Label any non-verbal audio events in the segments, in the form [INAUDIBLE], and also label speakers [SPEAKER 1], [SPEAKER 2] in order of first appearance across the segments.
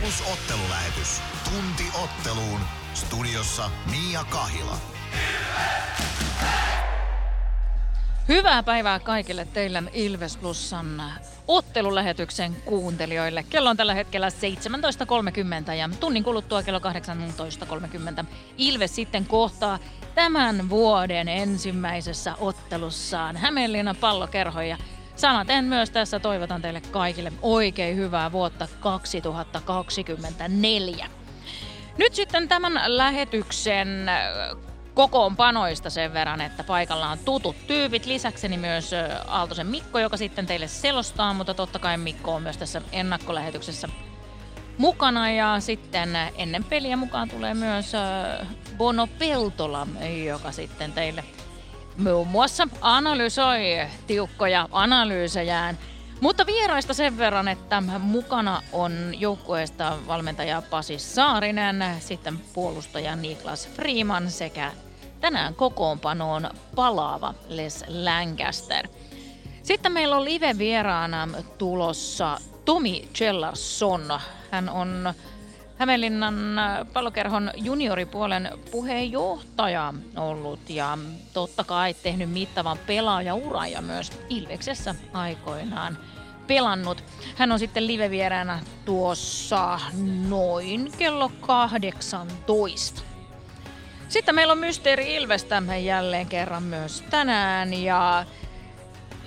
[SPEAKER 1] Plus ottelulähetys. Tunti otteluun. Studiossa Mia Kahila.
[SPEAKER 2] Hyvää päivää kaikille teille Ilves Plusan ottelulähetyksen kuuntelijoille. Kello on tällä hetkellä 17.30 ja tunnin kuluttua kello 18.30 Ilves sitten kohtaa tämän vuoden ensimmäisessä ottelussaan Hämeenlinnan pallokerho ja Sanaten myös tässä toivotan teille kaikille oikein hyvää vuotta 2024. Nyt sitten tämän lähetyksen kokoonpanoista sen verran, että paikalla on tutut tyypit. Lisäkseni myös Aaltosen Mikko, joka sitten teille selostaa, mutta totta kai Mikko on myös tässä ennakkolähetyksessä mukana. Ja sitten ennen peliä mukaan tulee myös Bono Peltola, joka sitten teille muun muassa analysoi tiukkoja analyysejään. Mutta vieraista sen verran, että mukana on joukkueesta valmentaja Pasi Saarinen, sitten puolustaja Niklas Freeman sekä tänään kokoonpanoon palaava Les Lancaster. Sitten meillä on live-vieraana tulossa Tomi Chellarsson. Hän on Hämeenlinnan pallokerhon junioripuolen puheenjohtaja ollut ja totta kai tehnyt mittavan pelaajaura ja myös Ilveksessä aikoinaan pelannut. Hän on sitten live-vieraana tuossa noin kello 18. Sitten meillä on Mysteeri Ilvestä jälleen kerran myös tänään ja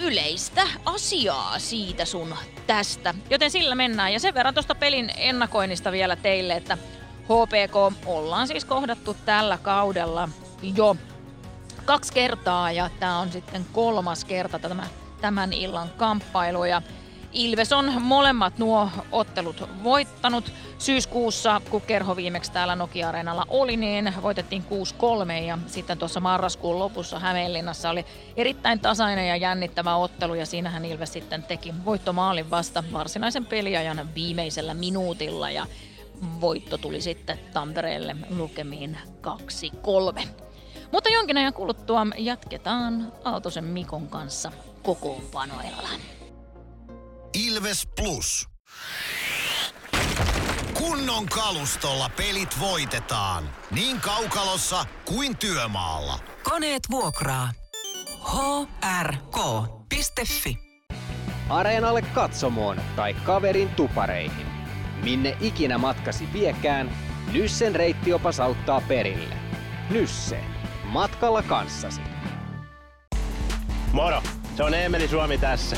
[SPEAKER 2] yleistä asiaa siitä sun tästä. Joten sillä mennään. Ja sen verran tuosta pelin ennakoinnista vielä teille, että HPK ollaan siis kohdattu tällä kaudella jo kaksi kertaa ja tämä on sitten kolmas kerta tämä, tämän illan kamppailu. Ja Ilves on molemmat nuo ottelut voittanut. Syyskuussa, kun Kerho viimeksi täällä Nokia-areenalla oli, niin voitettiin 6-3 ja sitten tuossa marraskuun lopussa Hämeenlinnassa oli erittäin tasainen ja jännittävä ottelu ja siinähän Ilves sitten teki voittomaalin vasta varsinaisen peliajan viimeisellä minuutilla ja voitto tuli sitten Tampereelle lukemiin 2-3. Mutta jonkin ajan kuluttua jatketaan Aaltosen Mikon kanssa kokoonpanoilla.
[SPEAKER 1] Ilves Plus. Kunnon kalustolla pelit voitetaan. Niin kaukalossa kuin työmaalla.
[SPEAKER 3] Koneet vuokraa. hrk.fi
[SPEAKER 4] Areenalle katsomoon tai kaverin tupareihin. Minne ikinä matkasi viekään, Nyssen reittiopas auttaa perille. Nysse. Matkalla kanssasi.
[SPEAKER 5] Moro! Se on Eemeli Suomi tässä.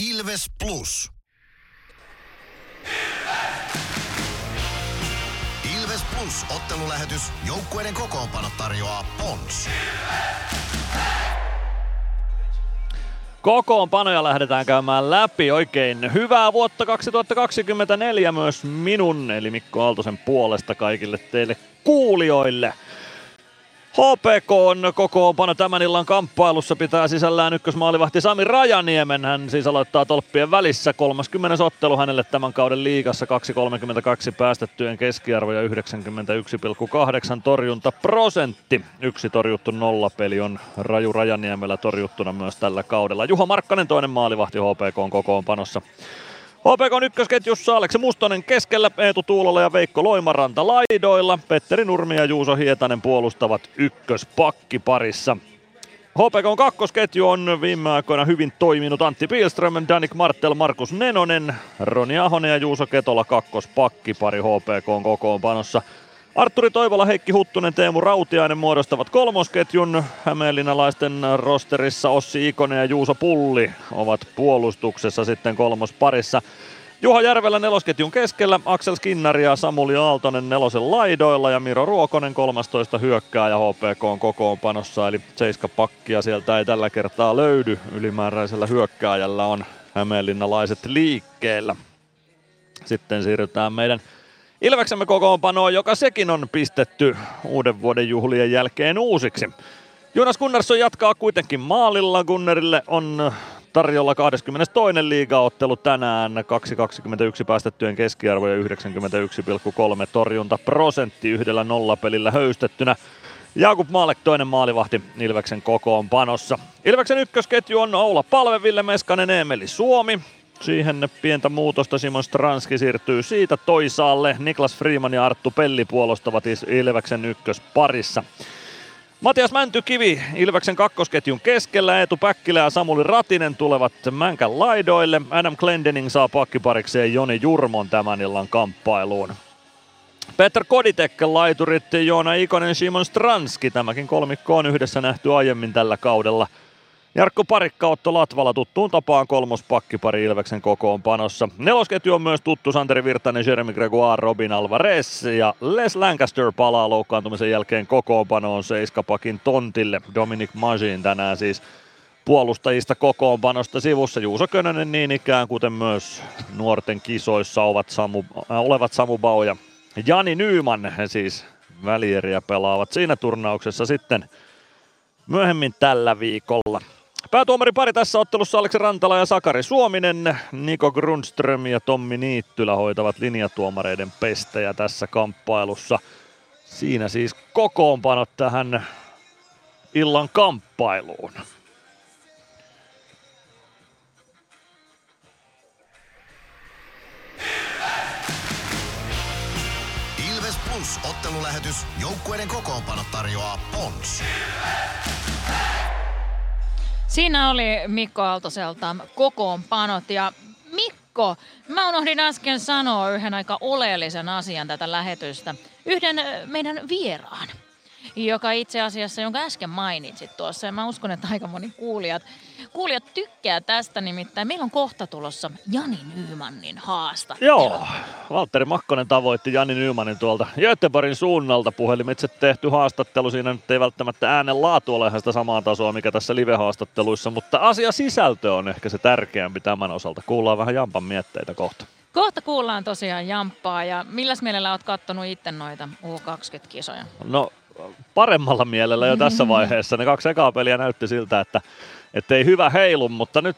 [SPEAKER 1] Ilves Plus. Ilves Plus ottelulähetys. Joukkueiden kokoonpano tarjoaa Pons.
[SPEAKER 6] Kokoonpanoja lähdetään käymään läpi. Oikein hyvää vuotta 2024 myös minun, eli Mikko Aaltosen puolesta kaikille teille kuulijoille. HPK on kokoonpano tämän illan kamppailussa, pitää sisällään ykkösmaalivahti Sami Rajaniemen. Hän siis aloittaa tolppien välissä 30. ottelu hänelle tämän kauden liigassa 2.32 päästettyjen keskiarvo ja 91,8 torjunta prosentti. Yksi torjuttu nollapeli on Raju Rajaniemellä torjuttuna myös tällä kaudella. Juha Markkanen toinen maalivahti HPK on kokoonpanossa. HPK ykkösketjussa Aleksi Mustonen keskellä, Eetu Tuulola ja Veikko Loimaranta laidoilla. Petteri Nurmi ja Juuso Hietanen puolustavat ykköspakki parissa. HPK on kakkosketju on viime aikoina hyvin toiminut Antti Pielström, Danik Martel, Markus Nenonen, Roni Ahonen ja Juuso Ketola kakkospakkipari HPK on kokoonpanossa. Arturi Toivola, Heikki Huttunen, Teemu Rautiainen muodostavat kolmosketjun. Hämeenlinnalaisten rosterissa Ossi Ikonen ja Juuso Pulli ovat puolustuksessa sitten kolmosparissa. Juha Järvelä nelosketjun keskellä, Aksel Skinnari ja Samuli Aaltonen nelosen laidoilla ja Miro Ruokonen 13 hyökkää ja HPK on kokoonpanossa, eli seiska pakkia sieltä ei tällä kertaa löydy. Ylimääräisellä hyökkääjällä on hämeenlinnalaiset liikkeellä. Sitten siirrytään meidän Ilveksemme kokoonpanoon, joka sekin on pistetty uuden vuoden juhlien jälkeen uusiksi. Jonas Gunnarsson jatkaa kuitenkin maalilla. Gunnerille on tarjolla 22. liigaottelu tänään. 2.21 päästettyjen keskiarvo ja 91,3 torjunta prosentti yhdellä nollapelillä höystettynä. Jakub Maalek toinen maalivahti Ilveksen kokoonpanossa. Ilveksen ykkösketju on Oula Palve, Ville Meskanen, Emeli Suomi. Siihen pientä muutosta Simon Stranski siirtyy siitä toisaalle. Niklas Freeman ja Arttu Pelli puolustavat Ilveksen ykkösparissa. Matias Mäntykivi Ilveksen kakkosketjun keskellä, Eetu Päkkilä ja Samuli Ratinen tulevat Mänkän laidoille. Adam Glendening saa pakkiparikseen Joni Jurmon tämän illan kamppailuun. Peter Koditek, laiturit Joona Ikonen, Simon Stranski. Tämäkin kolmikko on yhdessä nähty aiemmin tällä kaudella – Jarkko Parikka Otto Latvala tuttuun tapaan kolmos pakkipari Ilveksen kokoonpanossa. Nelosketju on myös tuttu Santeri Virtanen, Jeremy Gregoire, Robin Alvarez ja Les Lancaster palaa loukkaantumisen jälkeen kokoonpanoon seiskapakin tontille. Dominic Majin tänään siis puolustajista kokoonpanosta sivussa. Juuso Könönen niin ikään, kuten myös nuorten kisoissa ovat Samu, äh, olevat Samu Bau ja Jani Nyyman, siis välieriä pelaavat siinä turnauksessa sitten myöhemmin tällä viikolla. Päätuomari pari tässä ottelussa Aleksi Rantala ja Sakari Suominen. Niko Grundström ja Tommi Niittylä hoitavat linjatuomareiden pestejä tässä kamppailussa. Siinä siis kokoonpanot tähän illan kamppailuun.
[SPEAKER 1] Ilves Plus ottelulähetys. Joukkueiden kokoonpanot tarjoaa Pons.
[SPEAKER 2] Siinä oli Mikko Aaltoselta kokoonpanot ja Mikko, mä unohdin äsken sanoa yhden aika oleellisen asian tätä lähetystä. Yhden meidän vieraan joka itse asiassa, jonka äsken mainitsit tuossa, ja mä uskon, että aika moni kuulijat, kuulijat tykkää tästä, nimittäin meillä on kohta tulossa Jani Nyymannin haasta.
[SPEAKER 6] Joo, Valtteri Makkonen tavoitti Jani Nyymanin tuolta Göteborgin suunnalta puhelimitse tehty haastattelu. Siinä nyt ei välttämättä äänen laatu ole ihan sitä samaa tasoa, mikä tässä live-haastatteluissa, mutta asia sisältö on ehkä se tärkeämpi tämän osalta. Kuullaan vähän Jampan mietteitä kohta.
[SPEAKER 2] Kohta kuullaan tosiaan Jamppaa ja milläs mielellä oot kattonut itse noita U20-kisoja?
[SPEAKER 6] No paremmalla mielellä jo tässä [LAUGHS] vaiheessa. Ne kaksi ekaa peliä näytti siltä, että, että ei hyvä heilu, mutta nyt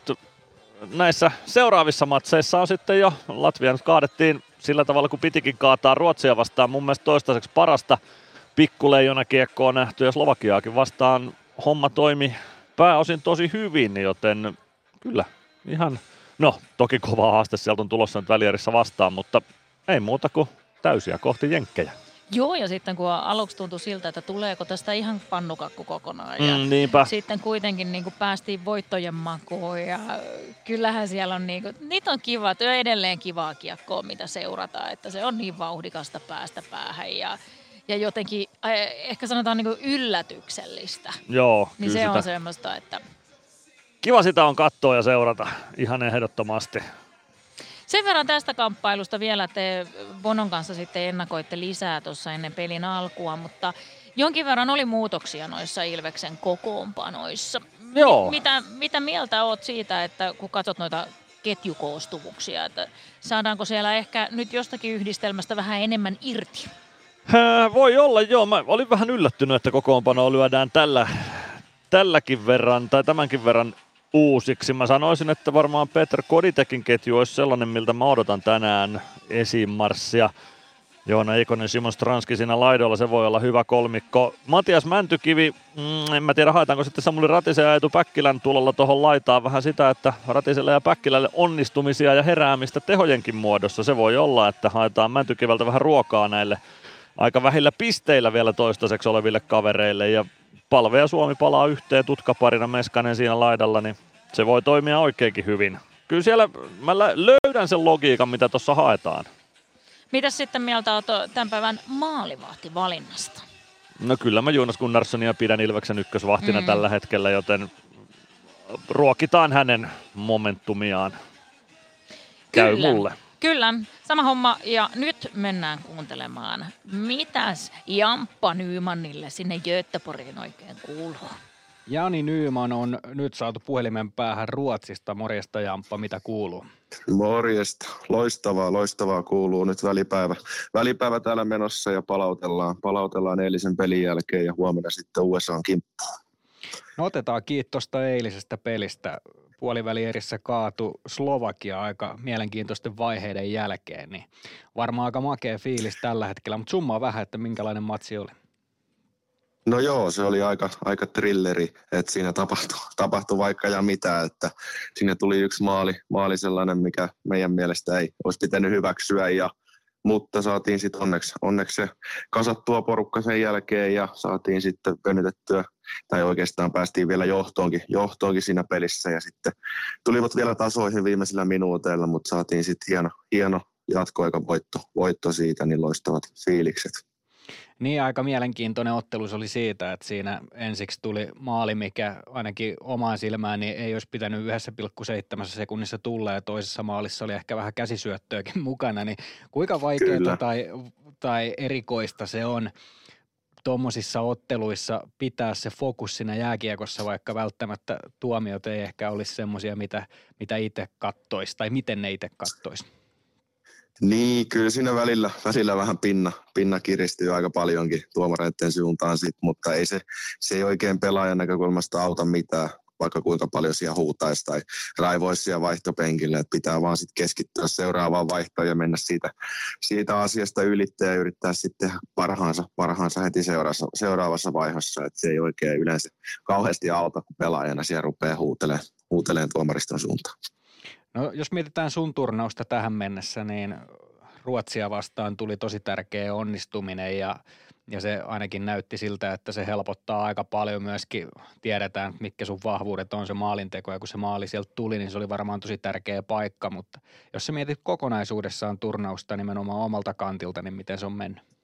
[SPEAKER 6] näissä seuraavissa matseissa on sitten jo, Latvia nyt kaadettiin sillä tavalla, kun pitikin kaataa Ruotsia vastaan. Mun mielestä toistaiseksi parasta pikkuleijona kiekkoa nähty ja Slovakiaakin vastaan homma toimi pääosin tosi hyvin, joten kyllä ihan, no toki kova haaste sieltä on tulossa nyt välierissä vastaan, mutta ei muuta kuin täysiä kohti jenkkejä.
[SPEAKER 2] Joo, ja sitten kun aluksi tuntui siltä, että tuleeko tästä ihan pannukakku kokonaan.
[SPEAKER 6] Ja mm, niinpä.
[SPEAKER 2] sitten kuitenkin niin kuin päästiin voittojen makuun ja kyllähän siellä on, niin kuin, niitä on kiva, työ edelleen kivaa kiekkoa, mitä seurataan, että se on niin vauhdikasta päästä päähän ja ja jotenkin ehkä sanotaan niin kuin yllätyksellistä.
[SPEAKER 6] Joo,
[SPEAKER 2] Niin se sitä. on semmoista, että...
[SPEAKER 6] Kiva sitä on katsoa ja seurata ihan ehdottomasti.
[SPEAKER 2] Sen verran tästä kamppailusta vielä, te Bonon kanssa sitten ennakoitte lisää tuossa ennen pelin alkua, mutta jonkin verran oli muutoksia noissa Ilveksen kokoonpanoissa.
[SPEAKER 6] Joo.
[SPEAKER 2] Mitä, mitä mieltä oot siitä, että kun katsot noita ketjukoostumuksia, että saadaanko siellä ehkä nyt jostakin yhdistelmästä vähän enemmän irti?
[SPEAKER 6] Hää, voi olla, joo. Mä olin vähän yllättynyt, että kokoonpano lyödään tällä, tälläkin verran tai tämänkin verran uusiksi. Mä sanoisin, että varmaan Peter Koditekin ketju olisi sellainen, miltä mä odotan tänään esimarssia. Joona Ikonen, Simon Stranski siinä laidolla, se voi olla hyvä kolmikko. Matias Mäntykivi, mm, en mä tiedä haetaanko sitten Samuli Ratisen ja Eetu Päkkilän tulolla tuohon laitaan vähän sitä, että Ratiselle ja Päkkilälle onnistumisia ja heräämistä tehojenkin muodossa. Se voi olla, että haetaan Mäntykivältä vähän ruokaa näille aika vähillä pisteillä vielä toistaiseksi oleville kavereille ja Palve ja Suomi palaa yhteen tutkaparina Meskanen siinä laidalla, niin se voi toimia oikeinkin hyvin. Kyllä siellä mä löydän sen logiikan, mitä tuossa haetaan.
[SPEAKER 2] Mitä sitten mieltä olet tämän päivän maalivahtivalinnasta?
[SPEAKER 6] No kyllä mä Jonas Gunnarssonia pidän Ilveksen ykkösvahtina mm. tällä hetkellä, joten ruokitaan hänen momentumiaan. Käy
[SPEAKER 2] kyllä.
[SPEAKER 6] mulle.
[SPEAKER 2] Kyllä, sama homma. Ja nyt mennään kuuntelemaan, mitäs Jamppa Nymannille sinne Göteborgiin oikein kuuluu.
[SPEAKER 4] Jani Nyyman on nyt saatu puhelimen päähän Ruotsista. Morjesta Jamppa, mitä kuuluu?
[SPEAKER 7] Morjesta. Loistavaa, loistavaa kuuluu nyt välipäivä. Välipäivä täällä menossa ja palautellaan, palautellaan eilisen pelin jälkeen ja huomenna sitten USAn kimppuun.
[SPEAKER 4] No otetaan kiitosta eilisestä pelistä. Puolivälierissä kaatu Slovakia aika mielenkiintoisten vaiheiden jälkeen, niin varmaan aika makea fiilis tällä hetkellä, mutta summaa vähän, että minkälainen matsi oli.
[SPEAKER 7] No joo, se oli aika, aika trilleri, että siinä tapahtui, tapahtui vaikka ja mitä, että sinne tuli yksi maali, maali sellainen, mikä meidän mielestä ei olisi pitänyt hyväksyä ja mutta saatiin sitten onneksi, onneksi se kasattua porukka sen jälkeen ja saatiin sitten venytettyä, tai oikeastaan päästiin vielä johtoonkin, johtoonkin siinä pelissä ja sitten tulivat vielä tasoihin viimeisillä minuuteilla, mutta saatiin sitten hieno, hieno jatkoaika voitto, voitto siitä, niin loistavat fiilikset.
[SPEAKER 4] Niin, aika mielenkiintoinen ottelu se oli siitä, että siinä ensiksi tuli maali, mikä ainakin omaan silmään niin ei olisi pitänyt 1,7 sekunnissa tulla ja toisessa maalissa oli ehkä vähän käsisyöttöäkin mukana, niin kuinka vaikeaa tai, tai erikoista se on tuommoisissa otteluissa pitää se fokus siinä jääkiekossa, vaikka välttämättä tuomiot ei ehkä olisi semmoisia, mitä, mitä itse kattoisi tai miten ne itse kattoisi?
[SPEAKER 7] Niin, kyllä siinä välillä, välillä vähän pinna, pinna kiristyy aika paljonkin tuomareiden suuntaan sit, mutta ei se, se ei oikein pelaajan näkökulmasta auta mitään, vaikka kuinka paljon siellä huutaisi tai raivoisi siellä vaihtopenkille, että pitää vaan sitten keskittyä seuraavaan vaihtoon ja mennä siitä, siitä asiasta ylittää ja yrittää sitten tehdä parhaansa, parhaansa heti seuraavassa, seuraavassa vaiheessa, että se ei oikein yleensä kauheasti auta, kun pelaajana siellä rupeaa huutelemaan, huutelemaan tuomariston suuntaan.
[SPEAKER 4] No, jos mietitään sun turnausta tähän mennessä, niin Ruotsia vastaan tuli tosi tärkeä onnistuminen ja, ja se ainakin näytti siltä, että se helpottaa aika paljon myöskin. Tiedetään, mitkä sun vahvuudet on se maalinteko ja kun se maali sieltä tuli, niin se oli varmaan tosi tärkeä paikka, mutta jos sä mietit kokonaisuudessaan turnausta nimenomaan omalta kantilta, niin miten se on mennyt?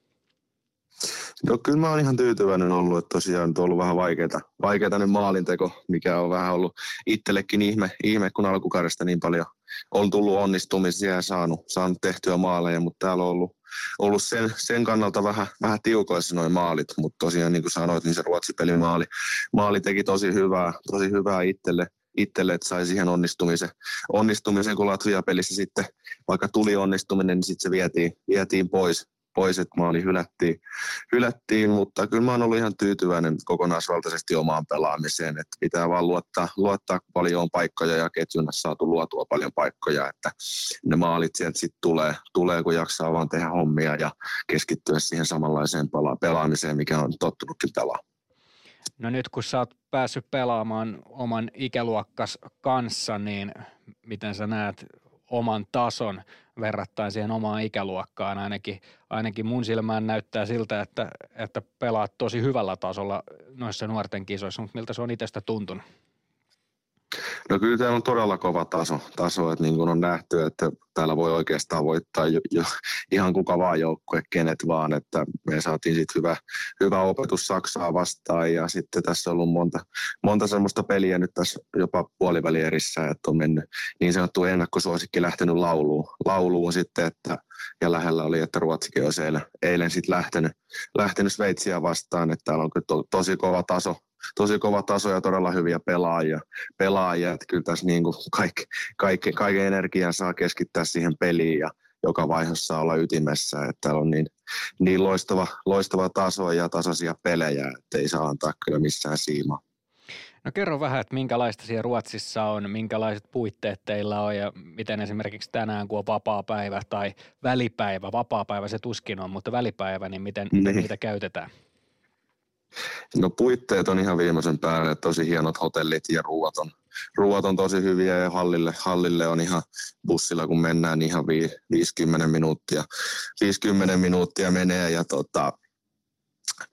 [SPEAKER 7] No kyllä mä oon ihan tyytyväinen ollut, että tosiaan on ollut vähän vaikeaa, vaikeaa nyt maalinteko, mikä on vähän ollut itsellekin ihme, ihme kun alkukaudesta niin paljon on tullut onnistumisia ja saanut, saanut tehtyä maaleja, mutta täällä on ollut, ollut sen, sen kannalta vähän, vähän tiukoissa noin maalit, mutta tosiaan niin kuin sanoit, niin se Ruotsi-pelin maali, maali teki tosi hyvää, tosi hyvää itselle, itselle, että sai siihen onnistumisen, onnistumisen kun Latvia-pelissä sitten, vaikka tuli onnistuminen, niin sitten se vietiin, vietiin pois, pois, että maali hylättiin, hylättiin, mutta kyllä mä oon ollut ihan tyytyväinen kokonaisvaltaisesti omaan pelaamiseen, että pitää vaan luottaa, luottaa paljon on paikkoja ja ketjuna saatu luotua paljon paikkoja, että ne maalit sieltä sitten tulee, tulee, kun jaksaa vaan tehdä hommia ja keskittyä siihen samanlaiseen pela- pelaamiseen, mikä on tottunutkin pelaa.
[SPEAKER 4] No nyt kun sä oot päässyt pelaamaan oman ikäluokkas kanssa, niin miten sä näet oman tason verrattain siihen omaan ikäluokkaan. Ainakin, ainakin mun silmään näyttää siltä, että, että pelaat tosi hyvällä tasolla noissa nuorten kisoissa, mutta miltä se on itsestä tuntunut?
[SPEAKER 7] No kyllä täällä on todella kova taso, taso että niin kuin on nähty, että täällä voi oikeastaan voittaa jo, jo, ihan kuka vaan joukkue, kenet vaan, että me saatiin sitten hyvä, hyvä opetus Saksaa vastaan ja sitten tässä on ollut monta, monta semmoista peliä nyt tässä jopa puolivälierissä, että on mennyt niin sanottu ennakkosuosikki lähtenyt lauluun, lauluun sitten, että ja lähellä oli, että Ruotsikin olisi eilen, eilen sitten lähtenyt, lähtenyt Sveitsiä vastaan, että täällä on kyllä to, tosi kova taso, tosi kova taso ja todella hyviä pelaajia. pelaajia että kyllä tässä niin kuin kaikki, kaikki, kaiken energiaa saa keskittää siihen peliin ja joka vaiheessa olla ytimessä. Että täällä on niin, niin loistava, loistava taso ja tasaisia pelejä, että ei saa antaa kyllä missään siimaa.
[SPEAKER 4] No kerro vähän, että minkälaista siellä Ruotsissa on, minkälaiset puitteet teillä on ja miten esimerkiksi tänään, kun on vapaa-päivä tai välipäivä, vapaa-päivä se tuskin on, mutta välipäivä, niin miten, niin. miten niitä käytetään?
[SPEAKER 7] No puitteet on ihan viimeisen päälle, tosi hienot hotellit ja ruuat on, ruuat on tosi hyviä ja hallille, hallille on ihan bussilla, kun mennään niin ihan 50 minuuttia, 50 minuuttia menee ja tota,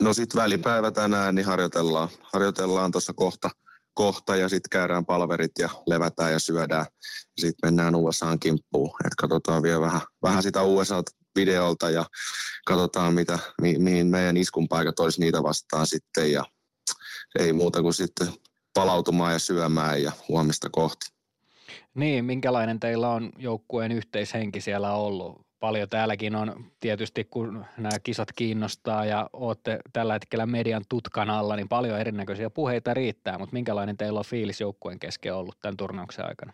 [SPEAKER 7] no sitten välipäivä tänään niin harjoitellaan, harjoitellaan tuossa kohta, kohta ja sitten käydään palverit ja levätään ja syödään. Sitten mennään USAan kimppuun, että katsotaan vielä vähän, vähän sitä USA videolta ja katsotaan, mitä, mi, mihin meidän iskun paikat olisi niitä vastaan sitten ja ei muuta kuin sitten palautumaan ja syömään ja huomista kohti.
[SPEAKER 4] Niin, minkälainen teillä on joukkueen yhteishenki siellä ollut? paljon täälläkin on tietysti, kun nämä kisat kiinnostaa ja olette tällä hetkellä median tutkan alla, niin paljon erinäköisiä puheita riittää, mutta minkälainen teillä on fiilis joukkueen kesken ollut tämän turnauksen aikana?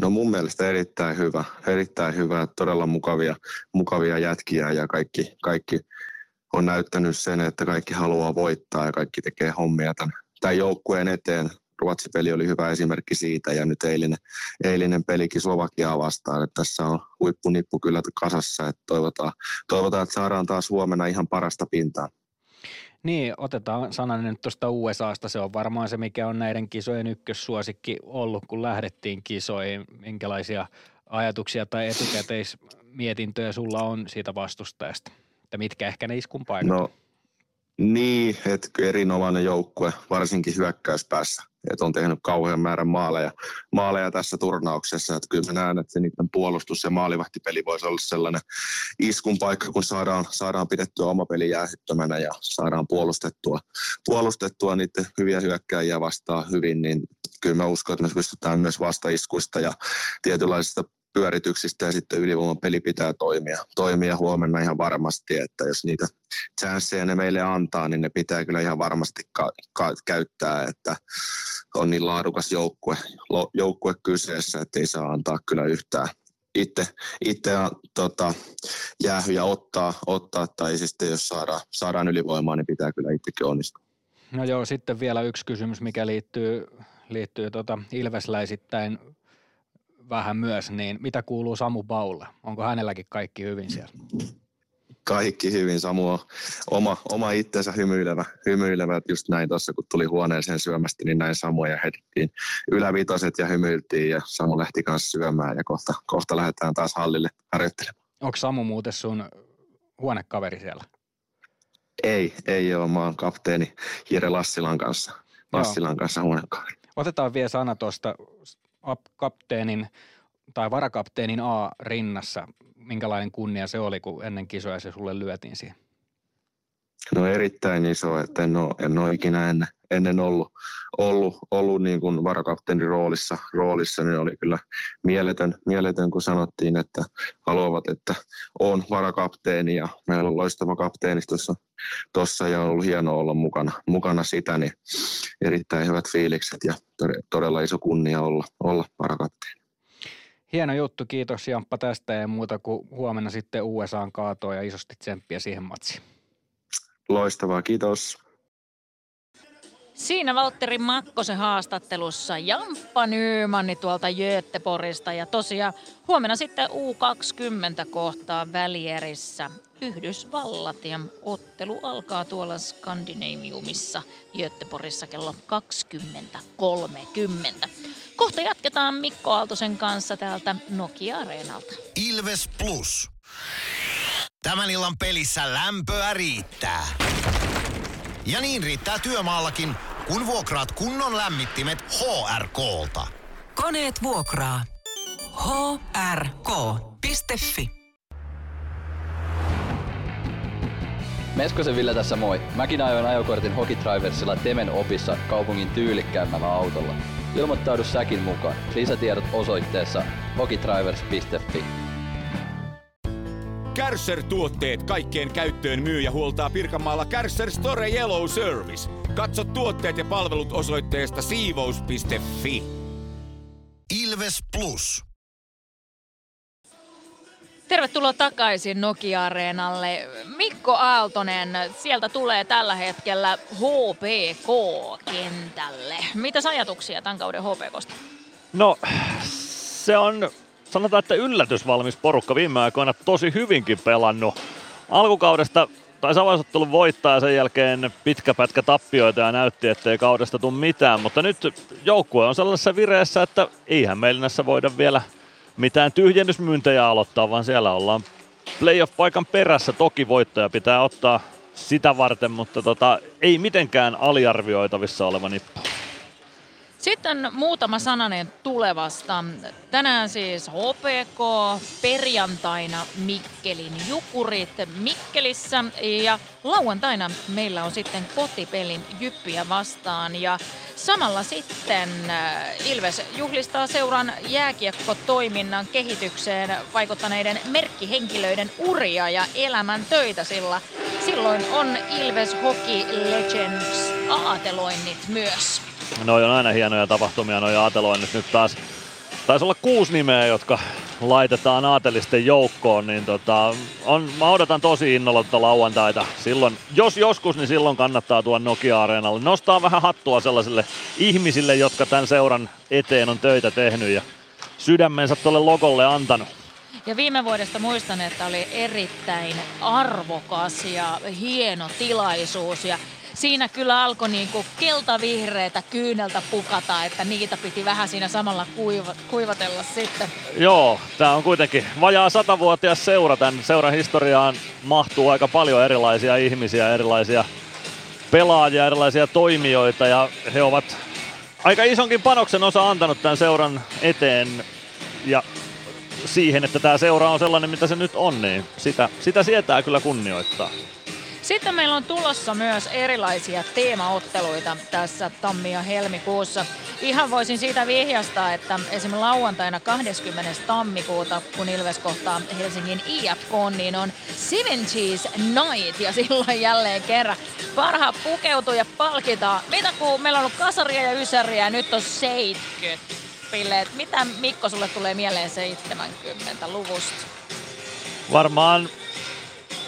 [SPEAKER 7] No mun mielestä erittäin hyvä, erittäin hyvä, todella mukavia, mukavia jätkiä ja kaikki, kaikki on näyttänyt sen, että kaikki haluaa voittaa ja kaikki tekee hommia tämän, tämän joukkueen eteen. Ruotsi-peli oli hyvä esimerkki siitä ja nyt eilinen, eilinen pelikin Slovakiaa vastaan. Että tässä on huippunippu kyllä kasassa, että toivotaan, toivotaan, että saadaan taas huomenna ihan parasta pintaa.
[SPEAKER 4] Niin, otetaan sananen nyt tuosta USAsta. Se on varmaan se, mikä on näiden kisojen ykkössuosikki ollut, kun lähdettiin kisoihin. Minkälaisia ajatuksia tai etukäteismietintöjä sulla on siitä vastustajasta? Että mitkä ehkä ne iskun paikat?
[SPEAKER 7] No, niin, että erinomainen joukkue, varsinkin hyökkäyspäässä. Että on tehnyt kauhean määrän maaleja, maaleja tässä turnauksessa. Että kyllä mä näen, että se niiden puolustus- ja maalivahtipeli voisi olla sellainen iskun paikka, kun saadaan, saadaan pidettyä oma peli jäähyttömänä ja saadaan puolustettua, puolustettua niiden hyviä hyökkäjiä vastaan hyvin, niin kyllä mä uskon, että me pystytään myös vastaiskuista ja tietynlaisista pyörityksistä ja sitten ylivoiman peli pitää toimia, toimia huomenna ihan varmasti, että jos niitä chanceja ne meille antaa, niin ne pitää kyllä ihan varmasti ka- ka- käyttää, että on niin laadukas joukkue, joukkue kyseessä, että ei saa antaa kyllä yhtään itse, itse tota, jäähyjä ottaa, ottaa, tai sitten jos saadaan, saadaan ylivoimaa, niin pitää kyllä itsekin onnistua.
[SPEAKER 4] No joo, sitten vielä yksi kysymys, mikä liittyy, liittyy tota Ilvesläisittäin vähän myös, niin mitä kuuluu Samu Baulle? Onko hänelläkin kaikki hyvin siellä?
[SPEAKER 7] Kaikki hyvin. Samu on oma, oma itsensä hymyilevä, hymyilevä. Että just näin tuossa, kun tuli huoneeseen syömästä, niin näin Samu ja heitettiin ylävitoset ja hymyiltiin ja Samu lähti kanssa syömään ja kohta, kohta lähdetään taas hallille harjoittelemaan.
[SPEAKER 4] Onko Samu muuten sun huonekaveri siellä?
[SPEAKER 7] Ei, ei ole. Mä oon kapteeni Jere Lassilan kanssa, Lassilan kanssa huonekaveri.
[SPEAKER 4] Otetaan vielä sana tuosta kapteenin tai varakapteenin A rinnassa. Minkälainen kunnia se oli, kun ennen kisoja se sulle lyötiin siihen?
[SPEAKER 7] No erittäin iso, että en ole, en ole ikinä ennen, ennen ollut, ollut, ollut niin kuin varakapteenin roolissa, roolissa, niin oli kyllä mieletön, mieletön, kun sanottiin, että haluavat, että on varakapteeni ja meillä on loistava kapteeni tuossa ja on ollut hienoa olla mukana, mukana sitä, niin erittäin hyvät fiilikset ja todella iso kunnia olla, olla varakapteeni.
[SPEAKER 4] Hieno juttu, kiitos Jamppa tästä ja muuta kuin huomenna sitten USAn kaatoa ja isosti tsemppiä siihen matsiin.
[SPEAKER 7] Loistavaa, kiitos.
[SPEAKER 2] Siinä Valtteri Makkosen haastattelussa Jamppa Nymanni tuolta Göteborgista ja tosiaan huomenna sitten U20 kohtaa välierissä Yhdysvallat ja ottelu alkaa tuolla Skandinaviumissa Göteborgissa kello 20.30. Kohta jatketaan Mikko Aaltosen kanssa täältä Nokia-areenalta.
[SPEAKER 1] Ilves Plus. Tämän illan pelissä lämpöä riittää. Ja niin riittää työmaallakin, kun vuokraat kunnon lämmittimet HRK-lta.
[SPEAKER 3] Koneet vuokraa. hrk.fi
[SPEAKER 8] Meskosen Ville tässä moi. Mäkin ajoin ajokortin Hokitriversilla Temen opissa kaupungin tyylikkäämmällä autolla. Ilmoittaudu säkin mukaan. Lisätiedot osoitteessa hokitrivers.fi.
[SPEAKER 9] Kärsser-tuotteet kaikkeen käyttöön myy ja huoltaa Pirkanmaalla Kärsser Store Yellow Service. Katso tuotteet ja palvelut osoitteesta siivous.fi.
[SPEAKER 1] Ilves Plus.
[SPEAKER 2] Tervetuloa takaisin Nokia-areenalle. Mikko Aaltonen, sieltä tulee tällä hetkellä HPK-kentälle. Mitä ajatuksia tämän kauden HPKsta?
[SPEAKER 6] No, se on sanotaan, että yllätysvalmis porukka viime aikoina tosi hyvinkin pelannut. Alkukaudesta tai avausottelun voittaa ja sen jälkeen pitkä pätkä tappioita ja näytti, ettei kaudesta tule mitään, mutta nyt joukkue on sellaisessa vireessä, että eihän meillä voida vielä mitään tyhjennysmyyntejä aloittaa, vaan siellä ollaan playoff-paikan perässä. Toki voittaja pitää ottaa sitä varten, mutta tota, ei mitenkään aliarvioitavissa oleva nippu.
[SPEAKER 2] Sitten muutama sananen tulevasta. Tänään siis HPK, perjantaina Mikkelin Jukurit Mikkelissä ja lauantaina meillä on sitten kotipelin Jyppiä vastaan ja samalla sitten äh, Ilves juhlistaa seuran jääkiekkotoiminnan kehitykseen vaikuttaneiden merkkihenkilöiden uria ja elämän töitä, sillä silloin on Ilves Hockey Legends aateloinnit myös.
[SPEAKER 6] No on aina hienoja tapahtumia, noin aateloinnit nyt taas. Taisi olla kuusi nimeä, jotka laitetaan aatelisten joukkoon, niin tota, on, mä odotan tosi innolla tuota lauantaita. Silloin, jos joskus, niin silloin kannattaa tuon Nokia-areenalle. Nostaa vähän hattua sellaisille ihmisille, jotka tämän seuran eteen on töitä tehnyt ja sydämensä tuolle logolle antanut.
[SPEAKER 2] Ja viime vuodesta muistan, että oli erittäin arvokas ja hieno tilaisuus ja siinä kyllä alkoi niinku keltavihreitä kyyneltä pukata, että niitä piti vähän siinä samalla kuiva, kuivatella sitten.
[SPEAKER 6] Joo, tämä on kuitenkin vajaa satavuotias seura. Tämän seuran historiaan mahtuu aika paljon erilaisia ihmisiä, erilaisia pelaajia, erilaisia toimijoita ja he ovat aika isonkin panoksen osa antanut tämän seuran eteen ja siihen, että tämä seura on sellainen, mitä se nyt on, niin sitä, sitä sietää kyllä kunnioittaa.
[SPEAKER 2] Sitten meillä on tulossa myös erilaisia teemaotteluita tässä tammi- ja helmikuussa. Ihan voisin siitä vihjastaa, että esimerkiksi lauantaina 20. tammikuuta, kun Ilves kohtaa Helsingin IFK, niin on 70s Night ja silloin jälleen kerran parhaat pukeutuja palkitaan. Mitä kun meillä on ollut kasaria ja ysäriä ja nyt on 70 pilleet. Mitä Mikko sulle tulee mieleen 70-luvusta?
[SPEAKER 6] Varmaan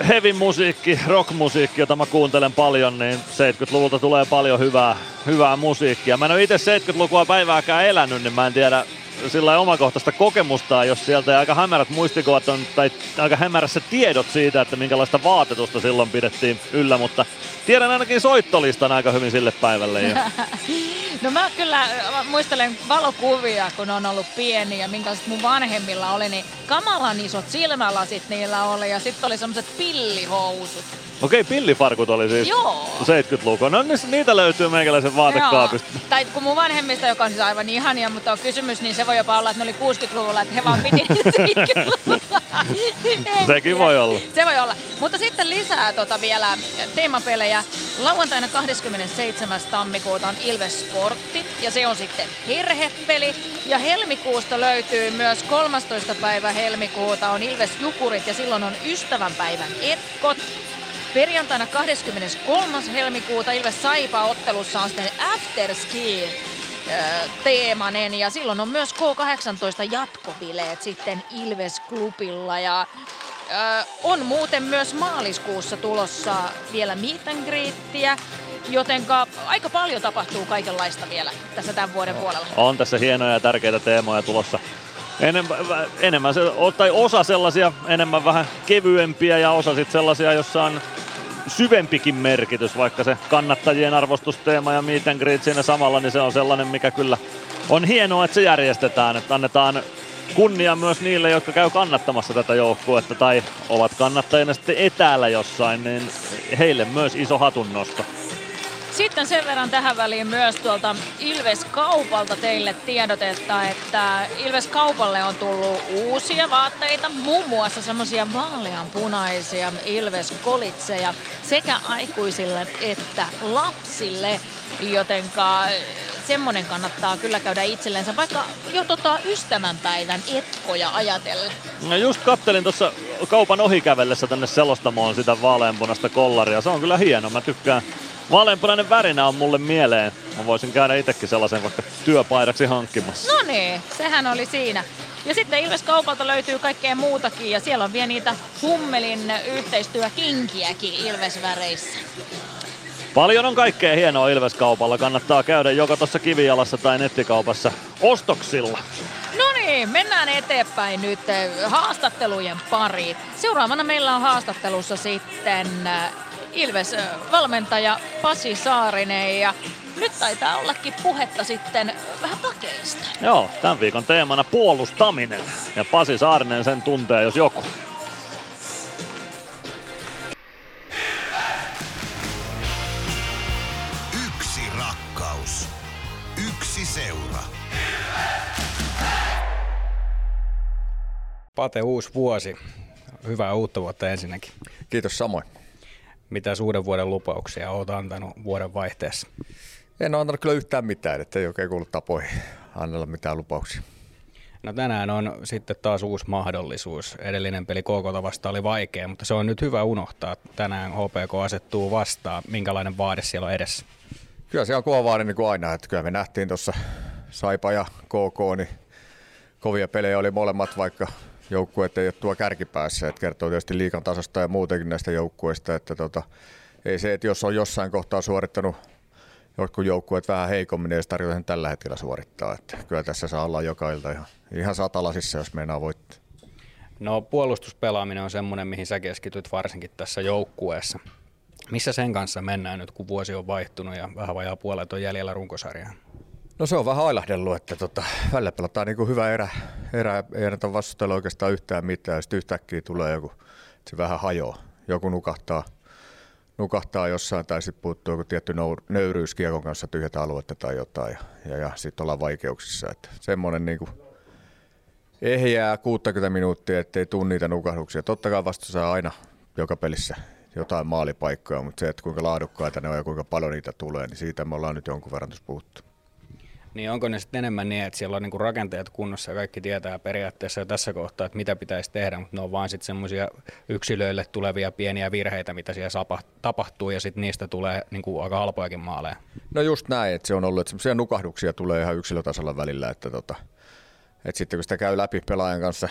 [SPEAKER 6] heavy musiikki, rock-musiikki, jota mä kuuntelen paljon, niin 70-luvulta tulee paljon hyvää, hyvää musiikkia. Mä en ole itse 70-lukua päivääkään elänyt, niin mä en tiedä sillä omakohtaista kokemusta, jos sieltä aika hämärät muistikuvat on, tai aika hämärässä tiedot siitä, että minkälaista vaatetusta silloin pidettiin yllä, mutta tiedän ainakin soittolistan aika hyvin sille päivälle. Ja... [LAUGHS]
[SPEAKER 2] no mä kyllä muistelen valokuvia, kun on ollut pieni ja minkälaiset mun vanhemmilla oli, niin kamalan isot silmälasit niillä oli ja sitten oli semmoset pillihousut.
[SPEAKER 6] Okei, pillifarkut oli siis
[SPEAKER 2] Joo.
[SPEAKER 6] 70-lukua. No niin, niitä löytyy meikäläisen vaatekaapista.
[SPEAKER 2] Joo. Tai kun mun vanhemmista, joka on siis aivan ihania, mutta on kysymys, niin se voi jopa olla, että ne oli 60-luvulla, että he vaan piti [LAUGHS] 70-luvulla. [LAUGHS]
[SPEAKER 6] Sekin voi olla.
[SPEAKER 2] Se voi olla. Mutta sitten lisää tota vielä teemapelejä. Lauantaina 27. tammikuuta on Ilves Sportti ja se on sitten herhepeli. Ja helmikuusta löytyy myös 13. päivä helmikuuta on Ilves Jukurit ja silloin on ystävänpäivän etkot. Perjantaina 23. helmikuuta Ilves Saipa ottelussa on sitten afterski teemanen ja silloin on myös K18 jatkobileet sitten Ilves Klubilla ja on muuten myös maaliskuussa tulossa vielä meet and greetia, jotenka aika paljon tapahtuu kaikenlaista vielä tässä tämän vuoden puolella.
[SPEAKER 6] On tässä hienoja ja tärkeitä teemoja tulossa. Enemmän, enemmän tai osa sellaisia enemmän vähän kevyempiä ja osa sitten sellaisia, jossa on syvempikin merkitys, vaikka se kannattajien arvostusteema ja meet and greet siinä samalla, niin se on sellainen, mikä kyllä on hienoa, että se järjestetään, että annetaan kunnia myös niille, jotka käy kannattamassa tätä joukkuetta tai ovat kannattajina sitten etäällä jossain, niin heille myös iso hatunnosto.
[SPEAKER 2] Sitten sen verran tähän väliin myös tuolta Ilves Kaupalta teille tiedotetta, että Ilves Kaupalle on tullut uusia vaatteita, muun muassa semmoisia vaaleanpunaisia Ilves kolitseja sekä aikuisille että lapsille, jotenka semmonen kannattaa kyllä käydä itsellensä, vaikka jo tota ystävänpäivän etkoja ajatellen.
[SPEAKER 6] No just kattelin tuossa kaupan ohikävellessä tänne selostamoon sitä vaaleanpunasta kollaria. Se on kyllä hieno, mä tykkään Vaaleanpunainen värinä on mulle mieleen. Mä voisin käydä itsekin sellaisen vaikka työpaidaksi hankkimassa.
[SPEAKER 2] No niin, sehän oli siinä. Ja sitten Ilves Kaupalta löytyy kaikkea muutakin ja siellä on vielä niitä Hummelin yhteistyökinkiäkin Ilves-väreissä.
[SPEAKER 6] Paljon on kaikkea hienoa Ilves-kaupalla. Kannattaa käydä joko tuossa kivijalassa tai nettikaupassa ostoksilla.
[SPEAKER 2] No niin, mennään eteenpäin nyt haastattelujen pariin. Seuraavana meillä on haastattelussa sitten Ilves-valmentaja Pasi Saarinen ja nyt taitaa ollakin puhetta sitten vähän pakeista.
[SPEAKER 6] Joo, tämän viikon teemana puolustaminen ja Pasi Saarinen sen tuntee jos joku.
[SPEAKER 4] Pate, uusi vuosi. Hyvää uutta vuotta ensinnäkin.
[SPEAKER 10] Kiitos samoin.
[SPEAKER 4] Mitä uuden vuoden lupauksia olet antanut vuoden vaihteessa?
[SPEAKER 10] En ole antanut kyllä yhtään mitään, että ei oikein kuulu tapoihin annella mitään lupauksia.
[SPEAKER 4] No tänään on sitten taas uusi mahdollisuus. Edellinen peli KK vasta oli vaikea, mutta se on nyt hyvä unohtaa. Tänään HPK asettuu vastaan. Minkälainen vaade siellä on edessä?
[SPEAKER 10] Kyllä se on kova vaade niin kuin aina. Että kyllä me nähtiin tuossa Saipa ja KK, niin kovia pelejä oli molemmat, vaikka joukkueet ei ole tuo kärkipäässä. Että kertoo tietysti liikan tasosta ja muutenkin näistä joukkueista. Että tota, ei se, että jos on jossain kohtaa suorittanut jotkut joukkueet vähän heikommin, niin ei tarvitse sen tällä hetkellä suorittaa. Että kyllä tässä saa olla joka ilta ihan, ihan satalasissa, jos meinaa voittaa.
[SPEAKER 4] No puolustuspelaaminen on semmoinen, mihin sä keskityt varsinkin tässä joukkueessa. Missä sen kanssa mennään nyt, kun vuosi on vaihtunut ja vähän vajaa puolet on jäljellä runkosarjaa?
[SPEAKER 10] No se on vähän ailahdellut, että tota, välillä pelataan niin kuin hyvä erä, erä, ei anneta vastustella oikeastaan yhtään mitään, sitten yhtäkkiä tulee joku, se vähän hajoaa. Joku nukahtaa, nukahtaa jossain tai sitten puuttuu joku tietty nöyryys kiekon kanssa tyhjätä aluetta tai jotain, ja, ja, ja sitten ollaan vaikeuksissa. Että semmoinen niin kuin ehjää 60 minuuttia, ettei tule niitä nukahduksia. Totta kai vastuussa saa aina joka pelissä jotain maalipaikkoja, mutta se, että kuinka laadukkaita ne on ja kuinka paljon niitä tulee, niin siitä me ollaan nyt jonkun verran tuossa puhuttu.
[SPEAKER 4] Niin onko ne sitten enemmän niin, että siellä on niinku rakenteet kunnossa ja kaikki tietää periaatteessa jo tässä kohtaa, että mitä pitäisi tehdä, mutta ne on vaan sitten semmoisia yksilöille tulevia pieniä virheitä, mitä siellä tapahtuu ja sitten niistä tulee niinku aika halpojakin maaleja.
[SPEAKER 10] No just näin, että se on ollut, että semmoisia nukahduksia tulee ihan yksilötasolla välillä, että, tota, että sitten kun sitä käy läpi pelaajan kanssa,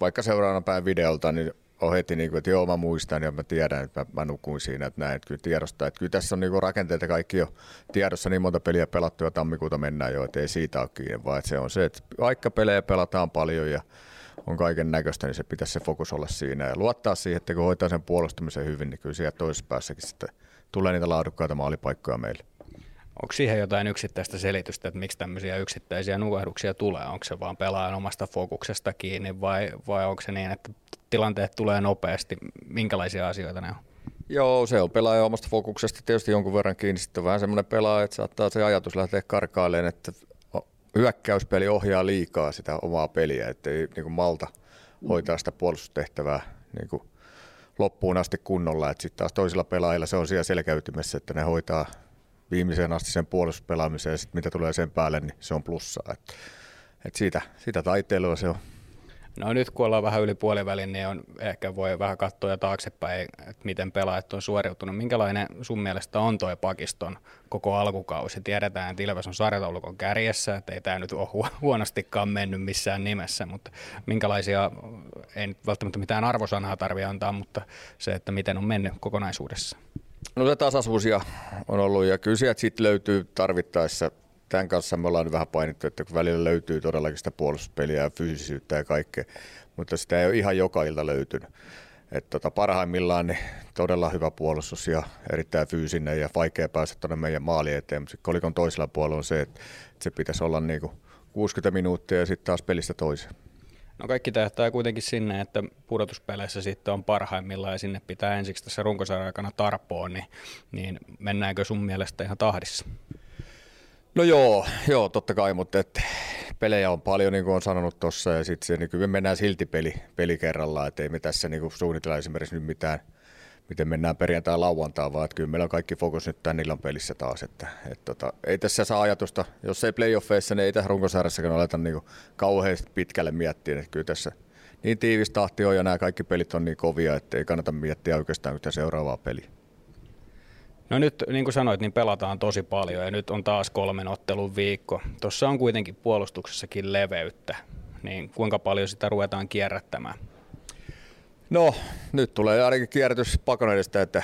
[SPEAKER 10] vaikka seuraavana päin videolta, niin on heti niin kuin, että joo mä muistan ja mä tiedän, että mä, mä nukuin siinä, että näin, että kyllä tiedostaa. Että kyllä tässä on niin rakenteita kaikki jo tiedossa niin monta peliä pelattu ja tammikuuta mennään jo, että ei siitä ole kiinni, vaan että se on se, että vaikka pelejä pelataan paljon ja on kaiken näköistä, niin se pitäisi se fokus olla siinä ja luottaa siihen, että kun hoitaa sen puolustamisen hyvin, niin kyllä siellä toisessa päässäkin sitten tulee niitä laadukkaita maalipaikkoja meille.
[SPEAKER 4] Onko siihen jotain yksittäistä selitystä, että miksi tämmöisiä yksittäisiä nukahduksia tulee? Onko se vaan pelaajan omasta fokuksesta kiinni vai, vai onko se niin, että tilanteet tulee nopeasti? Minkälaisia asioita ne on?
[SPEAKER 10] Joo, se on pelaaja omasta fokuksesta tietysti jonkun verran kiinni. Sitten on vähän semmoinen pelaaja, että saattaa se ajatus lähteä karkailemaan, että hyökkäyspeli ohjaa liikaa sitä omaa peliä, ettei niin kuin malta hoitaa sitä puolustustehtävää niin kuin loppuun asti kunnolla. Sitten taas toisilla pelaajilla se on siellä selkäytymessä, että ne hoitaa viimeiseen asti sen puolustuspelaamisen ja sitten mitä tulee sen päälle, niin se on plussaa. Et, et siitä, siitä taiteilua se on.
[SPEAKER 4] No nyt kun ollaan vähän yli puolivälin, niin on, ehkä voi vähän katsoa jo taaksepäin, että miten pelaajat on suoriutunut. Minkälainen sun mielestä on tuo pakiston koko alkukausi? Tiedetään, että Ilves on sarjataulukon kärjessä, että ei tämä nyt ole huonostikaan mennyt missään nimessä, mutta minkälaisia, ei nyt välttämättä mitään arvosanaa tarvitse antaa, mutta se, että miten on mennyt kokonaisuudessa.
[SPEAKER 10] No se tasaisuusia on ollut ja kyllä sieltä sitten löytyy tarvittaessa. Tämän kanssa me ollaan vähän painittu, että kun välillä löytyy todellakin sitä puolustuspeliä ja fyysisyyttä ja kaikkea, mutta sitä ei ole ihan joka ilta löytynyt. että tota, parhaimmillaan niin todella hyvä puolustus ja erittäin fyysinen ja vaikea päästä tuonne meidän maali eteen, mutta kolikon toisella puolella on se, että se pitäisi olla niin kuin 60 minuuttia ja sitten taas pelistä toiseen.
[SPEAKER 4] No kaikki tähtää kuitenkin sinne, että pudotuspeleissä sitten on parhaimmillaan ja sinne pitää ensiksi tässä runkosarjan aikana tarpoon, niin, niin mennäänkö sun mielestä ihan tahdissa?
[SPEAKER 10] No joo, joo totta kai, mutta et pelejä on paljon, niin kuin on sanonut tuossa, ja sitten niin kyllä me mennään silti peli, peli kerrallaan, että ei me tässä niin suunnitella esimerkiksi nyt mitään – miten mennään perjantai lauantaa, vaan että kyllä meillä on kaikki fokus nyt tämän illan pelissä taas. Että, et tota, ei tässä saa ajatusta, jos ei playoffeissa, niin ei tässä runkosarjassakaan aleta niin kauheasti pitkälle miettiä. Että kyllä tässä niin tiivis tahti on ja nämä kaikki pelit on niin kovia, että ei kannata miettiä oikeastaan yhtä seuraavaa peliä.
[SPEAKER 4] No nyt, niin kuin sanoit, niin pelataan tosi paljon ja nyt on taas kolmen ottelun viikko. Tuossa on kuitenkin puolustuksessakin leveyttä, niin kuinka paljon sitä ruvetaan kierrättämään?
[SPEAKER 10] No, nyt tulee ainakin kierrätys pakon edestä, että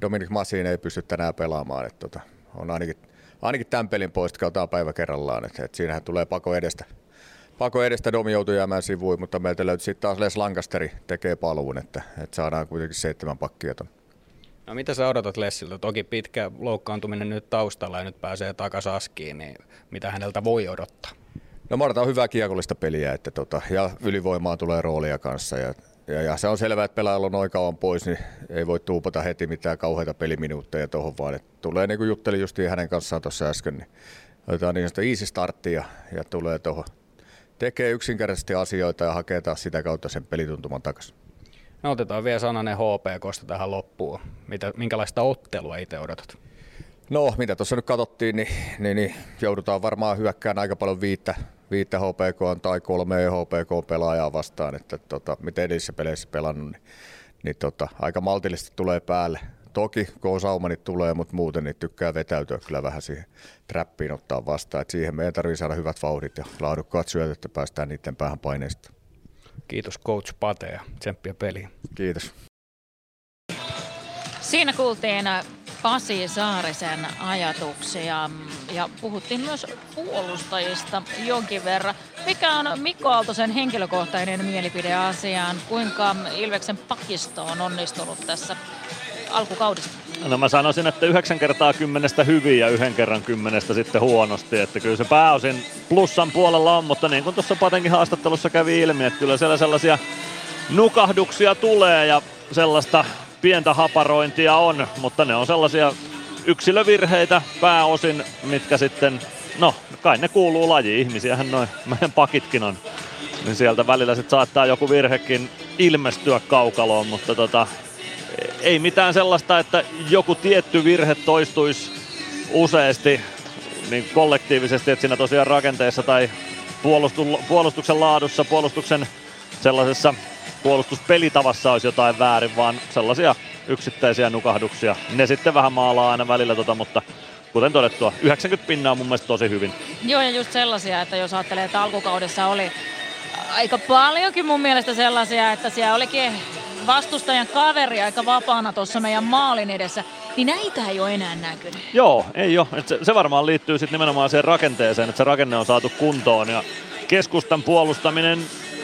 [SPEAKER 10] Dominic Masin ei pysty tänään pelaamaan. Että tota, on ainakin, ainakin tämän pelin poista kautaan päivä kerrallaan. Että, että siinähän tulee pako edestä. Pako edestä Domi joutui jäämään sivuun, mutta meiltä löytyy sitten taas Les Lankasteri tekee paluun, että, että saadaan kuitenkin seitsemän pakkia ton.
[SPEAKER 4] No mitä sä odotat Lessiltä? Toki pitkä loukkaantuminen nyt taustalla ja nyt pääsee takaisin askiin, niin mitä häneltä voi odottaa?
[SPEAKER 10] No mä odotan hyvää kiekollista peliä, että tota, ja ylivoimaa tulee roolia kanssa ja ja, ja se on selvää, että pelaajalla on noin kauan pois, niin ei voi tuupata heti mitään kauheita peliminuutteja tuohon, vaan että tulee niin kuin juttelin justiin hänen kanssaan tuossa äsken, niin otetaan niin easy startti ja, ja tulee tuohon tekee yksinkertaisesti asioita ja hakee taas sitä kautta sen pelituntuman takaisin.
[SPEAKER 4] No otetaan vielä sananen HPKsta tähän loppuun. Mitä, minkälaista ottelua itse odotat?
[SPEAKER 10] No, mitä tuossa nyt katsottiin, niin, niin, niin joudutaan varmaan hyökkään aika paljon viittä, viittä HPK tai kolme HPK-pelaajaa vastaan, että tota, miten edellisissä peleissä pelannut, niin, niin tota, aika maltillisesti tulee päälle. Toki K-saumanit tulee, mutta muuten niin tykkää vetäytyä kyllä vähän siihen trappiin ottaa vastaan. Et siihen meidän tarvitsee saada hyvät vauhdit ja laadukkaat syötöt, että päästään niiden päähän paineista.
[SPEAKER 4] Kiitos coach Pate ja tsemppiä peliin.
[SPEAKER 10] Kiitos.
[SPEAKER 2] Siinä kuultiin Pasi Saarisen ajatuksia ja puhuttiin myös puolustajista jonkin verran. Mikä on Mikko Aaltosen henkilökohtainen mielipide asiaan? Kuinka Ilveksen pakisto on onnistunut tässä alkukaudesta?
[SPEAKER 6] No mä sanoisin, että yhdeksän kertaa kymmenestä hyvin ja yhden kerran kymmenestä sitten huonosti. Että kyllä se pääosin plussan puolella on, mutta niin kuin tuossa Patenkin haastattelussa kävi ilmi, että kyllä siellä sellaisia nukahduksia tulee ja sellaista pientä haparointia on, mutta ne on sellaisia yksilövirheitä pääosin, mitkä sitten, no kai ne kuuluu laji, ihmisiähän noin meidän pakitkin on. Niin sieltä välillä sitten saattaa joku virhekin ilmestyä kaukaloon, mutta tota, ei mitään sellaista, että joku tietty virhe toistuisi useasti niin kollektiivisesti, että siinä tosiaan rakenteessa tai puolustuksen laadussa, puolustuksen sellaisessa puolustuspelitavassa olisi jotain väärin, vaan sellaisia yksittäisiä nukahduksia. Ne sitten vähän maalaa aina välillä, tota, mutta kuten todettua, 90 pinnaa on mun mielestä tosi hyvin.
[SPEAKER 2] Joo, ja just sellaisia, että jos ajattelee, että alkukaudessa oli aika paljonkin mun mielestä sellaisia, että siellä olikin vastustajan kaveri aika vapaana tuossa meidän maalin edessä, niin näitä ei ole enää näkynyt.
[SPEAKER 6] Joo, ei ole. se, se varmaan liittyy sitten nimenomaan siihen rakenteeseen, että se rakenne on saatu kuntoon ja keskustan puolustaminen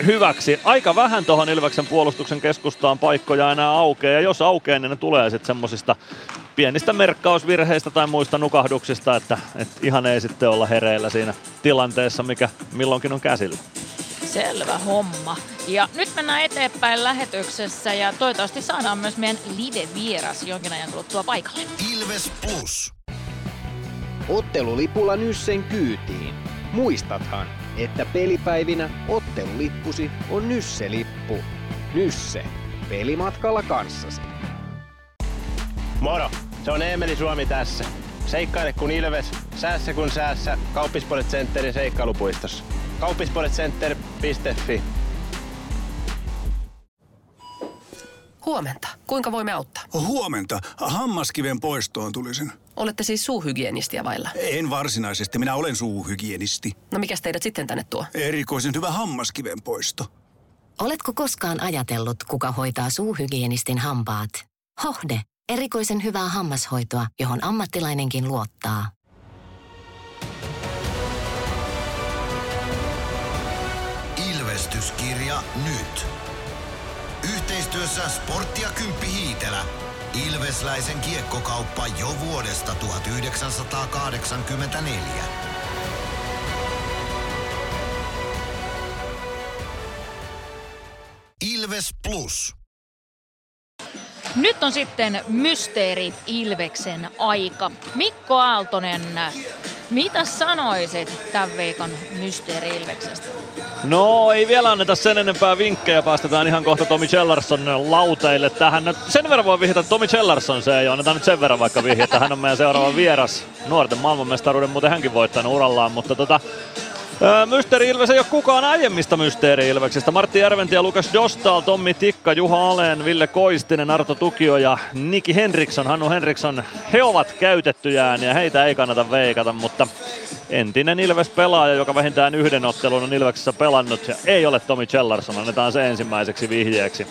[SPEAKER 6] hyväksi. Aika vähän tuohon Ilveksen puolustuksen keskustaan paikkoja enää aukeaa, ja jos aukeaa, niin ne tulee sitten semmosista pienistä merkkausvirheistä tai muista nukahduksista, että, että ihan ei sitten olla hereillä siinä tilanteessa, mikä milloinkin on käsillä.
[SPEAKER 2] Selvä homma. Ja nyt mennään eteenpäin lähetyksessä ja toivottavasti saadaan myös meidän live-vieras jonkin ajan kuluttua paikalle.
[SPEAKER 1] Ilves Plus.
[SPEAKER 11] Ottelulipulla Nyssen kyytiin. Muistathan, että pelipäivinä ottelulippusi on Nysse-lippu. Nysse. Pelimatkalla kanssasi.
[SPEAKER 5] Moro! Se on Eemeli Suomi tässä. Seikkaile kun ilves, säässä kun säässä. Kauppispoilet Centerin seikkailupuistossa. Kauppispoiletcenter.fi
[SPEAKER 12] Huomenta. Kuinka voimme auttaa?
[SPEAKER 13] Huomenta. Hammaskiven poistoon tulisin.
[SPEAKER 12] Olette siis suuhygienistiä vailla?
[SPEAKER 13] En varsinaisesti. Minä olen suuhygienisti.
[SPEAKER 12] No mikä teidät sitten tänne tuo?
[SPEAKER 13] Erikoisen hyvä hammaskiven poisto.
[SPEAKER 14] Oletko koskaan ajatellut, kuka hoitaa suuhygienistin hampaat? Hohde. Erikoisen hyvää hammashoitoa, johon ammattilainenkin luottaa.
[SPEAKER 1] Ilvestyskirja nyt. Yhteistyössä Sportti ja Kymppi Hiitelä. Ilvesläisen kiekkokauppa jo vuodesta 1984. Ilves Plus.
[SPEAKER 2] Nyt on sitten Mysteeri Ilveksen aika. Mikko Aaltonen, mitä sanoisit tämän viikon Mysteeri Ilveksestä?
[SPEAKER 6] No ei vielä anneta sen enempää vinkkejä, päästetään ihan kohta Tomi Chellarsson lauteille tähän. Sen verran voi vihjata, Tomi Chellarsson se ei ole, annetaan nyt sen verran vaikka vihjata, hän on meidän seuraava vieras. Nuorten maailmanmestaruuden muuten hänkin voittanut urallaan, mutta tota, Mysteeri Ilves ei ole kukaan aiemmista Mysteeri Ilveksistä. Martti Järventie, Lukas Dostal, Tommi Tikka, Juha Alen, Ville Koistinen, Arto Tukio ja Niki Henriksson, Hannu Henriksson. He ovat käytettyjään ja heitä ei kannata veikata, mutta entinen Ilves-pelaaja, joka vähintään yhden ottelun on Ilveksessä pelannut ja ei ole Tomi Chellarsson. Annetaan se ensimmäiseksi vihjeeksi.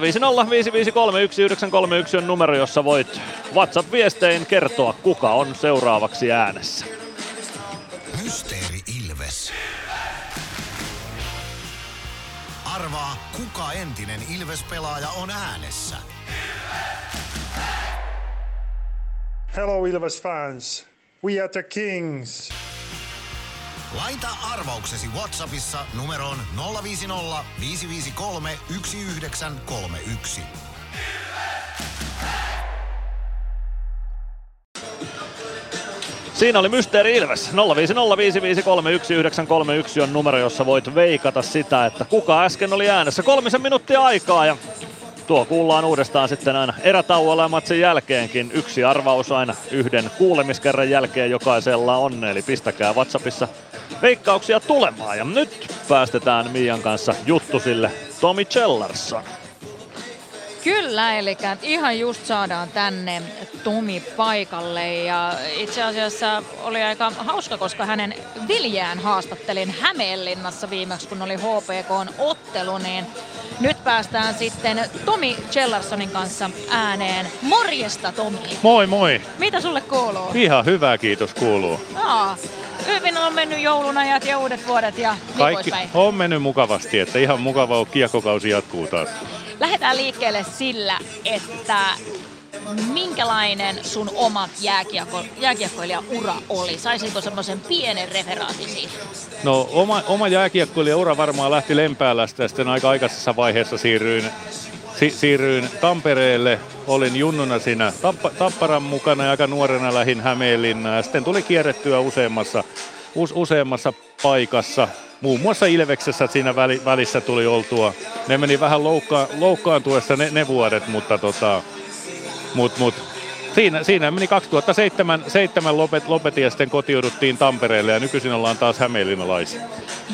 [SPEAKER 6] 050 on numero, jossa voit WhatsApp-viestein kertoa, kuka on seuraavaksi äänessä.
[SPEAKER 1] Mysteeri Arvaa, kuka entinen Ilves-pelaaja on äänessä.
[SPEAKER 15] Hello Ilves fans. We are the Kings.
[SPEAKER 1] Laita arvauksesi Whatsappissa numeroon 050 553 1931.
[SPEAKER 6] Siinä oli Mysteeri Ilves. 0505531 on numero, jossa voit veikata sitä, että kuka äsken oli äänessä. Kolmisen minuuttia aikaa ja tuo kuullaan uudestaan sitten aina erätauolla ja matsin jälkeenkin. Yksi arvaus aina yhden kuulemiskerran jälkeen jokaisella on, eli pistäkää WhatsAppissa veikkauksia tulemaan. Ja nyt päästetään Mian kanssa juttusille Tomi Chellarsson.
[SPEAKER 2] Kyllä, eli ihan just saadaan tänne Tomi paikalle ja itse asiassa oli aika hauska, koska hänen viljään haastattelin Hämeenlinnassa viimeksi, kun oli HPKn ottelu, niin nyt päästään sitten Tomi Chellarssonin kanssa ääneen. Morjesta Tomi!
[SPEAKER 16] Moi moi!
[SPEAKER 2] Mitä sulle kuuluu?
[SPEAKER 16] Ihan hyvää kiitos kuuluu.
[SPEAKER 2] Aa, hyvin on mennyt joulunajat ja uudet vuodet ja niin
[SPEAKER 16] Kaikki
[SPEAKER 2] poispäin.
[SPEAKER 16] on mennyt mukavasti, että ihan mukava kiekkokausi jatkuu taas.
[SPEAKER 2] Lähdetään liikkeelle sillä, että minkälainen sun oma jääkiekko, jääkiekkoilijaura oli? Saisitko semmoisen pienen referaatin siitä?
[SPEAKER 16] No oma, oma jääkiekkoilijaura varmaan lähti Lempäälästä ja sitten aika aikaisessa vaiheessa siirryin, si, siirryin Tampereelle. Olin junnuna siinä Tappa, Tapparan mukana ja aika nuorena lähin Hämeenlinnaan sitten tuli kierrettyä useammassa, us, useammassa paikassa. Muun muassa Ilveksessä siinä väli, välissä tuli oltua. Ne meni vähän loukka, loukkaantuessa ne, ne vuodet, mutta tota, mut, mut, siinä, siinä meni 2007 seitsemän lopet, lopetin ja sitten kotiuduttiin Tampereelle ja nykyisin ollaan taas hämeenlinnalaisia.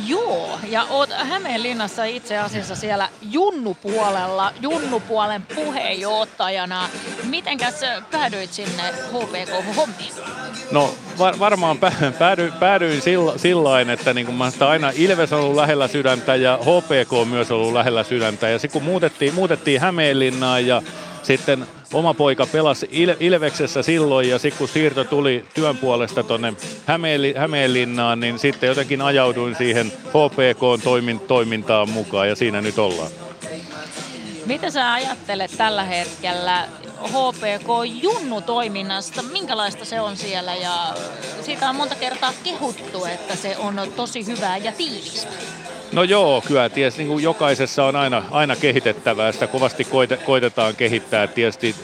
[SPEAKER 2] Joo, ja oot Hämeenlinnassa itse asiassa siellä junnupuolella, junnupuolen puheenjohtajana. Mitenkäs päädyit sinne HPK-hommiin?
[SPEAKER 16] No var, varmaan pä- päädyin, päädyin sillä, sillain, että niin kun mä aina Ilves on ollut lähellä sydäntä ja HPK on myös ollut lähellä sydäntä. Ja sitten kun muutettiin, muutettiin Hämeenlinnaan ja sitten oma poika pelasi Il- Ilveksessä silloin ja sitten kun siirto tuli työn puolesta tuonne Hämeenli- Hämeenlinnaan, niin sitten jotenkin ajauduin siihen HPK-toimintaan mukaan ja siinä nyt ollaan.
[SPEAKER 2] Mitä sä ajattelet tällä hetkellä HPK-junnutoiminnasta? Minkälaista se on siellä? Ja siitä on monta kertaa kehuttu, että se on tosi hyvää ja tiivistä.
[SPEAKER 16] No joo, kyllä tietysti niin jokaisessa on aina, aina kehitettävää, sitä kovasti koite, koitetaan kehittää. Tietysti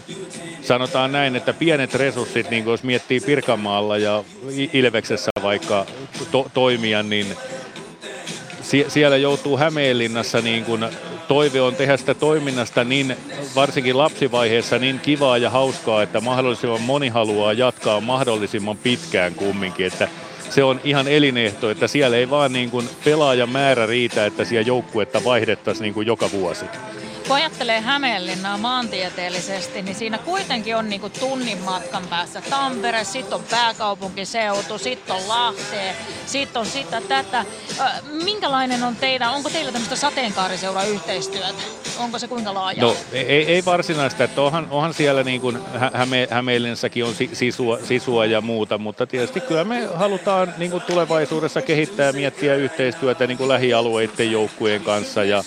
[SPEAKER 16] sanotaan näin, että pienet resurssit, niin jos miettii Pirkanmaalla ja Ilveksessä vaikka to, toimia, niin sie, siellä joutuu Hämeenlinnassa niin kuin toive on tehdä sitä toiminnasta niin, varsinkin lapsivaiheessa niin kivaa ja hauskaa, että mahdollisimman moni haluaa jatkaa mahdollisimman pitkään kumminkin, että se on ihan elinehto, että siellä ei vaan niin kuin pelaajan määrä riitä, että siellä joukkuetta vaihdettaisiin niin kuin joka vuosi.
[SPEAKER 2] Kun ajattelee Hämeenlinnaa maantieteellisesti, niin siinä kuitenkin on niinku tunnin matkan päässä Tampere, sitten on pääkaupunkiseutu, sitten on Lahteen, sitten on sitä tätä. Minkälainen on teidän, onko teillä tämmöistä sateenkaariseura-yhteistyötä? Onko se kuinka laaja?
[SPEAKER 16] No ei, ei varsinaista, että onhan, onhan siellä niin kuin Hä- Häme, Hämeenlinnassakin on si- sisua, sisua ja muuta, mutta tietysti kyllä me halutaan niin kuin tulevaisuudessa kehittää ja miettiä yhteistyötä niin kuin lähialueiden joukkueen kanssa ja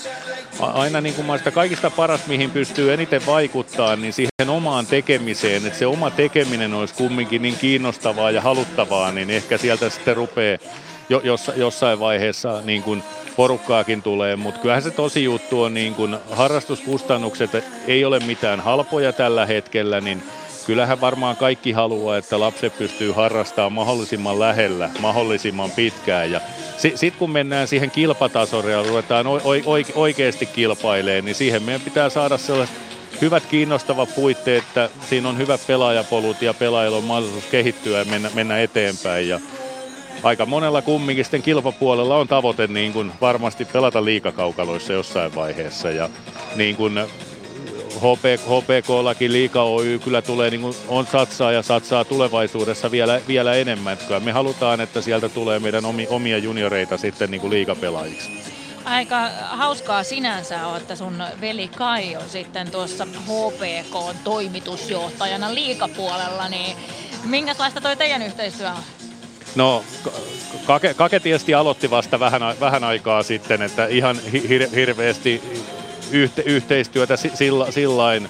[SPEAKER 16] aina niin kuin mä sitä kaikista paras, mihin pystyy eniten vaikuttaa, niin siihen omaan tekemiseen, että se oma tekeminen olisi kumminkin niin kiinnostavaa ja haluttavaa, niin ehkä sieltä sitten rupeaa jo, jossa, jossain vaiheessa niin kuin porukkaakin tulee, mutta kyllähän se tosi juttu on niin kuin harrastuskustannukset ei ole mitään halpoja tällä hetkellä, niin kyllähän varmaan kaikki haluaa, että lapset pystyy harrastamaan mahdollisimman lähellä, mahdollisimman pitkään ja sitten kun mennään siihen kilpatasolle ja ruvetaan oikeasti kilpailemaan, niin siihen meidän pitää saada sellaiset hyvät kiinnostavat puitteet, että siinä on hyvät pelaajapolut ja pelaajilla on mahdollisuus kehittyä ja mennä, mennä eteenpäin. Ja aika monella kumminkin sitten kilpapuolella on tavoite niin kuin varmasti pelata liikakaukaloissa jossain vaiheessa. Ja niin kuin HP, HPK-laki Liika Oy kyllä tulee, niin kuin on satsaa ja satsaa tulevaisuudessa vielä, vielä enemmän. Kyllä me halutaan, että sieltä tulee meidän omi, omia junioreita sitten niin kuin liikapelaajiksi.
[SPEAKER 2] Aika hauskaa sinänsä on, että sun veli Kai on sitten tuossa HPK toimitusjohtajana liikapuolella, niin minkälaista toi teidän yhteistyö on?
[SPEAKER 16] No, Kake, Kake tietysti aloitti vasta vähän, vähän aikaa sitten, että ihan hi- hir, hirveästi yhte, yhteistyötä si- sillä, sillain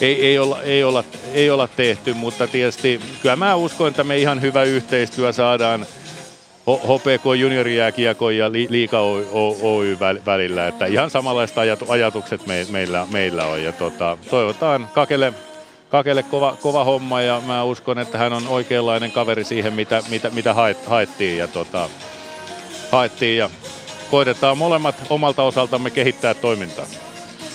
[SPEAKER 16] ei, ei, olla, ei, olla, ei olla tehty, mutta tietysti kyllä mä uskon, että me ihan hyvä yhteistyö saadaan HPK juniorijääkiekon ja Li- Liika Oy, Oy väl- välillä, että ihan samanlaiset ajatu- ajatukset me, meillä, meillä on ja tota, toivotaan Kakelle Kakelle kova, kova homma ja mä uskon, että hän on oikeanlainen kaveri siihen, mitä, mitä, mitä haet, haettiin. Ja tota, haettiin ja koitetaan molemmat omalta osaltamme kehittää toimintaa.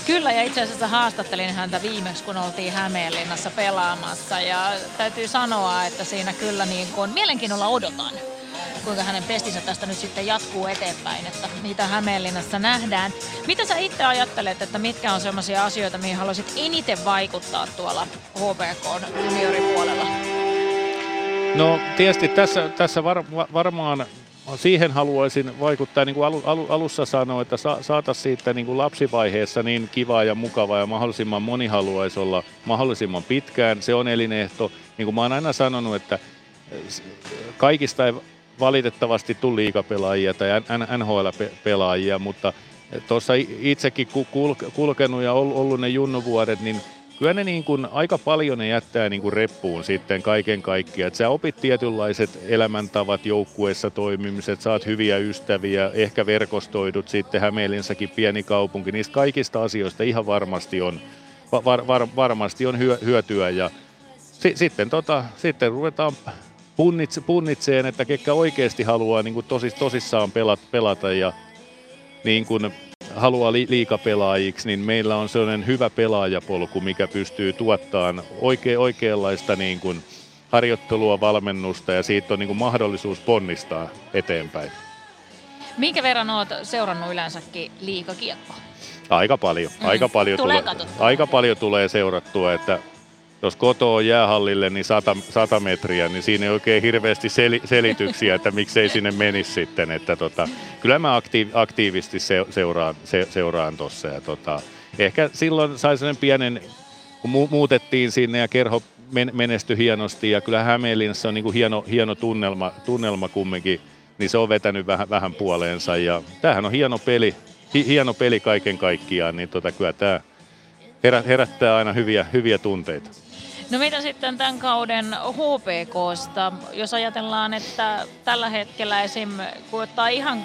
[SPEAKER 2] Kyllä, ja itse asiassa haastattelin häntä viimeksi, kun oltiin Hämeenlinnassa pelaamassa. Ja täytyy sanoa, että siinä kyllä niin kuin mielenkiinnolla odotan, kuinka hänen pestinsä tästä nyt sitten jatkuu eteenpäin, että mitä Hämeenlinnassa nähdään. Mitä sä itse ajattelet, että mitkä on sellaisia asioita, mihin haluaisit eniten vaikuttaa tuolla HPK junioripuolella?
[SPEAKER 16] No tietysti tässä, tässä var, varmaan siihen haluaisin vaikuttaa, niin kuin alu, alu, alussa sanoin, että sa, saataisiin siitä niin kuin lapsivaiheessa niin kivaa ja mukavaa ja mahdollisimman moni haluaisi olla mahdollisimman pitkään. Se on elinehto. Niin kuin mä oon aina sanonut, että kaikista ei valitettavasti tule liikapelaajia tai NHL-pelaajia, mutta tuossa itsekin kulkenut ja ollut ne junnuvuodet, niin kyllä ne niin kuin, aika paljon ne jättää niin kuin reppuun sitten kaiken kaikkiaan. Että sä opit tietynlaiset elämäntavat joukkueessa toimimiset, saat hyviä ystäviä, ehkä verkostoidut sitten Hämeenlinssäkin pieni kaupunki. Niistä kaikista asioista ihan varmasti on, var, var, varmasti on hyö, hyötyä ja si, sitten, tota, sitten ruvetaan punnitse, punnitseen, että ketkä oikeasti haluaa niin kuin tosis, tosissaan pelata, pelata ja niin kuin haluaa li- liikapelaajiksi, niin meillä on sellainen hyvä pelaajapolku, mikä pystyy tuottamaan oikea, oikeanlaista niin kuin harjoittelua, valmennusta ja siitä on niin kuin mahdollisuus ponnistaa eteenpäin.
[SPEAKER 2] Minkä verran olet seurannut yleensäkin liikakiekkoa?
[SPEAKER 16] Aika paljon. Mm. Aika, paljon tulee, tulee aika paljon tulee seurattua, että jos kotoa jäähallille niin 100, 100 metriä, niin siinä ei oikein hirveästi sel, selityksiä, että miksei sinne menisi sitten. Että tota, kyllä mä aktiiv, aktiivisesti se, seuraan, se, seuraan tuossa. Tota, ehkä silloin sai sellainen pienen, kun mu, muutettiin sinne ja kerho men, menestyi hienosti ja kyllä Hämeenlinnassa on niin kuin hieno, hieno tunnelma, tunnelma kumminkin, niin se on vetänyt vähän, vähän puoleensa. Ja tämähän on hieno peli, hi, hieno peli kaiken kaikkiaan, niin tota, kyllä tämä herättää aina hyviä, hyviä tunteita.
[SPEAKER 2] No mitä sitten tämän kauden HPKsta, jos ajatellaan, että tällä hetkellä esim. kun ottaa ihan,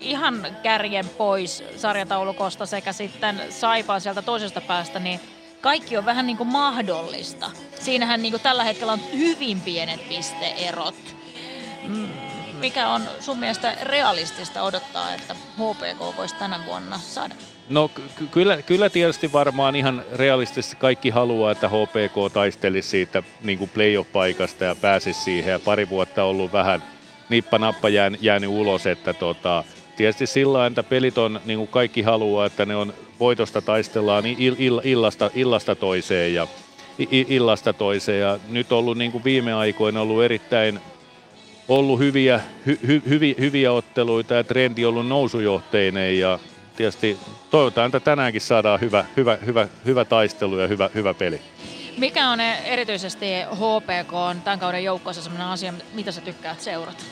[SPEAKER 2] ihan kärjen pois sarjataulukosta sekä sitten saipaa sieltä toisesta päästä, niin kaikki on vähän niin kuin mahdollista. Siinähän niin kuin tällä hetkellä on hyvin pienet pisteerot. Mikä on sun mielestä realistista odottaa, että HPK voisi tänä vuonna saada?
[SPEAKER 16] No ky- kyllä, kyllä tietysti varmaan ihan realistisesti kaikki haluaa, että HPK taistelisi siitä niin kuin playoff-paikasta ja pääsisi siihen. Ja pari vuotta ollut vähän nippa-nappa jään, jäänyt ulos, että tota, tietysti sillä että pelit on, niin kuin kaikki haluaa, että ne on voitosta taistellaan ill, ill, illasta, illasta toiseen ja illasta toiseen. Ja nyt on ollut niin kuin viime aikoina ollut erittäin ollut hyviä, hy, hy, hyviä, hyviä otteluita ja trendi on ollut nousujohteinen ja tietysti toivotaan, että tänäänkin saadaan hyvä, hyvä, hyvä, hyvä taistelu ja hyvä, hyvä peli.
[SPEAKER 2] Mikä on erityisesti HPK on tämän kauden joukkoissa sellainen asia, mitä sä tykkäät seurata?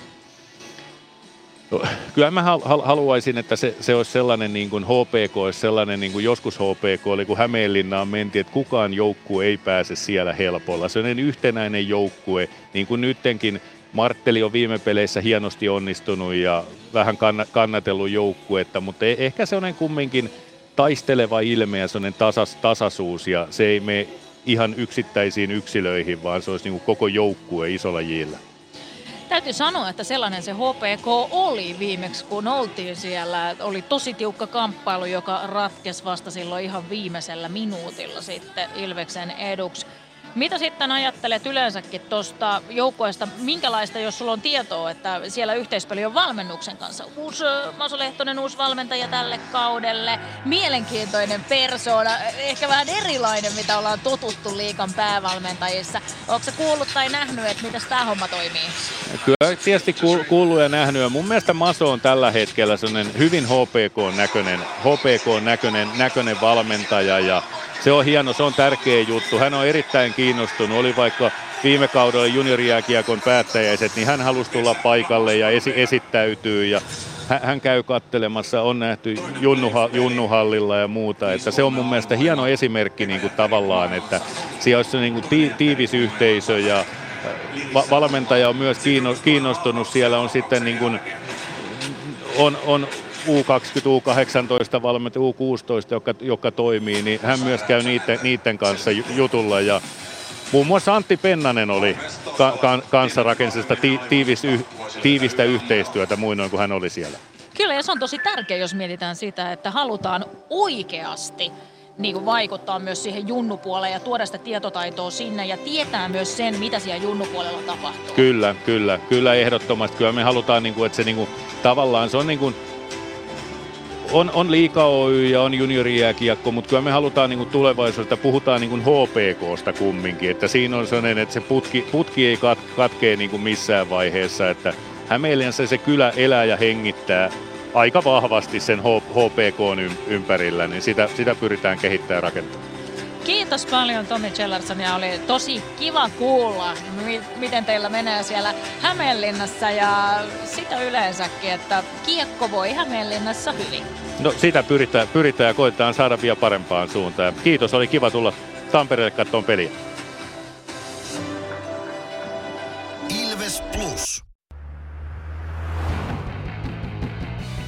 [SPEAKER 16] No, kyllä mä haluaisin, että se, se olisi sellainen niin kuin HPK, olisi sellainen niin kuin joskus HPK oli, kun Hämeenlinnaan mentiin, että kukaan joukkue ei pääse siellä helpolla. Se on yhtenäinen joukkue, niin kuin nyttenkin Martteli on viime peleissä hienosti onnistunut ja vähän kannatellut joukkuetta, mutta e- ehkä se on kumminkin taisteleva ilme ja sellainen tasas, tasasuus ja se ei mene ihan yksittäisiin yksilöihin, vaan se olisi niin kuin koko joukkue isolla jillä.
[SPEAKER 2] Täytyy sanoa, että sellainen se HPK oli viimeksi, kun oltiin siellä. Oli tosi tiukka kamppailu, joka ratkesi vasta silloin ihan viimeisellä minuutilla sitten Ilveksen eduksi. Mitä sitten ajattelet yleensäkin tuosta joukkueesta? Minkälaista, jos sulla on tietoa, että siellä yhteispeli on valmennuksen kanssa? Uusi Maso Lehtonen, uusi valmentaja tälle kaudelle. Mielenkiintoinen persoona, ehkä vähän erilainen, mitä ollaan totuttu liikan päävalmentajissa. Onko kuullut tai nähnyt, että miten tämä homma toimii?
[SPEAKER 16] Kyllä tietysti kuullut ja nähnyt. Ja mun mielestä Maso on tällä hetkellä sellainen hyvin HPK-näköinen, HPK-näköinen näköinen valmentaja ja se on hieno, se on tärkeä juttu. Hän on erittäin kiinnostunut, oli vaikka viime kaudella juniorijääkiekon päättäjäiset, niin hän halusi tulla paikalle ja esi- esittäytyy ja hän käy kattelemassa, on nähty junnuha, junnuhallilla ja muuta. Että se on mun mielestä hieno esimerkki niin kuin tavallaan, että siellä olisi niin kuin ti- tiivis yhteisö ja va- valmentaja on myös kiinnostunut. Siellä on sitten niin kuin, on, on U20, U18 valmentaja, U16, joka, joka toimii, niin hän myös käy niiden, niiden kanssa jutulla ja muun muassa Antti Pennanen oli ka- ka- kanssa rakensi sitä ti- tiivis yh- tiivistä yhteistyötä muinoin kuin hän oli siellä.
[SPEAKER 2] Kyllä, ja se on tosi tärkeä, jos mietitään sitä, että halutaan oikeasti niin kuin vaikuttaa myös siihen junnupuoleen ja tuoda sitä tietotaitoa sinne ja tietää myös sen, mitä siellä junnupuolella tapahtuu.
[SPEAKER 16] Kyllä, kyllä, kyllä ehdottomasti. Kyllä me halutaan, niin kuin, että se niin kuin, tavallaan se on niin kuin, on, on liika Oy ja on juniorijääkiekko, mutta kyllä me halutaan niin tulevaisuudesta, puhutaan niin HPKsta kumminkin, että siinä on sellainen, että se putki, putki ei kat, katkee niin missään vaiheessa, että Hämeenlinnassa se kylä elää ja hengittää aika vahvasti sen HPK ympärillä, niin sitä, sitä pyritään kehittämään ja rakentamaan.
[SPEAKER 2] Kiitos paljon Tomi Chellarsson ja oli tosi kiva kuulla, miten teillä menee siellä Hämeenlinnassa ja sitä yleensäkin, että kiekko voi Hämeenlinnassa hyvin.
[SPEAKER 16] No sitä pyritään, pyritään ja koetaan saada vielä parempaan suuntaan. Kiitos, oli kiva tulla Tampereelle katsomaan peliä.
[SPEAKER 1] Ilves Plus.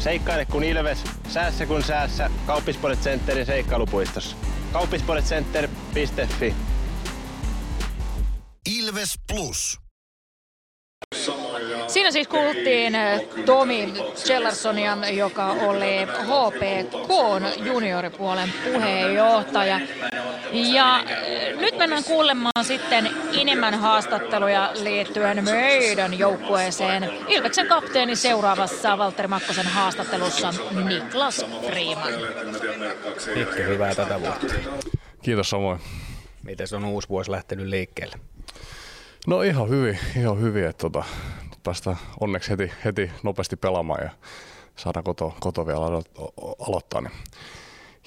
[SPEAKER 5] Seikkaile kun ilves, säässä kun säässä. Kauppispoilet Centerin seikkailupuistossa. Kauppispoiletcenter.fi
[SPEAKER 1] Ilves Plus.
[SPEAKER 2] Siinä siis kuultiin eh, Tomi Chellarssonia, joka oli HPK junioripuolen puheenjohtaja. Ja eh, nyt mennään kuulemaan sitten enemmän haastatteluja liittyen meidän joukkueeseen. Ilveksen kapteeni seuraavassa Valtteri Makkosen haastattelussa Niklas Freeman.
[SPEAKER 4] Nikki, hyvää tätä vuotta.
[SPEAKER 17] Kiitos samoin.
[SPEAKER 4] Miten on uusi vuosi lähtenyt liikkeelle?
[SPEAKER 17] No ihan hyvin, ihan hyvin, että tota, päästään onneksi heti, heti nopeasti pelaamaan ja saadaan koto, koto vielä alo- aloittaa, niin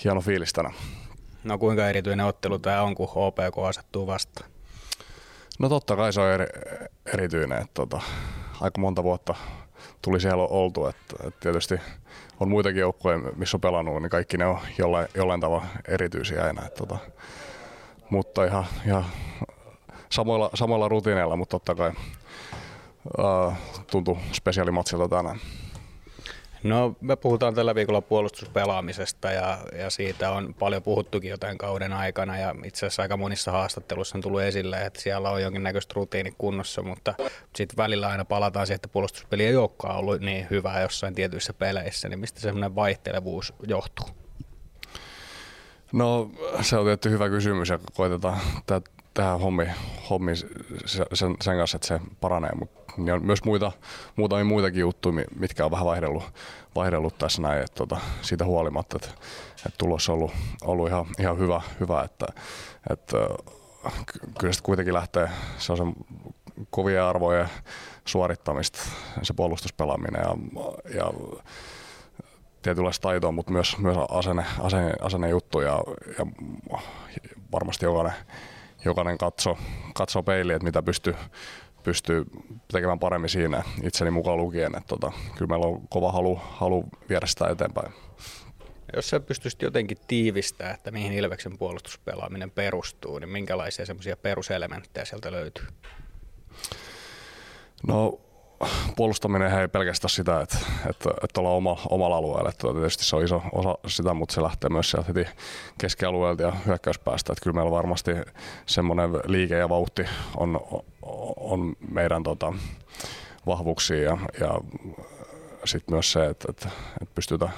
[SPEAKER 17] hieno fiilis tänään.
[SPEAKER 4] No kuinka erityinen ottelu tämä on, kun OPK asettuu vastaan?
[SPEAKER 17] No totta kai se on eri, erityinen, että tota, aika monta vuotta tuli siellä oltu, että, että tietysti on muitakin joukkoja, missä on pelannut, niin kaikki ne on jollain, jollain tavalla erityisiä aina. Että, tota, mutta ihan, ihan samoilla, samoilla rutiineilla, mutta totta kai uh, tuntui spesiaalimatsilta tänään.
[SPEAKER 4] No me puhutaan tällä viikolla puolustuspelaamisesta ja, ja siitä on paljon puhuttukin jotain kauden aikana ja itse asiassa aika monissa haastatteluissa on tullut esille, että siellä on jonkinnäköistä rutiini kunnossa, mutta sitten välillä aina palataan siihen, että puolustuspeli ei olekaan ollut niin hyvää jossain tietyissä peleissä, niin mistä semmoinen vaihtelevuus johtuu?
[SPEAKER 17] No se on tietty hyvä kysymys ja koitetaan tähän hommi, hommi sen, sen kanssa, että se paranee, mutta niin on myös muita, muutamia muitakin juttuja, mitkä on vähän vaihdellut, vaihdellut tässä näin, että tota, siitä huolimatta, että, että tulos on ollut, ollut ihan, ihan hyvä, hyvä että, että kyllä sitten kuitenkin lähtee, se on se kovia arvoja suorittamista, se puolustuspelaaminen ja, ja tietynlaista taitoa, mutta myös, myös asenne, asenne, asenne juttu ja, ja varmasti jokainen, jokainen katso, katso peiliin, että mitä pystyy, pystyy tekemään paremmin siinä itseni mukaan lukien. Että tota, kyllä meillä on kova halu, halu viedä sitä eteenpäin.
[SPEAKER 4] Jos sä pystyisit jotenkin tiivistämään, että mihin Ilveksen puolustuspelaaminen perustuu, niin minkälaisia semmoisia peruselementtejä sieltä löytyy?
[SPEAKER 17] No puolustaminen ei pelkästään sitä, että, että, että ollaan oma, omalla alueella. Että tietysti se on iso osa sitä, mutta se lähtee myös sieltä heti keskialueelta ja hyökkäyspäästä. Että kyllä meillä varmasti semmoinen liike ja vauhti on, on meidän tota, vahvuuksia ja, ja sitten myös se, että, että, että pystytään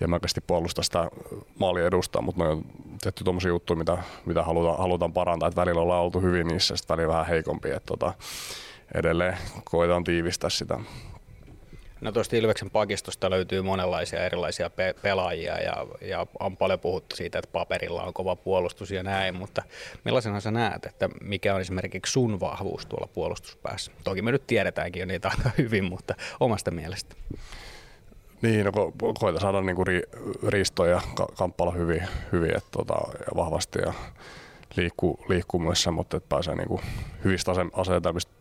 [SPEAKER 17] jämäkästi puolustamaan sitä maalia edustaa, mutta ne on tehty tuommoisia juttuja, mitä, mitä halutaan, halutaan parantaa. Että välillä ollaan oltu hyvin niissä, sitten välillä vähän heikompi. Että, tota, edelleen koetaan tiivistää sitä.
[SPEAKER 4] No tuosta Ilveksen pakistosta löytyy monenlaisia erilaisia pe- pelaajia ja, ja on paljon puhuttu siitä, että paperilla on kova puolustus ja näin, mutta millaisena sä näet, että mikä on esimerkiksi sun vahvuus tuolla puolustuspäässä? Toki me nyt tiedetäänkin jo niitä aika hyvin, mutta omasta mielestä.
[SPEAKER 17] Niin, no ko- koita saada niinku ri- riistoja ja ka- kamppailla hyvin, hyvin että tota, ja vahvasti ja liikkuu, liikkumisessa, mutta että pääsee niin kuin hyvistä ase- asetelmista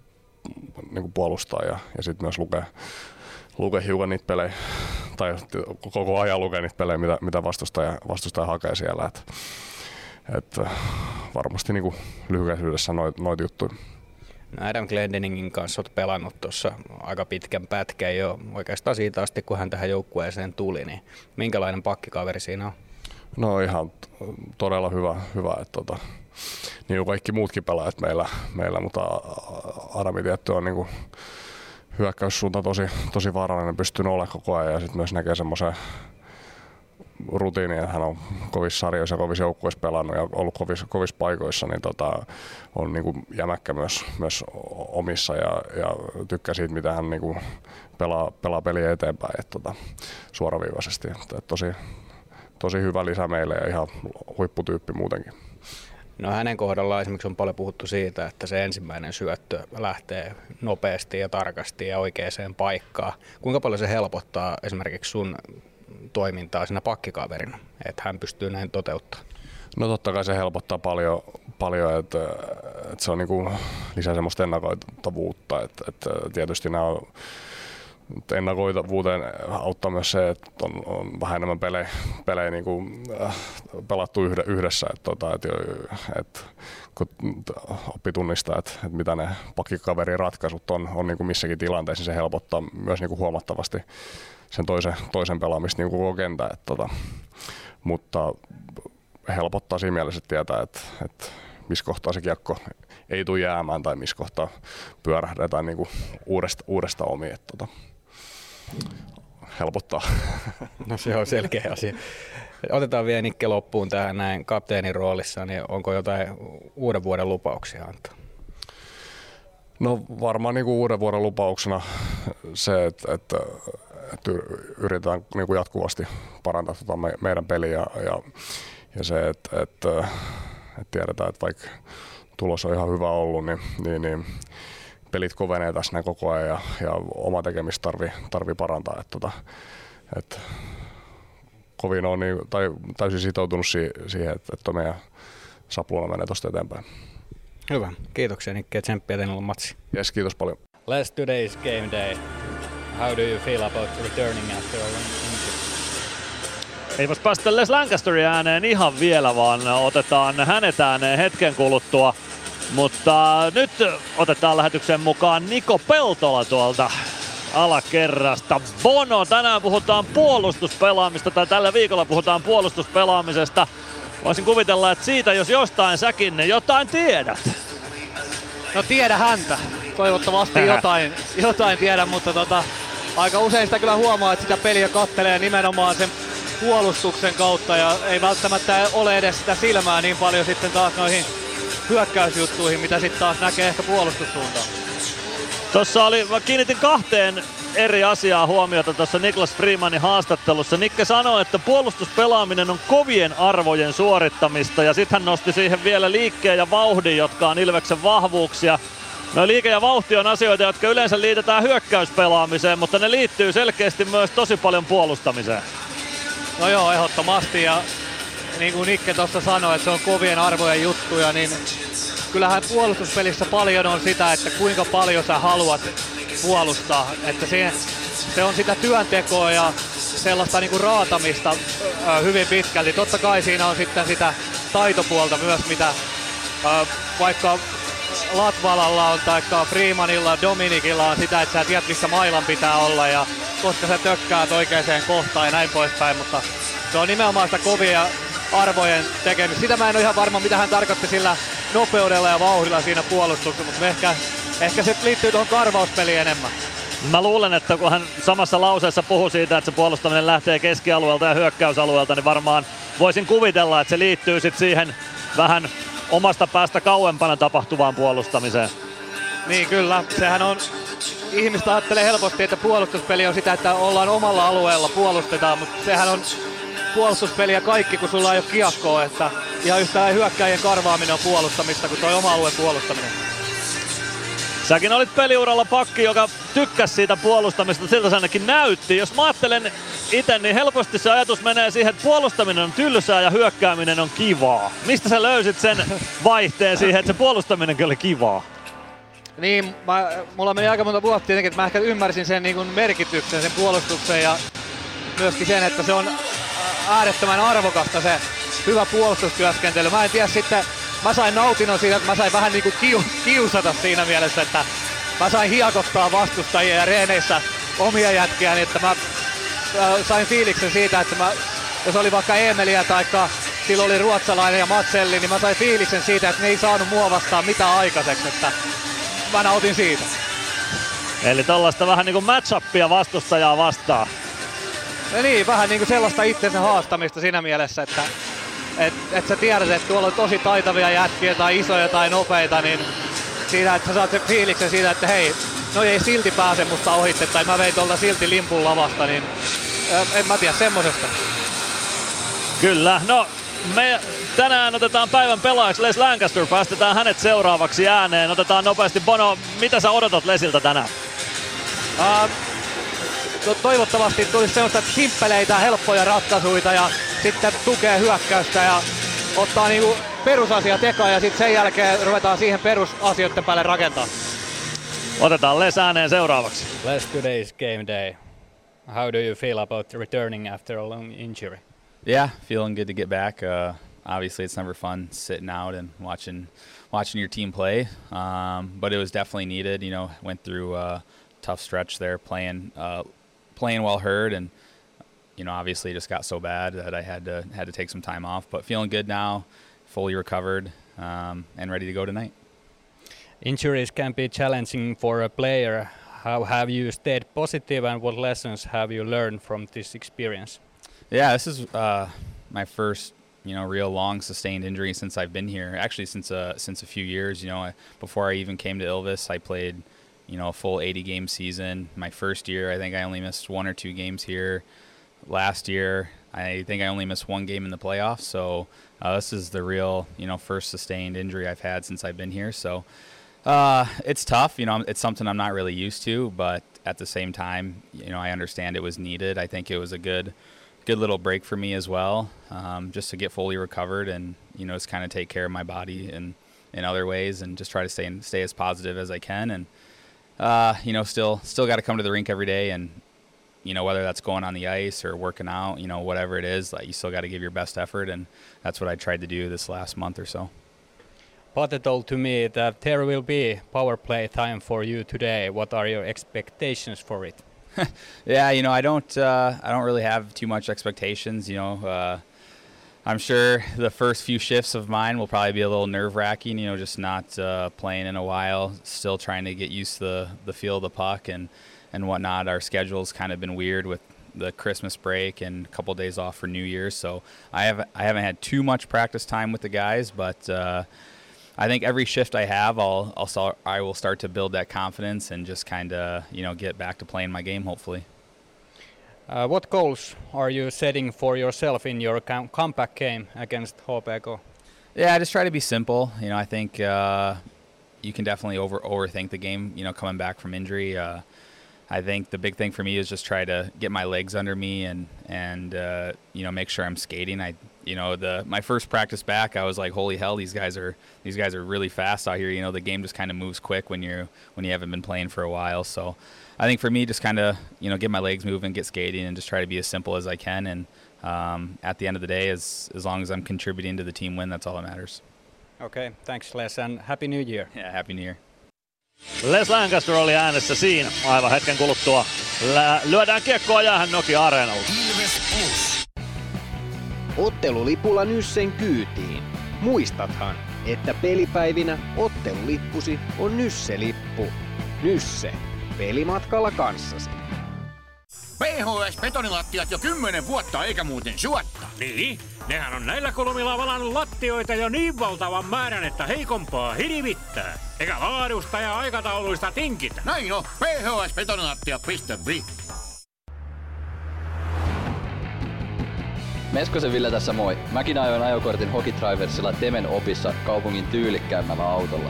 [SPEAKER 17] niin kuin puolustaa ja, ja sitten myös lukee, lukee hiukan niitä pelejä, tai koko ajan lukee niitä pelejä, mitä, mitä vastustaja, vastustaja hakee siellä. Et, et varmasti niin kuin lyhykäisyydessä noita noit juttuja.
[SPEAKER 4] No Adam Glendeningin kanssa olet pelannut tuossa aika pitkän pätkän jo oikeastaan siitä asti, kun hän tähän joukkueeseen tuli, niin minkälainen pakkikaveri siinä on?
[SPEAKER 17] No ihan todella hyvä, hyvä että tota, niin kuin kaikki muutkin pelaajat meillä, meillä mutta Adami tietty on niin kuin hyökkäyssuunta tosi, tosi vaarallinen, pystyy olemaan koko ajan ja sitten myös näkee semmoisen rutiini, että hän on kovissa sarjoissa ja kovissa joukkueissa pelannut ja ollut kovissa, kovissa paikoissa, niin tota, on niin kuin jämäkkä myös, myös omissa ja, ja tykkää siitä, mitä hän niin kuin pelaa, pelaa peliä eteenpäin että tota, suoraviivaisesti. Että, tosi, tosi hyvä lisä meille ja ihan huipputyyppi muutenkin.
[SPEAKER 4] No hänen kohdallaan esimerkiksi on paljon puhuttu siitä, että se ensimmäinen syöttö lähtee nopeasti ja tarkasti ja oikeaan paikkaan. Kuinka paljon se helpottaa esimerkiksi sun toimintaa siinä pakkikaverina, että hän pystyy näin toteuttamaan?
[SPEAKER 17] No totta kai se helpottaa paljon, paljon että, että se on niin kuin lisää semmoista ennakoitavuutta, että, että tietysti nämä on ennakoitavuuteen auttaa myös se, että on, on vähän enemmän pelejä, pelejä niin kuin, äh, pelattu yhdessä, että, tota, että, että kun oppi tunnistaa, että, että mitä ne pakkikaverin ratkaisut on, on niin kuin missäkin tilanteessa, niin se helpottaa myös niin kuin huomattavasti sen toisen, toisen pelaamista niin koko kentän. Että, tota, mutta helpottaa siinä mielessä, että tietää, että, että missä kohtaa se kiekko ei tule jäämään tai missä kohtaa pyörähdetään niin kuin uudesta, uudesta omiin. Että, tota, helpottaa. [LAUGHS]
[SPEAKER 4] No se on selkeä asia. Otetaan vielä Nikke loppuun tähän näin kapteenin roolissa, niin onko jotain uuden vuoden lupauksia antaa?
[SPEAKER 17] No varmaan niin kuin uuden vuoden lupauksena se, että, että, että yritetään niin kuin jatkuvasti parantaa tuota me, meidän peliä ja, ja, ja se, että, että, että tiedetään, että vaikka tulos on ihan hyvä ollut, niin, niin, niin pelit kovenee tässä näin koko ajan ja, ja oma tekemistä tarvii, tarvii parantaa. Että, tota, että kovin on niin, tai täysin sitoutunut si, siihen, että, että meidän sapluuna menee tuosta eteenpäin.
[SPEAKER 4] Hyvä. Kiitoksia Nikke ja tsemppiä teillä matsi.
[SPEAKER 17] Yes, kiitos paljon.
[SPEAKER 4] Last today's game day. How do you feel about returning after all
[SPEAKER 6] ei voisi päästä Les Lancasterin ääneen ihan vielä, vaan otetaan hänet ääneen hetken kuluttua. Mutta nyt otetaan lähetyksen mukaan Niko Peltola tuolta alakerrasta. Bono, tänään puhutaan puolustuspelaamista, tai tällä viikolla puhutaan puolustuspelaamisesta. Voisin kuvitella, että siitä jos jostain säkin, niin jotain tiedät.
[SPEAKER 18] No tiedä häntä. Toivottavasti jotain, jotain tiedän, mutta tota, aika usein sitä kyllä huomaa, että sitä peliä kattelee nimenomaan sen puolustuksen kautta ja ei välttämättä ole edes sitä silmää niin paljon sitten taas noihin hyökkäysjuttuihin, mitä sitten taas näkee ehkä puolustussuuntaan.
[SPEAKER 6] Tuossa oli, mä kiinnitin kahteen eri asiaa huomiota tuossa Niklas Freemanin haastattelussa. Nikke sanoi, että puolustuspelaaminen on kovien arvojen suorittamista ja sitten hän nosti siihen vielä liikkeen ja vauhdin, jotka on Ilveksen vahvuuksia. No liike ja vauhti on asioita, jotka yleensä liitetään hyökkäyspelaamiseen, mutta ne liittyy selkeästi myös tosi paljon puolustamiseen.
[SPEAKER 18] No joo, ehdottomasti ja niin kuin Nikke tuossa sanoi, että se on kovien arvojen juttuja, niin kyllähän puolustuspelissä paljon on sitä, että kuinka paljon sä haluat puolustaa. Että se, se on sitä työntekoa ja sellaista niin kuin raatamista hyvin pitkälti. Totta kai siinä on sitten sitä taitopuolta myös, mitä vaikka Latvalalla on, tai Freemanilla, Dominikilla on sitä, että sä tiedät missä mailan pitää olla ja koska sä tökkäät oikeaan kohtaan ja näin poispäin, mutta se on nimenomaan sitä kovia arvojen tekemistä. Sitä mä en ole ihan varma, mitä hän tarkoitti sillä nopeudella ja vauhdilla siinä puolustuksessa, mutta ehkä, ehkä se liittyy tuohon karvauspeliin enemmän.
[SPEAKER 6] Mä luulen, että kun hän samassa lauseessa puhui siitä, että se puolustaminen lähtee keskialueelta ja hyökkäysalueelta, niin varmaan voisin kuvitella, että se liittyy sitten siihen vähän omasta päästä kauempana tapahtuvaan puolustamiseen.
[SPEAKER 18] Niin kyllä, sehän on, ihmistä ajattelee helposti, että puolustuspeli on sitä, että ollaan omalla alueella, puolustetaan, mutta sehän on puolustuspeliä kaikki, kun sulla ei ole kiekkoa, että ihan yhtä hyökkäjien karvaaminen on puolustamista kuin tuo oma alueen puolustaminen.
[SPEAKER 6] Säkin olit peliuralla pakki, joka tykkäsi siitä puolustamista, siltä se ainakin näytti. Jos mä ajattelen itse, niin helposti se ajatus menee siihen, että puolustaminen on tylsää ja hyökkääminen on kivaa. Mistä sä löysit sen [LAUGHS] vaihteen siihen, että se puolustaminenkin oli kivaa?
[SPEAKER 18] Niin, mä, mulla meni aika monta vuotta tietenkin, että mä ehkä ymmärsin sen niin merkityksen, sen puolustuksen ja myöskin sen, että se on äärettömän arvokasta se hyvä puolustustyöskentely. Mä en tiedä sitten, mä sain nautinnon siitä, että mä sain vähän niin kuin kiu, kiusata siinä mielessä, että mä sain hiakottaa vastustajia ja reeneissä omia jätkiä, niin että mä sain fiiliksen siitä, että mä, jos oli vaikka Emeliä tai silloin oli ruotsalainen ja Matselli, niin mä sain fiiliksen siitä, että ne ei saanut mua vastaan mitään aikaiseksi, että mä nautin siitä.
[SPEAKER 6] Eli tällaista vähän niin kuin match-upia vastustajaa vastaan.
[SPEAKER 18] Ja niin, vähän niin kuin sellaista itsensä haastamista siinä mielessä, että et, et sä tiedät, että tuolla on tosi taitavia jätkiä tai isoja tai nopeita, niin siinä, että sä saat sen fiiliksen siitä, että hei, no ei silti pääse musta ohitte, tai mä vein tuolta silti limpun lavasta, niin en mä tiedä semmosesta.
[SPEAKER 6] Kyllä, no me tänään otetaan päivän pelaajaksi Les Lancaster, päästetään hänet seuraavaksi ääneen. Otetaan nopeasti Bono, mitä sä odotat Lesiltä tänään?
[SPEAKER 18] Uh, to- toivottavasti tulisi semmoista simppeleitä, helppoja ratkaisuja ja sitten tukee hyökkäystä ja ottaa niinku perusasiat eka ja sitten sen jälkeen ruvetaan siihen perusasioiden päälle rakentaa.
[SPEAKER 6] Otetaan Les ääneen seuraavaksi.
[SPEAKER 4] Les, today is game day. How do you feel about returning after a long injury?
[SPEAKER 19] Yeah, feeling good to get back. Uh, obviously, it's never fun sitting out and watching watching your team play, um, but it was definitely needed. You know, went through a tough stretch there, playing uh, playing well hurt, and you know, obviously, it just got so bad that I had to had to take some time off. But feeling good now, fully recovered, um, and ready to go tonight.
[SPEAKER 4] Injuries can be challenging for a player. How have you stayed positive, and what lessons have you learned from this experience?
[SPEAKER 19] Yeah, this is uh, my first, you know, real long sustained injury since I've been here. Actually, since uh, since a few years. You know, I, before I even came to Ilvis, I played, you know, a full 80 game season. My first year, I think I only missed one or two games here. Last year, I think I only missed one game in the playoffs. So uh, this is the real, you know, first sustained injury I've had since I've been here. So uh, it's tough. You know, it's something I'm not really used to, but at the same time, you know, I understand it was needed. I think it was a good good little break for me as well, um, just to get fully recovered and you know just kind of take care of my body in in other ways and just try to stay stay as positive as I can and uh, you know still still got to come to the rink every day and you know whether that's going on the ice or working out you know whatever it is like you still got to give your best effort and that's what I tried to do this last month or so.
[SPEAKER 4] Pate told to me that there will be power play time for you today. What are your expectations for it? [LAUGHS]
[SPEAKER 19] yeah, you know, I don't, uh, I don't really have too much expectations. You know, uh, I'm sure the first few shifts of mine will probably be a little nerve wracking. You know, just not uh, playing in a while, still trying to get used to the the feel of the puck and and whatnot. Our schedule's kind of been weird with the Christmas break and a couple days off for New Year's, so I have I haven't had too much practice time with the guys, but. Uh, I think every shift I have, I'll, I'll I will start to build that confidence and just kind of you know get back to playing my game. Hopefully.
[SPEAKER 4] Uh, what goals are you setting for yourself in your com- comeback game against HPK?
[SPEAKER 19] Yeah, I just try to be simple. You know, I think uh, you can definitely over overthink the game. You know, coming back from injury. Uh, I think the big thing for me is just try to get my legs under me and and uh, you know make sure I'm skating. I you know the my first practice back, I was like, holy hell, these guys are these guys are really fast out here. You know, the game just kind of moves quick when you're when you haven't been playing for a while. So I think for me, just kind of you know get my legs moving, get skating, and just try to be as simple as I can. And um, at the end of the day, as as long as I'm contributing to the team win, that's all that matters.
[SPEAKER 4] Okay, thanks Les and Happy New Year.
[SPEAKER 19] Yeah, Happy New Year.
[SPEAKER 6] Les Lancaster oli äänessä siinä. Aivan hetken kuluttua Lä- lyödään kiekkoa jäähän Nokia Areenalla.
[SPEAKER 1] Ilves Plus.
[SPEAKER 11] Ottelulipulla Nyssen kyytiin. Muistathan, että pelipäivinä ottelulippusi on Nysse-lippu. Nysse. Pelimatkalla kanssasi.
[SPEAKER 9] PHS-betonilattiat jo kymmenen vuotta eikä muuten suotta.
[SPEAKER 20] Niin, nehän on näillä kolmilla valannut lattioita jo niin valtavan määrän, että heikompaa hirvittää. Eikä laadusta ja aikatauluista tinkitä.
[SPEAKER 9] Näin on, phsbetonilattia.fi.
[SPEAKER 8] Meskosen Ville tässä moi. Mäkin ajoin ajokortin Hokitriversilla Temen opissa kaupungin tyylikkäämmällä autolla.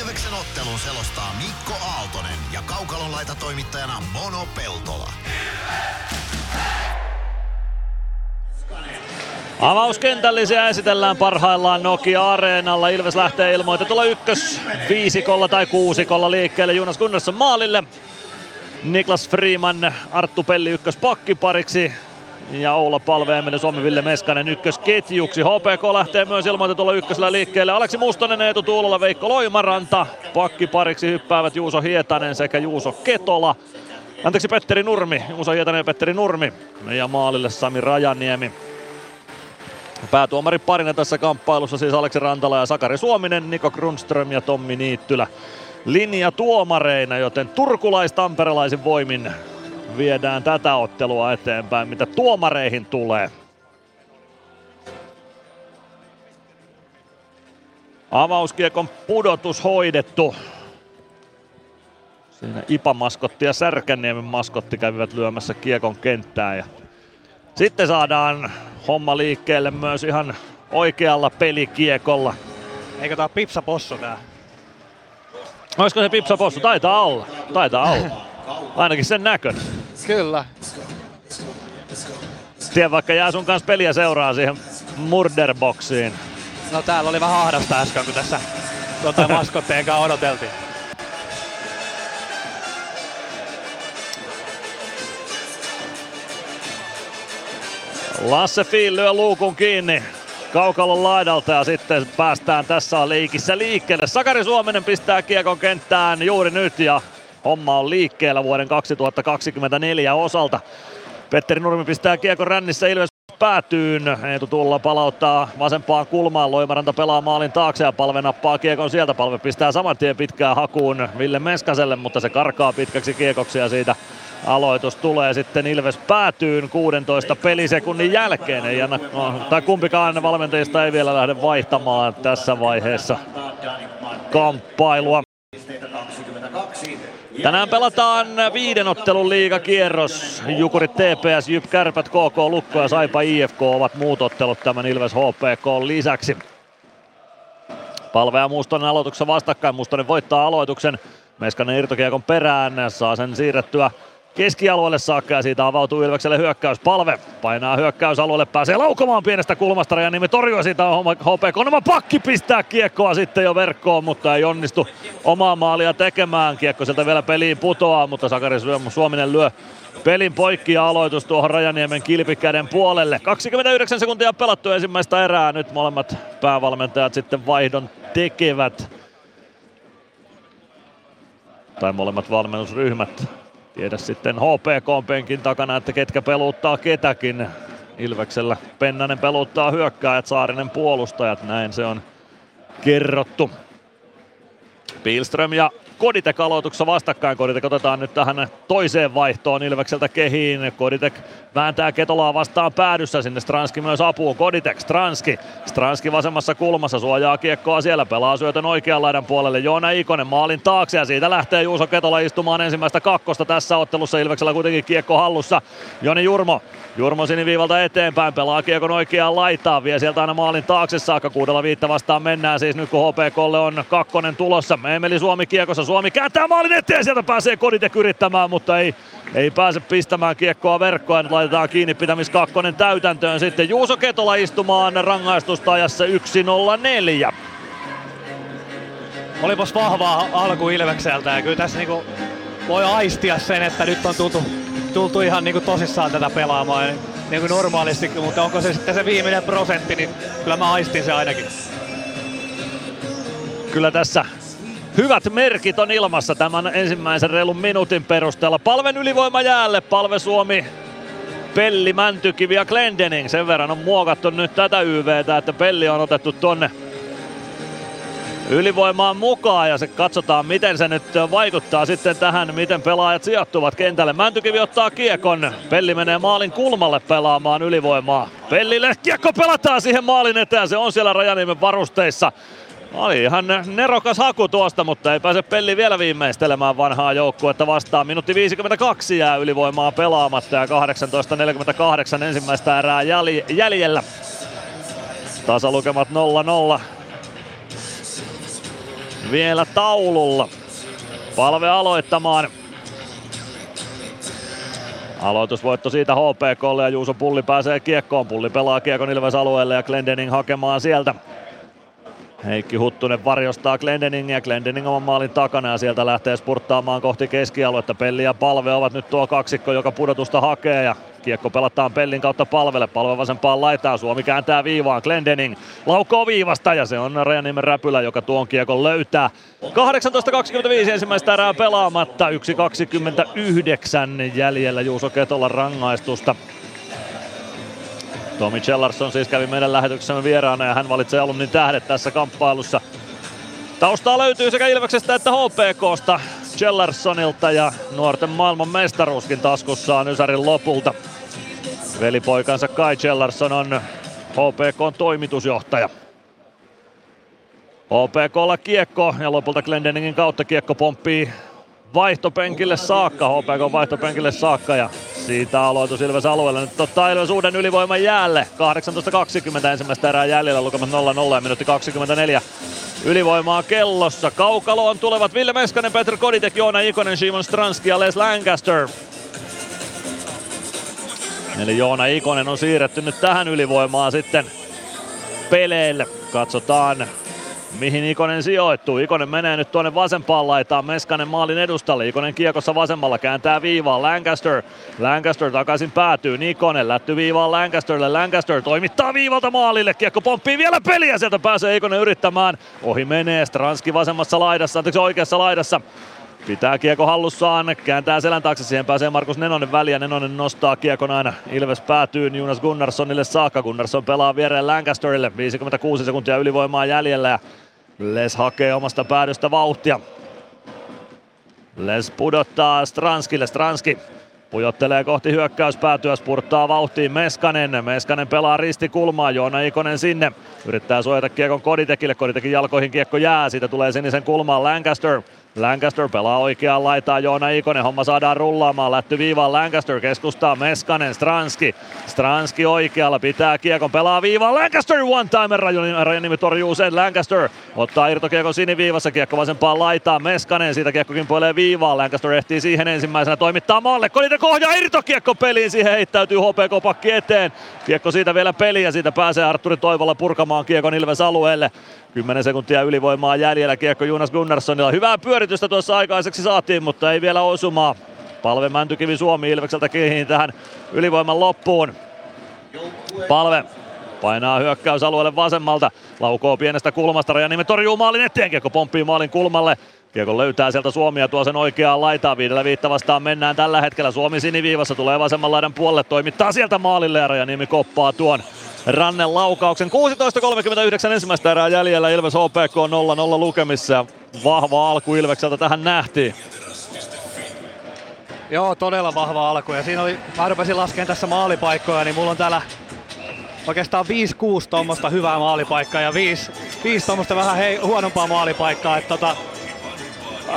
[SPEAKER 1] Ilveksen ottelun selostaa Mikko Aaltonen ja Kaukalon laitatoimittajana Mono Peltola.
[SPEAKER 6] Avauskentällisiä esitellään parhaillaan Nokia-areenalla. Ilves lähtee ilmoitetulla ykkös viisikolla tai kuusikolla liikkeelle Jonas Gunnarsson maalille. Niklas Freeman, Arttu Pelli ykkös pakkipariksi ja Oula Palve, Emeli Suomi, Ville Meskanen ykkösketjuksi. HPK lähtee myös ilmoitetulla ykkösellä liikkeelle. Aleksi Mustonen, Eetu Tuulola, Veikko Loimaranta. Pakkipariksi hyppäävät Juuso Hietanen sekä Juuso Ketola. Anteeksi Petteri Nurmi, Juuso Hietanen ja Petteri Nurmi. Ja maalille Sami Rajaniemi. Päätuomari parina tässä kamppailussa siis Aleksi Rantala ja Sakari Suominen, Niko Grundström ja Tommi Niittylä linja tuomareina, joten turkulais-tamperelaisin voimin viedään tätä ottelua eteenpäin, mitä tuomareihin tulee. Avauskiekon pudotus hoidettu. Siinä Ipa-maskotti ja Särkänniemen maskotti kävivät lyömässä kiekon kenttään. Ja sitten saadaan homma liikkeelle myös ihan oikealla pelikiekolla.
[SPEAKER 18] Eikö tää Pipsa Possu tää?
[SPEAKER 6] Olisiko se Pipsa Possu? Taitaa olla. Taitaa olla. Ainakin sen näköinen.
[SPEAKER 18] Kyllä.
[SPEAKER 6] Tien vaikka jää sun kanssa peliä seuraa siihen murderboxiin.
[SPEAKER 18] No täällä oli vähän ahdasta äsken, kun tässä tuota [LAUGHS] maskotteen kanssa odoteltiin.
[SPEAKER 6] Lasse Fiil lyö luukun kiinni kaukalon laidalta ja sitten päästään tässä leikissä liikkeelle. Sakari Suominen pistää kiekon kenttään juuri nyt ja homma on liikkeellä vuoden 2024 osalta. Petteri Nurmi pistää kiekon rännissä Ilves päätyyn. Eetu Tulla palauttaa vasempaan kulmaan. Loimaranta pelaa maalin taakse ja palve nappaa kiekon sieltä. Palve pistää saman tien pitkään hakuun Ville Meskaselle, mutta se karkaa pitkäksi kiekoksi ja siitä aloitus tulee sitten Ilves päätyyn 16 pelisekunnin jälkeen. Ei anna, no, tai kumpikaan valmentajista ei vielä lähde vaihtamaan tässä vaiheessa kamppailua. Tänään pelataan viiden ottelun liigakierros. Jukurit TPS, Jyp Kärpät, KK Lukko ja Saipa IFK ovat muut ottelut tämän Ilves HPK lisäksi. Palve ja Mustonen aloituksessa vastakkain. Mustonen voittaa aloituksen. Meskanen irtokiekon perään, saa sen siirrettyä keskialueelle saakka ja siitä avautuu Ilvekselle hyökkäys. Palve painaa hyökkäysalueelle, pääsee laukomaan pienestä kulmasta ja nimi torjua siitä HPK. Nämä pakki pistää kiekkoa sitten jo verkkoon, mutta ei onnistu omaa maalia tekemään. Kiekko sieltä vielä peliin putoaa, mutta Sakari Suominen lyö pelin poikki ja aloitus tuohon Rajaniemen kilpikäden puolelle. 29 sekuntia pelattu ensimmäistä erää. Nyt molemmat päävalmentajat sitten vaihdon tekevät. Tai molemmat valmennusryhmät tiedä sitten HPK-penkin takana, että ketkä peluttaa ketäkin. Ilveksellä Pennanen peluttaa hyökkääjät, Saarinen puolustajat, näin se on kerrottu. Pilström ja Koditek aloituksessa vastakkain. Koditek otetaan nyt tähän toiseen vaihtoon Ilvekseltä kehiin. Koditek vääntää Ketolaa vastaan päädyssä. Sinne Stranski myös apuun. Koditek, Stranski. Stranski vasemmassa kulmassa suojaa kiekkoa siellä. Pelaa syötön oikean laidan puolelle. Joona Ikonen maalin taakse ja siitä lähtee Juuso Ketola istumaan ensimmäistä kakkosta tässä ottelussa. Ilveksellä kuitenkin kiekko hallussa. Joni Jurmo. Jurmo siniviivalta eteenpäin. Pelaa kiekon oikeaan laitaan. Vie sieltä aina maalin taakse saakka. Kuudella viittä vastaan mennään siis nyt kun HPKlle on kakkonen tulossa. Emeli Suomi kiekossa. Suomi kääntää maalin eteen. Sieltä pääsee Koditek yrittämään, mutta ei, ei pääse pistämään kiekkoa verkkoon. Nyt laitetaan kiinni pitämis kakkonen täytäntöön. Sitten Juuso Ketola istumaan rangaistusta ajassa 1-0-4.
[SPEAKER 18] Olipas vahvaa alku Ilvekseltä ja kyllä tässä niinku voi aistia sen, että nyt on tultu, tultu ihan niinku tosissaan tätä pelaamaan niin kuin normaalisti, mutta onko se sitten se viimeinen prosentti, niin kyllä mä aistin se ainakin.
[SPEAKER 6] Kyllä tässä hyvät merkit on ilmassa tämän ensimmäisen reilun minuutin perusteella. Palven ylivoima jäälle, Palve Suomi, Pelli, Mäntykivi ja Glendening. Sen verran on muokattu nyt tätä YVtä, että Pelli on otettu tonne ylivoimaan mukaan ja se katsotaan miten se nyt vaikuttaa sitten tähän, miten pelaajat sijoittuvat kentälle. Mäntykivi ottaa kiekon, Pelli menee maalin kulmalle pelaamaan ylivoimaa. Pellille kiekko pelataan siihen maalin eteen, se on siellä Rajaniemen varusteissa. Oli ihan nerokas haku tuosta, mutta ei pääse Pelli vielä viimeistelemään vanhaa joukkuetta vastaan. Minuutti 52 jää ylivoimaa pelaamatta ja 18.48 ensimmäistä erää jäljellä. Tasalukemat 0-0 vielä taululla. Palve aloittamaan. Aloitusvoitto siitä HPKlle ja Juuso Pulli pääsee kiekkoon. Pulli pelaa kiekon Ilves alueelle ja Glendening hakemaan sieltä. Heikki Huttunen varjostaa Glendening ja Glendening oman maalin takana ja sieltä lähtee spurttaamaan kohti keskialuetta. Pelli ja Palve ovat nyt tuo kaksikko, joka pudotusta hakee ja Kiekko pelataan Pellin kautta palvelle. Palve vasempaan laitaan. Suomi kääntää viivaan. Glendening laukoo viivasta ja se on Rajaniemen räpylä, joka tuon kiekon löytää. 18.25 ensimmäistä erää pelaamatta. 1.29 jäljellä Juuso Ketolla rangaistusta. Tomi Chellarsson siis kävi meidän lähetyksemme vieraana ja hän valitsee alumnin tähdet tässä kamppailussa. Taustaa löytyy sekä Ilveksestä että HPKsta. Chellarsonilta ja nuorten maailman mestaruuskin taskussaan Ysärin lopulta. Velipoikansa Kai Chellarsson on HPKn toimitusjohtaja. HPKlla kiekko ja lopulta Glendeningin kautta kiekko pomppii vaihtopenkille saakka, HPK vaihtopenkille saakka ja siitä aloitus Ilves alueelle. Nyt ottaa Ilves uuden ylivoiman jäälle. 18.20 ensimmäistä erää jäljellä, lukemat 0-0 ja minuutti 24 ylivoimaa kellossa. Kaukaloon tulevat Ville Meskanen, Petr Koditek, Joona Ikonen, Simon Stranski ja Les Lancaster. Eli Joona Ikonen on siirretty nyt tähän ylivoimaan sitten peleille. Katsotaan mihin Ikonen sijoittuu. Ikonen menee nyt tuonne vasempaan laitaan Meskanen maalin edustalle. Ikonen kiekossa vasemmalla kääntää viivaa. Lancaster. Lancaster takaisin päätyy. Ikonen lätty viivaan Lancasterille. Lancaster toimittaa viivalta maalille. Kiekko pomppii vielä peliä. Sieltä pääsee Ikonen yrittämään. Ohi menee. Stranski vasemmassa laidassa, anteeksi oikeassa laidassa. Pitää kiekko hallussaan, kääntää selän taakse, siihen pääsee Markus Nenonen väliä, Nenonen nostaa kiekon aina, Ilves päätyy Jonas Gunnarssonille saakka, Gunnarsson pelaa viereen Lancasterille, 56 sekuntia ylivoimaa jäljellä ja Les hakee omasta päädystä vauhtia. Les pudottaa Stranskille, Stranski Pujottelee kohti hyökkäyspäätyä, spurttaa vauhtiin Meskanen. Meskanen pelaa ristikulmaa, Joona Ikonen sinne. Yrittää suojata kiekon Koditekille, Koditekin jalkoihin kiekko jää, siitä tulee sinisen kulmaan Lancaster. Lancaster pelaa oikeaan laitaan. Joona Ikonen, homma saadaan rullaamaan, lätty viivaan Lancaster keskustaa Meskanen, Stranski, Stranski oikealla, pitää kiekon, pelaa viivaan, Lancaster one timer, Rajanimi torjuu sen, Lancaster ottaa irtokiekon siniviivassa, kiekko vasempaan laitaan, Meskanen, siitä kiekko kimpoilee viivaan, Lancaster ehtii siihen ensimmäisenä, toimittaa maalle, Kolite kohjaa irtokiekko peliin, siihen heittäytyy HPK-pakki eteen, kiekko siitä vielä peliä, siitä pääsee Arturi Toivola purkamaan kiekon Ilves alueelle, 10 sekuntia ylivoimaa jäljellä, kiekko Jonas Gunnarssonilla. Hyvää pyöritystä tuossa aikaiseksi saatiin, mutta ei vielä osumaa. Palve Mäntykivi Suomi Ilvekseltä kiinni tähän ylivoiman loppuun. Palve painaa hyökkäysalueelle vasemmalta. Laukoo pienestä kulmasta. Rajaniemi torjuu maalin eteen. Kiekko pomppii maalin kulmalle. Kiekko löytää sieltä Suomia tuo sen oikeaan laitaan. Viidellä viitta vastaan mennään tällä hetkellä. Suomi siniviivassa tulee vasemman laidan puolelle. Toimittaa sieltä maalille ja Rajaniemi koppaa tuon Rannen laukauksen. 16.39 ensimmäistä erää jäljellä Ilves HPK 0-0 lukemissa. Vahva alku Ilvekseltä tähän nähtiin.
[SPEAKER 18] Joo, todella vahva alku. Ja siinä oli, mä rupesin laskemaan tässä maalipaikkoja, niin mulla on täällä oikeastaan 5-6 tuommoista hyvää maalipaikkaa ja 5, 5 tuommoista vähän hei, huonompaa maalipaikkaa. Että tota,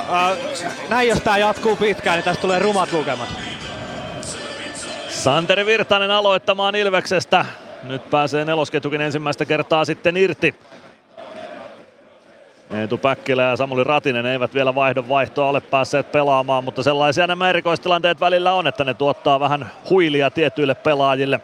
[SPEAKER 18] ää, näin jos tää jatkuu pitkään, niin tästä tulee rumat lukemat.
[SPEAKER 6] Santeri Virtanen aloittamaan Ilveksestä. Nyt pääsee nelosketjukin ensimmäistä kertaa sitten irti. Eetu Päkkilä ja Samuli Ratinen eivät vielä vaihdon vaihtoa ole päässeet pelaamaan, mutta sellaisia nämä erikoistilanteet välillä on, että ne tuottaa vähän huilia tietyille pelaajille.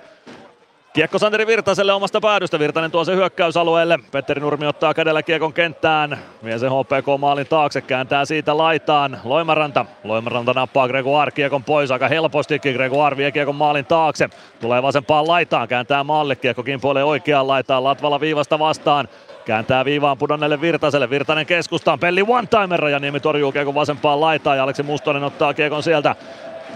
[SPEAKER 6] Kiekko Santeri Virtaselle omasta päädystä. Virtanen tuo se hyökkäysalueelle. Petteri Nurmi ottaa kädellä kiekon kenttään. Vie se HPK maalin taakse. Kääntää siitä laitaan. Loimaranta. Loimaranta nappaa Gregoire kiekon pois aika helpostikin. Gregoire vie kiekon maalin taakse. Tulee vasempaan laitaan. Kääntää maalle. Kiekko kimpoilee oikeaan laitaan. Latvala viivasta vastaan. Kääntää viivaan pudonneelle Virtaselle. Virtanen keskustaan. Pelli one-timer ja Niemi torjuu kiekon vasempaan laitaan. Ja Aleksi Mustonen ottaa kiekon sieltä.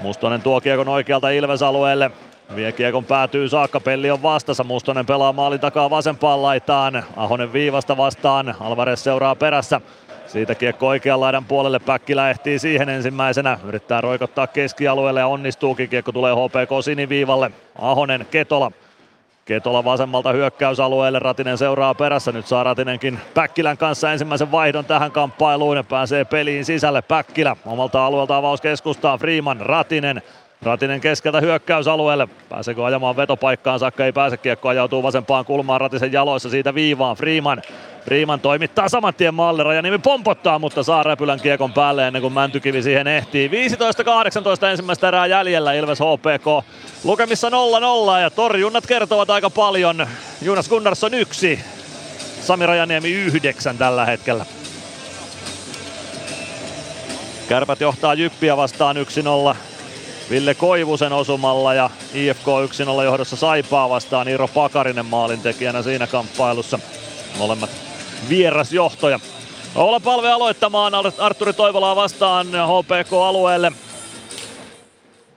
[SPEAKER 6] Mustonen tuo kiekon oikealta Ilves-alueelle. Vie kiekon päätyy saakka, Pelli on vastassa, Mustonen pelaa maalin takaa vasempaan laitaan, Ahonen viivasta vastaan, Alvarez seuraa perässä. Siitä kiekko oikean laidan puolelle, Päkkilä ehtii siihen ensimmäisenä, yrittää roikottaa keskialueelle ja onnistuukin, kiekko tulee HPK siniviivalle, Ahonen, Ketola, Ketola vasemmalta hyökkäysalueelle, Ratinen seuraa perässä, nyt saa Ratinenkin Päkkilän kanssa ensimmäisen vaihdon tähän kamppailuun ja pääsee peliin sisälle. Päkkilä omalta alueelta avaus keskustaan, Freeman, Ratinen, Ratinen keskeltä hyökkäysalueelle. Pääseekö ajamaan vetopaikkaan saakka? Ei pääse. Kiekko ajautuu vasempaan kulmaan Ratisen jaloissa siitä viivaan. Freeman. Freeman toimittaa saman tien maalle. Rajanimi pompottaa, mutta saa räpylän kiekon päälle ennen kuin Mäntykivi siihen ehtii. 15-18 ensimmäistä erää jäljellä Ilves HPK. Lukemissa 0-0 ja torjunnat kertovat aika paljon. Jonas Gunnarsson yksi. Sami Rajaniemi yhdeksän tällä hetkellä. Kärpät johtaa Jyppiä vastaan 1-0. Ville Koivusen osumalla ja IFK 1-0 johdossa Saipaa vastaan Iiro Pakarinen maalintekijänä siinä kamppailussa. Molemmat vierasjohtoja. Olla palve aloittamaan Arturi Toivolaa vastaan HPK-alueelle.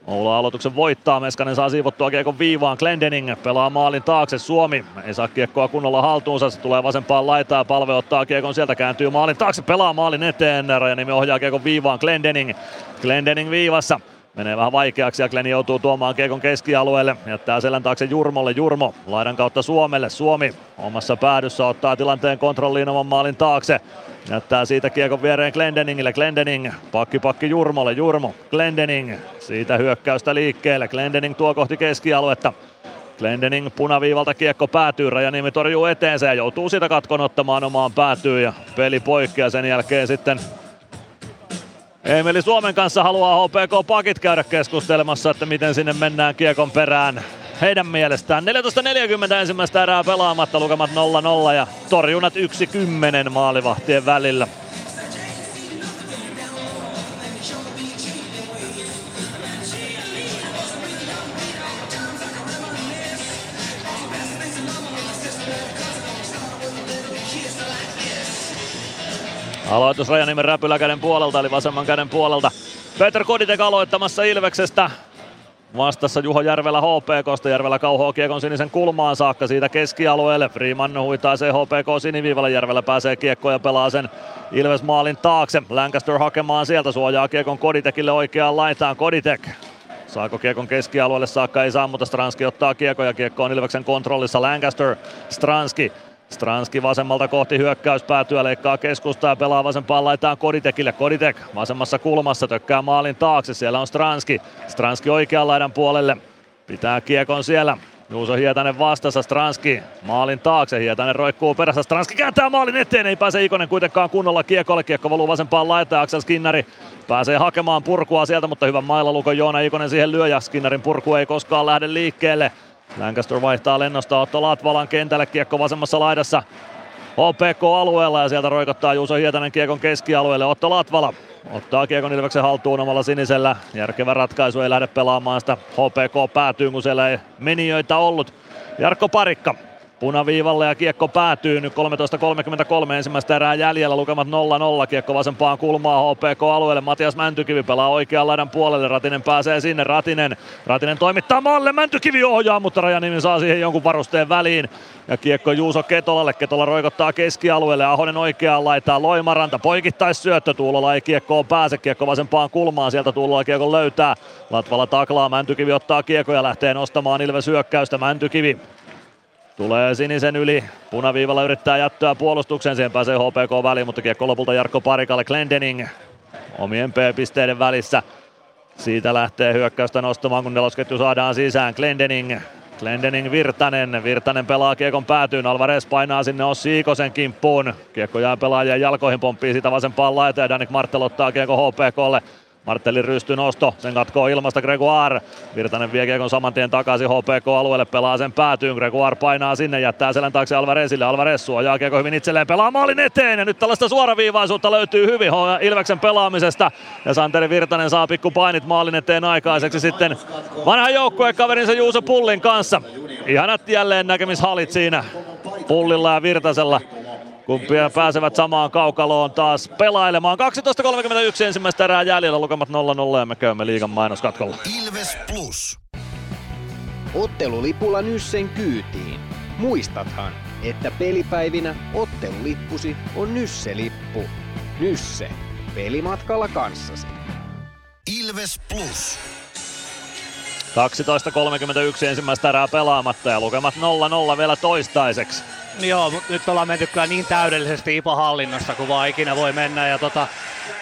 [SPEAKER 6] Oula aloituksen voittaa, Meskanen saa siivottua kiekon viivaan, Glendening pelaa maalin taakse, Suomi ei saa kiekkoa kunnolla haltuunsa, se tulee vasempaan laitaan, palve ottaa kiekon sieltä, kääntyy maalin taakse, pelaa maalin eteen, Rajanimi ohjaa kiekon viivaan, Glendening, Glendening viivassa, Menee vähän vaikeaksi ja Glenn joutuu tuomaan Kiekon keskialueelle. Jättää selän taakse Jurmolle. Jurmo laidan kautta Suomelle. Suomi omassa päädyssä ottaa tilanteen kontrolliin oman maalin taakse. Jättää siitä kiekon viereen Glendeningille. Glendening pakki pakki Jurmolle. Jurmo. Glendening siitä hyökkäystä liikkeelle. Glendening tuo kohti keskialuetta. Glendening punaviivalta kiekko päätyy, Rajaniemi torjuu eteensä ja joutuu siitä katkon ottamaan omaan päätyyn ja peli poikkeaa sen jälkeen sitten Emeli Suomen kanssa haluaa HPK Pakit käydä keskustelemassa, että miten sinne mennään kiekon perään heidän mielestään. 14.40 ensimmäistä erää pelaamatta, lukemat 0-0 ja torjunnat 1-10 maalivahtien välillä. Aloitus Rajanimen räpyläkäden puolelta, eli vasemman käden puolelta. Peter Koditek aloittamassa Ilveksestä. Vastassa Juho Järvelä HPKsta. Järvelä kauhoo kiekon sinisen kulmaan saakka siitä keskialueelle. Freeman huitaa se HPK siniviivalle. Järvelä pääsee kiekkoon ja pelaa sen Ilves maalin taakse. Lancaster hakemaan sieltä. Suojaa kiekon Koditekille oikeaan laitaan. Koditek Saako kiekon keskialueelle saakka? Ei saa, mutta Stranski ottaa kiekko ja kiekko on Ilveksen kontrollissa. Lancaster, Stranski Stranski vasemmalta kohti hyökkäyspäätyä, leikkaa keskustaa ja pelaa vasempaan laitaan Koditekille. Koditek vasemmassa kulmassa tökkää maalin taakse, siellä on Stranski. Stranski oikean laidan puolelle, pitää kiekon siellä. Juuso Hietanen vastassa, Stranski maalin taakse, Hietanen roikkuu perässä, Stranski kääntää maalin eteen, ei pääse Ikonen kuitenkaan kunnolla kiekolle, kiekko valuu vasempaan laitaan, Aksel Skinnari pääsee hakemaan purkua sieltä, mutta hyvän mailalukon Joona Ikonen siihen lyö ja Skinnarin purku ei koskaan lähde liikkeelle. Lancaster vaihtaa lennosta Otto Latvalan kentälle, kiekko vasemmassa laidassa. HPK-alueella ja sieltä roikottaa Juuso Hietanen kiekon keskialueelle. Otto Latvala ottaa kiekon Ilveksen haltuun omalla sinisellä. Järkevä ratkaisu ei lähde pelaamaan sitä HPK päätyy, kun siellä ei menijöitä ollut. Jarkko Parikka punaviivalle ja kiekko päätyy nyt 13.33 ensimmäistä erää jäljellä, lukemat 0-0, kiekko vasempaan kulmaa HPK-alueelle, Matias Mäntykivi pelaa oikean laidan puolelle, Ratinen pääsee sinne, Ratinen, Ratinen toimittaa maalle, Mäntykivi ohjaa, mutta Rajanimi saa siihen jonkun varusteen väliin. Ja kiekko Juuso Ketolalle, Ketola roikottaa keskialueelle, Ahonen oikeaan laitaa, Loimaranta poikittais syöttö, Tuulola ei kiekkoon pääse, kiekko vasempaan kulmaan, sieltä Tuulola kiekko löytää, Latvala taklaa, Mäntykivi ottaa kiekko ja lähtee nostamaan Ilves hyökkäystä, Mäntykivi Tulee sinisen yli, punaviivalla yrittää jättää puolustuksen, siihen pääsee HPK väliin, mutta kiekko lopulta Jarkko Parikalle, Glendening omien P-pisteiden välissä. Siitä lähtee hyökkäystä nostamaan, kun nelosketju saadaan sisään. Glendening, Glendening Virtanen. Virtanen pelaa kiekon päätyyn. Alvarez painaa sinne Ossi Ikosen kimppuun. Kiekko jää pelaajien jalkoihin, pomppii sitä vasempaan laitaan Danik Martel ottaa kiekko HPKlle. Martellin rysty nosto, sen katkoo ilmasta Gregoire. Virtanen vie kiekon saman tien takaisin HPK-alueelle, pelaa sen päätyyn. Gregoire painaa sinne, jättää selän taakse Alvarezille. Alvarez suojaa kiekko hyvin itselleen, pelaa maalin eteen ja nyt tällaista suoraviivaisuutta löytyy hyvin Ilveksen pelaamisesta. Ja Santeri Virtanen saa pikku painit maalin eteen aikaiseksi sitten vanhan joukkuekaverinsa Juuso Pullin kanssa. Ihanat jälleen näkemishalit siinä Pullilla ja Virtasella kun pääsevät samaan kaukaloon taas pelailemaan. 12.31 ensimmäistä erää jäljellä, lukemat 0-0 ja me käymme liigan mainoskatkolla.
[SPEAKER 1] Ilves Plus.
[SPEAKER 11] Ottelulipulla Nyssen kyytiin. Muistathan, että pelipäivinä ottelulippusi on Nysse-lippu. Nysse. Pelimatkalla kanssasi.
[SPEAKER 1] Ilves Plus.
[SPEAKER 6] 12.31 ensimmäistä erää pelaamatta ja lukemat 0-0 vielä toistaiseksi.
[SPEAKER 18] Joo, mutta nyt ollaan menty kyllä niin täydellisesti IPA hallinnossa kuin vaan ikinä voi mennä. Ja tota,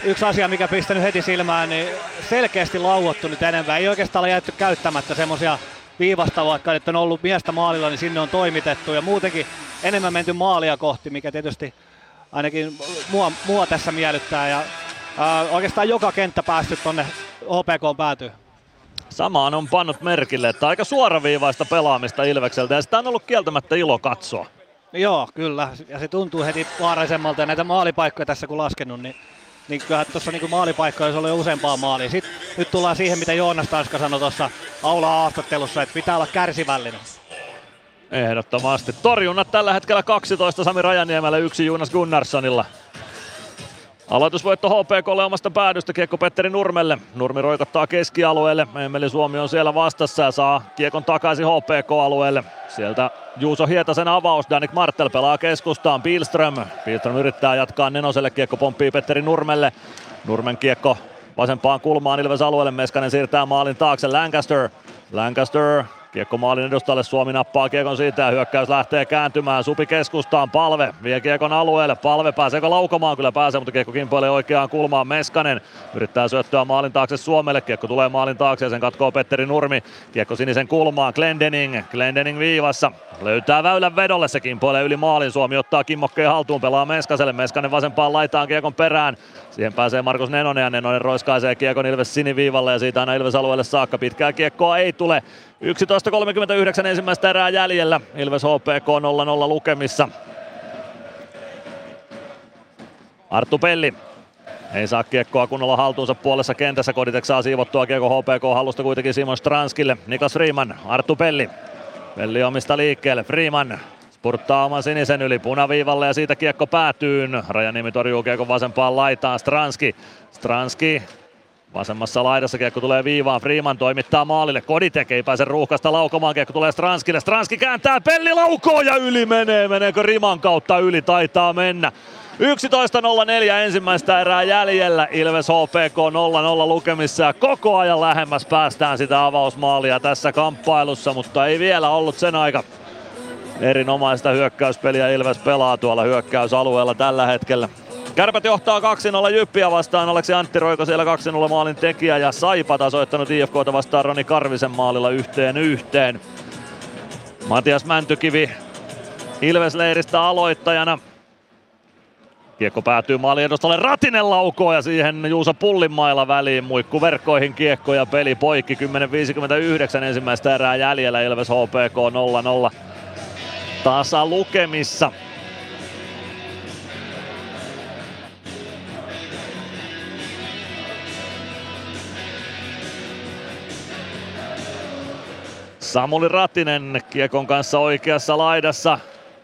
[SPEAKER 18] yksi asia, mikä pistänyt heti silmään, niin selkeästi lauottu nyt enemmän. Ei oikeastaan ole jätetty käyttämättä semmoisia viivasta, vaikka nyt on ollut miestä maalilla, niin sinne on toimitettu. Ja muutenkin enemmän menty maalia kohti, mikä tietysti ainakin mua, mua tässä miellyttää. Ja ää, oikeastaan joka kenttä päästy tonne HPK päätyy.
[SPEAKER 6] Samaan on pannut merkille, että aika suoraviivaista pelaamista Ilvekseltä ja sitä on ollut kieltämättä ilo katsoa.
[SPEAKER 18] Joo, kyllä. Ja se tuntuu heti vaaraisemmalta. Ja näitä maalipaikkoja tässä kun laskenut, niin, niin kyllähän tuossa niin maalipaikkoja olisi ollut jo useampaa maalia. Sitten nyt tullaan siihen, mitä Joonas Tanska sanoi tuossa aula haastattelussa, että pitää olla kärsivällinen.
[SPEAKER 6] Ehdottomasti. Torjunnat tällä hetkellä 12 Sami Rajaniemellä, yksi Jonas Gunnarssonilla. Aloitusvoitto HPKlle omasta päädystä, kiekko Petteri Nurmelle. Nurmi roikottaa keskialueelle, Emeli Suomi on siellä vastassa ja saa kiekon takaisin HPK-alueelle. Sieltä Juuso Hietasen avaus, Danik Martel pelaa keskustaan, Pilström. Pilström yrittää jatkaa Nenoselle, kiekko pomppii Petteri Nurmelle. Nurmen kiekko vasempaan kulmaan Ilves alueelle, Meskanen siirtää maalin taakse, Lancaster. Lancaster Kiekko maalin edustalle, Suomi nappaa kiekon siitä hyökkäys lähtee kääntymään. Supi keskustaan, Palve vie kiekon alueelle. Palve pääseekö laukomaan? Kyllä pääsee, mutta kiekko kimpoilee oikeaan kulmaan. Meskanen yrittää syöttöä maalin taakse Suomelle. Kiekko tulee maalin taakse ja sen katkoo Petteri Nurmi. Kiekko sinisen kulmaan, Glendening. Glendening viivassa. Löytää väylän vedolle, se kimpoilee yli maalin. Suomi ottaa kimmokkeen haltuun, pelaa Meskaselle. Meskanen vasempaan laitaan kiekon perään. Siihen pääsee Markus Nenonen ja Nenonen roiskaisee kiekon Ilves siniviivalle ja siitä aina Ilves alueelle saakka. Pitkää kiekkoa ei tule. 11.39 ensimmäistä erää jäljellä. Ilves HPK 0-0 lukemissa. Arttu Pelli ei saa kiekkoa kunnolla haltuunsa puolessa kentässä. Koditek saa siivottua kiekko HPK hallusta kuitenkin Simon Stranskille. Niklas Freeman, Arttu Pelli. Pelli omista liikkeelle. Freeman spurttaa oman sinisen yli punaviivalle ja siitä kiekko päätyy. Rajaniemi torjuu kiekko vasempaan laitaan. Stranski. Stranski Vasemmassa laidassa kiekko tulee viivaan, Freeman toimittaa maalille, Koditek ei pääse ruuhkasta laukomaan, kiekko tulee Stranskille, Stranski kääntää, Pelli laukoo ja yli menee, meneekö riman kautta? Yli, taitaa mennä. 11.04 ensimmäistä erää jäljellä, Ilves HPK 0-0 lukemissa. Ja koko ajan lähemmäs päästään sitä avausmaalia tässä kamppailussa, mutta ei vielä ollut sen aika. Erinomaista hyökkäyspeliä Ilves pelaa tuolla hyökkäysalueella tällä hetkellä. Kärpät johtaa 2-0 Jyppiä vastaan. Aleksi Antti Roiko siellä 2-0 maalin tekijä ja Saipa tasoittanut IFKta vastaan Roni Karvisen maalilla yhteen yhteen. Matias Mäntykivi Ilves-leiristä aloittajana. Kiekko päätyy maalin edustalle. Ratinen laukoo ja siihen Juusa Pullinmailla väliin. Muikku verkkoihin kiekko ja peli poikki. 10.59 ensimmäistä erää jäljellä. Ilves HPK 0-0 tasa lukemissa. Samuli Ratinen kiekon kanssa oikeassa laidassa.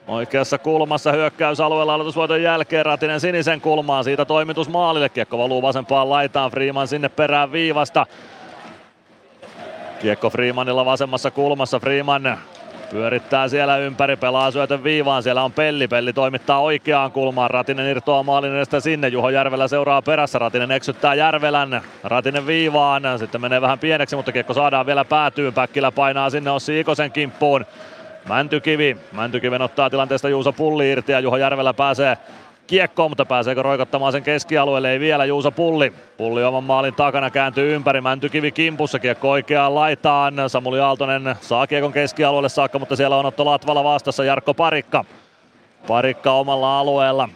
[SPEAKER 6] Oikeassa kulmassa hyökkäysalueella aloitusvoiton jälkeen Ratinen sinisen kulmaan. Siitä toimitus maalille. Kiekko valuu vasempaan laitaan. Freeman sinne perään viivasta. Kiekko Freemanilla vasemmassa kulmassa. Freeman Pyörittää siellä ympäri, pelaa syötön viivaan, siellä on Pelli, Pelli toimittaa oikeaan kulmaan, Ratinen irtoaa maalin edestä sinne, Juho Järvelä seuraa perässä, Ratinen eksyttää Järvelän, Ratinen viivaan, sitten menee vähän pieneksi, mutta kiekko saadaan vielä päätyyn, Päkkilä painaa sinne Ossi Ikosen kimppuun, Mäntykivi, Mäntykiven ottaa tilanteesta Juuso Pulli irti ja Juho Järvelä pääsee kiekkoon, mutta pääseekö roikottamaan sen keskialueelle? Ei vielä Juuso Pulli. Pulli oman maalin takana kääntyy ympäri. Mäntykivi kimpussa, kiekko oikeaan laitaan. Samuli Aaltonen saa kiekon keskialueelle saakka, mutta siellä on Otto Latvala vastassa. Jarkko Parikka. Parikka omalla alueella.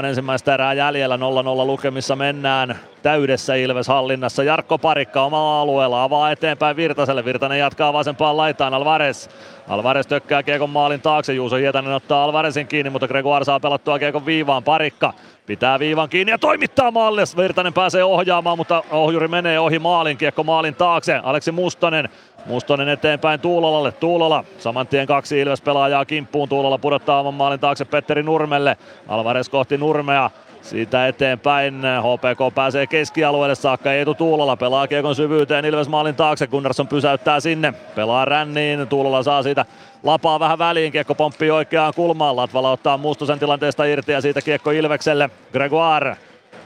[SPEAKER 6] 10.07 ensimmäistä erää jäljellä, 0-0 lukemissa mennään täydessä Ilves hallinnassa. Jarkko Parikka omalla alueella avaa eteenpäin Virtaselle. Virtanen jatkaa vasempaan laitaan Alvarez. Alvarez tökkää Kiekon maalin taakse. Juuso Hietanen ottaa Alvarezin kiinni, mutta Gregoire saa pelattua Kiekon viivaan. Parikka pitää viivan kiinni ja toimittaa maalle. Virtanen pääsee ohjaamaan, mutta ohjuri menee ohi maalin. Kiekko maalin taakse. Aleksi Mustonen Mustonen eteenpäin Tuulolalle. Tuulola saman tien kaksi Ilves pelaajaa kimppuun. Tuulola pudottaa oman maalin taakse Petteri Nurmelle. Alvarez kohti Nurmea. Siitä eteenpäin HPK pääsee keskialueelle saakka. Eetu Tuulola pelaa kiekon syvyyteen Ilves maalin taakse. Gunnarsson pysäyttää sinne. Pelaa ränniin. Tuulola saa siitä lapaa vähän väliin. Kiekko pomppii oikeaan kulmaan. Latvala ottaa Mustosen tilanteesta irti ja siitä kiekko Ilvekselle. Gregoire.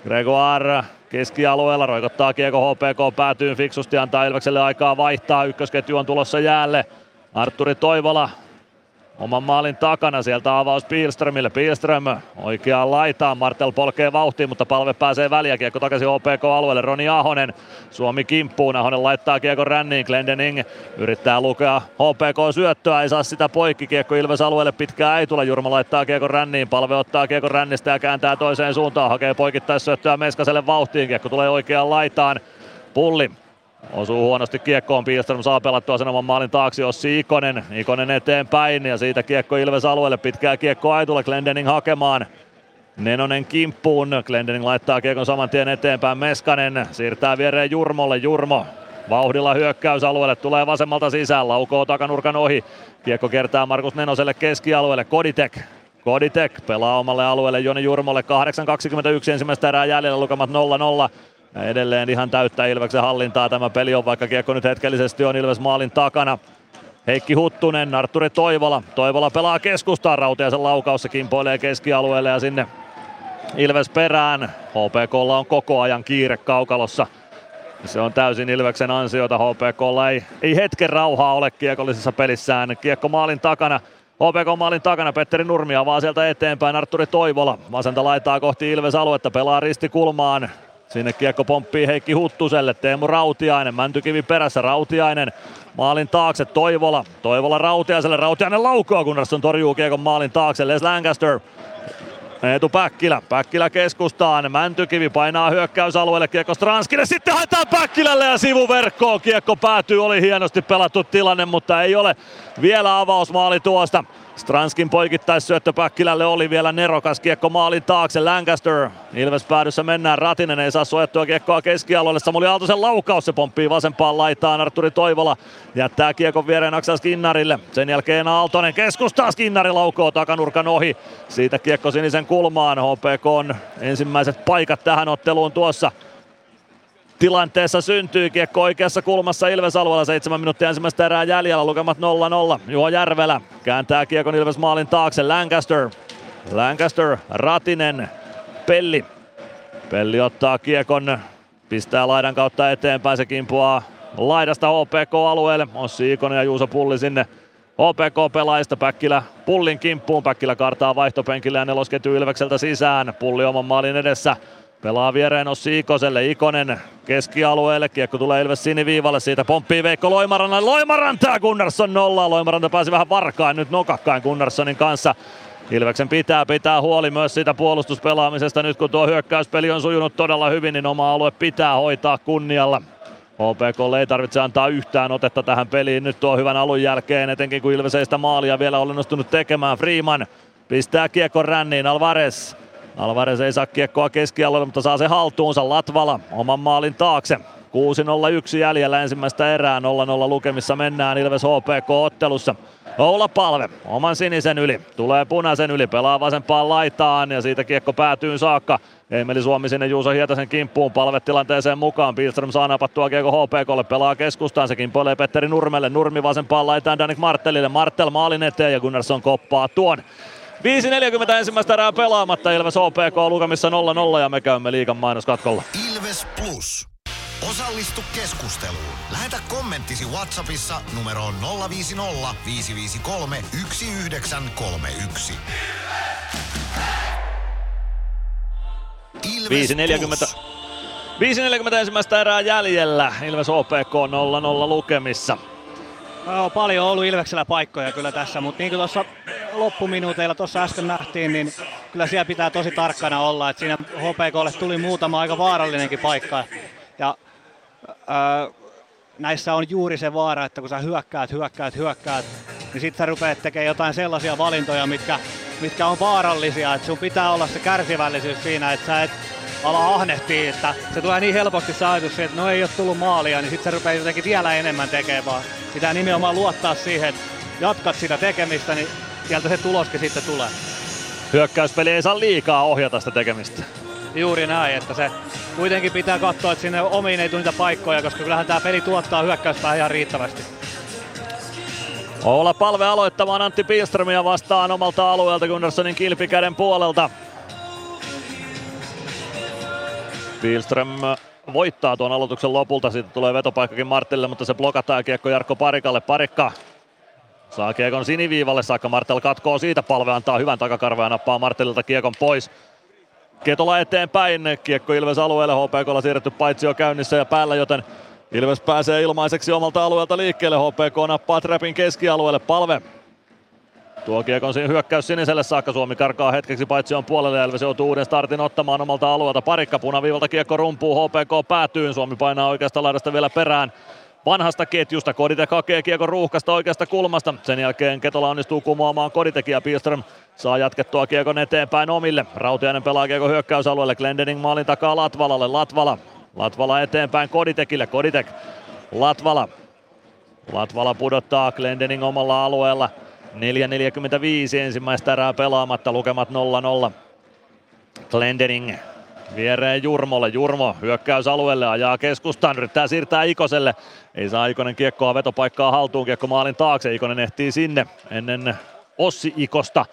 [SPEAKER 6] Gregoire keskialueella roikottaa kiekko HPK päätyy fiksusti. Antaa Ilvekselle aikaa vaihtaa. Ykkösketju on tulossa jäälle. Arturi Toivola oman maalin takana. Sieltä avaus Pilströmille. Pilström oikeaan laitaan. Martel polkee vauhtiin, mutta palve pääsee väliä. Kiekko takaisin OPK-alueelle. Roni Ahonen. Suomi kimppuun. Ahonen laittaa kiekon ränniin. Glendening yrittää lukea HPK-syöttöä. Ei saa sitä poikki. Kiekko Ilves alueelle pitkään ei tule. Jurma laittaa kiekon ränniin. Palve ottaa kiekon rännistä ja kääntää toiseen suuntaan. Hakee poikittaissyöttöä Meskaselle vauhtiin. Kiekko tulee oikeaan laitaan. Pulli Osuu huonosti kiekkoon, Pielström saa pelattua sen oman maalin taakse, Ossi Ikonen. Ikonen eteenpäin ja siitä kiekko Ilves alueelle, pitkää kiekko Aitulle, Glendening hakemaan. Nenonen kimppuun, Glendening laittaa kiekon saman tien eteenpäin, Meskanen siirtää viereen Jurmolle, Jurmo Vauhdilla hyökkäysalueelle, tulee vasemmalta sisään, laukoo takanurkan ohi. Kiekko kertaa Markus Nenoselle keskialueelle, Koditek. Koditek pelaa omalle alueelle Joni Jurmolle, 8.21 ensimmäistä erää jäljellä, lukemat 0-0. Edelleen ihan täyttää Ilveksen hallintaa tämä peli on, vaikka kiekko nyt hetkellisesti on Ilves maalin takana. Heikki Huttunen, Arturi Toivola. Toivola pelaa keskustaan, Rautiaisen laukaus, se kimpoilee keskialueelle ja sinne Ilves perään. HPKlla on koko ajan kiire kaukalossa. Se on täysin Ilveksen ansiota. HPKlla ei, ei hetken rauhaa ole kiekollisessa pelissään. Kiekko maalin takana. HPK maalin takana Petteri Nurmi avaa sieltä eteenpäin Arturi Toivola. Vasenta laitaa kohti Ilves aluetta, pelaa ristikulmaan. Sinne kiekko pomppii Heikki Huttuselle, Teemu Rautiainen, Mäntykivi perässä, Rautiainen maalin taakse, Toivola, Toivola Rautiaiselle, Rautiainen laukoo, Gunnarsson torjuu kiekon maalin taakse, Les Lancaster Eetu Päkkilä, Päkkilä keskustaan, Mäntykivi painaa hyökkäysalueelle, kiekko Stranskille, sitten haetaan Päkkilälle ja sivuverkkoon, kiekko päätyy, oli hienosti pelattu tilanne, mutta ei ole vielä avausmaali tuosta. Stranskin poikittaissyöttö Päkkilälle oli vielä nerokas kiekko maalin taakse. Lancaster Ilves päädyssä mennään. Ratinen ei saa suojattua kiekkoa keskialueelle. Samuli Aaltosen laukaus. Se pomppii vasempaan laitaan. Arturi Toivola jättää kiekon viereen Aksel Skinnarille. Sen jälkeen Aaltonen keskustaa. Skinnari laukoo takanurkan ohi. Siitä kiekko sinisen kulmaan. HPK on ensimmäiset paikat tähän otteluun tuossa tilanteessa syntyy. Kiekko oikeassa kulmassa Ilves alueella. 7 minuuttia ensimmäistä erää jäljellä. Lukemat 0-0. Juho Järvelä kääntää kiekon Ilves maalin taakse. Lancaster. Lancaster, Ratinen, Pelli. Pelli ottaa kiekon, pistää laidan kautta eteenpäin. Se kimpuaa laidasta HPK-alueelle. Ossi Ikonen ja Juuso Pulli sinne HPK-pelaajista Päkkilä Pullin kimppuun. Päkkilä kartaa vaihtopenkille ja nelosketju Ilvekseltä sisään. Pulli oman maalin edessä. Pelaa viereen Ossi Ikoselle, Ikonen keskialueelle, kiekko tulee Ilves siniviivalle, siitä pomppii Veikko Loimaranta, Loimaranta! Ja Gunnarsson nollaa, Loimaranta pääsi vähän varkaan nyt nokakkain Gunnarssonin kanssa. Ilveksen pitää pitää huoli myös siitä puolustuspelaamisesta. Nyt kun tuo hyökkäyspeli on sujunut todella hyvin, niin oma alue pitää hoitaa kunnialla. HPK ei tarvitse antaa yhtään otetta tähän peliin nyt tuo hyvän alun jälkeen, etenkin kun Ilves ei sitä maalia vielä ole onnistunut tekemään. Freeman pistää kiekon ränniin, Alvarez Alvarez ei saa kiekkoa keskialueelle, mutta saa se haltuunsa Latvala oman maalin taakse. 6-0-1 jäljellä ensimmäistä erää, 0-0 lukemissa mennään Ilves HPK-ottelussa. Oula Palve oman sinisen yli, tulee punaisen yli, pelaa vasempaan laitaan ja siitä kiekko päätyy saakka. Emeli Suomi sinne Juuso Hietasen kimppuun palvetilanteeseen mukaan. Pilström saa napattua kiekko HPKlle, pelaa keskustaan, se kimpoilee Petteri Nurmelle. Nurmi vasempaan laitaan Danik Martellille, Martel maalin eteen ja Gunnarsson koppaa tuon. 5.40 ensimmäistä erää pelaamatta Ilves OPK lukemissa 0-0 ja me käymme liikan mainoskatkolla.
[SPEAKER 1] Ilves Plus. Osallistu keskusteluun. Lähetä kommenttisi Whatsappissa numeroon 050 553 1931. Ilves
[SPEAKER 6] 5.40 5.40 ensimmäistä erää jäljellä. Ilves OPK 0-0 lukemissa.
[SPEAKER 18] No, paljon on ollut Ilveksellä paikkoja kyllä tässä, mutta niin kuin tuossa loppuminuuteilla tuossa äsken nähtiin, niin kyllä siellä pitää tosi tarkkana olla, että siinä HPKlle tuli muutama aika vaarallinenkin paikka. Ja ää, näissä on juuri se vaara, että kun sä hyökkäät, hyökkäät, hyökkäät, niin sitten sä rupeat tekemään jotain sellaisia valintoja, mitkä, mitkä on vaarallisia, että sun pitää olla se kärsivällisyys siinä, että sä et ala ahnehtii, että se tulee niin helposti se ajatus, että no ei ole tullut maalia, niin sitten se rupeaa jotenkin vielä enemmän tekemään, pitää nimenomaan luottaa siihen, että jatkat sitä tekemistä, niin sieltä se tuloskin sitten tulee.
[SPEAKER 6] Hyökkäyspeli ei saa liikaa ohjata sitä tekemistä.
[SPEAKER 18] Juuri näin, että se kuitenkin pitää katsoa, että sinne omiin ei tule niitä paikkoja, koska kyllähän tämä peli tuottaa hyökkäyspää ihan riittävästi.
[SPEAKER 6] Olla palve aloittamaan Antti Pilströmiä vastaan omalta alueelta Gunnarssonin kilpikäden puolelta. Pilström voittaa tuon aloituksen lopulta, siitä tulee vetopaikkakin Martille, mutta se blokataan kiekko Jarkko Parikalle. Parikka saa kiekon siniviivalle. Saakka, Martel katkoo siitä, palve antaa hyvän takakarvea ja nappaa Martellilta kiekon pois. Ketola eteenpäin, kiekko Ilves alueelle, HPKlla siirretty paitsi jo käynnissä ja päällä, joten Ilves pääsee ilmaiseksi omalta alueelta liikkeelle, HPK nappaa Trapin keskialueelle, palve Tuo kiekon siinä hyökkäys siniselle saakka. Suomi karkaa hetkeksi paitsi on puolelle ja Ilves joutuu uuden startin ottamaan omalta alueelta. Parikka punaviivalta kiekko rumpuu HPK päätyyn. Suomi painaa oikeasta laidasta vielä perään vanhasta ketjusta. Koditek hakee kiekon ruuhkasta oikeasta kulmasta. Sen jälkeen Ketola onnistuu kumoamaan Koditek ja Pilström saa jatkettua kiekon eteenpäin omille. Rautiainen pelaa kiekon hyökkäysalueelle. Glendening maalin takaa Latvalalle. Latvala. Latvala eteenpäin Koditekille. Koditek. Latvala. Latvala pudottaa Glendening omalla alueella. 4.45 ensimmäistä erää pelaamatta, lukemat 0-0. Glendening viereen Jurmolle. Jurmo hyökkäysalueelle ajaa keskustaan, yrittää siirtää Ikoselle. Ei saa Ikonen kiekkoa vetopaikkaa haltuun, kiekko maalin taakse. Ikonen ehtii sinne ennen Ossi Ikosta.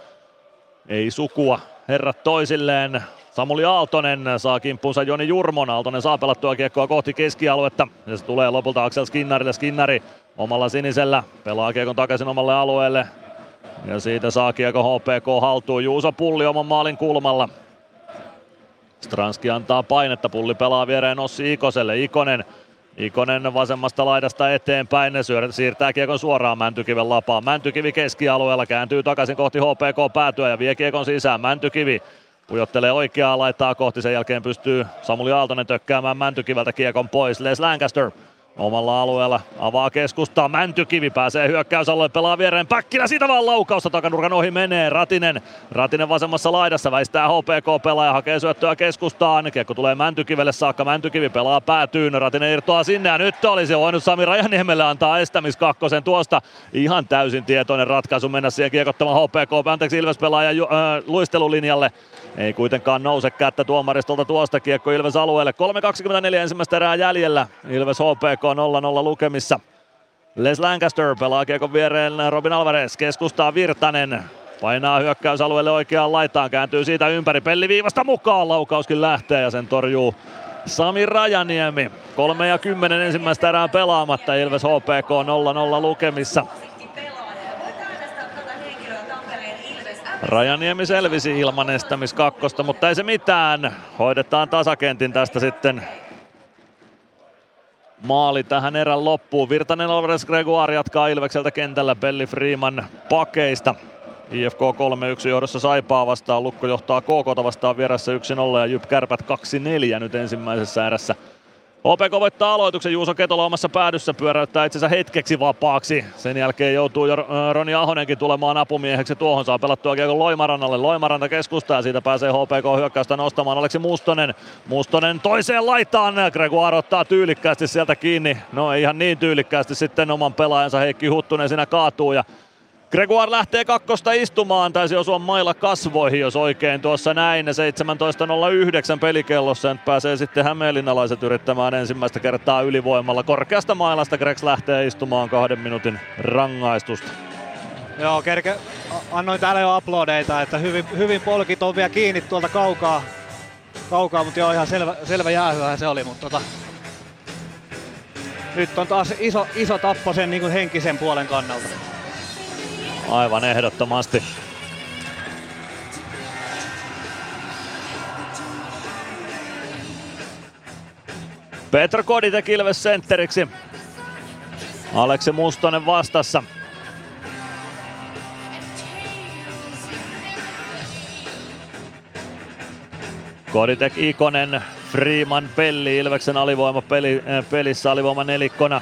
[SPEAKER 6] Ei sukua herrat toisilleen. Samuli Aaltonen saa kimppuunsa Joni Jurmon. Aaltonen saa pelattua kiekkoa kohti keskialuetta. Ja se tulee lopulta Aksel Skinnarille. Skinnari omalla sinisellä pelaa kiekon takaisin omalle alueelle. Ja siitä saa kiekko HPK haltuun. Juuso Pulli oman maalin kulmalla. Stranski antaa painetta, Pulli pelaa viereen Ossi Ikoselle. Ikonen Ikonen vasemmasta laidasta eteenpäin, siirtää kiekon suoraan Mäntykiven lapaan. Mäntykivi keskialueella kääntyy takaisin kohti HPK päätyä ja vie kiekon sisään. Mäntykivi pujottelee oikeaa laittaa kohti, sen jälkeen pystyy Samuli Aaltonen tökkäämään Mäntykiveltä kiekon pois. Les Lancaster omalla alueella. Avaa keskustaa, Mäntykivi pääsee hyökkäysalueelle, pelaa viereen Päkkilä, siitä vaan laukausta takanurkan ohi menee. Ratinen, Ratinen vasemmassa laidassa väistää HPK-pelaaja, hakee syöttöä keskustaan. Kiekko tulee Mäntykivelle saakka, Mäntykivi pelaa päätyyn, Ratinen irtoaa sinne ja nyt olisi voinut Sami Rajaniemelle antaa estämiskakkosen tuosta. Ihan täysin tietoinen ratkaisu mennä siihen kiekottamaan HPK, anteeksi Ilves pelaaja äh, luistelulinjalle. Ei kuitenkaan nouse kättä tuomaristolta tuosta kiekko Ilves alueelle. 3.24 ensimmäistä erää jäljellä. Ilves HPK 0-0 lukemissa. Les Lancaster pelaa kiekon viereen Robin Alvarez. Keskustaa Virtanen. Painaa hyökkäysalueelle oikeaan laitaan. Kääntyy siitä ympäri. Pelliviivasta mukaan. Laukauskin lähtee ja sen torjuu Sami Rajaniemi. 3 ja 10 ensimmäistä erää pelaamatta. Ilves HPK 0-0 lukemissa. Rajaniemi selvisi ilman estämiskakkosta, mutta ei se mitään. Hoidetaan tasakentin tästä sitten maali tähän erän loppuun. Virtanen Alvarez Gregoire jatkaa Ilvekseltä kentällä Belli Freeman pakeista. IFK 3-1 johdossa Saipaa vastaan, Lukko johtaa KK vastaan vieressä 1-0 ja Jyp Kärpät 2-4 nyt ensimmäisessä erässä. OPK voittaa aloituksen, Juuso Ketola omassa päädyssä pyöräyttää itsensä hetkeksi vapaaksi. Sen jälkeen joutuu jo äh, Roni Ahonenkin tulemaan apumieheksi. Tuohon saa pelattua kiekon Loimarannalle. Loimaranta keskustaa ja siitä pääsee HPK hyökkäystä nostamaan Aleksi Mustonen. Mustonen toiseen laitaan. Gregoire ottaa tyylikkäästi sieltä kiinni. No ei ihan niin tyylikkäästi sitten oman pelaajansa Heikki Huttunen siinä kaatuu ja Gregoire lähtee kakkosta istumaan, taisi osua mailla kasvoihin, jos oikein tuossa näin. 17.09 pelikellossa, nyt pääsee sitten hämeenlinnalaiset yrittämään ensimmäistä kertaa ylivoimalla. Korkeasta mailasta Gregs lähtee istumaan kahden minuutin rangaistusta.
[SPEAKER 18] Joo, kerke, annoin täällä jo uploadeita, että hyvin, hyvin polkit on vielä kiinni tuolta kaukaa, kaukaa mutta joo ihan selvä, selvä jäähyä se oli, mutta tota, nyt on taas iso, iso tappo sen niin kuin henkisen puolen kannalta.
[SPEAKER 6] Aivan ehdottomasti. Petro Koditek Ilves sentteriksi. Aleksi Mustonen vastassa. Koditek Ikonen, Freeman Pelli, Ilveksen alivoima peli, äh, pelissä alivoima nelikkona.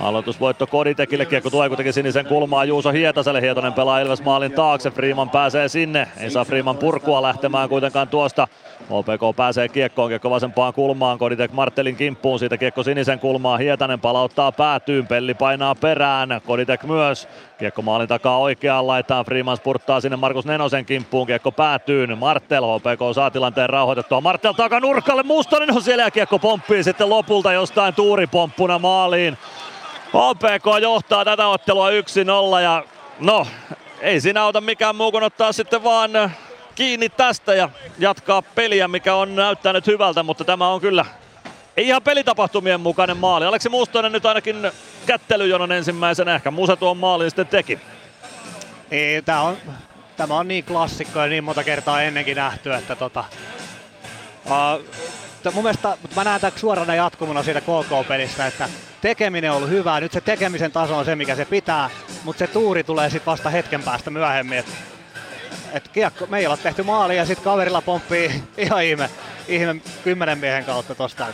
[SPEAKER 6] Aloitusvoitto Koditekille, kiekko tulee kuitenkin sinisen kulmaa. Juuso Hietaselle. Hietonen pelaa Ilves maalin taakse, Freeman pääsee sinne. Ei saa Freeman purkua lähtemään kuitenkaan tuosta. HPK pääsee kiekkoon, kiekko vasempaan kulmaan, Koditek Martelin kimppuun, siitä kiekko sinisen kulmaan, Hietanen palauttaa päätyyn, Pelli painaa perään, Koditek myös, kiekko maalin takaa oikeaan laitaan, Freeman spurttaa sinne Markus Nenosen kimppuun, kiekko päätyyn, Martel, HPK saa tilanteen rauhoitettua, Martel takanurkalle, Mustonen on siellä ja kiekko pomppii sitten lopulta jostain tuuripomppuna maaliin. HPK johtaa tätä ottelua 1-0 ja no, ei siinä auta mikään muu kuin ottaa sitten vaan kiinni tästä ja jatkaa peliä, mikä on näyttänyt hyvältä, mutta tämä on kyllä ei ihan pelitapahtumien mukainen maali. Aleksi Mustonen nyt ainakin kättelyjonon ensimmäisenä, ehkä Musa tuon maalin sitten teki.
[SPEAKER 18] Niin, tää on, tämä on niin klassikko ja niin monta kertaa ennenkin nähty, että tota, uh, mun mielestä, mutta mä näen tämän suorana jatkumona siitä KK-pelistä, että tekeminen on ollut hyvää, nyt se tekemisen taso on se, mikä se pitää, mutta se tuuri tulee sitten vasta hetken päästä myöhemmin. Et, et kiekko, me ei olla tehty maali ja sitten kaverilla pomppii [LAUGHS] ihan ihme, ihme kymmenen miehen kautta tosta.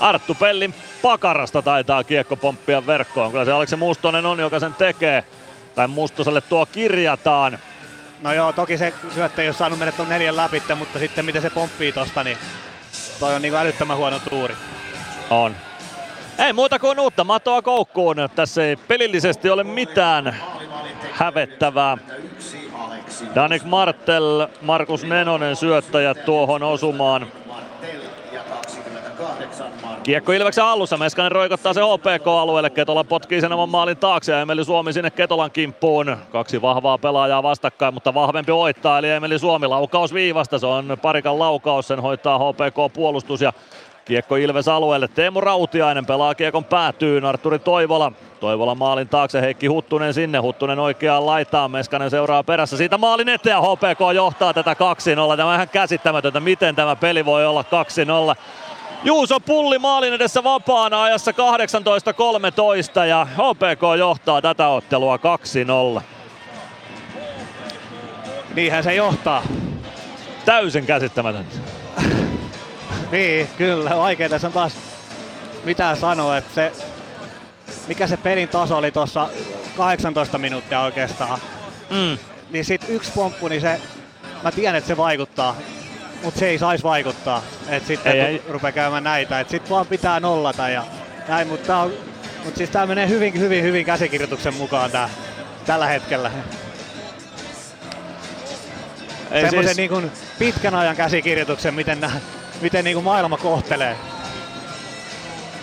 [SPEAKER 6] Arttu Pellin pakarasta taitaa kiekko pomppia verkkoon. Kyllä se Aleksi Mustonen on, joka sen tekee. Tai Mustoselle tuo kirjataan.
[SPEAKER 18] No joo, toki se syöttö ei ole saanut mennä tuon neljän läpi, mutta sitten miten se pomppii tosta, niin toi on niin älyttömän huono tuuri.
[SPEAKER 6] On. Ei muuta kuin uutta matoa koukkuun. Tässä ei pelillisesti ole mitään hävettävää. Danik Martel, Markus Nenonen syöttäjät tuohon osumaan. Kiekko Ilveksen alussa, Meskanen roikottaa se HPK-alueelle, Ketola potkii sen oman maalin taakse ja Emeli Suomi sinne Ketolan kimppuun. Kaksi vahvaa pelaajaa vastakkain, mutta vahvempi voittaa, eli Emeli Suomi laukaus viivasta, se on parikan laukaus, sen hoitaa HPK-puolustus ja Kiekko Ilves alueelle, Teemu Rautiainen pelaa kiekon päätyyn, Arturi Toivola. Toivola maalin taakse, Heikki Huttunen sinne, Huttunen oikeaan laitaan, Meskanen seuraa perässä, siitä maalin eteen HPK johtaa tätä 2-0. Tämä on ihan käsittämätöntä, miten tämä peli voi olla 2-0. Juuso Pulli maalin edessä vapaana ajassa 18-13 ja HPK johtaa tätä ottelua 2-0.
[SPEAKER 18] Niinhän se johtaa.
[SPEAKER 6] Täysin käsittämätöntä. [LAUGHS]
[SPEAKER 18] niin, kyllä. Vaikea tässä on taas mitään sanoa, että se, mikä se pelin taso oli tuossa 18 minuuttia oikeastaan.
[SPEAKER 6] Mm.
[SPEAKER 18] Niin sit yksi pomppu, niin se, mä tiedän, että se vaikuttaa, mutta se ei saisi vaikuttaa. Et sitten
[SPEAKER 6] Ei,
[SPEAKER 18] ei, rupeaa käymään näitä, että sit vaan pitää nollata ja näin, mutta tää on, mut siis tää menee hyvin, hyvin, hyvin käsikirjoituksen mukaan tää, tällä hetkellä.
[SPEAKER 6] Ei
[SPEAKER 18] Semmoisen
[SPEAKER 6] siis-
[SPEAKER 18] niin kuin pitkän ajan käsikirjoituksen, miten, nää, miten niin maailma kohtelee.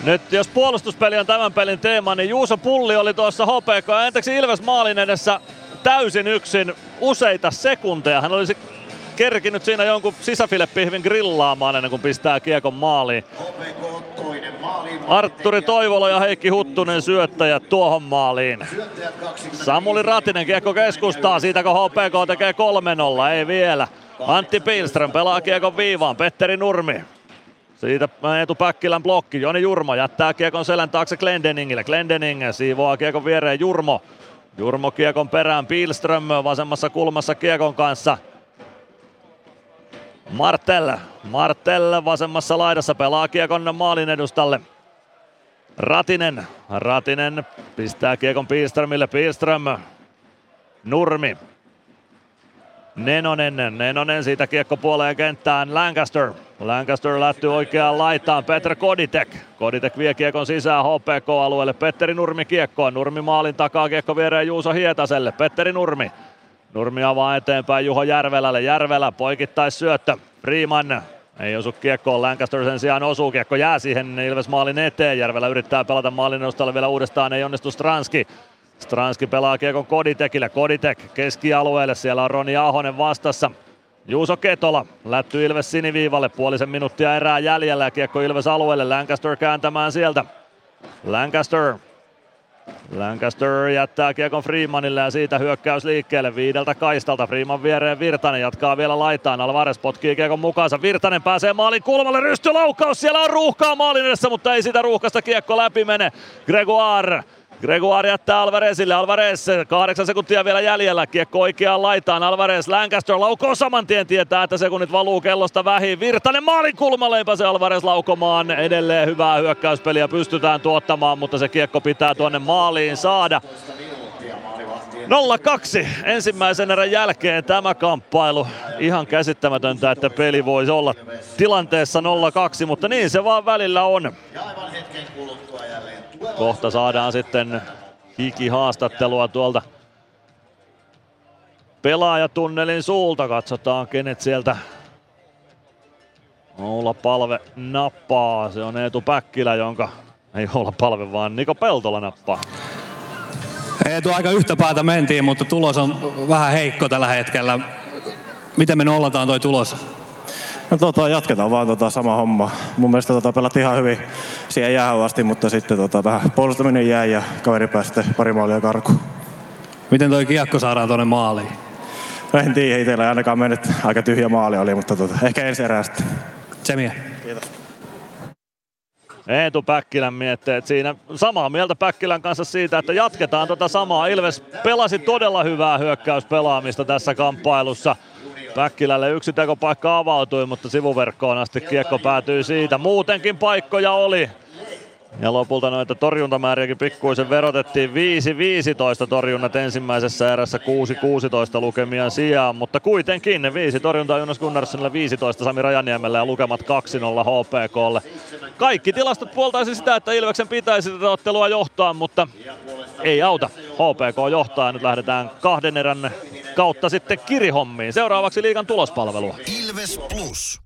[SPEAKER 6] Nyt jos puolustuspeli on tämän pelin teema, niin Juuso Pulli oli tuossa HPK, anteeksi Ilves maalin edessä täysin yksin useita sekunteja. Hän olisi kerkinyt siinä jonkun sisäfilepihvin grillaamaan ennen kuin pistää kiekon maaliin. Artturi Toivola ja Heikki Huttunen syöttäjät tuohon maaliin. Samuli Ratinen kiekko keskustaa, siitä kun HPK tekee 3-0, ei vielä. Antti Pilström pelaa kiekon viivaan, Petteri Nurmi siitä Eetu Päkkilän blokki. Joni Jurmo jättää kiekon selän taakse Glendeningille. Glendening siivoaa kiekon viereen Jurmo. Jurmo kiekon perään. Pilström vasemmassa kulmassa kiekon kanssa. Martel. Martel vasemmassa laidassa pelaa kiekon maalin edustalle. Ratinen. Ratinen pistää kiekon Pilströmille. Pilström. Nurmi. Nenonen, Nenonen siitä kiekko puoleen kenttään, Lancaster. Lancaster lähtyy oikeaan laitaan, Petr Koditek. Koditek vie kiekon sisään HPK-alueelle, Petteri Nurmi kiekkoon, Nurmi maalin takaa, kiekko viereen Juuso Hietaselle, Petteri Nurmi. Nurmi avaa eteenpäin Juho Järvelälle, Järvelä poikittais syöttö, Freeman ei osu kiekkoon, Lancaster sen sijaan osuu, kiekko jää siihen Ilves maalin eteen, Järvelä yrittää pelata maalin edustalle vielä uudestaan, ei onnistu Stranski. Stranski pelaa kiekon Koditekille. Koditek keskialueelle. Siellä on Roni Ahonen vastassa. Juuso Ketola lätty Ilves siniviivalle. Puolisen minuuttia erää jäljellä kiekko Ilves alueelle. Lancaster kääntämään sieltä. Lancaster. Lancaster jättää kiekon Freemanille ja siitä hyökkäys liikkeelle viideltä kaistalta. Freeman viereen Virtanen jatkaa vielä laitaan. Alvarez potkii kiekon mukaansa. Virtanen pääsee maalin kulmalle. Rystylaukaus. Siellä on ruuhkaa maalin edessä, mutta ei sitä ruuhkasta kiekko läpi mene. Gregoire Gregoire jättää Alvarezille. Alvarez, kahdeksan sekuntia vielä jäljellä. Kiekko oikeaan laitaan. Alvarez, Lancaster laukoo saman tien. Tietää, että sekunnit valuu kellosta vähin. Virtanen maalin kulmalle. Pääse Alvarez laukomaan. Edelleen hyvää hyökkäyspeliä pystytään tuottamaan, mutta se kiekko pitää tuonne maaliin saada. 0-2 ensimmäisen erän jälkeen tämä kamppailu. Ihan käsittämätöntä, että peli voisi olla tilanteessa 0-2, mutta niin se vaan välillä on. Kohta saadaan sitten hiki-haastattelua tuolta pelaajatunnelin suulta. Katsotaan kenet sieltä olla palve nappaa. Se on Eetu Päkkilä, jonka ei olla palve, vaan Niko Peltola nappaa.
[SPEAKER 18] Eetu aika yhtä päätä mentiin, mutta tulos on vähän heikko tällä hetkellä. Miten me nollataan toi tulos?
[SPEAKER 21] No tota, jatketaan vaan tota, sama homma. Mun mielestä tota, pelattiin ihan hyvin siihen jäähän asti, mutta sitten tota, vähän puolustaminen jäi ja kaveri pääsi sitten pari maalia karkuun.
[SPEAKER 18] Miten toi kiekko saadaan tuonne maaliin?
[SPEAKER 21] En tiedä, itsellä ei ainakaan mennyt aika tyhjä maali oli, mutta tota, ehkä ensi erää sitten.
[SPEAKER 18] Tsemiä.
[SPEAKER 21] Kiitos.
[SPEAKER 6] Eetu Päkkilän mietteet siinä. Samaa mieltä Päkkilän kanssa siitä, että jatketaan tota samaa. Ilves pelasi todella hyvää hyökkäyspelaamista tässä kamppailussa. Päkkilälle yksi tekopaikka avautui, mutta sivuverkkoon asti kiekko päätyi siitä. Muutenkin paikkoja oli. Ja lopulta noita torjuntamääriäkin pikkuisen verotettiin 5-15 torjunnat ensimmäisessä erässä 6-16 lukemia sijaan, mutta kuitenkin 5 torjuntaa Jonas Gunnarssonille 15 Sami Rajaniemelle ja lukemat 2-0 HPKlle. Kaikki tilastot puoltaisi sitä, että Ilveksen pitäisi tätä ottelua johtaa, mutta ei auta. HPK johtaa ja nyt lähdetään kahden erän kautta sitten kirihommiin. Seuraavaksi liigan tulospalvelua.
[SPEAKER 1] Ilves Plus.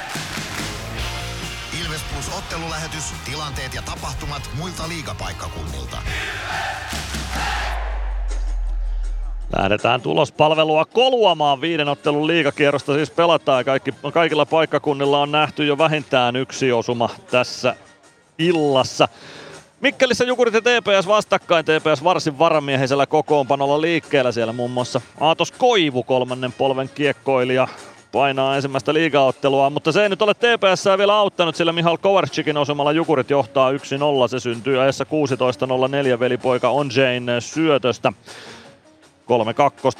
[SPEAKER 1] Plus ottelulähetys, tilanteet ja tapahtumat muilta liigapaikkakunnilta.
[SPEAKER 6] Lähdetään tulospalvelua koluamaan. Viiden ottelun liigakierrosta siis pelataan. Kaikki, kaikilla paikkakunnilla on nähty jo vähintään yksi osuma tässä illassa. Mikkelissä Jukurit ja TPS vastakkain. TPS varsin varamiehisellä kokoonpanolla liikkeellä. Siellä muun muassa Aatos Koivu, kolmannen polven kiekkoilija, painaa ensimmäistä liigaottelua, mutta se ei nyt ole TPS vielä auttanut, sillä Mihal Kovarczykin osumalla Jukurit johtaa 1-0. Se syntyy ajassa 16.04 velipoika Onjain syötöstä.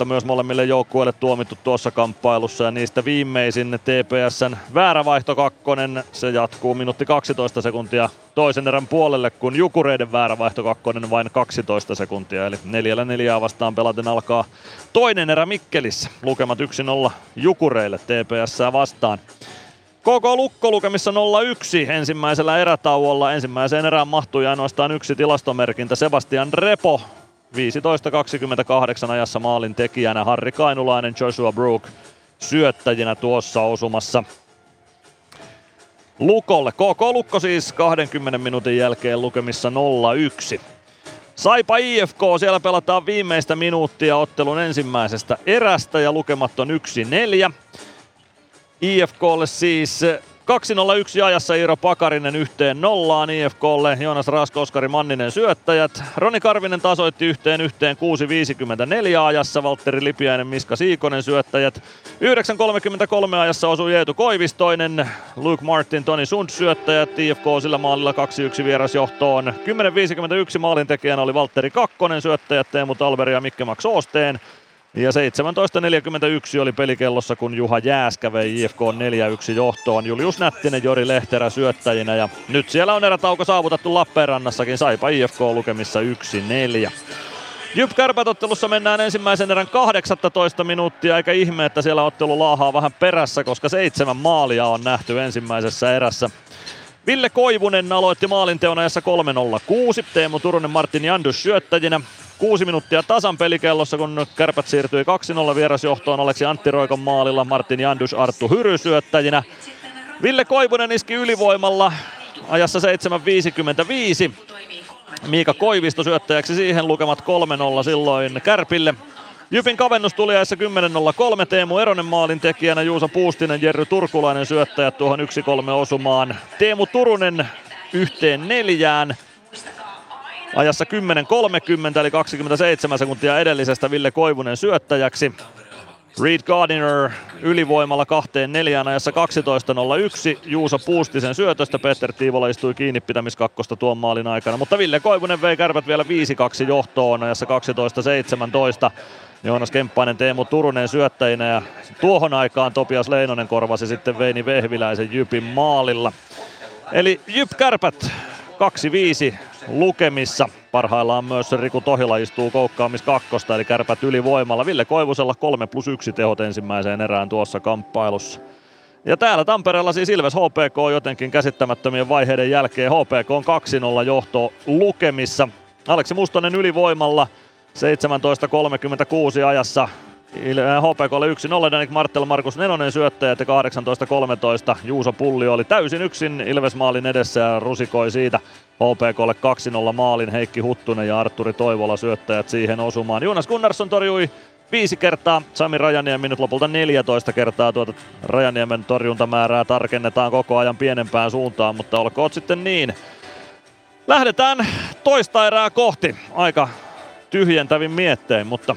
[SPEAKER 6] 3-2 myös molemmille joukkueille tuomittu tuossa kamppailussa ja niistä viimeisin TPSn väärävaihto kakkonen. Se jatkuu minuutti 12 sekuntia toisen erän puolelle, kun Jukureiden väärävaihto kakkonen vain 12 sekuntia. Eli neljällä neljää vastaan pelaten alkaa toinen erä Mikkelissä. Lukemat 1-0 Jukureille TPS vastaan. KK Lukko lukemissa 0-1 ensimmäisellä erätauolla. Ensimmäiseen erään mahtui ainoastaan yksi tilastomerkintä. Sebastian Repo 15-28 ajassa maalin tekijänä Harri Kainulainen, Joshua Brook syöttäjinä tuossa osumassa. Lukolle. KK Lukko siis 20 minuutin jälkeen lukemissa 0-1. Saipa IFK, siellä pelataan viimeistä minuuttia ottelun ensimmäisestä erästä ja lukemat on 1-4. IFKlle siis 2-0-1 ajassa Iiro Pakarinen yhteen nollaan IFKlle. Joonas Rasko, Oskari Manninen syöttäjät. Roni Karvinen tasoitti yhteen yhteen 6-54 ajassa. Valtteri Lipiäinen, Miska Siikonen syöttäjät. 9-33 ajassa osui Jeetu Koivistoinen. Luke Martin, Toni Sund syöttäjät. IFK sillä maalilla 2-1 vierasjohtoon. 10-51 maalintekijänä oli Valtteri Kakkonen syöttäjät Teemu Talberi ja Mikke Max Oosteen. Ja 17.41 oli pelikellossa, kun Juha Jääskä vei IFK 4-1 johtoon. Julius Nättinen, Jori Lehterä syöttäjinä ja nyt siellä on erätauko saavutettu Lappeenrannassakin. Saipa IFK lukemissa 1-4. Jyp Kärpät-ottelussa mennään ensimmäisen erän 18 minuuttia, eikä ihme, että siellä ottelu laahaa vähän perässä, koska seitsemän maalia on nähty ensimmäisessä erässä. Ville Koivunen aloitti maalinteon ajassa 3-0-6. Teemu Turunen, Martin Jandus syöttäjinä. Kuusi minuuttia tasan pelikellossa, kun kärpät siirtyi 2-0 vierasjohtoon Aleksi Antti Roikon maalilla. Martin Jandus, Arttu Hyry syöttäjinä. Ville Koivunen iski ylivoimalla ajassa 7.55. Miika Koivisto syöttäjäksi siihen lukemat 3-0 silloin Kärpille. Jypin kavennus tuli ajassa 10.03. Teemu Eronen maalin tekijänä, Juuso Puustinen, Jerry Turkulainen syöttäjät tuohon 1-3 osumaan. Teemu Turunen yhteen neljään. Ajassa 10.30 eli 27 sekuntia edellisestä Ville Koivunen syöttäjäksi. Reed Gardiner ylivoimalla kahteen neljään ajassa 12.01. Juuso Puustisen syötöstä. Peter Tiivola istui kiinni pitämiskakkosta tuon maalin aikana. Mutta Ville Koivunen vei kärpät vielä 5-2 johtoon ajassa 12.17. Joonas Kemppainen, Teemu Turunen syöttäjinä ja tuohon aikaan Topias Leinonen korvasi sitten Veini Vehviläisen Jypin maalilla. Eli Jyp Kärpät 2-5 lukemissa. Parhaillaan myös Riku Tohila istuu koukkaamis kakkosta, eli kärpät ylivoimalla. Ville Koivusella 3 plus 1 tehot ensimmäiseen erään tuossa kamppailussa. Ja täällä Tampereella siis Ilves HPK jotenkin käsittämättömien vaiheiden jälkeen. HPK on 2-0 johto lukemissa. Aleksi Mustonen ylivoimalla 17.36 ajassa HPK oli 1-0, Danik Martel, Markus Nenonen syöttäjät ja 18-13 Juuso Pulli oli täysin yksin Ilves maalin edessä ja rusikoi siitä HPKlle 2-0 maalin Heikki Huttunen ja Arturi Toivola syöttäjät siihen osumaan. Jonas Gunnarsson torjui viisi kertaa, Sami Rajaniemi nyt lopulta 14 kertaa tuota Rajaniemen torjuntamäärää tarkennetaan koko ajan pienempään suuntaan, mutta olkoon sitten niin. Lähdetään toista erää kohti. Aika tyhjentävin miettein, mutta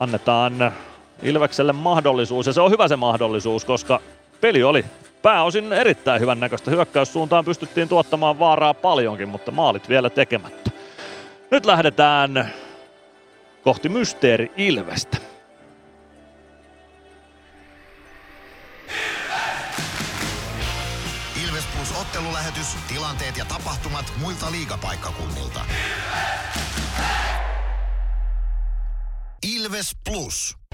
[SPEAKER 6] annetaan Ilvekselle mahdollisuus ja se on hyvä se mahdollisuus, koska peli oli pääosin erittäin hyvän näköistä. Hyökkäyssuuntaan pystyttiin tuottamaan vaaraa paljonkin, mutta maalit vielä tekemättä. Nyt lähdetään kohti Mysteeri Ilvestä.
[SPEAKER 1] Ilves Plus ottelulähetys, tilanteet ja tapahtumat muilta liigapaikkakunnilta. Ilves Plus.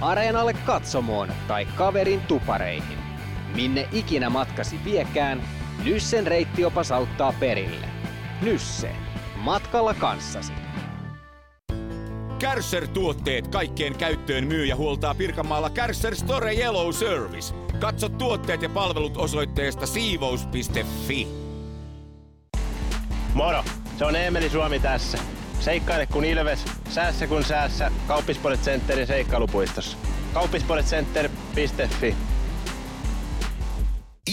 [SPEAKER 11] Areenalle katsomoon tai kaverin tupareihin. Minne ikinä matkasi viekään, Nyssen reittiopas auttaa perille. Nysse. Matkalla kanssasi.
[SPEAKER 9] Kärsser-tuotteet kaikkeen käyttöön myy ja huoltaa Pirkanmaalla Kärsser Store Yellow Service. Katso tuotteet ja palvelut osoitteesta siivous.fi.
[SPEAKER 5] Moro! Se on Eemeli Suomi tässä. Seikkaile kun ilves, säässä kun säässä. Kauppispoilet Centerin seikkailupuistossa. Kauppispoiletcenter.fi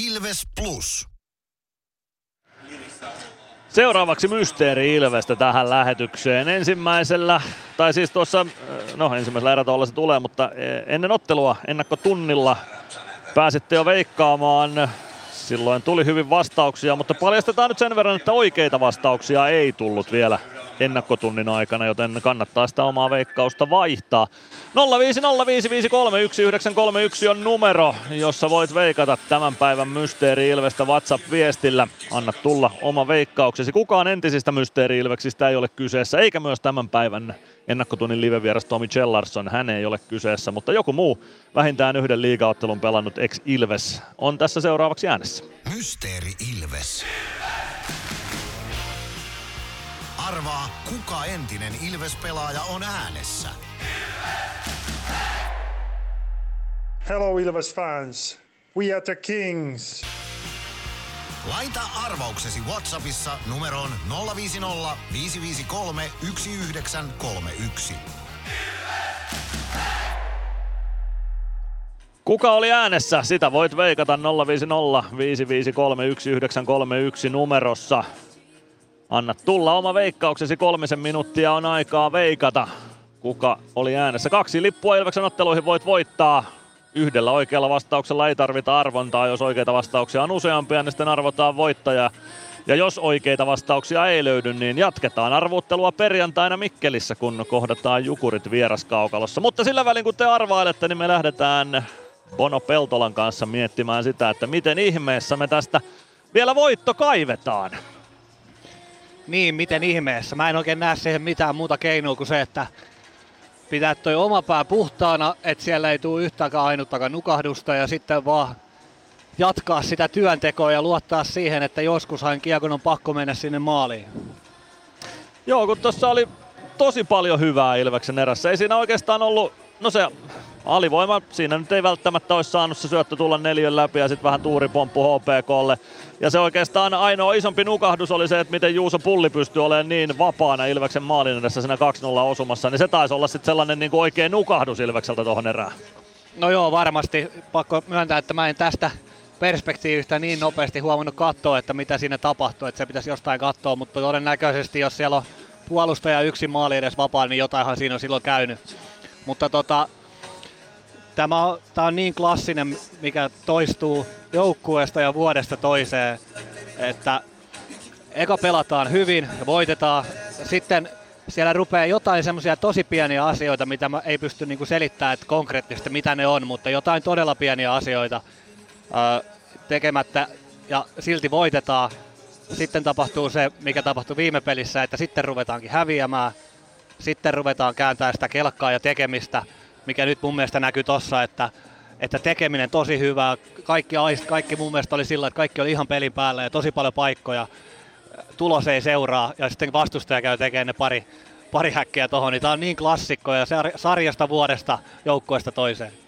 [SPEAKER 1] Ilves Plus.
[SPEAKER 6] Seuraavaksi Mysteeri Ilvestä tähän lähetykseen. Ensimmäisellä, tai siis tuossa, no ensimmäisellä erätolla se tulee, mutta ennen ottelua ennakkotunnilla pääsitte jo veikkaamaan. Silloin tuli hyvin vastauksia, mutta paljastetaan nyt sen verran, että oikeita vastauksia ei tullut vielä ennakkotunnin aikana, joten kannattaa sitä omaa veikkausta vaihtaa. 0505531 on numero, jossa voit veikata tämän päivän Mysteeri Ilvestä WhatsApp-viestillä. Anna tulla oma veikkauksesi. Kukaan entisistä Mysteeri Ilveksistä ei ole kyseessä, eikä myös tämän päivän ennakkotunnin livevieras Tomi Chellarsson, hän ei ole kyseessä, mutta joku muu vähintään yhden liigaottelun pelannut ex-Ilves on tässä seuraavaksi äänessä.
[SPEAKER 1] Mysteeri Ilves. Arvaa, kuka entinen Ilves-pelaaja on äänessä.
[SPEAKER 15] Hello Ilves fans. We are the Kings.
[SPEAKER 1] Laita arvauksesi Whatsappissa numeroon 050 553 1931.
[SPEAKER 6] Kuka oli äänessä? Sitä voit veikata 050 553 1931 numerossa. Anna tulla oma veikkauksesi, kolmisen minuuttia on aikaa veikata. Kuka oli äänessä? Kaksi lippua Ilveksen otteluihin voit voittaa. Yhdellä oikealla vastauksella ei tarvita arvontaa. Jos oikeita vastauksia on useampia, niin sitten arvotaan voittaja. Ja jos oikeita vastauksia ei löydy, niin jatketaan arvuuttelua perjantaina Mikkelissä, kun kohdataan Jukurit vieraskaukalossa. Mutta sillä välin kun te arvailette, niin me lähdetään Bono Peltolan kanssa miettimään sitä, että miten ihmeessä me tästä vielä voitto kaivetaan.
[SPEAKER 18] Niin, miten ihmeessä. Mä en oikein näe siihen mitään muuta keinoa kuin se, että pitää toi oma pää puhtaana, että siellä ei tule yhtäkään ainuttakaan nukahdusta ja sitten vaan jatkaa sitä työntekoa ja luottaa siihen, että joskushan kiekon on pakko mennä sinne maaliin.
[SPEAKER 6] Joo, kun tuossa oli tosi paljon hyvää Ilveksen erässä. Ei siinä oikeastaan ollut, no se alivoima, siinä nyt ei välttämättä olisi saanut se syöttö tulla neljön läpi ja sitten vähän tuuripomppu HPKlle. Ja se oikeastaan ainoa isompi nukahdus oli se, että miten Juuso Pulli pystyy olemaan niin vapaana Ilveksen maalin edessä siinä 2-0 osumassa, niin se taisi olla sitten sellainen niin oikein nukahdus Ilvekseltä tuohon erään.
[SPEAKER 18] No joo, varmasti. Pakko myöntää, että mä en tästä perspektiivistä niin nopeasti huomannut katsoa, että mitä siinä tapahtuu, että se pitäisi jostain katsoa, mutta todennäköisesti jos siellä on puolustaja yksin maali edes vapaa, niin jotainhan siinä on silloin käynyt. Mutta tota, tämä on, tämä on niin klassinen, mikä toistuu joukkueesta ja vuodesta toiseen, että eka pelataan hyvin voitetaan, sitten siellä rupeaa jotain semmoisia tosi pieniä asioita, mitä mä ei pysty niinku selittämään että konkreettisesti, mitä ne on, mutta jotain todella pieniä asioita tekemättä ja silti voitetaan. Sitten tapahtuu se, mikä tapahtui viime pelissä, että sitten ruvetaankin häviämään, sitten ruvetaan kääntämään sitä kelkkaa ja tekemistä, mikä nyt mun mielestä näkyy tossa, että, että tekeminen tosi hyvää, kaikki, aist, kaikki mun mielestä oli sillä, että kaikki oli ihan pelin päällä ja tosi paljon paikkoja, tulos ei seuraa ja sitten vastustaja käy tekemään ne pari, pari häkkiä tuohon, niin tämä on niin klassikko ja sarjasta vuodesta joukkueesta toiseen.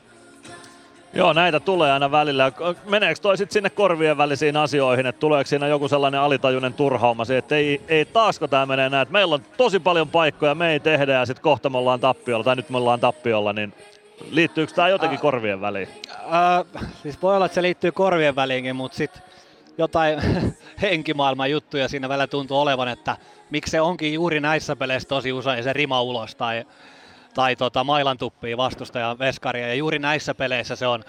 [SPEAKER 6] Joo, näitä tulee aina välillä. Meneekö toi sitten sinne korvien välisiin asioihin, että tuleeko siinä joku sellainen alitajuinen turhauma, että ei, ei taasko tämä menee näin, että meillä on tosi paljon paikkoja, me ei tehdä ja sitten kohta me ollaan tappiolla tai nyt me ollaan tappiolla, niin liittyykö tämä jotenkin äh, korvien väliin?
[SPEAKER 18] Äh, siis voi olla, että se liittyy korvien väliinkin, mutta sitten jotain [LAUGHS] henkimaailman juttuja siinä välillä tuntuu olevan, että miksi se onkin juuri näissä peleissä tosi usein se rima ulos tai, tai tota mailan tuppii vastustajan veskaria. Ja juuri näissä peleissä se on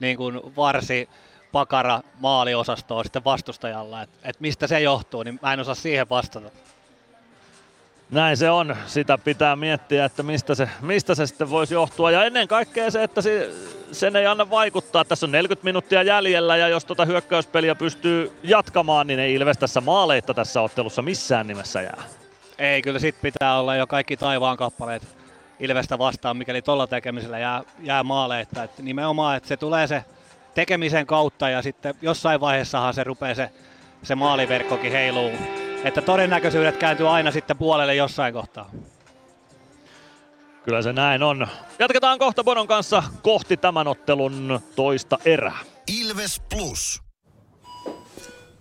[SPEAKER 18] niin kuin varsi pakara maaliosastoa sitten vastustajalla. Et, et mistä se johtuu, niin mä en osaa siihen vastata.
[SPEAKER 6] Näin se on. Sitä pitää miettiä, että mistä se, mistä se sitten voisi johtua. Ja ennen kaikkea se, että se, sen ei anna vaikuttaa. Tässä on 40 minuuttia jäljellä ja jos tuota hyökkäyspeliä pystyy jatkamaan, niin ei Ilves tässä maaleita tässä ottelussa missään nimessä jää.
[SPEAKER 18] Ei, kyllä sit pitää olla jo kaikki taivaan kappaleet Ilvestä vastaan, mikäli tuolla tekemisellä jää, jää maaleita. Et nimenomaan, että se tulee se tekemisen kautta ja sitten jossain vaiheessahan se rupeaa se, se maaliverkkokin heiluu että todennäköisyydet kääntyy aina sitten puolelle jossain kohtaa.
[SPEAKER 6] Kyllä se näin on. Jatketaan kohta Bonon kanssa kohti tämän ottelun toista erää.
[SPEAKER 1] Ilves Plus.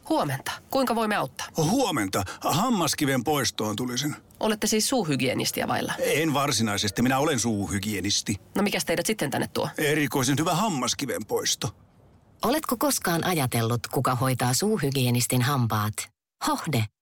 [SPEAKER 12] Huomenta. Kuinka voimme auttaa?
[SPEAKER 13] Huomenta. Hammaskiven poistoon tulisin.
[SPEAKER 12] Olette siis suuhygienistiä vailla?
[SPEAKER 13] En varsinaisesti. Minä olen suuhygienisti.
[SPEAKER 12] No mikä teidät sitten tänne tuo?
[SPEAKER 13] Erikoisen hyvä hammaskiven poisto.
[SPEAKER 14] Oletko koskaan ajatellut, kuka hoitaa suuhygienistin hampaat? Hohde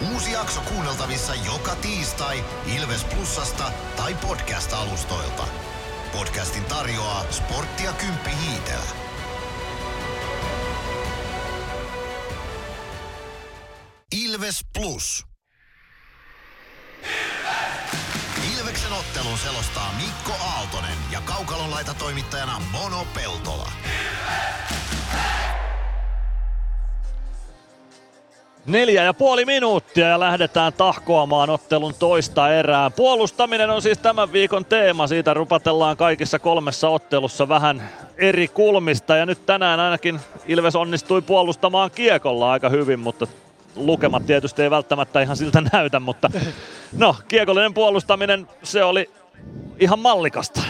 [SPEAKER 1] Uusi jakso kuunneltavissa joka tiistai Ilves Plusasta tai podcast-alustoilta. Podcastin tarjoaa sporttia Kymppi Hiitellä. Ilves Plus. Ilves! Ilveksen ottelun selostaa Mikko Aaltonen ja Kaukalon laita toimittajana Mono Peltola. Ilves!
[SPEAKER 6] Neljä ja puoli minuuttia ja lähdetään tahkoamaan ottelun toista erää. Puolustaminen on siis tämän viikon teema. Siitä rupatellaan kaikissa kolmessa ottelussa vähän eri kulmista. Ja nyt tänään ainakin Ilves onnistui puolustamaan kiekolla aika hyvin, mutta lukemat tietysti ei välttämättä ihan siltä näytä. Mutta no, kiekollinen puolustaminen, se oli ihan mallikasta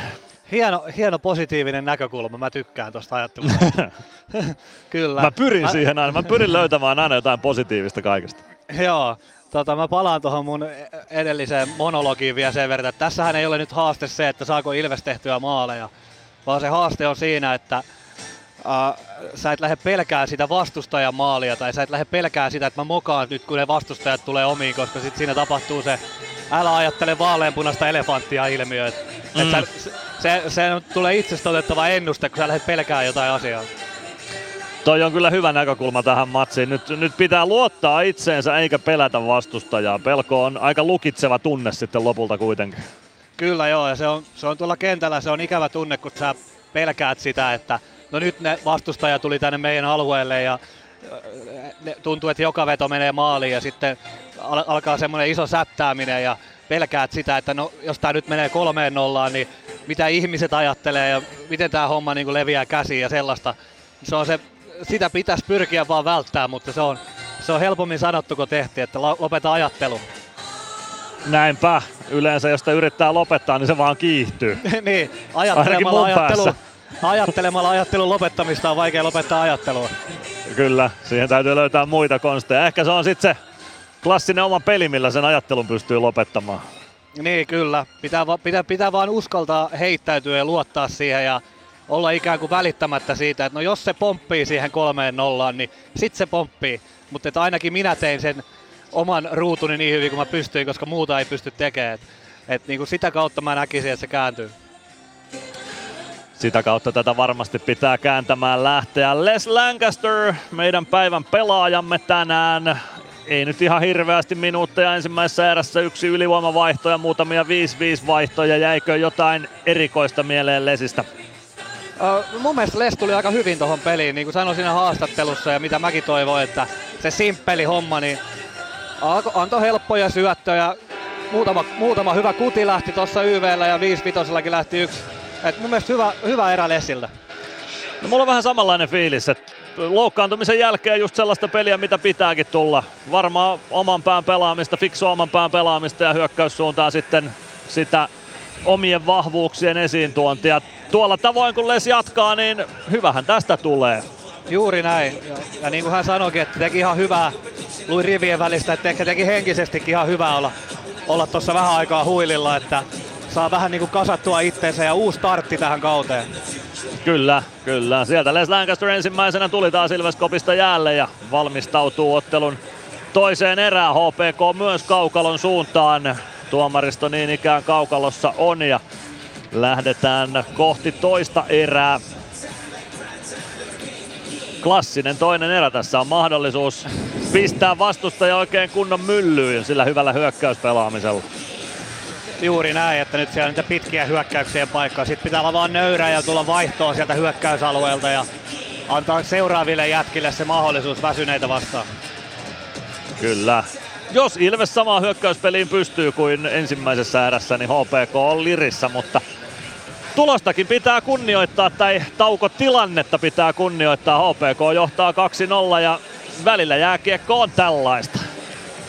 [SPEAKER 18] hieno, hieno positiivinen näkökulma. Mä tykkään tuosta ajattelusta. [LAUGHS]
[SPEAKER 6] Kyllä. Mä pyrin mä... siihen aina. Mä pyrin löytämään aina jotain positiivista kaikesta. [LAUGHS]
[SPEAKER 18] Joo. Tota, mä palaan tuohon mun edelliseen monologiin vielä sen verran, että tässähän ei ole nyt haaste se, että saako Ilves tehtyä maaleja, vaan se haaste on siinä, että Uh, sä et lähde pelkää sitä vastustajan maalia tai sä et lähde pelkää sitä, että mä mokaan nyt kun ne vastustajat tulee omiin, koska sit siinä tapahtuu se älä ajattele vaaleanpunaista elefanttia ilmiö. Mm. Sä, se, se tulee itsestä otettava ennuste, kun sä lähdet pelkää jotain asiaa.
[SPEAKER 6] Toi on kyllä hyvä näkökulma tähän matsiin. Nyt, nyt pitää luottaa itseensä eikä pelätä vastustajaa. Pelko on aika lukitseva tunne sitten lopulta kuitenkin.
[SPEAKER 18] Kyllä joo, ja se on, se on tuolla kentällä, se on ikävä tunne, kun sä pelkäät sitä, että no nyt ne vastustaja tuli tänne meidän alueelle ja ne tuntuu, että joka veto menee maaliin ja sitten alkaa semmoinen iso sättääminen ja pelkäät sitä, että no, jos tämä nyt menee kolmeen nollaan, niin mitä ihmiset ajattelee ja miten tämä homma niin leviää käsiin ja sellaista. Se on se, sitä pitäisi pyrkiä vaan välttää, mutta se on, se on helpommin sanottu kuin tehty, että lopeta ajattelu.
[SPEAKER 6] Näinpä. Yleensä jos sitä yrittää lopettaa, niin se vaan kiihtyy. [LAUGHS]
[SPEAKER 18] niin, ajattelemalla, ajattelu, ajattelemalla ajattelun lopettamista on vaikea lopettaa ajattelua.
[SPEAKER 6] Kyllä, siihen täytyy löytää muita konsteja. Ehkä se on sitten se klassinen oma peli, millä sen ajattelun pystyy lopettamaan.
[SPEAKER 18] Niin kyllä, pitää, va- pitää, pitää vaan uskaltaa heittäytyä ja luottaa siihen ja olla ikään kuin välittämättä siitä, että no jos se pomppii siihen kolmeen nollaan, niin sit se pomppii. Mutta että ainakin minä tein sen oman ruutuni niin hyvin kuin mä pystyin, koska muuta ei pysty tekemään. Et, et niin kuin sitä kautta mä näkisin, että se kääntyy.
[SPEAKER 6] Sitä kautta tätä varmasti pitää kääntämään lähteä. Les Lancaster, meidän päivän pelaajamme tänään. Ei nyt ihan hirveästi minuutteja ensimmäisessä erässä yksi ylivoimavaihto ja muutamia 5-5 vaihtoja. Jäikö jotain erikoista mieleen Lesistä?
[SPEAKER 18] Ö, mun mielestä Les tuli aika hyvin tuohon peliin, niin kuin sanoin siinä haastattelussa ja mitä mäkin toivoin, että se simppeli homma, niin alko- antoi helppoja syöttöjä. Muutama, muutama hyvä kuti lähti tuossa YVllä ja 5 vitosellakin lähti yksi. Et mun mielestä hyvä, hyvä erä Lesiltä.
[SPEAKER 6] No, mulla on vähän samanlainen fiilis, että loukkaantumisen jälkeen just sellaista peliä, mitä pitääkin tulla. Varmaan oman pään pelaamista, fiksu oman pään pelaamista ja hyökkäyssuuntaan sitten sitä omien vahvuuksien esiintuontia. Tuolla tavoin kun Les jatkaa, niin hyvähän tästä tulee.
[SPEAKER 18] Juuri näin. Ja, ja niin kuin hän sanoikin, että teki ihan hyvää, luin rivien välistä, että ehkä teki henkisestikin ihan hyvää olla olla tuossa vähän aikaa huililla, että saa vähän niin kuin kasattua itteensä ja uusi startti tähän kauteen.
[SPEAKER 6] Kyllä, kyllä. Sieltä Les Lancaster ensimmäisenä tuli taas Ilveskopista jäälle ja valmistautuu ottelun toiseen erään. HPK myös kaukalon suuntaan. Tuomaristo niin ikään kaukalossa on ja lähdetään kohti toista erää. Klassinen toinen erä. Tässä on mahdollisuus pistää vastustaja oikein kunnon myllyyn sillä hyvällä hyökkäyspelaamisella.
[SPEAKER 18] Juuri näin, että nyt siellä on niitä pitkiä hyökkäyksien paikkaa. Sitten pitää olla vaan nöyrä ja tulla vaihtoon sieltä hyökkäysalueelta ja antaa seuraaville jätkille se mahdollisuus väsyneitä vastaan.
[SPEAKER 6] Kyllä. Jos Ilves samaa hyökkäyspeliin pystyy kuin ensimmäisessä erässä, niin HPK on lirissä, mutta tulostakin pitää kunnioittaa tai taukotilannetta pitää kunnioittaa. HPK johtaa 2-0 ja välillä jääkiekko on tällaista.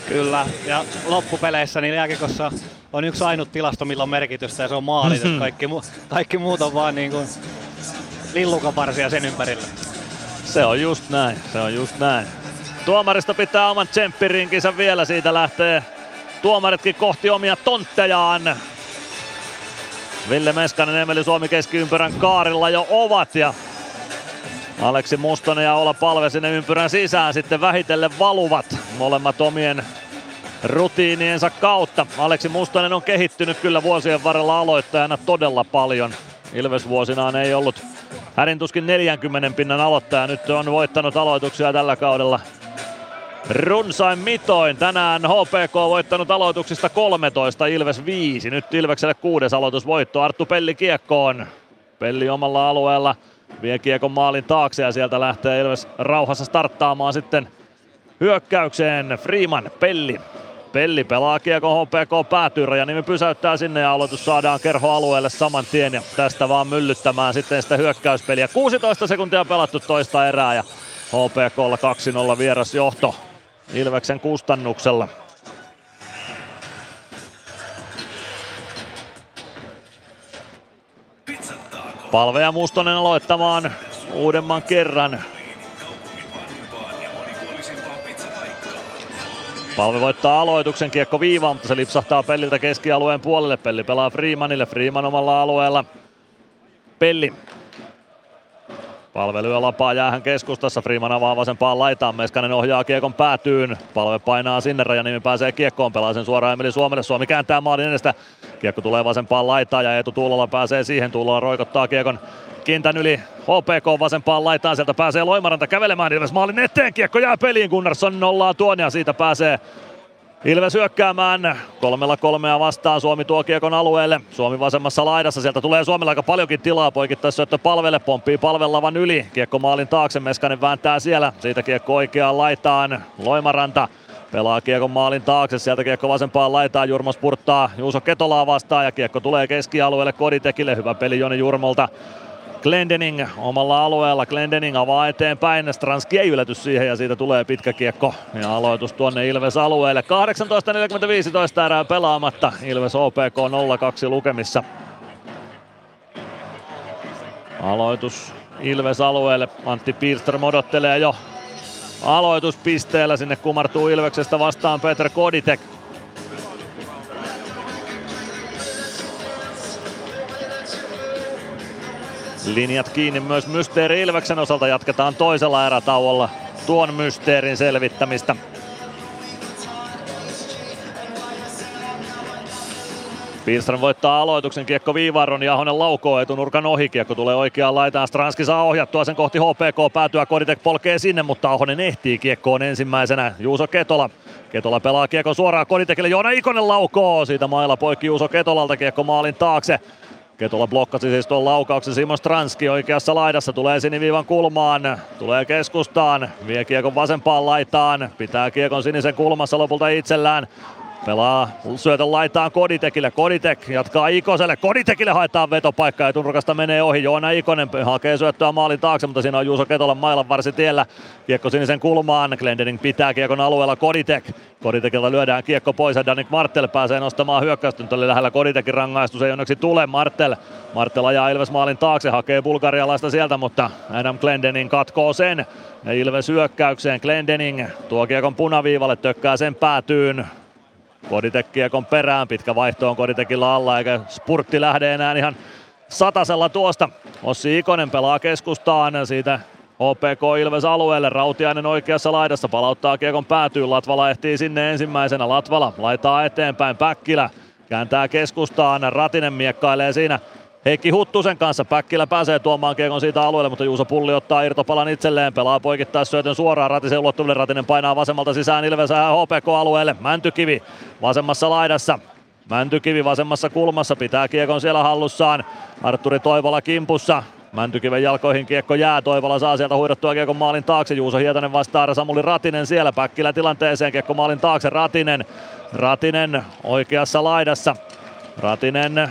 [SPEAKER 18] Kyllä, ja loppupeleissä niin jääkiekossa on yksi ainut tilasto, millä on merkitystä ja se on maalit.
[SPEAKER 6] Mhm.
[SPEAKER 18] kaikki, mu- kaikki muut on vaan niin kuin lillukaparsia sen ympärillä.
[SPEAKER 6] Se on just näin, se on just näin. Tuomaristo pitää oman tsemppirinkinsä vielä, siitä lähtee tuomaritkin kohti omia tonttejaan. Ville Meskanen, Emeli Suomi keskiympyrän kaarilla jo ovat ja Aleksi Mustonen ja Ola Palve sinne ympyrän sisään sitten vähitellen valuvat molemmat omien rutiiniensa kautta. Aleksi Mustonen on kehittynyt kyllä vuosien varrella aloittajana todella paljon. Ilves vuosinaan ei ollut hänen tuskin 40 pinnan aloittaja. Nyt on voittanut aloituksia tällä kaudella runsain mitoin. Tänään HPK voittanut aloituksista 13, Ilves 5. Nyt Ilvekselle kuudes aloitusvoitto. Arttu Pelli kiekkoon. Pelli omalla alueella vie kiekon maalin taakse ja sieltä lähtee Ilves rauhassa starttaamaan sitten hyökkäykseen. Freeman, Pelli. Pelli pelaa kiekon HPK päätyy, Rajanimi pysäyttää sinne ja aloitus saadaan kerhoalueelle saman tien ja tästä vaan myllyttämään sitten sitä hyökkäyspeliä. 16 sekuntia pelattu toista erää ja HPKlla 2-0 vierasjohto Ilveksen kustannuksella. Palve ja Mustonen aloittamaan uudemman kerran. Palve voittaa aloituksen kiekko viivaan, mutta se lipsahtaa Pelliltä keskialueen puolelle. Pelli pelaa Freemanille, Freeman omalla alueella. Pelli Palve lyö lapaa jäähän keskustassa, Freeman avaa vasempaan laitaan, Meskanen ohjaa kiekon päätyyn, palve painaa sinne, Rajanimi pääsee kiekkoon, pelaa sen suoraan Emeli Suomelle, Suomi kääntää maalin edestä, kiekko tulee vasempaan laitaan ja Eetu Tuulola pääsee siihen, Tuulola roikottaa kiekon kintän yli. HPK vasempaan laitaan, sieltä pääsee Loimaranta kävelemään. Ilves maalin eteen, kiekko jää peliin, Gunnarsson nollaa tuon ja siitä pääsee Ilves hyökkäämään kolmella kolmea vastaan. Suomi tuo kiekon alueelle. Suomi vasemmassa laidassa. Sieltä tulee Suomella aika paljonkin tilaa. Poikittais syöttö palvelle. Pomppii palvellavan yli. Kiekko maalin taakse. Meskanen vääntää siellä. Siitä kiekko oikeaan laitaan. Loimaranta pelaa kiekon maalin taakse. Sieltä kiekko vasempaan laitaan. Jurmo spurttaa Juuso Ketolaa vastaan. Ja kiekko tulee keskialueelle Koditekille. Hyvä peli Joni Jurmolta. Glendening omalla alueella. Glendening avaa eteenpäin. Stranski ei yllätys siihen ja siitä tulee pitkä kiekko. Ja aloitus tuonne Ilves alueelle. 18.45 erää pelaamatta. Ilves OPK 0-2 lukemissa. Aloitus Ilves alueelle. Antti Piirström odottelee jo aloituspisteellä. Sinne kumartuu Ilveksestä vastaan Petr Koditek. Linjat kiinni myös Mysteeri Ilveksen osalta. Jatketaan toisella erätauolla tuon mysteerin selvittämistä. Pilström voittaa aloituksen, kiekko viivaron ja Ahonen laukoo etunurkan ohi, kiekko tulee oikeaan laitaan, Stranski saa ohjattua sen kohti HPK, päätyä Koditek polkee sinne, mutta Ahonen ehtii kiekkoon ensimmäisenä, Juuso Ketola. Ketola pelaa kiekko suoraan Koditekille, Joona Ikonen laukoo, siitä mailla poikki Juuso Ketolalta kiekko maalin taakse. Ketola blokkasi siis tuon laukauksen. Simon Stranski oikeassa laidassa, tulee siniviivan kulmaan, tulee keskustaan, vie kiekon vasempaan laitaan, pitää kiekon sinisen kulmassa lopulta itsellään. Pelaa syötön laitaan Koditekille. Koditek jatkaa Ikoselle. Koditekille haetaan vetopaikka ja Tunrukasta menee ohi. Joona Ikonen hakee syöttöä maalin taakse, mutta siinä on Juuso Ketolan mailan varsi tiellä. Kiekko sinisen kulmaan. Glendening pitää kiekon alueella Koditek. Koditekilta lyödään kiekko pois ja Danik Martel pääsee nostamaan hyökkäystä. Nyt oli lähellä Koditekin rangaistus, ei onneksi tule. Martel, Martel ajaa Ilves maalin taakse, hakee bulgarialaista sieltä, mutta Adam Glendening katkoo sen. Ja Ilves hyökkäykseen Glendening tuo kiekon punaviivalle, tökkää sen päätyyn. Koditek kiekon perään, pitkä vaihto on Koditekilla alla eikä spurtti lähde enää ihan satasella tuosta. Ossi Ikonen pelaa keskustaan, siitä HPK Ilves alueelle, Rautiainen oikeassa laidassa palauttaa kiekon päätyyn, Latvala ehtii sinne ensimmäisenä, Latvala laittaa eteenpäin, Päkkilä kääntää keskustaan, Ratinen miekkailee siinä Heikki Huttusen kanssa. Päkkilä pääsee tuomaan kiekon siitä alueelle, mutta Juuso Pulli ottaa irtopalan itselleen. Pelaa poikittaa syötön suoraan Ratisen ulottuville. Ratinen painaa vasemmalta sisään Ilves HPK-alueelle. Mäntykivi vasemmassa laidassa. Mäntykivi vasemmassa kulmassa pitää kiekon siellä hallussaan. Arturi Toivola kimpussa. Mäntykiven jalkoihin kiekko jää, Toivola saa sieltä huidottua kiekon maalin taakse, Juuso Hietanen vastaa Samuli Ratinen siellä, Päkkilä tilanteeseen, kiekko maalin taakse, Ratinen, Ratinen oikeassa laidassa, Ratinen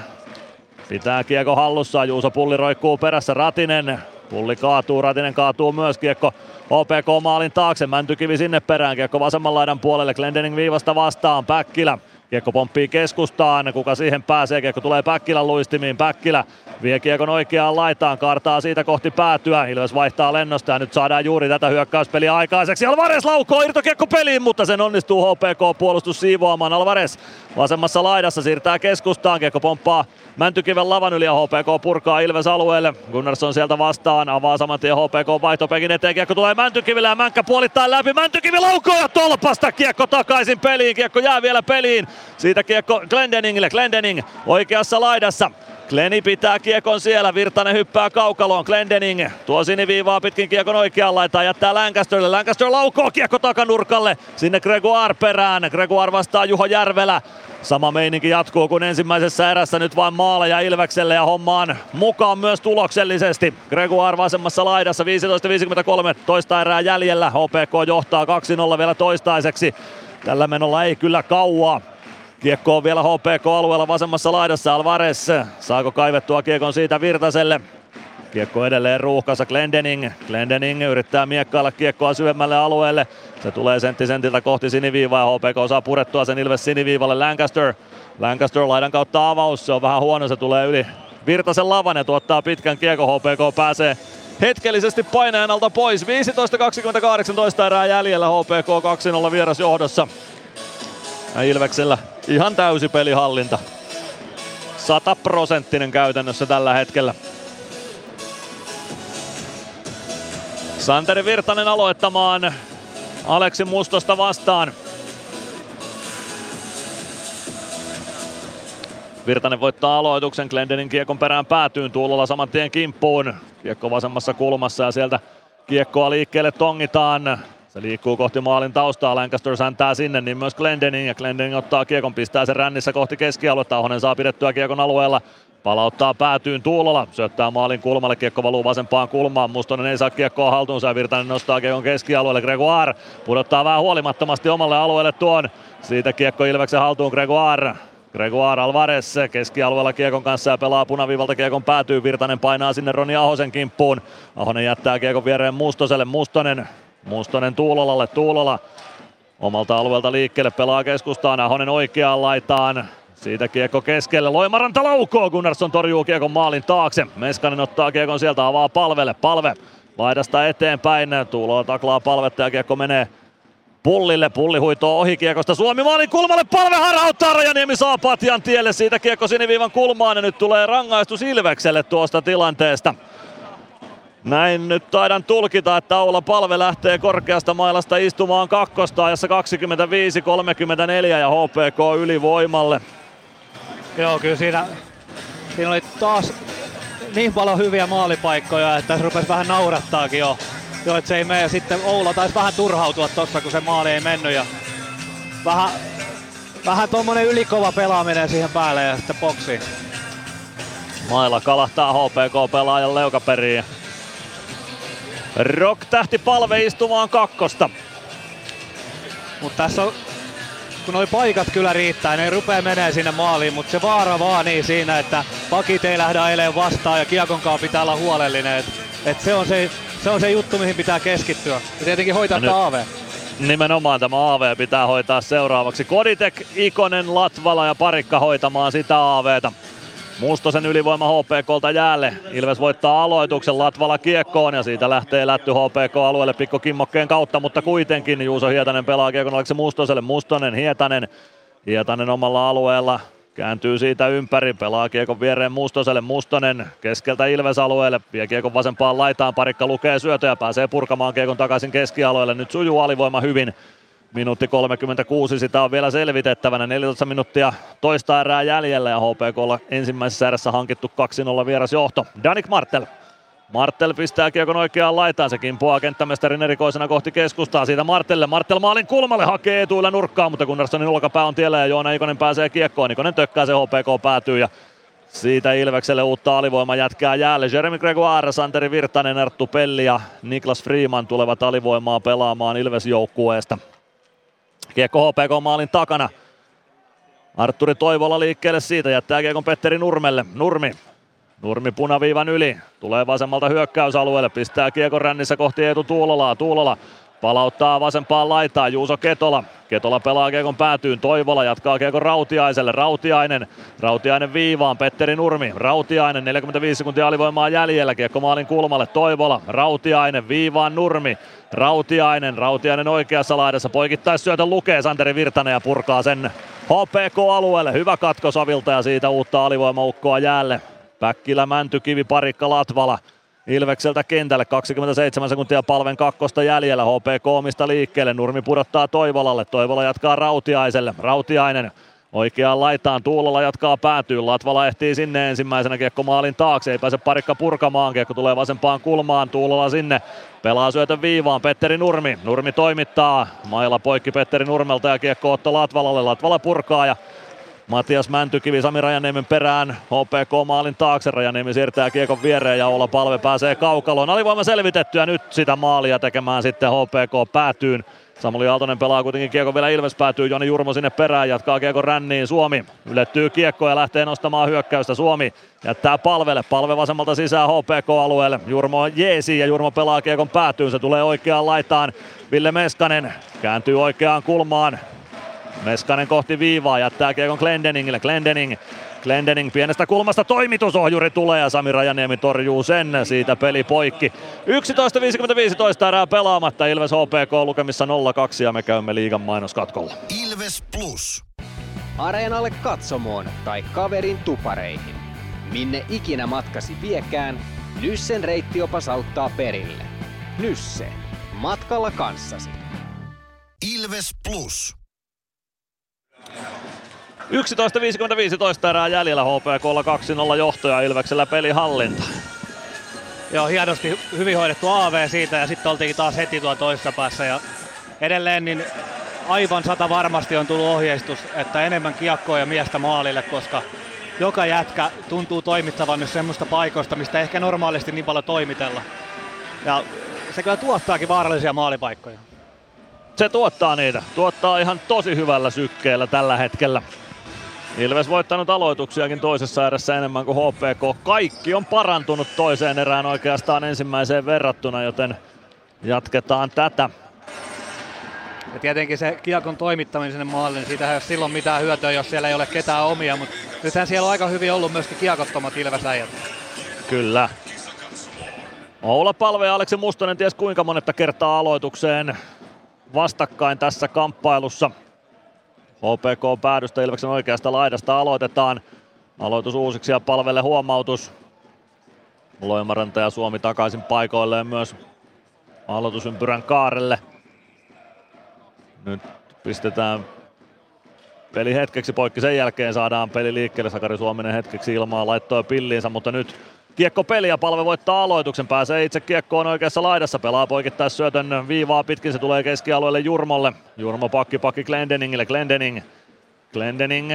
[SPEAKER 6] Pitää kiekko hallussaan, Juuso Pulli roikkuu perässä, Ratinen. Pulli kaatuu, Ratinen kaatuu myös kiekko OPK maalin taakse, Mäntykivi sinne perään, kiekko vasemman laidan puolelle, Glendening viivasta vastaan, Päkkilä. Kiekko pomppii keskustaan, kuka siihen pääsee, kiekko tulee Päkkilän luistimiin, Päkkilä vie kiekon oikeaan laitaan, kartaa siitä kohti päätyä, Ilves vaihtaa lennosta ja nyt saadaan juuri tätä hyökkäyspeliä aikaiseksi. Alvarez laukoo irtokiekko peliin, mutta sen onnistuu HPK puolustus siivoamaan. Alvarez vasemmassa laidassa siirtää keskustaan, kiekko pomppaa Mäntykiven lavan yli ja HPK purkaa Ilves alueelle. Gunnarsson sieltä vastaan, avaa saman tien HPK vaihtopekin eteen. Kiekko tulee Mäntykiville ja Mänkkä puolittain läpi. Mäntykivi laukoo ja tolpasta kiekko takaisin peliin. Kiekko jää vielä peliin. Siitä kiekko Glendeningille. Glendening oikeassa laidassa. Kleni pitää kiekon siellä, Virtanen hyppää kaukaloon, Glendening tuo siniviivaa pitkin kiekon oikeaan laitaan, jättää Lancasterille, Lancaster laukoo kiekko takanurkalle, sinne Gregoire perään, Gregoire vastaa Juho Järvelä, Sama meininki jatkuu kuin ensimmäisessä erässä, nyt vain maaleja Ilvekselle ja hommaan mukaan myös tuloksellisesti. Gregoire vasemmassa laidassa 15.53, toista erää jäljellä, HPK johtaa 2-0 vielä toistaiseksi. Tällä menolla ei kyllä kauaa. Kiekko on vielä HPK-alueella vasemmassa laidassa Alvarez. Saako kaivettua kiekon siitä Virtaselle? Kiekko edelleen ruuhkassa Glendening. Glendening yrittää miekkailla kiekkoa syvemmälle alueelle. Se tulee sentti sentiltä kohti siniviivaa ja HPK saa purettua sen Ilves siniviivalle Lancaster. Lancaster laidan kautta avaus, se on vähän huono, se tulee yli Virtasen lavan ja tuottaa pitkän kiekko. HPK pääsee hetkellisesti painajan alta pois. 15-28 erää jäljellä HPK 2-0 vieras johdossa. Ilveksellä ihan täysi pelihallinta. Sataprosenttinen käytännössä tällä hetkellä. Santeri Virtanen aloittamaan Aleksi Mustosta vastaan. Virtanen voittaa aloituksen, Glendenin kiekon perään päätyyn, Tuulola saman tien kimppuun. Kiekko vasemmassa kulmassa ja sieltä kiekkoa liikkeelle tongitaan. Se liikkuu kohti maalin taustaa, Lancaster säntää sinne, niin myös Glendening ja Glendening ottaa kiekon, pistää sen rännissä kohti keskialuetta. Ahonen saa pidettyä kiekon alueella. Palauttaa päätyyn Tuulola, syöttää maalin kulmalle, kiekko valuu vasempaan kulmaan, Mustonen ei saa kiekkoa haltuunsa ja Virtanen nostaa kiekon keskialueelle, Gregoire pudottaa vähän huolimattomasti omalle alueelle tuon, siitä kiekko Ilveksen haltuun Gregoire Gregoire Alvarez keskialueella Kiekon kanssa ja pelaa punaviivalta Kiekon päätyy. Virtanen painaa sinne Roni Ahosen kimppuun. Ahonen jättää Kiekon viereen Mustoselle. Mustonen, Mustonen Tuulolalle. Tuulola omalta alueelta liikkeelle pelaa keskustaan. Ahonen oikeaan laitaan. Siitä kiekko keskelle. Loimaranta laukoo. Gunnarsson torjuu kiekon maalin taakse. Meskanen ottaa kiekon sieltä avaa palvelle. Palve laidasta eteenpäin. Tuulola taklaa palvetta ja kiekko menee Pullille, pulli huitoo ohi kiekosta Suomi maalin kulmalle, palve harauttaa, Rajaniemi saa patjan tielle, siitä kiekko siniviivan kulmaan ja nyt tulee rangaistus Ilvekselle tuosta tilanteesta. Näin nyt taidan tulkita, että Aula Palve lähtee korkeasta mailasta istumaan kakkosta ajassa 25-34 ja HPK ylivoimalle.
[SPEAKER 18] Joo, kyllä siinä, siinä oli taas niin paljon hyviä maalipaikkoja, että se rupesi vähän naurattaakin jo. Joo, että se ei mene. Sitten Oula taisi vähän turhautua tossa, kun se maali ei mennyt. Ja vähän, vähän tuommoinen ylikova pelaaminen siihen päälle ja sitten boksiin.
[SPEAKER 6] Mailla kalahtaa HPK-pelaajan leukaperiin. Rock tähti palve istumaan kakkosta.
[SPEAKER 18] Mutta tässä on, kun noi paikat kyllä riittää, ne rupeaa menee sinne maaliin, mutta se vaara vaan niin siinä, että pakit ei lähde aileen vastaan ja kiekonkaan pitää olla huolellinen. Et, et se, on se, se on se juttu, mihin pitää keskittyä. Ja tietenkin hoitaa
[SPEAKER 6] No
[SPEAKER 18] tämä AV.
[SPEAKER 6] Nimenomaan tämä AV pitää hoitaa seuraavaksi. Koditek, Ikonen, Latvala ja Parikka hoitamaan sitä AVta. Mustosen ylivoima HPKlta jäälle. Ilves voittaa aloituksen Latvala kiekkoon ja siitä lähtee lätty HPK-alueelle Pikko Kimmokkeen kautta, mutta kuitenkin Juuso Hietanen pelaa kiekon se Mustoselle. Mustonen, Hietanen. Hietanen omalla alueella kääntyy siitä ympäri, pelaa kiekon viereen Mustoselle. Mustonen keskeltä Ilves-alueelle, vie kiekon vasempaan laitaan, parikka lukee syötöä, pääsee purkamaan kiekon takaisin keskialueelle. Nyt sujuu alivoima hyvin. Minuutti 36, sitä on vielä selvitettävänä. 14 minuuttia toista erää jäljellä ja HPKlla ensimmäisessä erässä hankittu 2-0 vierasjohto. Danik Martel. Martel pistää kiekon oikeaan laitaan, se kimpoaa kenttämestarin erikoisena kohti keskustaa. Siitä Martelle, Martel maalin kulmalle hakee etuilla nurkkaa, mutta Gunnarssonin olkapää on tiellä ja Joona Ikonen pääsee kiekkoon. Ikonen tökkää se HPK päätyy ja siitä Ilvekselle uutta alivoima jätkää jäälle. Jeremy Gregoire, Santeri Virtanen, Arttu Pelli ja Niklas Freeman tulevat alivoimaa pelaamaan Ilves-joukkueesta. Kiekko HPK maalin takana. Arturi Toivola liikkeelle siitä, jättää kiekon Petteri Nurmelle. Nurmi. Nurmi punaviivan yli. Tulee vasemmalta hyökkäysalueelle. Pistää kiekon rännissä kohti Eetu Tuulolaa. Tuulola palauttaa vasempaan laitaan. Juuso Ketola. Ketola pelaa kiekon päätyyn. Toivola jatkaa kiekon Rautiaiselle. Rautiainen. Rautiainen viivaan. Petteri Nurmi. Rautiainen. 45 sekuntia alivoimaa jäljellä. Kiekko maalin kulmalle. Toivola. Rautiainen. Viivaan Nurmi. Rautiainen. Rautiainen oikeassa laidassa. Poikittaisyötön lukee Santeri Virtanen ja purkaa sen HPK-alueelle. Hyvä katko Savilta ja siitä uutta alivoimaukkoa jäälle. Päkkilä, Mäntykivi, Parikka, Latvala. Ilvekseltä kentälle 27 sekuntia palven kakkosta jäljellä. HPK omista liikkeelle. Nurmi pudottaa Toivolalle. Toivola jatkaa Rautiaiselle. Rautiainen Oikeaan laitaan Tuulola jatkaa päätyy. Latvala ehtii sinne ensimmäisenä kiekko maalin taakse. Ei pääse parikka purkamaan. Kiekko tulee vasempaan kulmaan. Tuulola sinne. Pelaa syötön viivaan. Petteri Nurmi. Nurmi toimittaa. Maila poikki Petteri Nurmelta ja kiekko Otto Latvalalle. Latvala purkaa ja Matias Mäntykivi Sami Rajaniemen perään HPK maalin taakse. Rajaniemi siirtää kiekon viereen ja olla palve pääsee kaukaloon. Alivoima selvitettyä nyt sitä maalia tekemään sitten HPK päätyyn. Samuli Aaltonen pelaa kuitenkin kiekon vielä Ilves päätyy, Joni Jurmo sinne perään, jatkaa kiekon ränniin, Suomi ylettyy kiekko ja lähtee nostamaan hyökkäystä, Suomi jättää palvelle, palve vasemmalta sisään HPK-alueelle, Jurmo on jeesi ja Jurmo pelaa kiekon päätyyn, se tulee oikeaan laitaan, Ville Meskanen kääntyy oikeaan kulmaan, Meskanen kohti viivaa, jättää kiekon Glendeningille, Glendening Glendening pienestä kulmasta toimitusohjuri tulee ja Sami Rajaniemi torjuu sen, siitä peli poikki. 11.55 toista erää pelaamatta, Ilves HPK lukemissa 0-2 ja me käymme liigan mainoskatkolla.
[SPEAKER 1] Ilves Plus.
[SPEAKER 11] Areenalle katsomoon tai kaverin tupareihin. Minne ikinä matkasi viekään, Nyssen reittiopas auttaa perille. Nysse. Matkalla kanssasi.
[SPEAKER 1] Ilves Plus.
[SPEAKER 6] 11.55 toista erää jäljellä HPKlla 2-0 johtoja Ilveksellä pelihallinta.
[SPEAKER 18] Joo, hienosti hyvin hoidettu AV siitä ja sitten oltiinkin taas heti tuolla toisessa päässä. Ja edelleen niin aivan sata varmasti on tullut ohjeistus, että enemmän kiekkoa ja miestä maalille, koska joka jätkä tuntuu toimittavan nyt semmoista paikoista, mistä ehkä normaalisti niin paljon toimitella. Ja se kyllä tuottaakin vaarallisia maalipaikkoja.
[SPEAKER 6] Se tuottaa niitä. Tuottaa ihan tosi hyvällä sykkeellä tällä hetkellä. Ilves voittanut aloituksiakin toisessa erässä enemmän kuin HPK. Kaikki on parantunut toiseen erään oikeastaan ensimmäiseen verrattuna, joten jatketaan tätä.
[SPEAKER 18] Ja tietenkin se kiekon toimittaminen sinne maalle, niin siitä ei ole silloin mitään hyötyä, jos siellä ei ole ketään omia, mutta nythän siellä on aika hyvin ollut myöskin kiekottomat Ilvesäijät.
[SPEAKER 6] Kyllä. Oula Palve ja Aleksi Mustonen ties kuinka monetta kertaa aloitukseen vastakkain tässä kamppailussa. HPK päädystä Ilveksen oikeasta laidasta aloitetaan. Aloitus uusiksi ja palvelle huomautus. Loimaranta ja Suomi takaisin paikoilleen myös aloitusympyrän kaarelle. Nyt pistetään peli hetkeksi poikki. Sen jälkeen saadaan peli liikkeelle. Sakari Suominen hetkeksi ilmaa laittoi pilliinsä, mutta nyt Kiekko peli ja palve voittaa aloituksen. Pääsee itse kiekkoon oikeassa laidassa. Pelaa poikittais syötön viivaa pitkin. Se tulee keskialueelle Jurmolle. Jurmo pakki pakki Glendeningille. Glendening. Glendening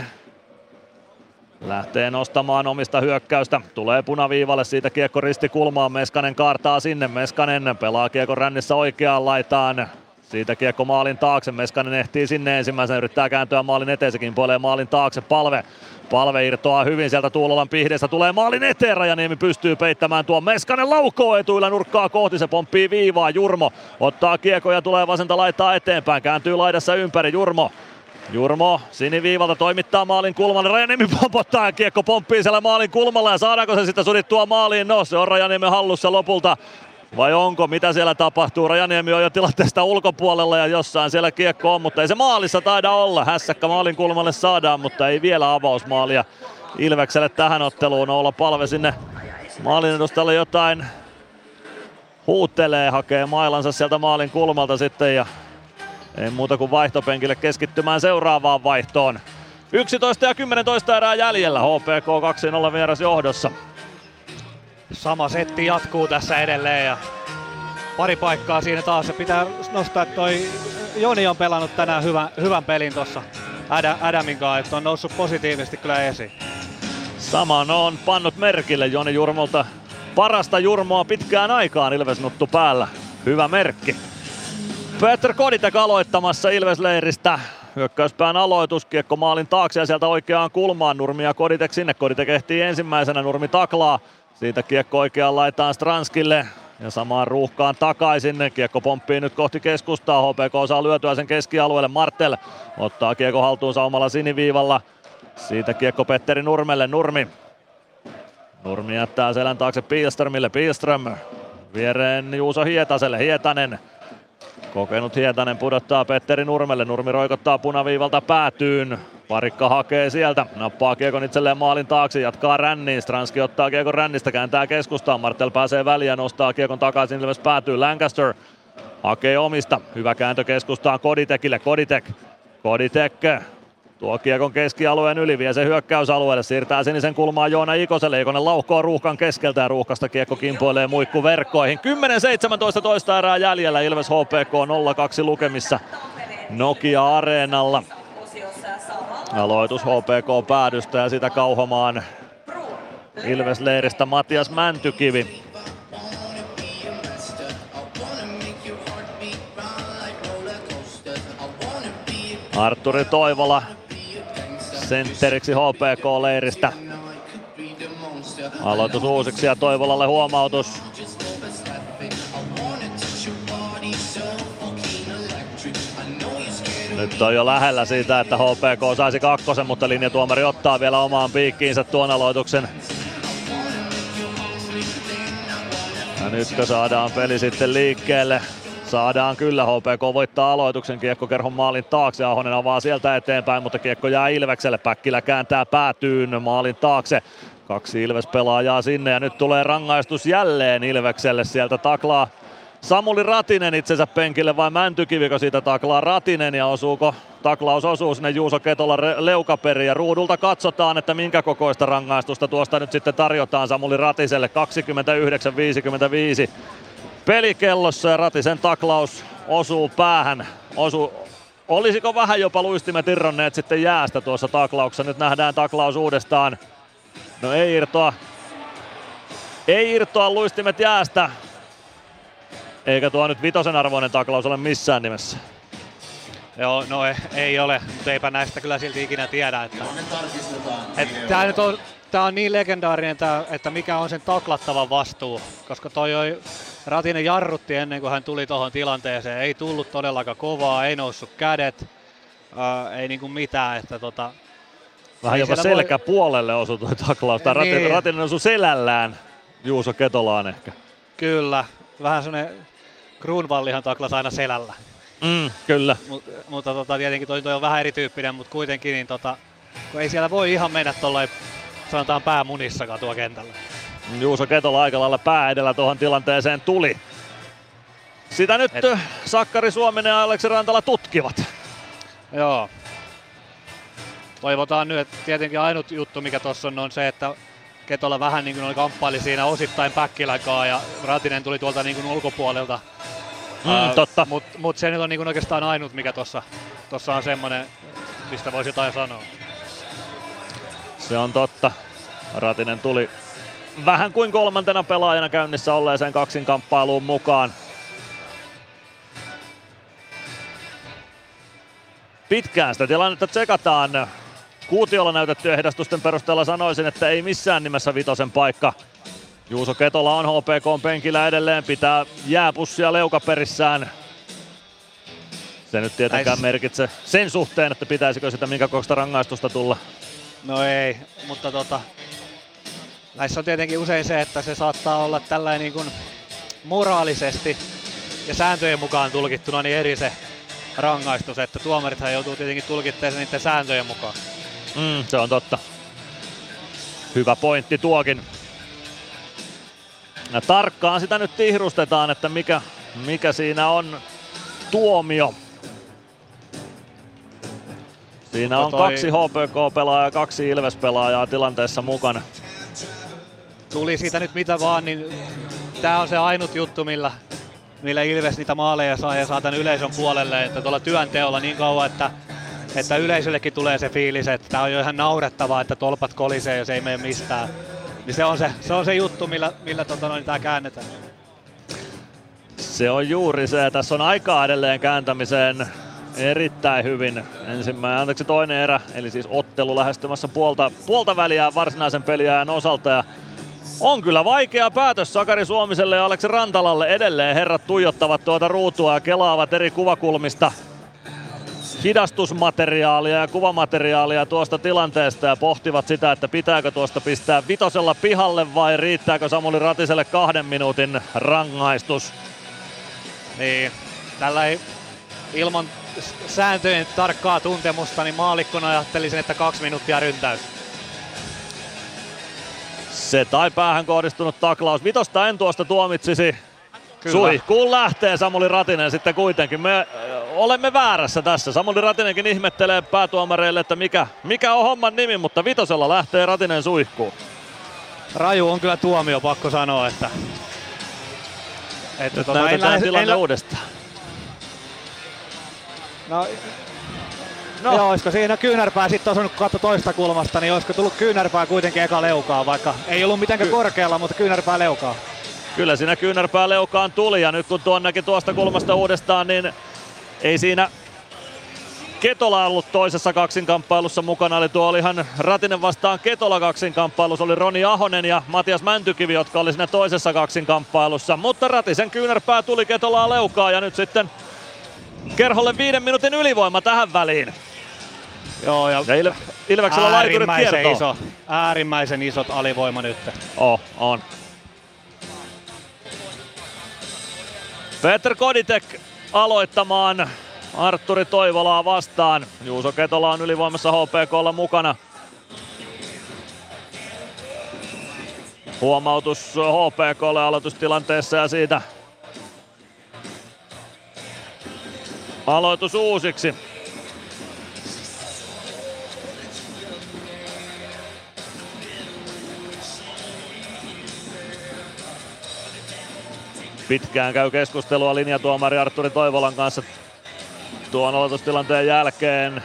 [SPEAKER 6] Lähtee nostamaan omista hyökkäystä. Tulee punaviivalle siitä kiekko ristikulmaan. Meskanen kaartaa sinne. Meskanen pelaa kiekko rännissä oikeaan laitaan. Siitä kiekko maalin taakse. Meskanen ehtii sinne ensimmäisen. Yrittää kääntyä maalin eteen. Sekin puolee maalin taakse. Palve Palve irtoaa hyvin sieltä Tuulolan pihdeestä, tulee maalin eteen, Rajaniemi pystyy peittämään tuon Meskanen laukoo etuilla nurkkaa kohti, se pomppii viivaa, Jurmo ottaa kiekko ja tulee vasenta laittaa eteenpäin, kääntyy laidassa ympäri, Jurmo. Jurmo siniviivalta toimittaa maalin kulmalle, Rajaniemi [LAUGHS] pompottaa ja kiekko pomppii siellä maalin kulmalla ja saadaanko se sitten sudittua maaliin? No se on Rajaniemen hallussa lopulta. Vai onko? Mitä siellä tapahtuu? Rajaniemi on jo tilanteesta ulkopuolella ja jossain siellä kiekko on, mutta ei se maalissa taida olla. Hässäkkä maalin kulmalle saadaan, mutta ei vielä avausmaalia Ilvekselle tähän otteluun. Olla palve sinne maalin edustalle jotain huuttelee, hakee mailansa sieltä maalin kulmalta sitten ja ei muuta kuin vaihtopenkille keskittymään seuraavaan vaihtoon. 11 ja 10 erää jäljellä, HPK 2-0 vieras johdossa.
[SPEAKER 18] Sama setti jatkuu tässä edelleen ja pari paikkaa siinä taas. Se pitää nostaa, toi Joni on pelannut tänään hyvän, hyvän pelin tuossa Adamin kanssa, että on noussut positiivisesti kyllä esiin.
[SPEAKER 6] Saman on pannut merkille Joni Jurmolta parasta Jurmoa pitkään aikaan Ilves-nuttu päällä. Hyvä merkki. Petr Koditek aloittamassa Ilves-leiristä. Hyökkäyspään aloitus, kiekko maalin taakse ja sieltä oikeaan kulmaan. Nurmi ja Koditek sinne. Koditek ehtii ensimmäisenä, Nurmi taklaa. Siitä kiekko oikeaan laitaan Stranskille ja samaan ruuhkaan takaisin. Kiekko pomppii nyt kohti keskustaa. HPK saa lyötyä sen keskialueelle. Martel ottaa kiekko haltuunsa omalla siniviivalla. Siitä kiekko Petteri Nurmelle. Nurmi. Nurmi jättää selän taakse Pilströmille. Pilström viereen Juuso Hietaselle. Hietanen. Kokenut Hietanen pudottaa Petteri Nurmelle. Nurmi roikottaa punaviivalta päätyyn. Parikka hakee sieltä, nappaa Kiekon itselleen maalin taakse, jatkaa ränniin. Stranski ottaa Kiekon rännistä, kääntää keskustaan. Martel pääsee väliin ja nostaa Kiekon takaisin, Ilves päätyy. Lancaster hakee omista. Hyvä kääntö keskustaan Koditekille. Koditek. Koditek Tuo kiekon keskialueen yli, vie se hyökkäysalueelle, siirtää sinisen kulmaan Joona Ikoselle. Ikonen laukkoo ruuhkan keskeltä ja ruuhkasta kiekko kimpoilee muikku verkkoihin. 10-17 toista erää jäljellä, Ilves HPK 0-2 lukemissa Nokia-areenalla. Aloitus HPK päädystä ja sitä kauhomaan Ilves-leiristä Matias Mäntykivi. Arturi Toivola sentteriksi HPK-leiristä. Aloitus uusiksi ja Toivolalle huomautus. Nyt on jo lähellä siitä, että HPK saisi kakkosen, mutta linjatuomari ottaa vielä omaan piikkiinsä tuon aloituksen. Ja nyt saadaan peli sitten liikkeelle. Saadaan kyllä, HPK voittaa aloituksen kiekkokerhon maalin taakse. Ahonen avaa sieltä eteenpäin, mutta kiekko jää Ilvekselle. Päkkilä kääntää päätyyn maalin taakse. Kaksi Ilves-pelaajaa sinne ja nyt tulee rangaistus jälleen Ilvekselle. Sieltä taklaa Samuli Ratinen itsensä penkille vai Mäntykivikö siitä taklaa Ratinen ja osuuko taklaus osuu sinne Juuso Ketola leukaperi ja ruudulta katsotaan, että minkä kokoista rangaistusta tuosta nyt sitten tarjotaan Samuli Ratiselle 29-55 pelikellossa ja Ratisen taklaus osuu päähän. Osu, olisiko vähän jopa luistimet irronneet sitten jäästä tuossa taklauksessa. Nyt nähdään taklaus uudestaan. No ei irtoa. Ei irtoa luistimet jäästä. Eikä tuo nyt vitosen arvoinen taklaus ole missään nimessä.
[SPEAKER 18] Joo, no ei, ei ole, mutta eipä näistä kyllä silti ikinä tiedä. Että, että tämä nyt on, tää on niin legendaarinen, tää, että mikä on sen taklattavan vastuu, koska toi oli, Ratinen jarrutti ennen kuin hän tuli tuohon tilanteeseen. Ei tullut todellakaan kovaa, ei noussut kädet, ää, ei niinku mitään. Että tota,
[SPEAKER 6] Vähän jopa
[SPEAKER 18] siellä
[SPEAKER 6] selkä puolelle osui toi taklaus. Tai
[SPEAKER 18] Niin.
[SPEAKER 6] Ratinen, Ratinen osui selällään Juuso Ketolaan ehkä.
[SPEAKER 18] Kyllä, vähän semmonen Grunwallihan taklas aina selällä.
[SPEAKER 6] Mm, kyllä.
[SPEAKER 18] Mut, mutta tota, tietenkin toi, toi, on vähän erityyppinen, mutta kuitenkin niin tota, kun ei siellä voi ihan mennä tuollain sanotaan päämunissakaan tuo kentällä.
[SPEAKER 6] Juuso Ketola aika lailla pää edellä tuohon tilanteeseen tuli. Sitä nyt Et... Sakkari Suominen ja Aleksi Rantala tutkivat.
[SPEAKER 18] Joo. Toivotaan nyt, että tietenkin ainut juttu mikä tuossa on, on se, että Ketola vähän niin kuin oli kamppaili siinä osittain Päkkiläkaa ja Ratinen tuli tuolta niin kuin ulkopuolelta.
[SPEAKER 6] Mm, totta.
[SPEAKER 18] Mutta mut se nyt on niin kuin oikeastaan ainut, mikä tuossa tossa on semmoinen, mistä voisi jotain sanoa.
[SPEAKER 6] Se on totta. Ratinen tuli vähän kuin kolmantena pelaajana käynnissä olleeseen kaksinkamppailuun mukaan. Pitkään sitä tilannetta tsekataan. Kuutiolla näytettyjen ehdastusten perusteella sanoisin, että ei missään nimessä vitosen paikka. Juuso Ketola on HPK penkillä edelleen, pitää jääpussia leukaperissään. Se nyt tietenkään
[SPEAKER 18] Näis-
[SPEAKER 6] merkitse sen suhteen, että pitäisikö sitä minkä kokoista rangaistusta tulla.
[SPEAKER 18] No ei, mutta tota, näissä on tietenkin usein se, että se saattaa olla tällainen niin kuin moraalisesti ja sääntöjen mukaan tulkittuna niin eri se rangaistus, että tuomarithan joutuu tietenkin tulkittamaan sen niiden sääntöjen mukaan.
[SPEAKER 6] Mm, se on totta. Hyvä pointti tuokin. Ja tarkkaan sitä nyt tihrustetaan, että mikä, mikä siinä on tuomio. Siinä on
[SPEAKER 18] toi-
[SPEAKER 6] kaksi HPK-pelaajaa ja kaksi Ilves-pelaajaa tilanteessa mukana.
[SPEAKER 18] Tuli siitä nyt mitä vaan, niin tämä on se ainut juttu, millä, millä Ilves niitä maaleja saa ja saa tämän yleisön puolelle, että tuolla työnteolla niin kauan, että, että yleisöllekin tulee se fiilis, että tämä on jo ihan naurettavaa, että tolpat kolisee ja se ei mene mistään. Niin se on se, se, on se juttu, millä, millä tota noin, tämä käännetään.
[SPEAKER 6] Se on juuri se. Tässä on aikaa edelleen kääntämiseen erittäin hyvin. Ensimmäinen, anteeksi toinen erä, eli siis ottelu lähestymässä puolta, puolta väliä varsinaisen peliajan osalta. Ja on kyllä vaikea päätös Sakari Suomiselle ja Aleksi Rantalalle. Edelleen herrat tuijottavat tuota ruutua ja kelaavat eri kuvakulmista hidastusmateriaalia ja kuvamateriaalia tuosta tilanteesta ja pohtivat sitä, että pitääkö tuosta pistää vitosella pihalle vai riittääkö Samuli Ratiselle kahden minuutin rangaistus.
[SPEAKER 18] Niin, tällä ei ilman sääntöjen tarkkaa tuntemusta, niin maalikkona ajattelisin, että kaksi minuuttia ryntäys.
[SPEAKER 6] Se tai päähän kohdistunut taklaus. Vitosta en tuosta tuomitsisi.
[SPEAKER 18] Kyllä.
[SPEAKER 6] Suihkuun lähtee Samuli Ratinen sitten kuitenkin. Me olemme väärässä tässä. Samuli Ratinenkin ihmettelee päätuomareille, että mikä, mikä on homman nimi, mutta vitosella lähtee Ratinen suihkuun.
[SPEAKER 18] Raju on kyllä tuomio, pakko sanoa, että... että
[SPEAKER 6] Nyt näytetään tilanne uudestaan.
[SPEAKER 18] No, no. Joo, olisiko siinä kyynärpää sitten osunut katto toista kulmasta, niin olisiko tullut kyynärpää kuitenkin eka leukaa, vaikka ei ollut mitenkään korkealla, mutta kyynärpää leukaa.
[SPEAKER 6] Kyllä siinä kyynärpää leukaan tuli ja nyt kun tuon näki tuosta kulmasta uudestaan, niin ei siinä Ketola ollut toisessa kaksinkamppailussa mukana, eli tuo oli ihan Ratinen vastaan Ketola kaksinkamppailussa, oli Roni Ahonen ja Matias Mäntykivi, jotka oli siinä toisessa kaksinkamppailussa, mutta Ratisen kyynärpää tuli Ketolaa leukaa ja nyt sitten Kerholle viiden minuutin ylivoima tähän väliin.
[SPEAKER 18] Joo, ja,
[SPEAKER 6] ja Il- Ilveksellä laiturit
[SPEAKER 18] äärimmäisen
[SPEAKER 6] kiertoo.
[SPEAKER 18] iso, äärimmäisen isot alivoima nyt.
[SPEAKER 6] Oh, on. Peter Koditek aloittamaan Arturi Toivolaa vastaan. Juuso Ketola on ylivoimassa HPKlla mukana. Huomautus HPKlle aloitustilanteessa ja siitä aloitus uusiksi. Pitkään käy keskustelua linjatuomari Arturi Toivolan kanssa tuon aloitustilanteen jälkeen.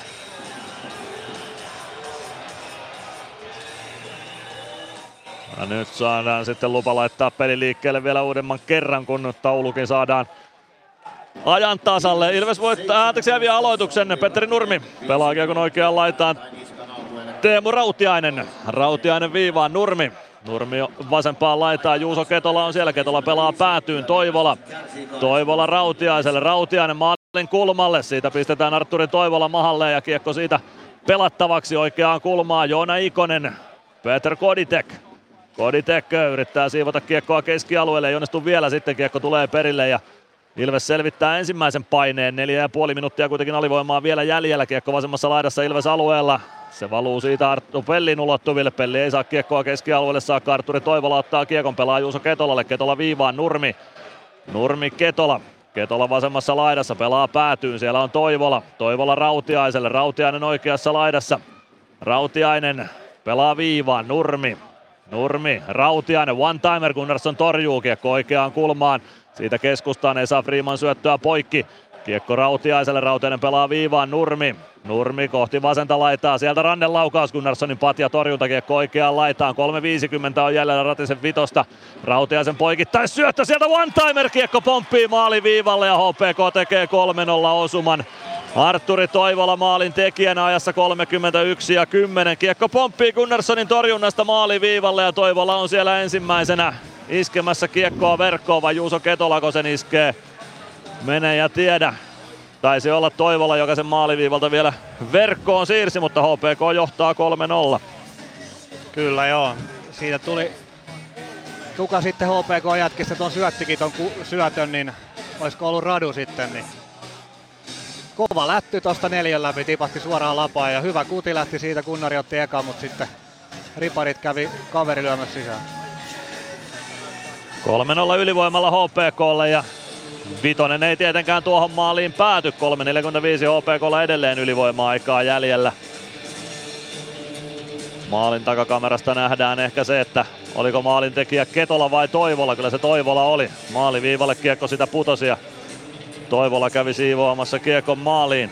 [SPEAKER 6] Ja nyt saadaan sitten lupa laittaa peli liikkeelle vielä uudemman kerran, kun taulukin saadaan ajan tasalle. Ilves voittaa, anteeksi häviää aloituksen. Petteri Nurmi pelaa kiekon oikeaan laitaan. Teemu Rautiainen. Rautiainen viivaan Nurmi. Nurmi vasempaan laitaan, Juuso Ketola on siellä, Ketola pelaa päätyyn, Toivola. Toivola Rautiaiselle, Rautiainen maalin kulmalle, siitä pistetään Arturi Toivola mahalle ja kiekko siitä pelattavaksi oikeaan kulmaan, Joona Ikonen, Peter Koditek. Koditek yrittää siivota kiekkoa keskialueelle, ei onnistu vielä, sitten kiekko tulee perille ja Ilves selvittää ensimmäisen paineen, neljä ja puoli minuuttia kuitenkin alivoimaa vielä jäljellä, kiekko vasemmassa laidassa Ilves alueella, se valuu siitä Arttu Pellin ulottuville. Pelli ei saa kiekkoa keskialueelle, saa Arturi Toivola ottaa kiekon, pelaa Juuso Ketolalle. Ketola viivaan, Nurmi. Nurmi Ketola. Ketola vasemmassa laidassa, pelaa päätyyn, siellä on Toivola. Toivola Rautiaiselle, Rautiainen oikeassa laidassa. Rautiainen pelaa viivaan, Nurmi. Nurmi, Rautiainen, one-timer, Gunnarsson torjuu kiekko oikeaan kulmaan. Siitä keskustaan ei saa Freeman syöttöä poikki. Kiekko Rautiaiselle, Rautiainen pelaa viivaan, Nurmi. Nurmi kohti vasenta laitaa, sieltä Rannen laukaus Gunnarssonin patja torjuntakiekko oikeaan laitaan. 3.50 on jäljellä Ratisen vitosta. Rautiaisen poikittais syöttö, sieltä one-timer kiekko pomppii maaliviivalle ja HPK tekee 3-0 osuman. Arturi Toivola maalin tekijänä ajassa 31 ja 10. Kiekko pomppii Gunnarssonin torjunnasta maaliviivalle ja Toivola on siellä ensimmäisenä iskemässä kiekkoa verkkoon, vai Juuso Ketolako sen iskee. Mene ja tiedä. Taisi olla Toivola, joka sen maaliviivalta vielä verkkoon siirsi, mutta HPK johtaa 3-0.
[SPEAKER 18] Kyllä joo. Siitä tuli, kuka sitten HPK jätkistä tuon syöttikin tuon syötön, niin olisiko ollut Radu sitten, niin kova lätty tuosta neljän läpi, tipahti suoraan lapaan ja hyvä kuti lähti siitä, Kunnari otti eka, mutta sitten riparit kävi kaveri lyömässä sisään.
[SPEAKER 6] 3-0 ylivoimalla HPKlle ja Vitonen ei tietenkään tuohon maaliin pääty. 3.45 HPKlla edelleen ylivoima-aikaa jäljellä. Maalin takakamerasta nähdään ehkä se, että oliko maalin tekijä Ketola vai Toivola. Kyllä se Toivola oli. Maaliviivalle kiekko sitä putosi ja Toivola kävi siivoamassa kiekon maaliin.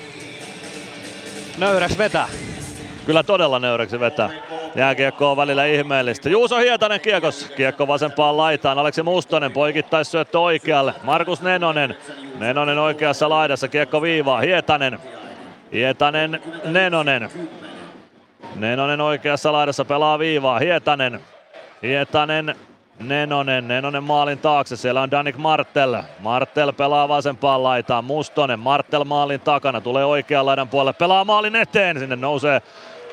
[SPEAKER 18] Nöyräks vetää.
[SPEAKER 6] Kyllä todella nöyräksi vetää. Jääkiekko on välillä ihmeellistä. Juuso Hietanen kiekos. Kiekko vasempaan laitaan. Aleksi Mustonen poikittais syöttö oikealle. Markus Nenonen. Nenonen oikeassa laidassa. Kiekko viivaa. Hietanen. Hietanen. Nenonen. Nenonen oikeassa laidassa pelaa viivaa. Hietanen. Hietanen. Nenonen, Nenonen maalin taakse, siellä on Danik Martel. Martel pelaa vasempaan laitaan, Mustonen, Martel maalin takana, tulee oikean laidan puolelle, pelaa maalin eteen, sinne nousee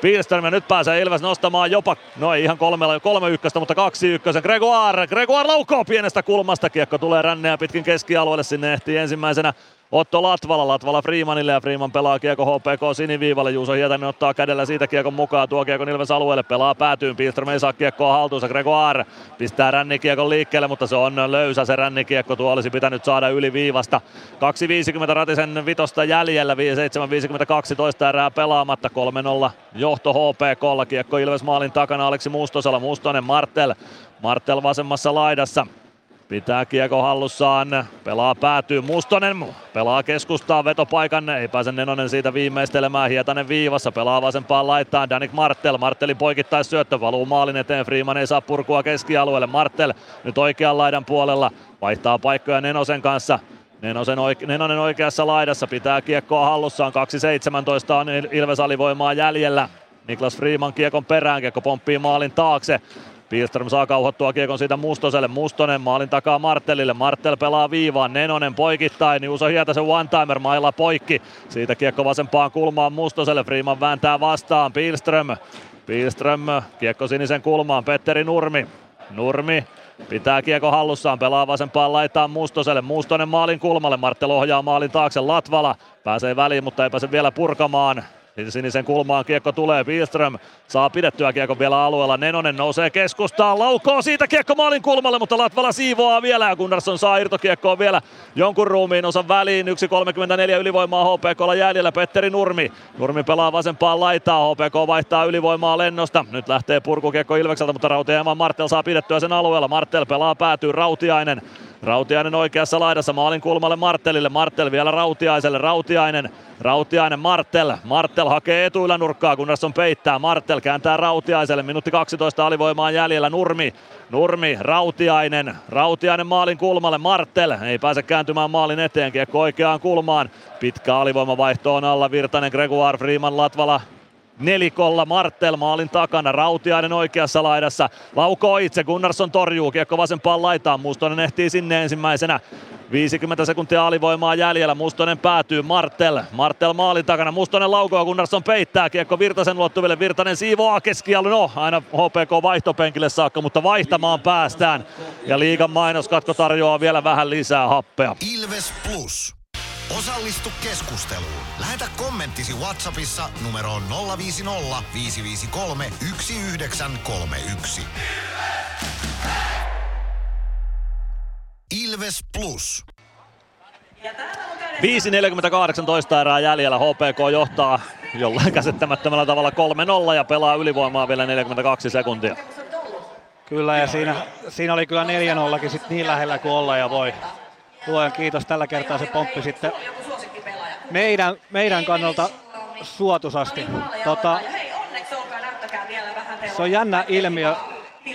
[SPEAKER 6] Pilström ja nyt pääsee Ilves nostamaan jopa, no ei ihan kolme, kolme ykköstä, mutta kaksi ykkösen. Gregoire, Gregoire laukoo pienestä kulmasta, kiekko tulee ränneä pitkin keskialueelle, sinne ehtii ensimmäisenä Otto Latvala, Latvala Freemanille ja Freeman pelaa kiekko HPK siniviivalle. Juuso Hietanen ottaa kädellä siitä kiekon mukaan, tuo kiekko Ilves alueelle, pelaa päätyyn. Pilström ei saa kiekkoa haltuunsa, Gregoire pistää rännikiekon liikkeelle, mutta se on löysä se rännikiekko. Tuo olisi pitänyt saada yli viivasta. 2.50 Ratisen vitosta jäljellä, 7.52 toista erää pelaamatta, 3-0 johto HPKlla. Kiekko Ilves maalin takana, Aleksi Mustosella, Mustonen, Martel. Martel vasemmassa laidassa. Pitää kiekko hallussaan, pelaa päätyy Mustonen, pelaa keskustaa vetopaikan, ei pääse Nenonen siitä viimeistelemään, Hietanen viivassa, pelaa vasempaan laittaa Danik Martel, Martelin poikittais syöttö, valuu maalin eteen, Freeman ei saa purkua keskialueelle, Martel nyt oikean laidan puolella, vaihtaa paikkoja Nenosen kanssa, Nenosen oike- Nenonen oikeassa laidassa. Pitää kiekkoa hallussaan, 2.17 on Ilves alivoimaa jäljellä. Niklas Freeman kiekon perään, kiekko pomppii maalin taakse. Pilström saa kauhottua kiekon siitä Mustoselle. Mustonen maalin takaa Martellille. Martel pelaa viivaan. Nenonen poikittain. Juuso Hietasen one-timer mailla poikki. Siitä kiekko vasempaan kulmaan Mustoselle. Freeman vääntää vastaan. Pilström. Pilström kiekko sinisen kulmaan. Petteri Nurmi. Nurmi Pitää kiekko hallussaan, pelaa vasempaan laitaan Mustoselle. Mustonen maalin kulmalle, Martel ohjaa maalin taakse, Latvala pääsee väliin, mutta ei pääse vielä purkamaan. Niin sinisen kulmaan kiekko tulee, Pilström saa pidettyä kiekko vielä alueella, Nenonen nousee keskustaan, laukoo siitä kiekko maalin kulmalle, mutta Latvala siivoaa vielä Gunnarsson saa irtokiekkoa vielä jonkun ruumiin osan väliin, 1.34 ylivoimaa HPKlla jäljellä, Petteri Nurmi, Nurmi pelaa vasempaan laitaa, HPK vaihtaa ylivoimaa lennosta, nyt lähtee purkukiekko Ilvekseltä, mutta Rautiainen Martel saa pidettyä sen alueella, Martel pelaa päätyy, Rautiainen, Rautiainen oikeassa laidassa maalin kulmalle Marttelille. Marttel vielä Rautiaiselle. Rautiainen, Rautiainen Marttel. Marttel hakee nurkkaa, Gunnarsson peittää. Marttel kääntää Rautiaiselle. Minuutti 12 alivoimaan jäljellä. Nurmi, Nurmi, Rautiainen. Rautiainen maalin kulmalle. Marttel ei pääse kääntymään maalin eteen. Kiekko oikeaan kulmaan. Pitkä alivoimavaihto on alla. Virtanen, Gregoire, Freeman, Latvala nelikolla Martel maalin takana, Rautiainen oikeassa laidassa, laukoo itse, Gunnarsson torjuu, kiekko vasempaan laitaan, Mustonen ehtii sinne ensimmäisenä, 50 sekuntia alivoimaa jäljellä, Mustonen päätyy, Martel, Martel maalin takana, Mustonen laukoo, Gunnarsson peittää, kiekko Virtasen luottuville, Virtanen siivoaa keskialu, no aina HPK vaihtopenkille saakka, mutta vaihtamaan päästään. Ja liigan mainoskatko tarjoaa vielä vähän lisää happea.
[SPEAKER 1] Ilves Plus. Osallistu keskusteluun. Lähetä kommenttisi Whatsappissa numeroon 050 553 1931. Ilves Plus.
[SPEAKER 6] 5.48 toista erää jäljellä. HPK johtaa jollain käsittämättömällä tavalla 3-0 ja pelaa ylivoimaa vielä 42 sekuntia.
[SPEAKER 18] Kyllä ja siinä, siinä oli kyllä 4-0 sit niin lähellä kuin olla ja voi. Luojan kiitos, tällä kertaa se pomppi sitten meidän, meidän kannalta suotusasti. Tota, se on jännä ilmiö,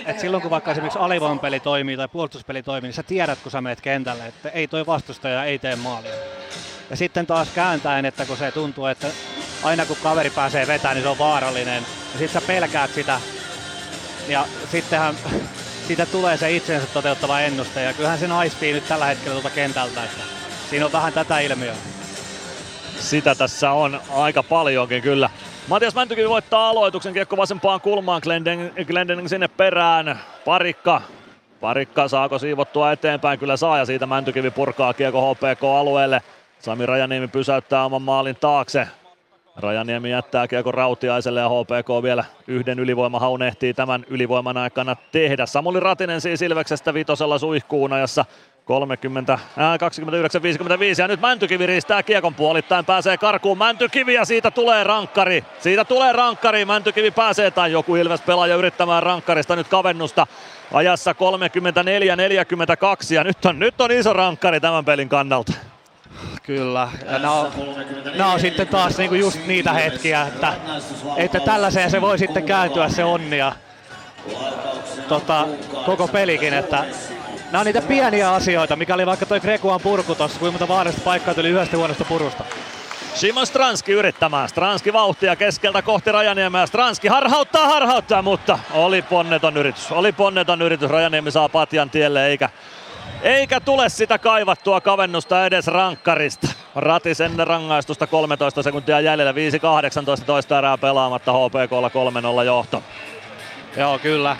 [SPEAKER 18] että silloin kun vaikka esimerkiksi alivoimapeli toimii tai puolustuspeli toimii, niin sä tiedät, kun sä meet kentälle, että ei toi vastustaja ei tee maalia. Ja sitten taas kääntäen, että kun se tuntuu, että aina kun kaveri pääsee vetämään, niin se on vaarallinen. Ja sitten sä pelkäät sitä. Ja sittenhän siitä tulee se itsensä toteuttava ennuste. Ja kyllähän se naistii nyt tällä hetkellä tuolta kentältä. Että siinä on vähän tätä ilmiöä.
[SPEAKER 6] Sitä tässä on aika paljonkin kyllä. Matias Mäntykivi voittaa aloituksen kiekko vasempaan kulmaan, Glendening, Glendening sinne perään, parikka Parikka saako siivottua eteenpäin? Kyllä saa ja siitä Mäntykivi purkaa kiekko HPK-alueelle. Sami Rajaniemi pysäyttää oman maalin taakse. Rajaniemi jättää kiekko Rautiaiselle ja HPK vielä yhden ylivoimahaun ehtii tämän ylivoiman aikana tehdä. Samuli Ratinen siis Ilveksestä vitosella suihkuun ajassa 30, äh, 29, 55 ja nyt Mäntykivi riistää kiekon puolittain, pääsee karkuun Mäntykivi ja siitä tulee rankkari. Siitä tulee rankkari, Mäntykivi pääsee tai joku Ilves pelaaja yrittämään rankkarista nyt kavennusta ajassa 34-42 ja nyt on, nyt on iso rankkari tämän pelin kannalta.
[SPEAKER 18] Kyllä, ja nämä on, nämä on sitten taas niinku just niitä hetkiä, että, että tällaiseen se voi sitten kääntyä se onni ja tota, koko pelikin, että nämä on niitä pieniä asioita, mikä oli vaikka toi Grekuan purku tossa, kuinka monta vaarallista paikkaa tuli yhdestä huonosta purusta.
[SPEAKER 6] Simon Stranski yrittämään. Stranski vauhtia keskeltä kohti Rajaniemeä. Stranski harhauttaa, harhauttaa, mutta oli ponneton yritys. Oli ponneton yritys. Rajaniemi saa patjan tielle eikä, eikä tule sitä kaivattua kavennusta edes rankkarista. Ratisen rangaistusta 13 sekuntia jäljellä. 5-18 toista erää pelaamatta HPKlla 3-0 johto.
[SPEAKER 18] Joo, kyllä.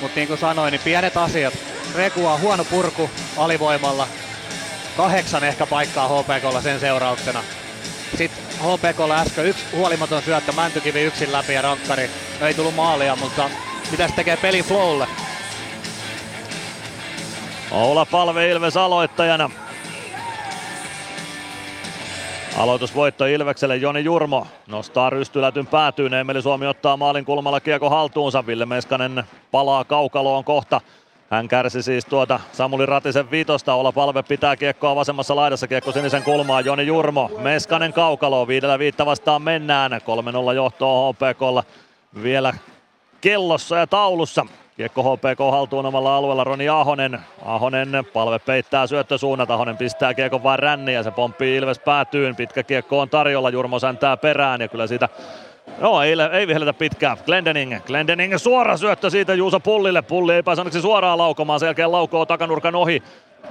[SPEAKER 18] Mutta niin kuin sanoin, niin pienet asiat. Rekua huono purku alivoimalla. Kahdeksan ehkä paikkaa HPKlla sen seurauksena. Sitten HPKlla äsken yksi huolimaton syöttö, Mäntykivi yksin läpi ja rankkari. Ei tullut maalia, mutta mitä se tekee pelin flowlle?
[SPEAKER 6] Oula Palve Ilves aloittajana. Aloitusvoitto Ilvekselle Joni Jurmo nostaa rystylätyn päätyyn. Emeli Suomi ottaa maalin kulmalla kiekko haltuunsa. Ville Meskanen palaa kaukaloon kohta. Hän kärsi siis tuota Samuli Ratisen viitosta. Ola Palve pitää kiekkoa vasemmassa laidassa. Kiekko sinisen kulmaan. Joni Jurmo. Meskanen kaukaloon. Viidellä viitta vastaan mennään. 3-0 johtoa HPKlla vielä kellossa ja taulussa. Kiekko HPK haltuun omalla alueella Roni Ahonen. Ahonen palve peittää syöttösuunnat. Ahonen pistää kiekon vaan ränni ja se pomppii Ilves päätyyn. Pitkä kiekko on tarjolla. Jurmo säntää perään ja kyllä siitä Joo, ei, ei vihelletä pitkään. Glendening, Glendening suora syöttö siitä Juuso Pullille. Pulli ei pääse onneksi suoraan laukomaan, sen jälkeen laukoo takanurkan ohi.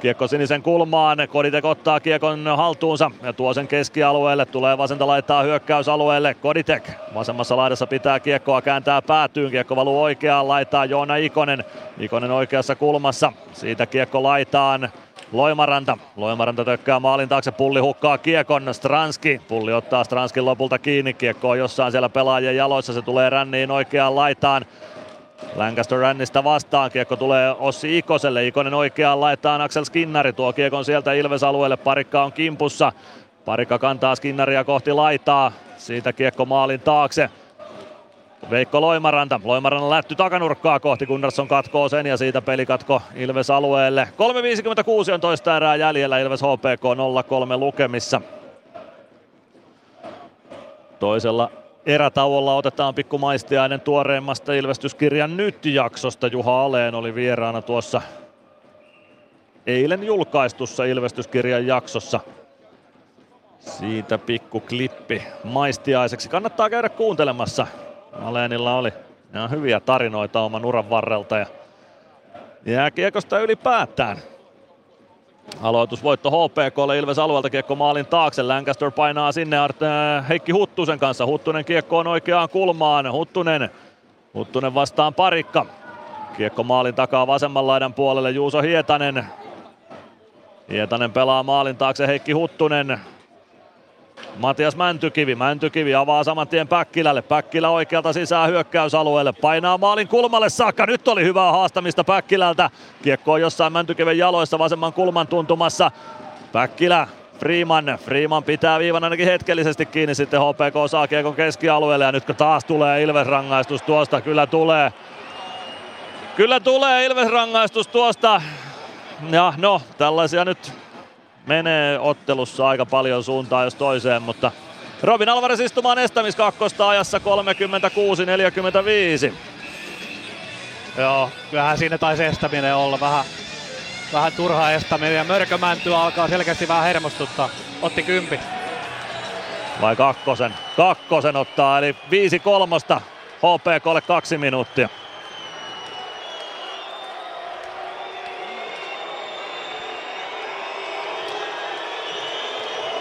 [SPEAKER 6] Kiekko sinisen kulmaan, Koditek ottaa kiekon haltuunsa ja tuo sen keskialueelle, tulee vasenta laittaa hyökkäysalueelle, Koditek vasemmassa laidassa pitää kiekkoa, kääntää päätyyn, kiekko valuu oikeaan, laittaa Joona Ikonen, Ikonen oikeassa kulmassa, siitä kiekko laitaan, Loimaranta. Loimaranta tökkää maalin taakse, Pulli hukkaa kiekon, Stranski. Pulli ottaa Stranskin lopulta kiinni, kiekko on jossain siellä pelaajien jaloissa, se tulee ränniin oikeaan laitaan. Lancaster Rännistä vastaan, kiekko tulee Ossi Ikoselle, Ikonen oikeaan laittaa Axel Skinnari, tuo kiekon sieltä Ilves-alueelle, parikka on kimpussa. Parikka kantaa Skinnaria kohti laitaa, siitä kiekko maalin taakse. Veikko Loimaranta. Loimaranta lätty takanurkkaa kohti. Gunnarsson katkoo sen ja siitä pelikatko Ilves alueelle. 3.56 on toista erää jäljellä. Ilves HPK 0-3 lukemissa. Toisella erätauolla otetaan pikku maistiainen tuoreimmasta Ilvestyskirjan nyt-jaksosta. Juha Aleen oli vieraana tuossa eilen julkaistussa Ilvestyskirjan jaksossa. Siitä pikku klippi maistiaiseksi. Kannattaa käydä kuuntelemassa. Aleenilla oli ihan hyviä tarinoita oman uran varrelta ja jääkiekosta ylipäätään. Aloitusvoitto HPKlle Ilves alueelta kiekko maalin taakse. Lancaster painaa sinne Art, äh, Heikki Huttusen kanssa. Huttunen kiekko on oikeaan kulmaan. Huttunen, Huttunen vastaan parikka. Kiekko maalin takaa vasemman laidan puolelle Juuso Hietanen. Hietanen pelaa maalin taakse Heikki Huttunen. Matias Mäntykivi. Mäntykivi avaa saman tien Päkkilälle. Päkkilä oikealta sisään hyökkäysalueelle. Painaa maalin kulmalle saakka. Nyt oli hyvää haastamista Päkkilältä. Kiekko on jossain Mäntykiven jaloissa vasemman kulman tuntumassa. Päkkilä Freeman. Freeman pitää viivan ainakin hetkellisesti kiinni. Sitten HPK saa kiekon keskialueelle ja nyt kun taas tulee Ilves rangaistus tuosta. Kyllä tulee. Kyllä tulee Ilves rangaistus tuosta. Ja no, tällaisia nyt menee ottelussa aika paljon suuntaan jos toiseen, mutta Robin Alvarez istumaan estämiskakkosta ajassa 36-45.
[SPEAKER 18] Joo, kyllähän siinä taisi estäminen olla vähän, vähän turha estäminen ja Mörkömänty alkaa selkeästi vähän hermostuttaa. Otti kympi.
[SPEAKER 6] Vai kakkosen? Kakkosen ottaa, eli 5 kolmosta HPKlle kaksi minuuttia.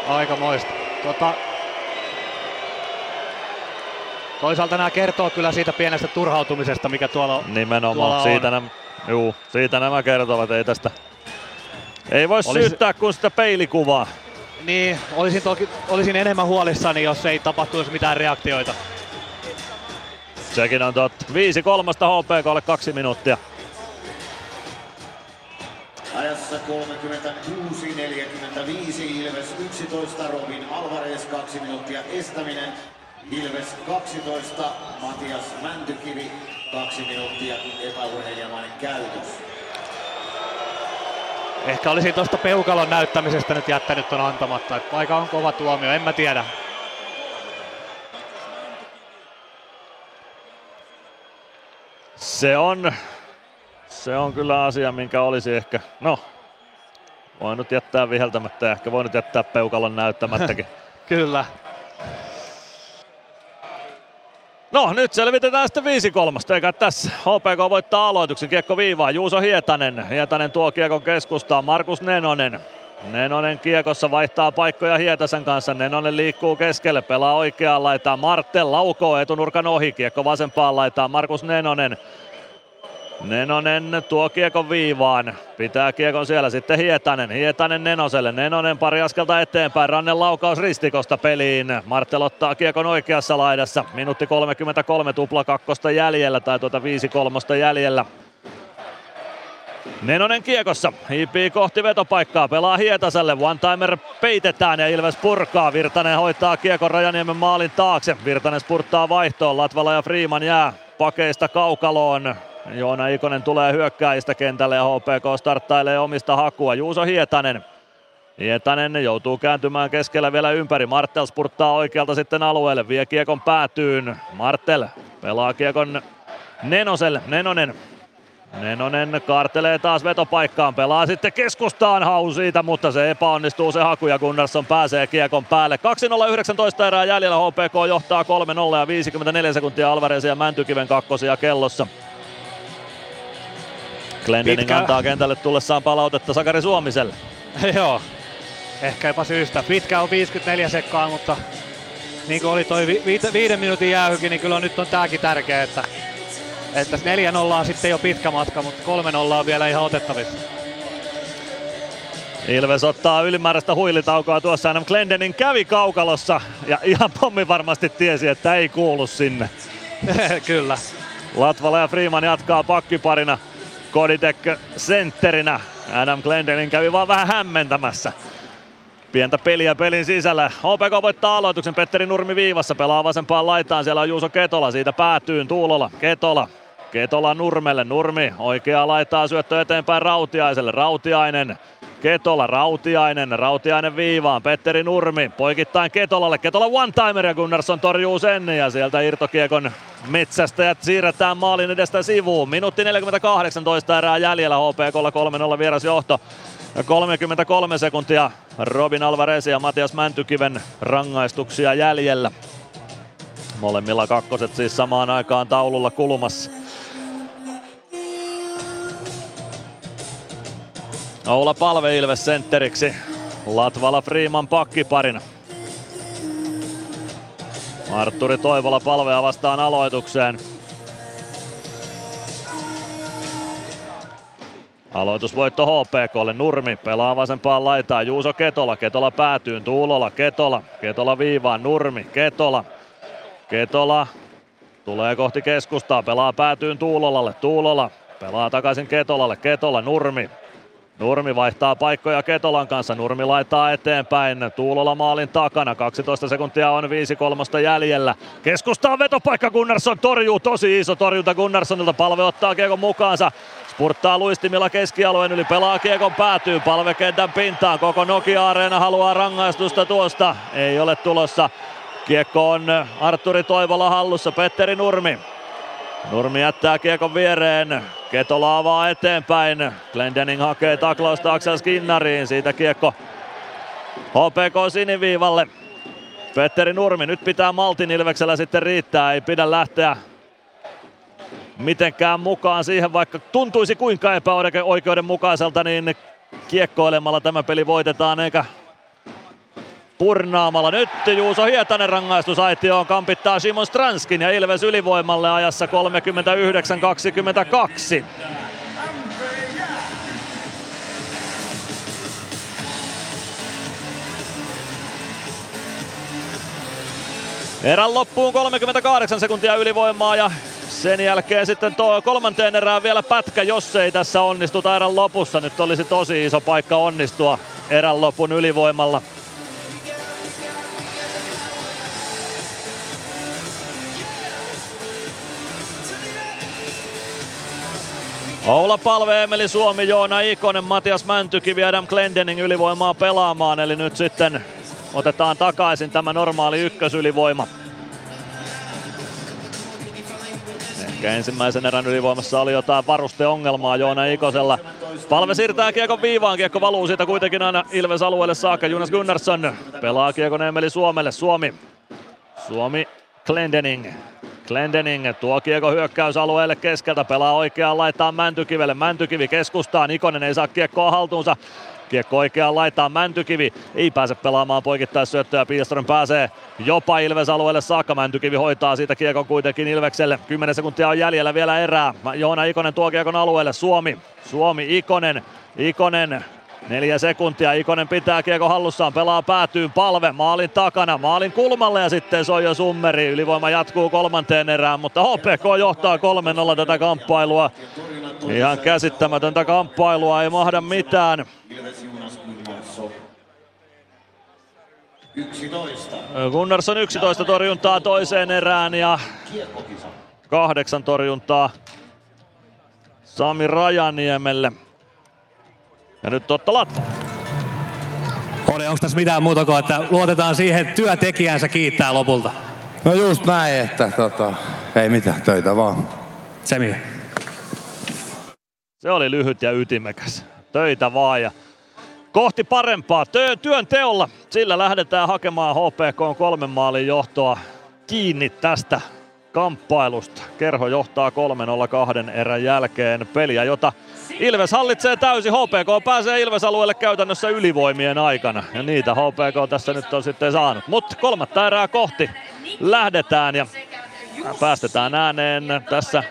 [SPEAKER 18] Aika moista. Tota, toisaalta nämä kertoo kyllä siitä pienestä turhautumisesta, mikä tuolla,
[SPEAKER 6] Nimenomaan,
[SPEAKER 18] tuolla
[SPEAKER 6] siitä,
[SPEAKER 18] on.
[SPEAKER 6] nämä, juu, siitä nämä kertovat, ei tästä ei voi
[SPEAKER 18] Olisi-
[SPEAKER 6] syyttää kuin sitä peilikuvaa.
[SPEAKER 18] Niin, olisin, toki, olisin enemmän huolissani, jos ei tapahtuisi mitään reaktioita.
[SPEAKER 6] Sekin on totta. 5 kolmosta HPKlle kaksi minuuttia.
[SPEAKER 22] Ajassa 36-45 Ilves 11, Robin Alvarez 2 minuuttia estäminen. Ilves 12, Matias Mäntykivi 2 minuuttia epäurheilijamainen käytös.
[SPEAKER 18] Ehkä olisin tuosta peukalon näyttämisestä nyt jättänyt ton antamatta. Aika on kova tuomio, en mä tiedä.
[SPEAKER 6] Se on, se on kyllä asia, minkä olisi ehkä, no, voinut jättää viheltämättä ja ehkä voinut jättää peukalon näyttämättäkin. [LAUGHS]
[SPEAKER 18] Kyllä.
[SPEAKER 6] No nyt selvitetään sitten 5 kolmosta, eikä tässä. HPK voittaa aloituksen, kiekko viivaa, Juuso Hietanen. Hietanen tuo kiekon keskustaan, Markus Nenonen. Nenonen kiekossa vaihtaa paikkoja Hietasen kanssa. Nenonen liikkuu keskelle, pelaa oikeaan laitaan. Martel laukoo etunurkan ohi, kiekko vasempaan laitaan. Markus Nenonen. Nenonen tuo kiekon viivaan. Pitää kiekon siellä sitten Hietanen. Hietanen Nenoselle. Nenonen pari askelta eteenpäin. Rannen laukaus ristikosta peliin. Martel ottaa kiekon oikeassa laidassa. Minuutti 33 tupla kakkosta jäljellä tai tuota 5 kolmosta jäljellä. Nenonen kiekossa, hiipii kohti vetopaikkaa, pelaa Hietaselle, one-timer peitetään ja Ilves purkaa. Virtanen hoitaa kiekon Rajaniemen maalin taakse, Virtanen spurttaa vaihtoon, Latvala ja Freeman jää pakeista kaukaloon. Joona Ikonen tulee hyökkääjistä kentälle ja HPK starttailee omista hakua. Juuso Hietanen. Hietanen joutuu kääntymään keskellä vielä ympäri. Martel spurttaa oikealta sitten alueelle, vie kiekon päätyyn. Martel pelaa kiekon Nenoselle. Nenonen Nenonen kaartelee taas vetopaikkaan, pelaa sitten keskustaan hau siitä, mutta se epäonnistuu se haku ja Gunnarsson pääsee kiekon päälle. 2.019 erää jäljellä, HPK johtaa 3-0 ja 54 sekuntia Alvarez ja Mäntykiven kakkosia kellossa. Glendening
[SPEAKER 18] Pitkä-
[SPEAKER 6] antaa kentälle tullessaan palautetta Sakari Suomiselle. [LAUGHS]
[SPEAKER 18] Joo, ehkä jopa syystä. Pitkä on 54 sekkaa, mutta niin kuin oli toi vi- viite- viiden minuutin jäähykin, niin kyllä nyt on tääkin tärkeä, että, että 4-0 on sitten jo pitkä matka, mutta 3-0 on vielä ihan otettavissa.
[SPEAKER 6] Ilves ottaa ylimääräistä huilitaukoa tuossa. Adam Glendening kävi kaukalossa ja ihan pommi varmasti tiesi, että ei kuulu sinne. [LAUGHS]
[SPEAKER 18] Kyllä.
[SPEAKER 6] Latvala ja Freeman jatkaa pakkiparina. Koditek sentterinä. Adam Glendening kävi vaan vähän hämmentämässä. Pientä peliä pelin sisällä. HPK voittaa aloituksen. Petteri Nurmi viivassa pelaa vasempaan laitaan. Siellä on Juuso Ketola. Siitä päätyy Tuulola. Ketola. Ketola Nurmelle. Nurmi oikeaa laittaa syöttö eteenpäin Rautiaiselle. Rautiainen. Ketola, Rautiainen, Rautiainen viivaan, Petteri Nurmi, poikittain Ketolalle, Ketola one-timer ja Gunnarsson torjuu sen ja sieltä irtokiekon metsästäjät siirretään maalin edestä sivuun. Minuutti 48 erää jäljellä HPKlla 3-0 vierasjohto. 33 sekuntia Robin Alvarez ja Matias Mäntykiven rangaistuksia jäljellä. Molemmilla kakkoset siis samaan aikaan taululla kulmassa. Oula Palve Ilves sentteriksi. Latvala Freeman pakkiparina. Arturi Toivola palvea vastaan aloitukseen. Aloitusvoitto HPKlle. Nurmi pelaa vasempaan laitaan. Juuso Ketola. Ketola päätyy. Tuulola. Ketola. Ketola viivaan. Nurmi. Ketola. Ketola tulee kohti keskustaa. Pelaa päätyyn Tuulolalle. Tuulola pelaa takaisin Ketolalle. Ketola. Nurmi. Nurmi vaihtaa paikkoja Ketolan kanssa. Nurmi laittaa eteenpäin. Tuulola maalin takana. 12 sekuntia on 5-3 jäljellä. Keskustaan vetopaikka Gunnarsson torjuu. Tosi iso torjunta Gunnarssonilta. Palve ottaa kiekon mukaansa. Spurttaa luistimilla keskialueen yli. Pelaa kiekon päätyy. Palve kentän pintaan. Koko Nokia-areena haluaa rangaistusta tuosta. Ei ole tulossa. Kiekko on Arturi Toivola hallussa. Petteri Nurmi. Nurmi jättää kiekon viereen. Ketola avaa eteenpäin. Glendening hakee taklausta Axel Skinnariin. Siitä kiekko HPK siniviivalle. Petteri Nurmi, nyt pitää Maltin Ilveksellä sitten riittää. Ei pidä lähteä mitenkään mukaan siihen, vaikka tuntuisi kuinka epäoikeudenmukaiselta, niin kiekkoilemalla tämä peli voitetaan, eikä purnaamalla. Nyt Juuso Hietanen rangaistusaitioon kampittaa Simon Stranskin ja Ilves ylivoimalle ajassa 39-22. Erän loppuun 38 sekuntia ylivoimaa ja sen jälkeen sitten tuo kolmanteen erään vielä pätkä, jos ei tässä onnistuta erän lopussa. Nyt olisi tosi iso paikka onnistua erän lopun ylivoimalla. Oula Palve, Emeli Suomi, Joona Ikonen, Matias Mäntykivi, Adam Glendening ylivoimaa pelaamaan. Eli nyt sitten otetaan takaisin tämä normaali ykkösylivoima. Ehkä ensimmäisen erän ylivoimassa oli jotain varusteongelmaa Joona Ikosella. Palve siirtää kiekon viivaan, kiekko valuu siitä kuitenkin aina Ilves alueelle saakka. Jonas Gunnarsson pelaa kiekon Emeli Suomelle. Suomi. Suomi Glendening. Glendening tuo kiekko hyökkäysalueelle keskeltä, pelaa oikeaan laitaan Mäntykivelle. Mäntykivi keskustaan, Ikonen ei saa kiekkoa haltuunsa. Kiekko oikeaan laitaan Mäntykivi, ei pääse pelaamaan poikittaisyöttöä, Pielström pääsee jopa Ilves alueelle saakka. Mäntykivi hoitaa siitä kiekon kuitenkin Ilvekselle. 10 sekuntia on jäljellä vielä erää. Joona Ikonen tuo kiekon alueelle, Suomi, Suomi Ikonen, Ikonen Neljä sekuntia, Ikonen pitää kiekko hallussaan, pelaa päätyyn palve maalin takana, maalin kulmalle ja sitten se on jo summeri. Ylivoima jatkuu kolmanteen erään, mutta HPK johtaa 3-0 tätä kamppailua. Ihan käsittämätöntä kamppailua, ei mahda mitään.
[SPEAKER 22] 11.
[SPEAKER 6] Gunnarsson 11 torjuntaa toiseen erään ja kahdeksan torjuntaa Sami Rajaniemelle. Ja nyt Totta Latva.
[SPEAKER 23] Oli, onko tässä mitään muuta kuin, että luotetaan siihen, että työtekijänsä kiittää lopulta?
[SPEAKER 24] No just näin, että tota, ei mitään töitä vaan.
[SPEAKER 23] Semi.
[SPEAKER 6] Se oli lyhyt ja ytimekäs. Töitä vaan ja kohti parempaa. Tö- työn teolla. Sillä lähdetään hakemaan HPK kolmen maalin johtoa kiinni tästä kamppailusta. Kerho johtaa 3-0 erän jälkeen peliä, jota Ilves hallitsee täysin. HPK pääsee Ilves-alueelle käytännössä ylivoimien aikana. Ja niitä HPK tässä nyt on sitten saanut. Mutta kolmatta erää kohti lähdetään ja päästetään ääneen tässä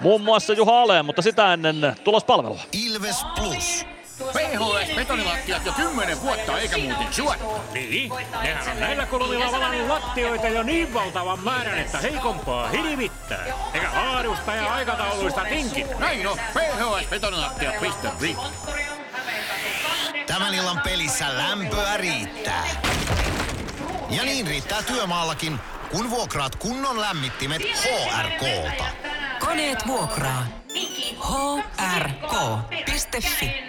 [SPEAKER 6] muun muassa Juha Aleen, mutta sitä ennen tulospalvelua.
[SPEAKER 1] Ilves Plus.
[SPEAKER 9] PHS betonilattiat jo kymmenen vuotta eikä muuten suotta.
[SPEAKER 20] Niin, nehän on näillä kolmilla valannut lattioita jo niin valtavan määrän, että heikompaa hirvittää. Eikä laadusta ja aikatauluista tinkitä.
[SPEAKER 9] Näin on, PHS betonilattiat.fi.
[SPEAKER 1] Tämän illan pelissä lämpöä riittää. Ja niin riittää työmaallakin, kun vuokraat kunnon lämmittimet HRK-lta.
[SPEAKER 3] Koneet vuokraa. hrk.fi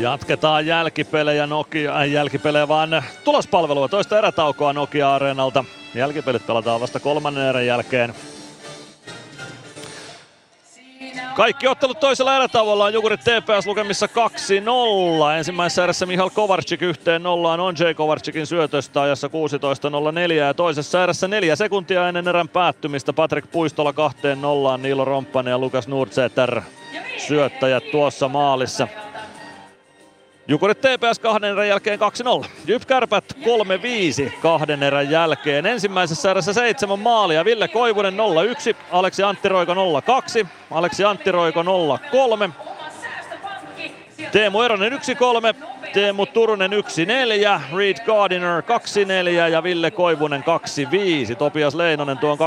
[SPEAKER 6] Jatketaan jälkipelejä Nokia, äh, jälkipelejä vaan tulospalvelua toista erätaukoa Nokia-areenalta. Jälkipelit pelataan vasta kolmannen erän jälkeen. Kaikki ottelut toisella erätauolla on Jukurit TPS lukemissa 2-0. Ensimmäisessä erässä Mihal Kovarczyk yhteen nollaan on J. Kovarczykin syötöstä ajassa 16.04 ja toisessa erässä neljä sekuntia ennen erän päättymistä Patrick Puistola kahteen nollaan Niilo Romppanen ja Lukas Nurtseter syöttäjät tuossa maalissa. Jukurit TPS kahden erän jälkeen 2-0. Jyp Kärpät 3-5 kahden erän jälkeen. Ensimmäisessä erässä seitsemän maalia. Ville Koivunen 0-1, Aleksi Anttiroiko 0-2, Aleksi Anttiroiko 0-3. Teemu Eronen 1-3, Teemu Turunen 1-4, Reed Gardiner 2-4 ja Ville Koivunen 2-5. Topias Leinonen tuon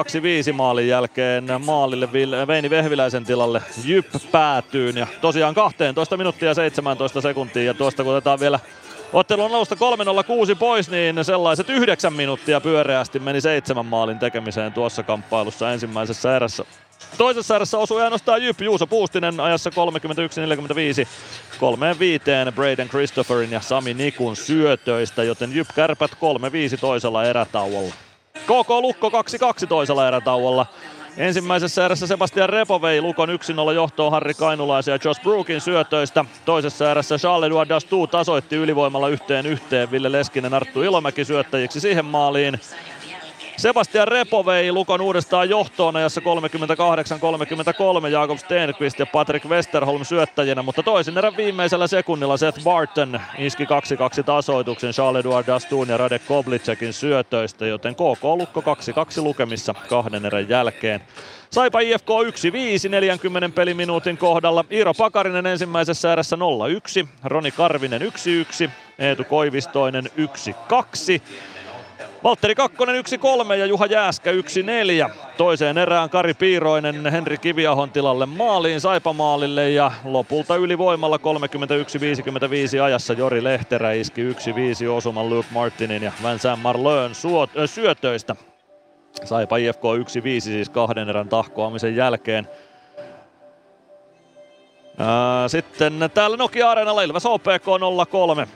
[SPEAKER 6] 2-5 maalin jälkeen maalille Veini Vehviläisen tilalle Jyp päätyyn. Ja tosiaan 12 minuuttia 17 sekuntia ja tuosta kun otetaan vielä Ottelun alusta 3-0-6 pois, niin sellaiset yhdeksän minuuttia pyöreästi meni seitsemän maalin tekemiseen tuossa kamppailussa ensimmäisessä erässä. Toisessa erässä osui ainoastaan Jyp Juuso Puustinen ajassa 31-45 kolmeen viiteen Braden Christopherin ja Sami Nikun syötöistä, joten Jyp Kärpät 3-5 toisella erätauolla. KK Lukko 2-2 toisella erätauolla. Ensimmäisessä erässä Sebastian Repo vei Lukon 1-0 johtoon Harri Kainulaisen ja Josh Brookin syötöistä. Toisessa erässä Charles-Edouard Dastou tasoitti ylivoimalla yhteen yhteen Ville Leskinen Arttu Ilomäki syöttäjiksi siihen maaliin. Sebastian Repo vei Lukon uudestaan johtoon ajassa 38-33 Jakob Stenqvist ja Patrick Westerholm syöttäjinä, mutta toisen erän viimeisellä sekunnilla Seth Barton iski 2-2 tasoituksen Charles-Edouard Dastoun ja Radek Koblicekin syötöistä, joten KK Lukko 2-2 lukemissa kahden erän jälkeen. Saipa IFK 1-5 40 peliminuutin kohdalla. Iiro Pakarinen ensimmäisessä erässä 0-1, Roni Karvinen 1-1, Eetu Koivistoinen 1-2. Valtteri Kakkonen 1-3 ja Juha Jääskä 1-4. Toiseen erään Kari Piiroinen Henri Kiviahon tilalle maaliin Saipa-maalille ja lopulta ylivoimalla 31-55 ajassa Jori Lehterä iski 1-5 osuman Luke Martinin ja Vincent Marleun suot, ö, syötöistä. Saipa IFK 1-5 siis kahden erän tahkoamisen jälkeen. Sitten täällä Nokia Areenalla Ilves OPK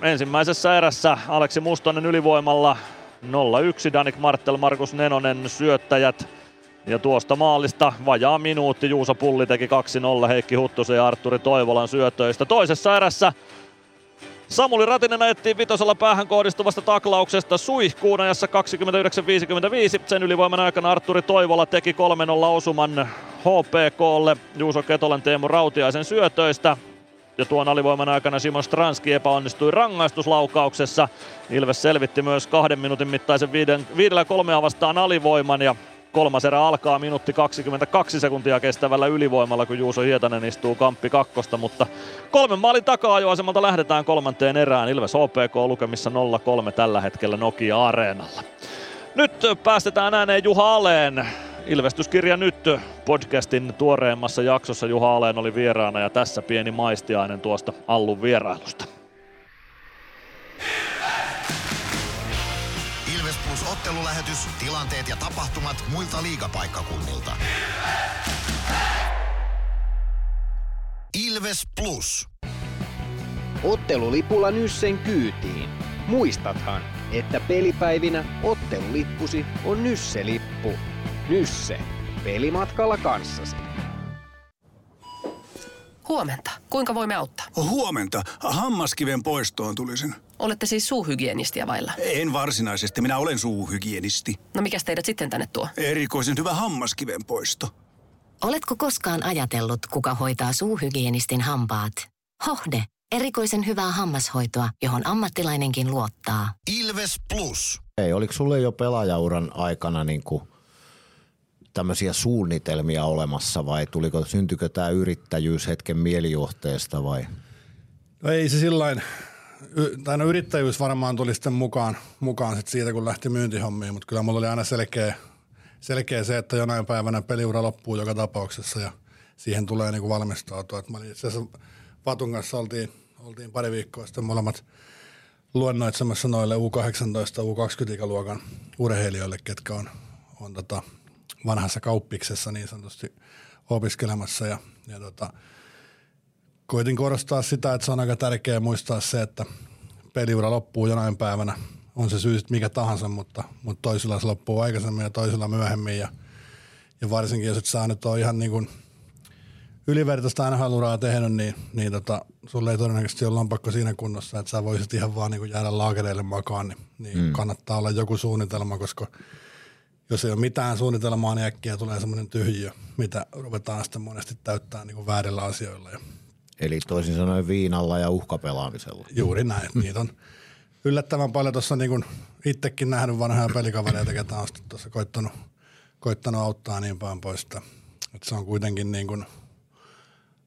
[SPEAKER 6] 0-3. Ensimmäisessä erässä Aleksi Mustonen ylivoimalla 0-1 Danik Martel, Markus Nenonen syöttäjät. Ja tuosta maalista vajaa minuutti Juuso Pulli teki 2-0 Heikki Huttusen ja Arturi Toivolan syötöistä. Toisessa erässä Samuli Ratinen ajettiin vitosella päähän kohdistuvasta taklauksesta suihkuun ajassa 29-55. Sen ylivoiman aikana Arturi Toivola teki 3-0 osuman HPKlle Juuso Ketolan Teemu Rautiaisen syötöistä. Ja tuon alivoiman aikana Simon Stranski epäonnistui rangaistuslaukauksessa. Ilves selvitti myös kahden minuutin mittaisen viiden, viidellä kolmea vastaan alivoiman ja kolmas erä alkaa minuutti 22 sekuntia kestävällä ylivoimalla, kun Juuso Hietanen istuu kamppi kakkosta, mutta kolmen maalin takaa ajoasemalta lähdetään kolmanteen erään. Ilves HPK lukemissa 0-3 tällä hetkellä Nokia-areenalla. Nyt päästetään ääneen Juha Aleen. Ilvestyskirja nyt podcastin tuoreemmassa jaksossa Juha Aleen oli vieraana ja tässä pieni maistiainen tuosta Allun vierailusta.
[SPEAKER 1] Ilves Plus ottelulähetys, tilanteet ja tapahtumat muilta liigapaikkakunnilta. Ilves Plus.
[SPEAKER 11] Ottelulipulla Nyssen kyytiin. Muistathan, että pelipäivinä ottelulippusi on Nysse-lippu. Nysse. Pelimatkalla kanssasi.
[SPEAKER 12] Huomenta. Kuinka voimme auttaa?
[SPEAKER 13] Huomenta. Hammaskiven poistoon tulisin.
[SPEAKER 12] Olette siis suuhygienistiä vailla?
[SPEAKER 13] En varsinaisesti. Minä olen suuhygienisti.
[SPEAKER 12] No mikä teidät sitten tänne tuo?
[SPEAKER 13] Erikoisen hyvä hammaskiven poisto.
[SPEAKER 14] Oletko koskaan ajatellut, kuka hoitaa suuhygienistin hampaat? Hohde, Erikoisen hyvää hammashoitoa, johon ammattilainenkin luottaa.
[SPEAKER 1] Ilves Plus.
[SPEAKER 25] Hei, oliko sulle jo pelaajauran aikana niin kuin tämmöisiä suunnitelmia olemassa vai tuliko, syntykö tämä yrittäjyys hetken mielijohteesta vai?
[SPEAKER 26] No ei se sillain, y- tai no yrittäjyys varmaan tuli sitten mukaan, mukaan sit siitä, kun lähti myyntihommiin, mutta kyllä mulla oli aina selkeä, selkeä se, että jonain päivänä peliura loppuu joka tapauksessa ja siihen tulee niinku valmistautua. Et mä itse asiassa Vatun kanssa oltiin, oltiin pari viikkoa sitten molemmat luennoitsemassa noille U18, U20-ikäluokan urheilijoille, ketkä on, on tota vanhassa kauppiksessa niin sanotusti opiskelemassa ja, ja tota, koitin korostaa sitä, että se on aika tärkeää muistaa se, että peliura loppuu jonain päivänä. On se syy sitten mikä tahansa, mutta, mutta toisilla se loppuu aikaisemmin ja toisilla myöhemmin. Ja, ja varsinkin jos et sä nyt ole ihan niin kuin ylivertaista NHL-uraa tehnyt, niin, niin tota, sulle ei todennäköisesti ole lompakko siinä kunnossa, että sä voisit ihan vaan niin kuin jäädä laakereille makaan, niin, niin mm. kannattaa olla joku suunnitelma, koska jos ei ole mitään suunnitelmaa, niin äkkiä tulee semmoinen tyhjiö, mitä ruvetaan sitten monesti täyttää niin kuin väärillä asioilla. Ja
[SPEAKER 25] Eli toisin sanoen viinalla ja uhkapelaamisella.
[SPEAKER 26] Juuri näin. Niitä on yllättävän paljon tuossa niin kuin itsekin nähnyt vanhoja pelikavereita, ketä on tuossa koittanut, koittanut auttaa niin päin pois. Että, että se on kuitenkin niin kuin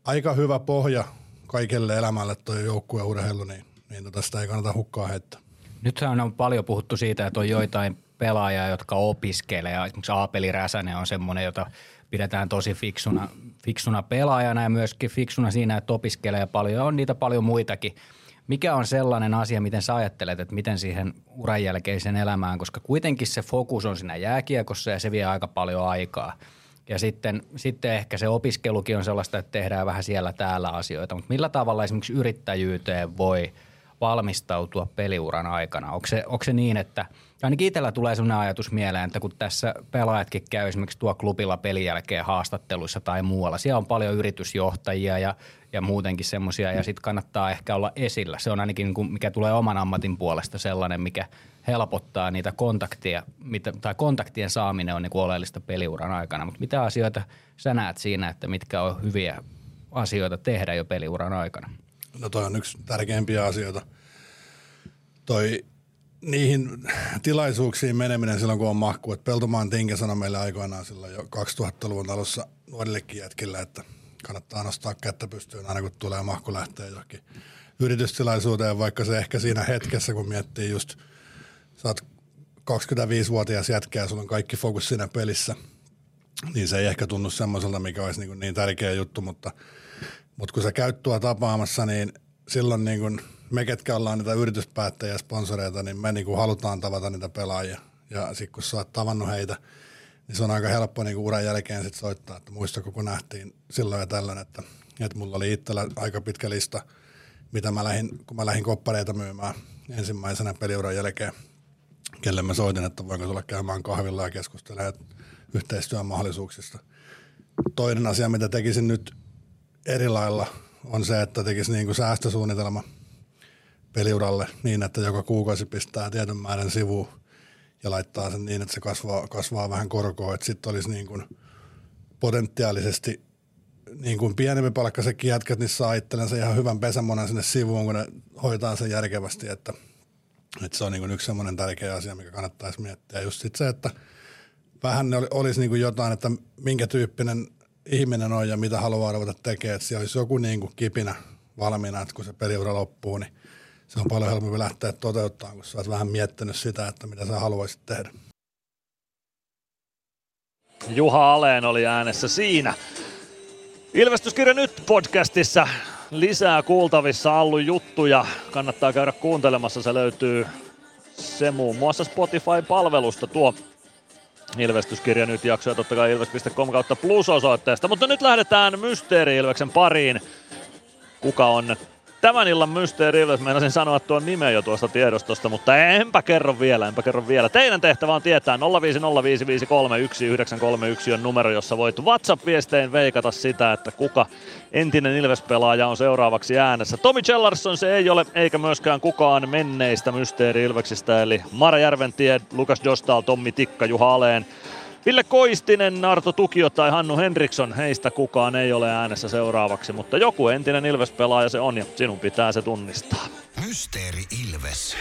[SPEAKER 26] aika hyvä pohja kaikelle elämälle tuo joukkueurheilu, niin, niin tota sitä ei kannata hukkaa heittää.
[SPEAKER 27] Nythän on paljon puhuttu siitä, että on joitain pelaajia, jotka opiskelee. Esimerkiksi Aapeli Räsänen on semmoinen, jota pidetään tosi fiksuna, fiksuna pelaajana ja myöskin fiksuna siinä, että opiskelee paljon. Ja on niitä paljon muitakin. Mikä on sellainen asia, miten sä ajattelet, että miten siihen uran jälkeisen elämään, koska kuitenkin se fokus on siinä jääkiekossa ja se vie aika paljon aikaa. Ja sitten, sitten ehkä se opiskelukin on sellaista, että tehdään vähän siellä täällä asioita, mutta millä tavalla esimerkiksi yrittäjyyteen voi valmistautua peliuran aikana? Onko se, onko se niin, että ainakin itsellä tulee sellainen ajatus mieleen, että kun tässä pelaajatkin käy esimerkiksi tuo klubilla pelin jälkeen haastatteluissa tai muualla, siellä on paljon yritysjohtajia ja, ja muutenkin semmoisia ja sitten kannattaa ehkä olla esillä. Se on ainakin, niin kuin, mikä tulee oman ammatin puolesta sellainen, mikä helpottaa niitä kontaktia, mitä, tai kontaktien saaminen on niin kuin oleellista peliuran aikana. Mutta mitä asioita sä näet siinä, että mitkä on hyviä asioita tehdä jo peliuran aikana?
[SPEAKER 26] No toi on yksi tärkeimpiä asioita. Toi niihin tilaisuuksiin meneminen silloin, kun on mahku. Et Peltomaan Tinke sanoi meille aikoinaan silloin jo 2000-luvun alussa nuorillekin jätkillä, että kannattaa nostaa kättä pystyyn aina kun tulee mahku lähteä johonkin yritystilaisuuteen, vaikka se ehkä siinä hetkessä, kun miettii just, sä oot 25-vuotias jätkä ja sulla on kaikki fokus siinä pelissä, niin se ei ehkä tunnu semmoiselta, mikä olisi niin, niin tärkeä juttu, mutta, mutta kun sä käyt tuo tapaamassa, niin silloin niin kuin me, ketkä ollaan niitä yrityspäättäjiä ja sponsoreita, niin me niin kuin halutaan tavata niitä pelaajia. Ja sitten kun sä oot tavannut heitä, niin se on aika helppo niin kuin uran jälkeen sit soittaa, että muistako kun nähtiin silloin ja tällöin, että, että mulla oli itsellä aika pitkä lista, mitä mä lähdin, kun mä lähdin koppareita myymään ensimmäisenä peliuran jälkeen, kelle mä soitin, että voinko tulla käymään kahvilla ja keskustelemaan yhteistyön mahdollisuuksista. Toinen asia, mitä tekisin nyt eri lailla, on se, että tekisin niin kuin säästösuunnitelma peliuralle niin, että joka kuukausi pistää tietyn määrän sivuun ja laittaa sen niin, että se kasvaa, kasvaa vähän korkoa, että sitten olisi niin kuin potentiaalisesti niin kuin pienempi palkkaisetkin jätkät, niin saa itsellensä ihan hyvän pesämonan sinne sivuun, kun ne hoitaa sen järkevästi, että, että se on niin kuin yksi semmoinen tärkeä asia, mikä kannattaisi miettiä. Just sit se, että vähän ne olisi niin kuin jotain, että minkä tyyppinen ihminen on ja mitä haluaa ruveta tekemään, että siellä olisi joku niin kuin kipinä valmiina, että kun se peliura loppuu, niin se on paljon helpompi lähteä toteuttamaan, kun sä oot vähän miettinyt sitä, että mitä sä haluaisit tehdä.
[SPEAKER 6] Juha Aleen oli äänessä siinä. Ilmestyskirja nyt podcastissa lisää kuultavissa Allun juttuja. Kannattaa käydä kuuntelemassa, se löytyy se muun muassa Spotify-palvelusta tuo Ilvestyskirja nyt jaksoja totta kai ilves.com kautta plus-osoitteesta. Mutta nyt lähdetään Mysteeri Ilveksen pariin. Kuka on tämän illan Mysteeri Ilves, meinasin sanoa tuon nimen jo tuosta tiedostosta, mutta enpä kerro vielä, enpä kerro vielä. Teidän tehtävä on tietää 0505531 on numero, jossa voit WhatsApp-viestein veikata sitä, että kuka entinen Ilves-pelaaja on seuraavaksi äänessä. Tomi Chellarsson se ei ole, eikä myöskään kukaan menneistä Mysteeri Ilveksistä, eli Mara Järventie, Lukas Jostal, Tommi Tikka, Juha Aleen, Ville Koistinen, Arto Tukio tai Hannu Henriksson, heistä kukaan ei ole äänessä seuraavaksi, mutta joku entinen Ilves-pelaaja se on ja sinun pitää se tunnistaa.
[SPEAKER 1] Mysteeri Ilves.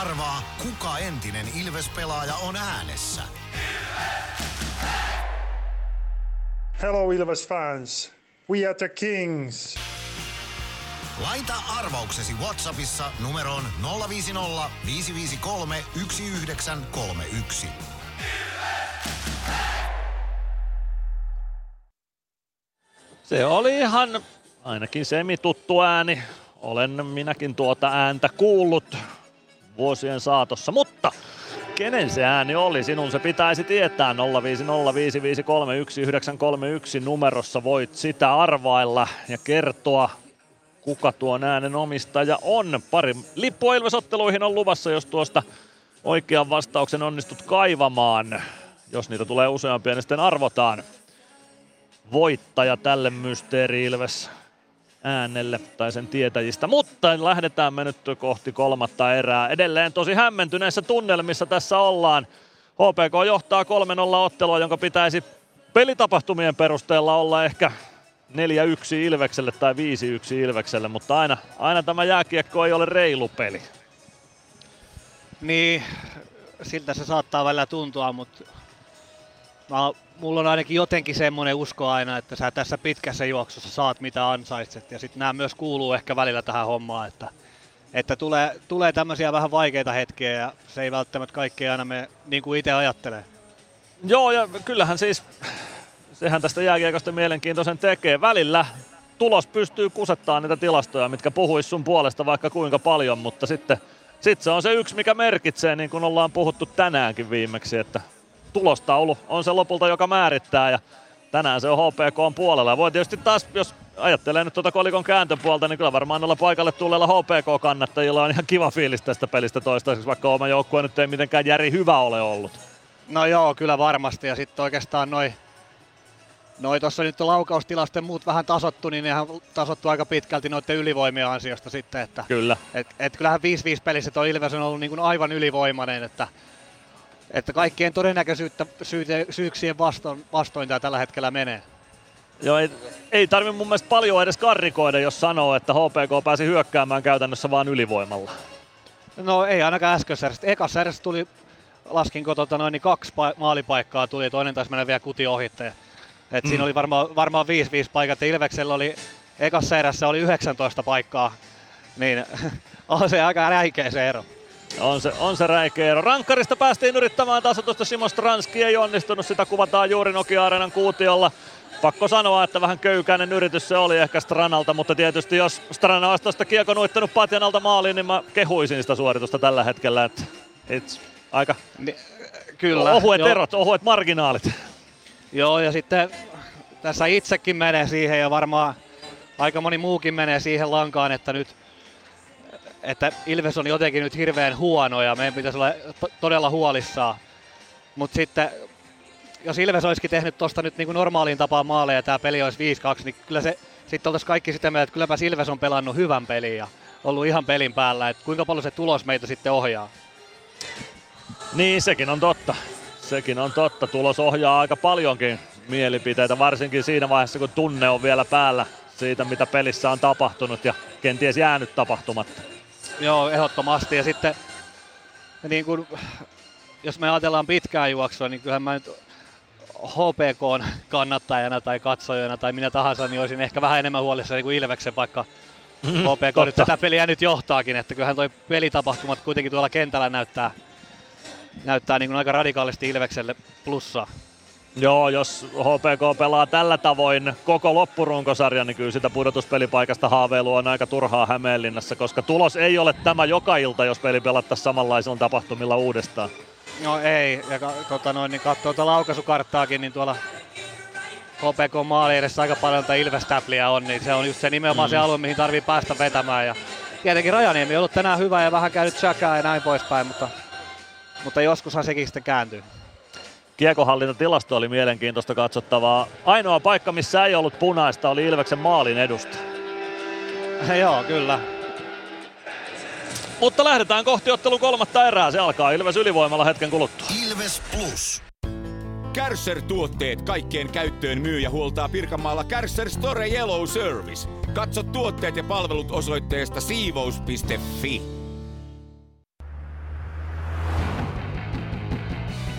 [SPEAKER 1] Arvaa, kuka entinen Ilves-pelaaja on äänessä.
[SPEAKER 15] Hello Ilves fans. We are the Kings.
[SPEAKER 1] Laita arvauksesi Whatsappissa numeroon 050 553 1931.
[SPEAKER 6] Se oli ihan ainakin semituttu ääni. Olen minäkin tuota ääntä kuullut vuosien saatossa, mutta kenen se ääni oli? Sinun se pitäisi tietää 0505531 numerossa voit sitä arvailla ja kertoa kuka tuon äänen omistaja on. Pari lippua Ilves-otteluihin on luvassa, jos tuosta oikean vastauksen onnistut kaivamaan. Jos niitä tulee useampia, niin sitten arvotaan voittaja tälle Mysteeri Ilves äänelle tai sen tietäjistä. Mutta lähdetään me nyt kohti kolmatta erää. Edelleen tosi hämmentyneissä tunnelmissa tässä ollaan. HPK johtaa 3-0 ottelua, jonka pitäisi pelitapahtumien perusteella olla ehkä 4-1 Ilvekselle tai 5-1 Ilvekselle, mutta aina, aina tämä jääkiekko ei ole reilu peli.
[SPEAKER 18] Niin, siltä se saattaa välillä tuntua, mutta mä, mulla on ainakin jotenkin semmoinen usko aina, että sä tässä pitkässä juoksussa saat mitä ansaitset. Ja sitten nämä myös kuuluu ehkä välillä tähän hommaan, että, että tulee, tulee tämmöisiä vähän vaikeita hetkiä ja se ei välttämättä kaikkea aina me niin kuin itse ajattelee.
[SPEAKER 6] Joo, ja kyllähän siis, sehän tästä jääkiekosta mielenkiintoisen tekee. Välillä tulos pystyy kusettaa niitä tilastoja, mitkä puhuis sun puolesta vaikka kuinka paljon, mutta sitten sit se on se yksi, mikä merkitsee, niin kuin ollaan puhuttu tänäänkin viimeksi, että tulostaulu on se lopulta, joka määrittää ja tänään se on HPK on puolella. Voi tietysti taas, jos ajattelee nyt tuota kolikon kääntöpuolta, niin kyllä varmaan noilla paikalle tulleilla HPK-kannattajilla on ihan kiva fiilis tästä pelistä toistaiseksi, vaikka oma joukkue nyt ei mitenkään järi hyvä ole ollut.
[SPEAKER 18] No joo, kyllä varmasti. Ja sitten oikeastaan noin Noi tuossa nyt laukaustilasten muut vähän tasottu, niin nehän tasottu aika pitkälti noiden ylivoimien ansiosta sitten. Että,
[SPEAKER 6] Kyllä.
[SPEAKER 18] Et, et kyllähän 5-5 pelissä tuo Ilves on ollut niin kuin aivan ylivoimainen, että, että kaikkien todennäköisyyttä syyte, syyksien vastoin, vastoin tämä tällä hetkellä menee.
[SPEAKER 6] Joo, ei, ei tarvi mun mielestä paljon edes karrikoida, jos sanoo, että HPK pääsi hyökkäämään käytännössä vaan ylivoimalla.
[SPEAKER 18] No ei ainakaan äskeisessä erässä. Ekassa erässä tuli, laskinko tota noin, niin kaksi pa- maalipaikkaa tuli, toinen taisi mennä vielä kuti ohitte. Et mm. Siinä oli varmaan, varmaan 5-5 paikat ja Ilveksellä oli ekassa erässä oli 19 paikkaa, niin [LAUGHS] on se aika räikeä se ero.
[SPEAKER 6] On se, on se räikeä ero. Rankkarista päästiin yrittämään tasotusta. Simo Stranski ei onnistunut. Sitä kuvataan juuri Nokia-areenan kuutiolla. Pakko sanoa, että vähän köykäinen yritys se oli ehkä Stranalta, mutta tietysti jos Strana olisi tuosta kiekon uittanut patjan alta maaliin, niin mä kehuisin sitä suoritusta tällä hetkellä. Että it's aika
[SPEAKER 18] Ni, kyllä.
[SPEAKER 6] ohuet jo. erot, ohuet marginaalit.
[SPEAKER 18] Joo, ja sitten tässä itsekin menee siihen ja varmaan aika moni muukin menee siihen lankaan, että nyt että Ilves on jotenkin nyt hirveän huono ja meidän pitäisi olla todella huolissaan. Mutta sitten jos Ilves olisikin tehnyt tuosta nyt niin kuin normaaliin tapaan maaleja ja tämä peli olisi 5-2, niin kyllä se sitten oltaisiin kaikki sitä mieltä, että kylläpä Ilves on pelannut hyvän pelin ja ollut ihan pelin päällä, että kuinka paljon se tulos meitä sitten ohjaa.
[SPEAKER 6] Niin, sekin on totta. Sekin on totta. Tulos ohjaa aika paljonkin mielipiteitä, varsinkin siinä vaiheessa, kun tunne on vielä päällä siitä, mitä pelissä on tapahtunut ja kenties jäänyt tapahtumatta.
[SPEAKER 18] Joo, ehdottomasti. Ja sitten niin kun, jos me ajatellaan pitkää juoksua, niin kyllähän mä nyt HPK kannattajana tai katsojana tai minä tahansa, niin olisin ehkä vähän enemmän huolissani kuin Ilveksen, vaikka mm, HPK nyt tätä peliä nyt johtaakin, että kyllähän toi pelitapahtumat kuitenkin tuolla kentällä näyttää, näyttää niin kuin aika radikaalisti Ilvekselle plussaa.
[SPEAKER 6] Joo, jos HPK pelaa tällä tavoin koko loppurunkosarja, niin kyllä sitä pudotuspelipaikasta haaveilu on aika turhaa Hämeenlinnassa, koska tulos ei ole tämä joka ilta, jos peli pelattaisiin samanlaisilla tapahtumilla uudestaan.
[SPEAKER 18] No ei, ja tota noin, niin katsoo tuota laukaisukarttaakin, niin tuolla HPK maali edessä aika paljon tätä ilves on, niin se on just se nimenomaan mm. se alue, mihin tarvii päästä vetämään. Ja tietenkin Rajaniemi on ollut tänään hyvä ja vähän käynyt säkää ja näin poispäin, mutta, mutta joskushan sekin sitten kääntyy.
[SPEAKER 6] Kiekohallintatilasto oli mielenkiintoista katsottavaa. Ainoa paikka, missä ei ollut punaista, oli Ilveksen maalin edusta. [LAUGHS]
[SPEAKER 18] Joo, kyllä.
[SPEAKER 6] Mutta lähdetään kohti ottelun kolmatta erää. Se alkaa Ilves ylivoimalla hetken kuluttua.
[SPEAKER 1] Ilves Plus.
[SPEAKER 9] Kärsser-tuotteet kaikkeen käyttöön myy ja huoltaa Pirkanmaalla Kärsser Store Yellow Service. Katso tuotteet ja palvelut osoitteesta siivous.fi.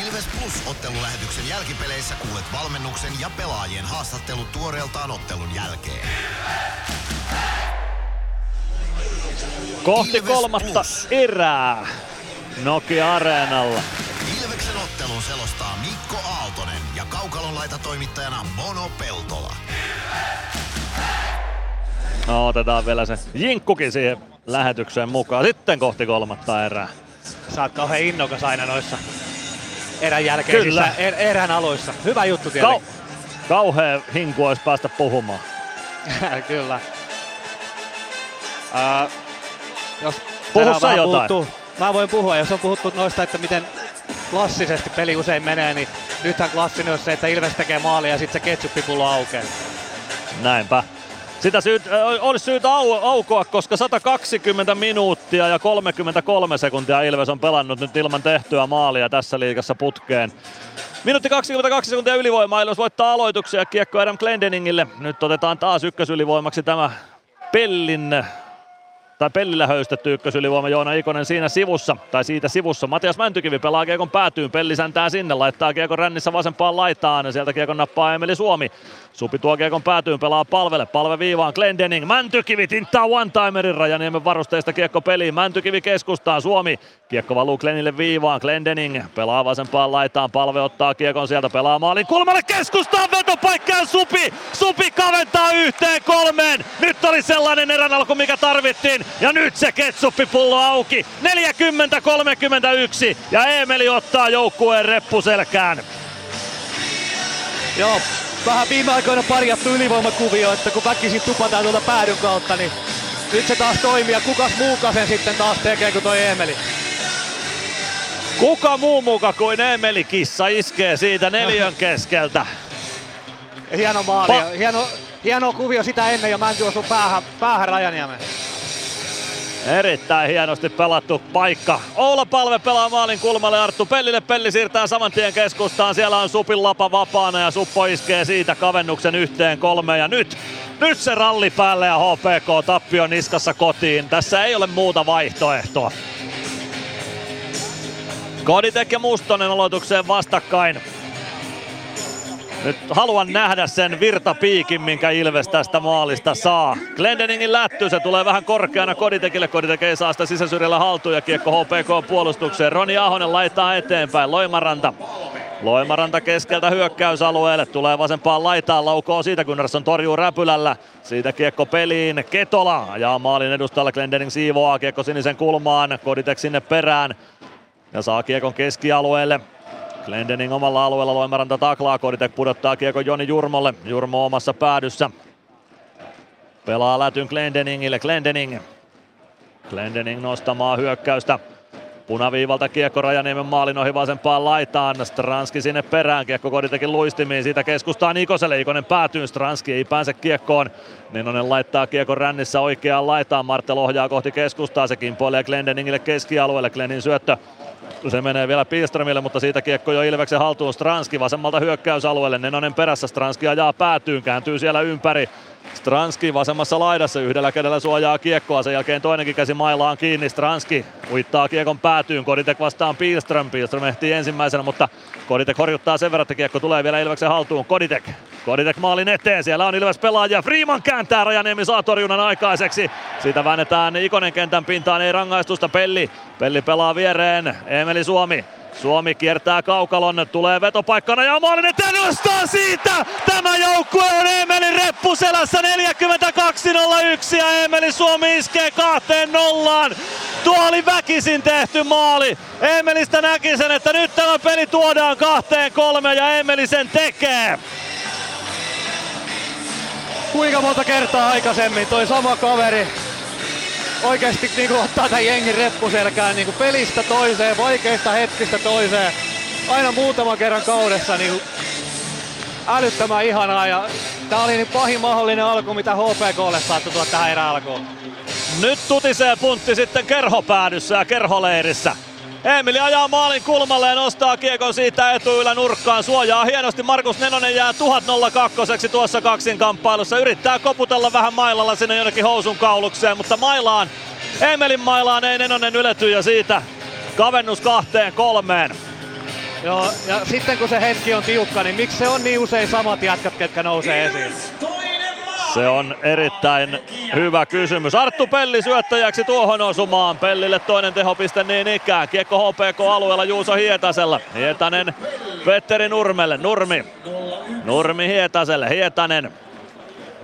[SPEAKER 1] Ilves Plus ottelulähetyksen jälkipeleissä kuulet valmennuksen ja pelaajien haastattelut tuoreeltaan ottelun jälkeen.
[SPEAKER 6] Kohti
[SPEAKER 1] Ilves
[SPEAKER 6] kolmatta
[SPEAKER 1] Plus.
[SPEAKER 6] erää Nokia Areenalla.
[SPEAKER 1] Ilveksen ottelun selostaa Mikko Aaltonen ja Kaukalon laitatoimittajana Mono Peltola.
[SPEAKER 6] No, otetaan vielä se jinkkukin siihen lähetykseen mukaan. Sitten kohti kolmatta erää.
[SPEAKER 18] Sä oot kauhean innokas aina noissa erän jälkeisissä
[SPEAKER 6] Kyllä.
[SPEAKER 18] er, erän aloissa. Hyvä juttu tietenkin.
[SPEAKER 6] Kau- kauhea hinku olisi päästä puhumaan. [LAUGHS]
[SPEAKER 18] Kyllä. Uh, jos
[SPEAKER 6] Puhu sä jotain.
[SPEAKER 18] puhuttu, mä voin puhua, jos on puhuttu noista, että miten klassisesti peli usein menee, niin nythän klassinen on se, että Ilves tekee maalia ja sitten se ketsuppipullo aukeaa.
[SPEAKER 6] Näinpä. Sitä syyt, olisi syytä au, aukoa, koska 120 minuuttia ja 33 sekuntia Ilves on pelannut nyt ilman tehtyä maalia tässä liigassa putkeen. Minuutti 22 sekuntia ylivoimaa, Ilves voittaa aloituksia kiekko Adam Glendeningille. Nyt otetaan taas ykkösylivoimaksi tämä Pellin tai Pellillä höystetty ykkösylivoima Joona Ikonen siinä sivussa, tai siitä sivussa. Matias Mäntykivi pelaa kiekon päätyyn, Pelli säntää sinne, laittaa kiekon rännissä vasempaan laitaan, ja sieltä kiekon nappaa Emeli Suomi. Supi tuo kiekon päätyyn, pelaa palvelle, palve viivaan, Glendening, Mäntykivi tinttaa one-timerin Rajaniemen varusteista kiekko peliin, Mäntykivi keskustaan, Suomi, kiekko valuu Glenille viivaan, Glendening pelaa vasempaan laitaan, palve ottaa kiekon sieltä, pelaa maalin kulmalle. Keskustaan, vetopaikka ja Supi, Supi kaventaa yhteen kolmeen, nyt oli sellainen erän alku, mikä tarvittiin, ja nyt se ketsuppipullo auki, 40-31, ja Emeli ottaa joukkueen reppuselkään.
[SPEAKER 18] Joo, vähän viime aikoina parjattu ylivoimakuvio, että kun väkisin tupataan tuolta päädyn kautta, niin nyt se taas toimii ja kukas muuka sen sitten taas tekee kuin toi Emeli.
[SPEAKER 6] Kuka muu muka kuin Emeli Kissa iskee siitä neljön [LAUGHS] keskeltä.
[SPEAKER 18] Hieno maali, ja hieno, hieno kuvio sitä ennen ja Mänty osui päähän, päähän Rajaniemen.
[SPEAKER 6] Erittäin hienosti pelattu paikka. Oula Palve pelaa maalin kulmalle Arttu Pellille. Pelli siirtää saman tien keskustaan. Siellä on Supin lapa vapaana ja Suppo iskee siitä kavennuksen yhteen kolmeen. Ja nyt, nyt se ralli päälle ja HPK tappio niskassa kotiin. Tässä ei ole muuta vaihtoehtoa. Koditek ja Mustonen aloitukseen vastakkain. Nyt haluan nähdä sen virtapiikin, minkä Ilves tästä maalista saa. Glendeningin lätty, se tulee vähän korkeana Koditekille. Koditek ei saa sitä sisäsyrjällä haltuun ja kiekko HPK puolustukseen. Roni Ahonen laittaa eteenpäin. Loimaranta. Loimaranta keskeltä hyökkäysalueelle, tulee vasempaan laitaan, laukoo siitä, Gunnarsson torjuu räpylällä. Siitä kiekko peliin, Ketola ajaa maalin edustalla, Glendening siivoaa kiekko sinisen kulmaan, Koditek sinne perään. Ja saa kiekon keskialueelle, Glendening omalla alueella, Loimaranta taklaa, Koditek pudottaa kiekon Joni Jurmolle, Jurmo omassa päädyssä. Pelaa lätyn Glendeningille, Glendening. Glendening nostamaan hyökkäystä. Punaviivalta kiekko Rajaniemen maalin ohi vasempaan laitaan. Stranski sinne perään. Kiekko Koditekin luistimiin. Siitä keskustaa Nikoselle. Ikonen päätyy. Stranski ei pääse kiekkoon. Nenonen laittaa kiekon rännissä oikeaan laitaan. Martel ohjaa kohti keskustaa. Se kimpoilee Glendeningille keskialueelle. Glennin syöttö se menee vielä Pilströmille, mutta siitä kiekko jo Ilveksen haltuun. Stranski vasemmalta hyökkäysalueelle. Nenonen perässä. Stranski ajaa päätyyn. Kääntyy siellä ympäri. Stranski vasemmassa laidassa yhdellä kädellä suojaa kiekkoa, sen jälkeen toinenkin käsi mailaan kiinni. Stranski uittaa kiekon päätyyn, Koditek vastaan Pilström. Pilström ehtii ensimmäisenä, mutta Koditek horjuttaa sen verran, että kiekko tulee vielä Ilveksen haltuun. Koditek, Koditek maalin eteen, siellä on Ilves pelaaja. Freeman kääntää, Rajaniemi saa torjunnan aikaiseksi. Siitä väännetään Ikonen kentän pintaan, ei rangaistusta. Pelli, Pelli pelaa viereen, Emeli Suomi. Suomi kiertää kaukalon, tulee vetopaikkana ja maalin eteen nostaa siitä! Tämä joukkue on Emelin reppuselässä 42.01 ja Emeli Suomi iskee kahteen nollaan. Tuo oli väkisin tehty maali. Emelistä näki sen, että nyt tämä peli tuodaan kahteen kolme ja Emeli sen tekee.
[SPEAKER 18] Kuinka monta kertaa aikaisemmin toi sama kaveri oikeasti niin kuin ottaa tämän jengin reppuselkään niin kuin pelistä toiseen, vaikeista hetkistä toiseen. Aina muutaman kerran kaudessa niin älyttömän ihanaa ja tää oli niin pahin mahdollinen alku, mitä HPKlle saattoi tuoda tähän erään alkuun.
[SPEAKER 6] Nyt tutisee puntti sitten kerhopäädyssä ja kerholeirissä. Emili ajaa maalin kulmalle ja nostaa kiekon siitä etuylä nurkkaan. Suojaa hienosti. Markus Nenonen jää 1002 tuossa kaksinkamppailussa. Yrittää koputella vähän mailalla sinne jonnekin housun kaulukseen, mutta mailaan, Emelin mailaan ei Nenonen ylety ja siitä kavennus kahteen kolmeen.
[SPEAKER 18] Joo, ja sitten kun se hetki on tiukka, niin miksi se on niin usein samat jätkät, ketkä nousee esiin?
[SPEAKER 6] Se on erittäin hyvä kysymys. Arttu Pelli syöttäjäksi tuohon osumaan. Pellille toinen tehopiste niin ikään. Kiekko HPK-alueella Juuso Hietasella. Hietanen Petteri Nurmelle. Nurmi. Nurmi Hietaselle. Hietanen.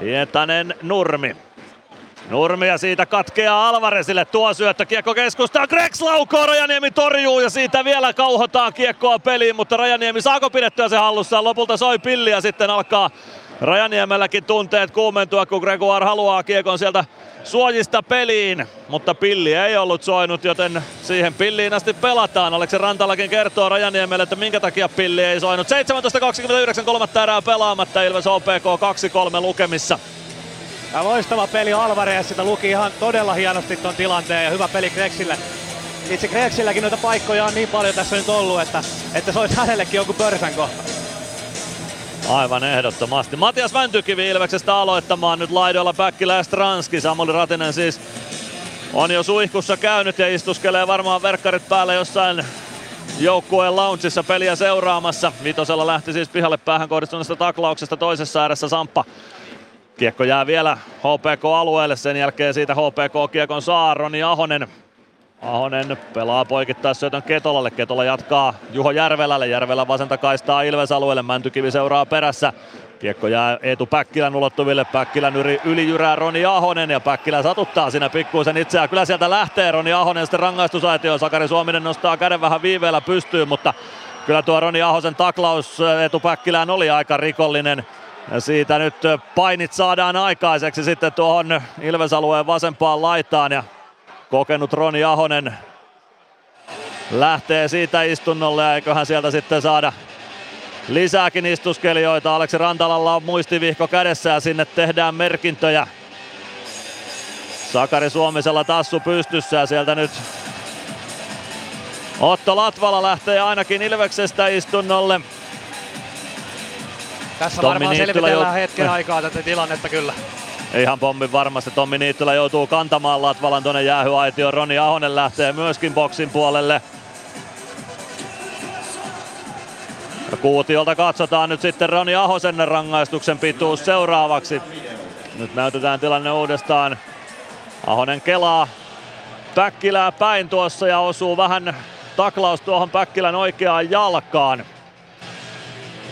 [SPEAKER 6] Hietanen Nurmi. Nurmi ja siitä katkeaa Alvaresille tuo syöttö. Kiekko keskustaa. Grex laukoo. Rajaniemi torjuu ja siitä vielä kauhotaan kiekkoa peliin, mutta Rajaniemi saako pidettyä se hallussaan? Lopulta soi pilli ja sitten alkaa Rajaniemelläkin tunteet kuumentua, kun Gregoire haluaa kiekon sieltä suojista peliin, mutta pilli ei ollut soinut, joten siihen pilliin asti pelataan. Aleksi Rantalakin kertoo Rajaniemelle, että minkä takia pilli ei soinut. 17.29 kolmatta erää pelaamatta, Ilves OPK 2-3 lukemissa.
[SPEAKER 18] Ja loistava peli Alvarez, sitä luki ihan todella hienosti ton tilanteen ja hyvä peli Grexille. Itse Grexilläkin noita paikkoja on niin paljon tässä nyt ollut, että, että se olisi hänellekin joku pörsän kohta.
[SPEAKER 6] Aivan ehdottomasti. Matias Väntykivi Ilveksestä aloittamaan nyt laidoilla Päkkilä ja Stranski. Samuli Ratinen siis on jo suihkussa käynyt ja istuskelee varmaan verkkarit päällä jossain joukkueen loungeissa peliä seuraamassa. Vitosella lähti siis pihalle päähän kohdistuneesta taklauksesta toisessa ääressä Samppa. Kiekko jää vielä HPK-alueelle, sen jälkeen siitä HPK-kiekon saa Roni Ahonen Ahonen pelaa poikittaa syötön Ketolalle. Ketola jatkaa Juho Järvelälle. Järvelä vasenta kaistaa Ilves alueelle. Mäntykivi seuraa perässä. Kiekko jää Eetu Päkkilän ulottuville. Päkkilän yli, yli jyrää Roni Ahonen ja Päkkilä satuttaa siinä pikkuisen itseään. Kyllä sieltä lähtee Roni Ahonen sitten rangaistusaitio. Sakari Suominen nostaa käden vähän viiveellä pystyyn, mutta kyllä tuo Roni Ahosen taklaus Eetu Päkkilään oli aika rikollinen. Ja siitä nyt painit saadaan aikaiseksi sitten tuohon Ilves-alueen vasempaan laitaan ja kokenut Roni Ahonen lähtee siitä istunnolle ja eiköhän sieltä sitten saada lisääkin istuskelijoita. Aleksi Rantalalla on muistivihko kädessä ja sinne tehdään merkintöjä. Sakari Suomisella tassu pystyssä ja sieltä nyt Otto Latvala lähtee ainakin Ilveksestä istunnolle.
[SPEAKER 18] Tässä Tommi varmaan Niittylä selvitellään jout... hetken aikaa tätä tilannetta kyllä.
[SPEAKER 6] Ihan pommin varmasti. Tommi Niittylä joutuu kantamaan Latvalan tuonne jäähyaitioon. Roni Ahonen lähtee myöskin boksin puolelle. Kuutiolta katsotaan nyt sitten Roni Ahosen rangaistuksen pituus seuraavaksi. Nyt näytetään tilanne uudestaan. Ahonen kelaa Päkkilää päin tuossa ja osuu vähän taklaus tuohon Päkkilän oikeaan jalkaan.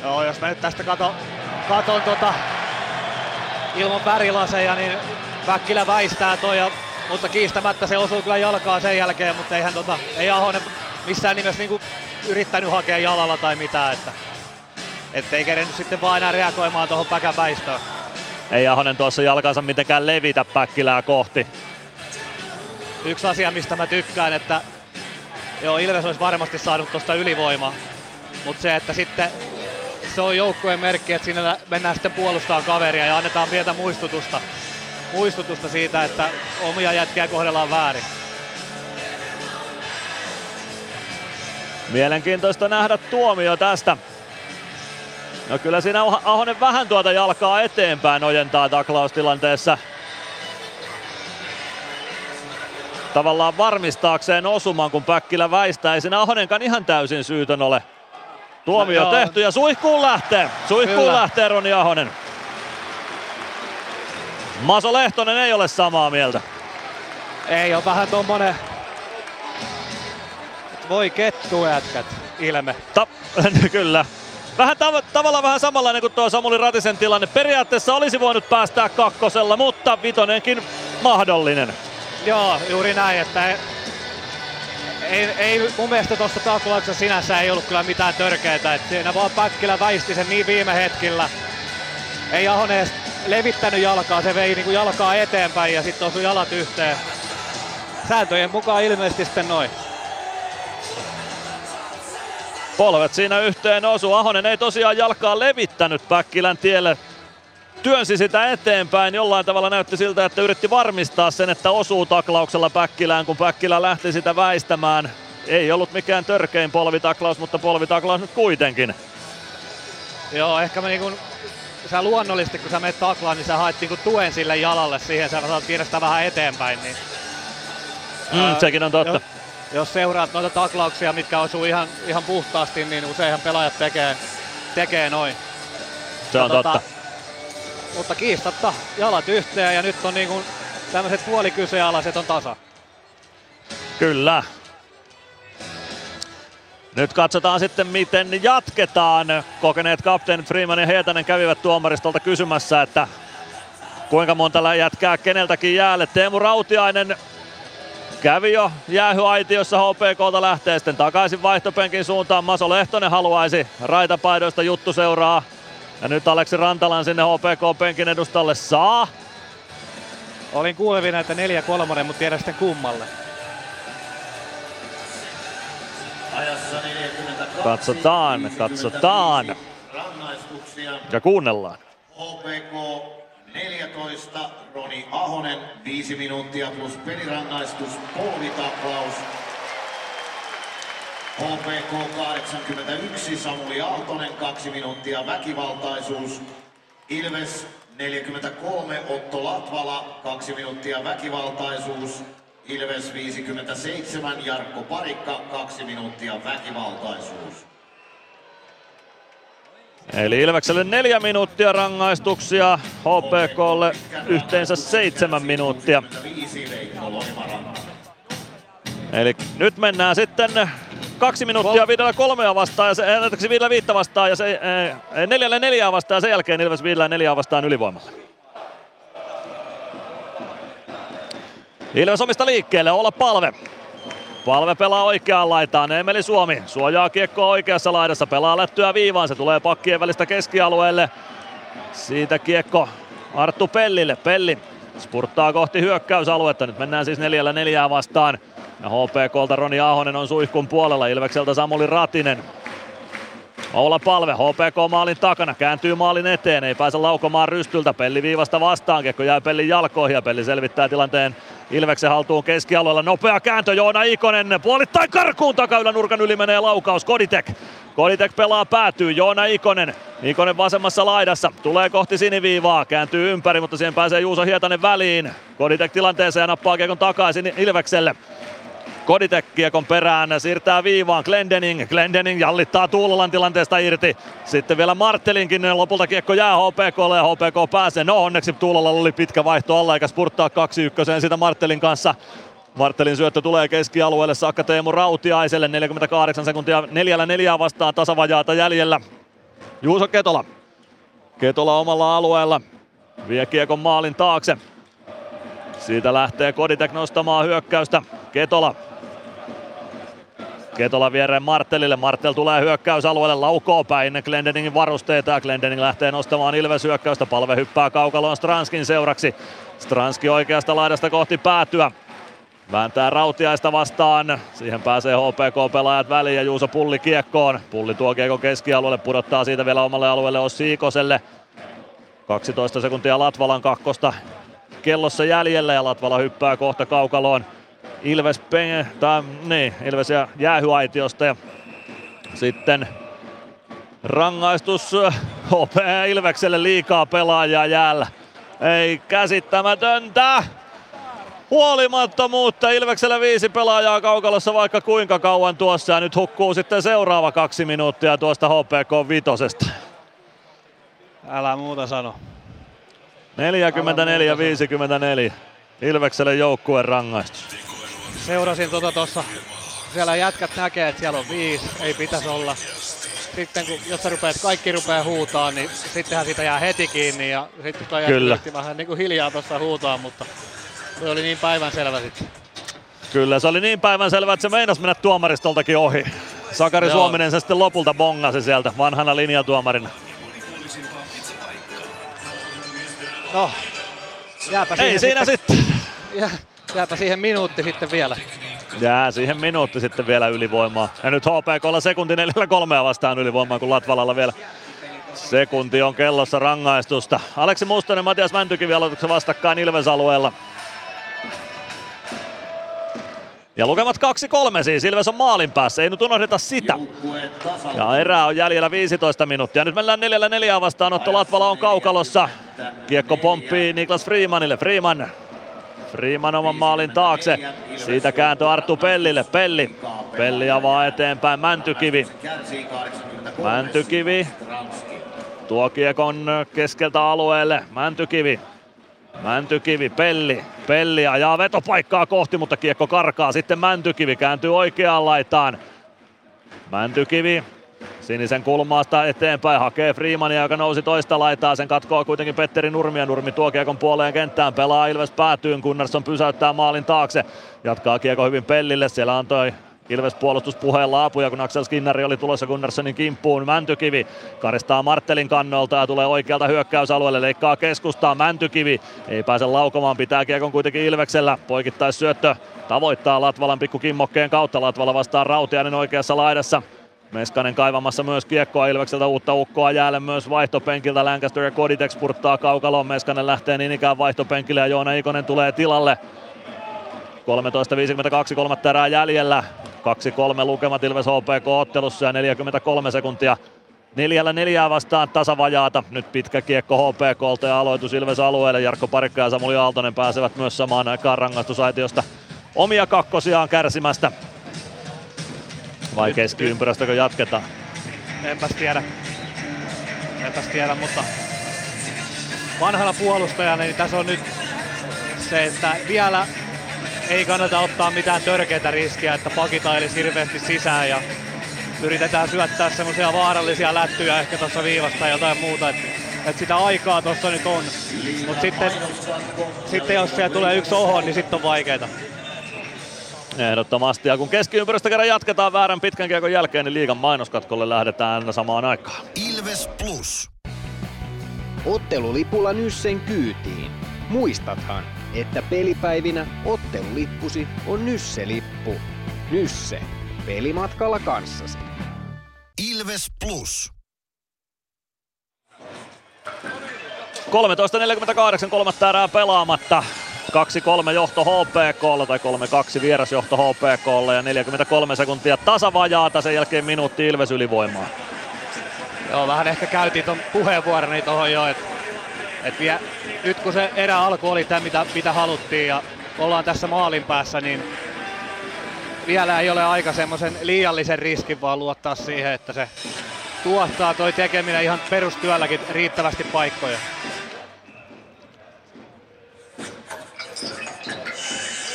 [SPEAKER 18] Joo, jos mä nyt tästä katon, katon tota, ilman värilaseja, niin Päkkilä väistää toi, ja, mutta kiistämättä se osuu kyllä jalkaa sen jälkeen, mutta eihän tota, ei Ahonen missään nimessä niinku yrittänyt hakea jalalla tai mitään, että ettei kerennyt sitten vaan enää reagoimaan tuohon Päkän väistöön.
[SPEAKER 6] Ei Ahonen tuossa jalkansa mitenkään levitä Päkkilää kohti.
[SPEAKER 18] Yksi asia, mistä mä tykkään, että joo, Ilves olisi varmasti saanut tuosta ylivoimaa, mutta se, että sitten se on joukkueen merkki, että siinä mennään sitten puolustaa kaveria ja annetaan pientä muistutusta, muistutusta siitä, että omia jätkiä kohdellaan väärin.
[SPEAKER 6] Mielenkiintoista nähdä tuomio tästä. No kyllä siinä Ahonen vähän tuota jalkaa eteenpäin ojentaa taklaustilanteessa. Tavallaan varmistaakseen osuman, kun Päkkilä väistää. Ei siinä Ahonenkaan ihan täysin syytön ole. Tuomio no, tehty ja suihkuun lähtee. Suihkuun Kyllä. lähtee Roni Ahonen. Maso Lehtonen ei ole samaa mieltä.
[SPEAKER 18] Ei ole vähän tommonen Voi kettu jätkät, ilme.
[SPEAKER 6] Ta- [LAUGHS] kyllä. Vähän tav- tavallaan vähän samanlainen kuin tuo Samuli Ratisen tilanne. Periaatteessa olisi voinut päästää kakkosella, mutta vitonenkin mahdollinen.
[SPEAKER 18] Joo, juuri näin, että ei, ei, mun mielestä tuossa taklauksessa sinänsä ei ollut kyllä mitään törkeää, että siinä vaan Päkkilä väisti sen niin viime hetkillä. Ei Ahonen levittänyt jalkaa, se vei niinku jalkaa eteenpäin ja sitten osui jalat yhteen. Sääntöjen mukaan ilmeisesti sitten noin.
[SPEAKER 6] Polvet siinä yhteen osu. Ahonen ei tosiaan jalkaa levittänyt Päkkilän tielle. Työnsi sitä eteenpäin. Jollain tavalla näytti siltä, että yritti varmistaa sen, että osuu taklauksella Päkkilään, kun Päkkilä lähti sitä väistämään. Ei ollut mikään törkein polvitaklaus, mutta polvitaklaus nyt kuitenkin.
[SPEAKER 18] Joo, ehkä mä niinku, sä luonnollisesti kun sä menet taklaan, niin sä haet niinku tuen sille jalalle siihen, sä saat viedä sitä vähän eteenpäin. Niin,
[SPEAKER 6] Mm, sekin on totta.
[SPEAKER 18] Jos, jos seuraat noita taklauksia, mitkä osuu ihan, ihan puhtaasti, niin useinhan pelaajat tekee, tekee noin.
[SPEAKER 6] Se on
[SPEAKER 18] Ja
[SPEAKER 6] totta.
[SPEAKER 18] Mutta kiistatta jalat yhteen ja nyt on niinku tämmöiset puolikyseenalaiset on tasa.
[SPEAKER 6] Kyllä. Nyt katsotaan sitten, miten jatketaan. Kokeneet kapteeni Freeman ja Hietanen kävivät tuomaristolta kysymässä, että kuinka monta jätkää keneltäkin jäälle. Teemu Rautiainen kävi jo jäähyaitiossa HPKlta lähtee sitten takaisin vaihtopenkin suuntaan. Maso Lehtonen haluaisi raitapaidoista juttu seuraa. Ja nyt Aleksi Rantalan sinne HPK-penkin edustalle saa.
[SPEAKER 18] Olin kuulevina, että neljä kolmonen, mutta tiedän sitten kummalle.
[SPEAKER 22] Ajassa 42.
[SPEAKER 6] Katsotaan, katsotaan
[SPEAKER 22] Rangaistuksia.
[SPEAKER 6] ja kuunnellaan.
[SPEAKER 22] HPK 14, Roni Ahonen 5 minuuttia plus pelirangaistus, polvitaklaus. HPK 81, Samuli Aaltonen 2 minuuttia väkivaltaisuus. Ilves 43, Otto Latvala 2 minuuttia väkivaltaisuus. Ilves 57, Jarkko Parikka 2 minuuttia väkivaltaisuus.
[SPEAKER 6] Eli Ilvekselle neljä minuuttia rangaistuksia, HPKlle yhteensä seitsemän minuuttia. Eli nyt mennään sitten kaksi minuuttia viidellä kolmea vastaan, ja se, eh, anteeksi, viidellä viittä vastaan ja se, eh, neljällä neljää vastaan ja sen jälkeen Ilves viidellä neljää vastaan ylivoimalla. Ilves omista liikkeelle, olla palve. Palve pelaa oikeaan laitaan, Emeli Suomi suojaa kiekkoa oikeassa laidassa, pelaa lättyä viivaan, se tulee pakkien välistä keskialueelle. Siitä kiekko Arttu Pellille, Pelli spurttaa kohti hyökkäysaluetta, nyt mennään siis neljällä neljää vastaan. Ja HPKlta Roni Ahonen on suihkun puolella, Ilvekseltä Samuli Ratinen. Oula Palve, HPK maalin takana, kääntyy maalin eteen, ei pääse laukomaan rystyltä, Pelli viivasta vastaan, kiekko jää Pellin jalkoihin ja Pelli selvittää tilanteen Ilveksen haltuun keskialueella, nopea kääntö. Joona Ikonen, puolittain karkuun takaylänurkan yli menee laukaus, Koditek. Koditek pelaa päätyy, Joona Ikonen. Ikonen vasemmassa laidassa, tulee kohti siniviivaa, kääntyy ympäri, mutta siihen pääsee Juuso Hietanen väliin. Koditek tilanteeseen ja nappaa kiekon takaisin Ilvekselle. Koditek kiekon perään, siirtää viivaan Glendening. Glendening jallittaa Tuulolan tilanteesta irti. Sitten vielä Martelinkin lopulta kiekko jää HPKlle ja HPK pääsee. No onneksi Tuulolalla oli pitkä vaihto alla eikä spurttaa 2-1 sitä Martelin kanssa. Martelin syöttö tulee keskialueelle saakka Teemu Rautiaiselle. 48 sekuntia neljällä neljää vastaan tasavajaata jäljellä. Juuso Ketola. Ketola omalla alueella. Vie kiekon maalin taakse. Siitä lähtee Koditek nostamaan hyökkäystä. Ketola Ketola viereen Martelille. Martel tulee hyökkäysalueelle, laukoo päin Glendeningin varusteita ja Glendening lähtee nostamaan Ilves hyökkäystä. Palve hyppää kaukaloon Stranskin seuraksi. Stranski oikeasta laidasta kohti päätyä. Vääntää Rautiaista vastaan. Siihen pääsee HPK-pelaajat väliin ja Juuso Pulli kiekkoon. Pulli tuo kiekko keskialueelle, pudottaa siitä vielä omalle alueelle Ossi Ikoselle. 12 sekuntia Latvalan kakkosta kellossa jäljellä ja Latvala hyppää kohta kaukaloon. Ilves, penge, tai, niin, Ilves ja jäähyaitiosta ja sitten rangaistus HP Ilvekselle liikaa pelaajaa jäällä. Ei käsittämätöntä! Huolimattomuutta Ilveksellä viisi pelaajaa kaukalossa vaikka kuinka kauan tuossa ja nyt hukkuu sitten seuraava kaksi minuuttia tuosta HPK vitosesta.
[SPEAKER 18] Älä muuta sano.
[SPEAKER 6] 44-54. Ilvekselle joukkueen rangaistus.
[SPEAKER 18] Seurasin tuota tuossa siellä jätkät näkee, että siellä on viisi, ei pitäisi olla. Sitten kun, jos sä rupeat, kaikki rupeaa huutaa, niin sittenhän siitä jää heti kiinni ja sitten toi
[SPEAKER 6] Kyllä.
[SPEAKER 18] vähän niin kuin hiljaa tuossa huutaa, mutta se oli niin päivänselvä sitten.
[SPEAKER 6] Kyllä, se oli niin päivänselvä, että se meinasi mennä tuomaristoltakin ohi. Sakari
[SPEAKER 18] Joo.
[SPEAKER 6] Suominen se sitten lopulta bongasi sieltä vanhana linjatuomarina.
[SPEAKER 18] No, jääpä
[SPEAKER 6] Ei siinä
[SPEAKER 18] sitten. Jää, jääpä siihen minuutti sitten vielä.
[SPEAKER 6] Jää siihen minuutti sitten vielä ylivoimaa. Ja nyt HPKlla sekunti 43 vastaan ylivoimaa, kun Latvalalla vielä sekunti on kellossa rangaistusta. Aleksi Mustonen, Matias Mäntykivi aloituksen vastakkain Ilves-alueella. Ja lukemat 2-3 siis, Ilves on maalin päässä, ei nyt unohdeta sitä. Ja erää on jäljellä 15 minuuttia. Nyt mennään neljällä neljää vastaanotto, Latvala on kaukalossa. Kiekko pomppii Niklas Freemanille, Freeman Freeman oman maalin taakse. Siitä kääntö Arttu Pellille. Pelli. Pelli avaa eteenpäin Mäntykivi. Mäntykivi. Tuo kiekon keskeltä alueelle. Mäntykivi. Mäntykivi, Pelli. Pelli ajaa vetopaikkaa kohti, mutta kiekko karkaa. Sitten Mäntykivi kääntyy oikeaan laitaan. Mäntykivi Sinisen kulmaasta eteenpäin hakee Freemania, joka nousi toista laitaa. Sen katkoo kuitenkin Petteri Nurmi ja Nurmi tuo kiekon puoleen kenttään. Pelaa Ilves päätyyn, Gunnarsson pysäyttää maalin taakse. Jatkaa kiekko hyvin Pellille. Siellä antoi Ilves puolustuspuheella apuja, kun Axel Skinnari oli tulossa Gunnarssonin kimppuun. Mäntykivi karistaa Marttelin kannolta ja tulee oikealta hyökkäysalueelle. Leikkaa keskustaa Mäntykivi. Ei pääse laukomaan, pitää kiekon kuitenkin Ilveksellä. Poikittais syöttö tavoittaa Latvalan pikku kimmokkeen kautta. Latvala vastaa Rautiainen oikeassa laidassa. Meskanen kaivamassa myös kiekkoa Ilvekseltä uutta ukkoa jäälle myös vaihtopenkiltä. Lancaster ja Koditek spurttaa kaukaloon. Meskanen lähtee niin ikään vaihtopenkille ja Joona Ikonen tulee tilalle. 13.52 kolmatta erää jäljellä. 2-3 lukemat Ilves HPK ottelussa ja 43 sekuntia Neljällä neljää vastaan tasavajaata. Nyt pitkä kiekko HPKlta ja aloitus Ilves alueelle. Jarkko Parikka ja Samuli Aaltonen pääsevät myös samaan aikaan rangaistusaitiosta omia kakkosiaan kärsimästä. Vai keskiympyrästäkö jatketaan?
[SPEAKER 18] Enpäs tiedä. Enpäs tiedä, mutta vanhana puolustajana niin tässä on nyt se, että vielä ei kannata ottaa mitään törkeitä riskiä, että pakitailisi hirveästi sisään ja yritetään syöttää semmoisia vaarallisia lättyjä ehkä tuossa viivasta tai jotain muuta, että et sitä aikaa tuossa nyt on. Mutta sitten, sitten jos siellä tulee yksi oho, niin sitten on vaikeeta.
[SPEAKER 6] Ehdottomasti. Ja kun keskiympyrästä kerran jatketaan väärän pitkän kiekon jälkeen, niin liigan mainoskatkolle lähdetään samaan aikaan.
[SPEAKER 1] Ilves Plus.
[SPEAKER 11] Ottelulipulla Nyssen kyytiin. Muistathan, että pelipäivinä ottelulippusi on Nysse-lippu. Nysse. Pelimatkalla kanssasi.
[SPEAKER 1] Ilves Plus.
[SPEAKER 6] 13.48 kolmatta erää pelaamatta. 2-3 johto HPKlla tai 3-2 vierasjohto HPKlla ja 43 sekuntia tasavajaata, sen jälkeen minuutti Ilves ylivoimaa.
[SPEAKER 18] Joo, vähän ehkä käytiin ton puheenvuoroni tuohon jo, että et nyt kun se erä alku oli tämä, mitä, mitä haluttiin ja ollaan tässä maalin päässä, niin vielä ei ole aika semmoisen liiallisen riskin, vaan luottaa siihen, että se tuottaa toi tekeminen ihan perustyölläkin riittävästi paikkoja.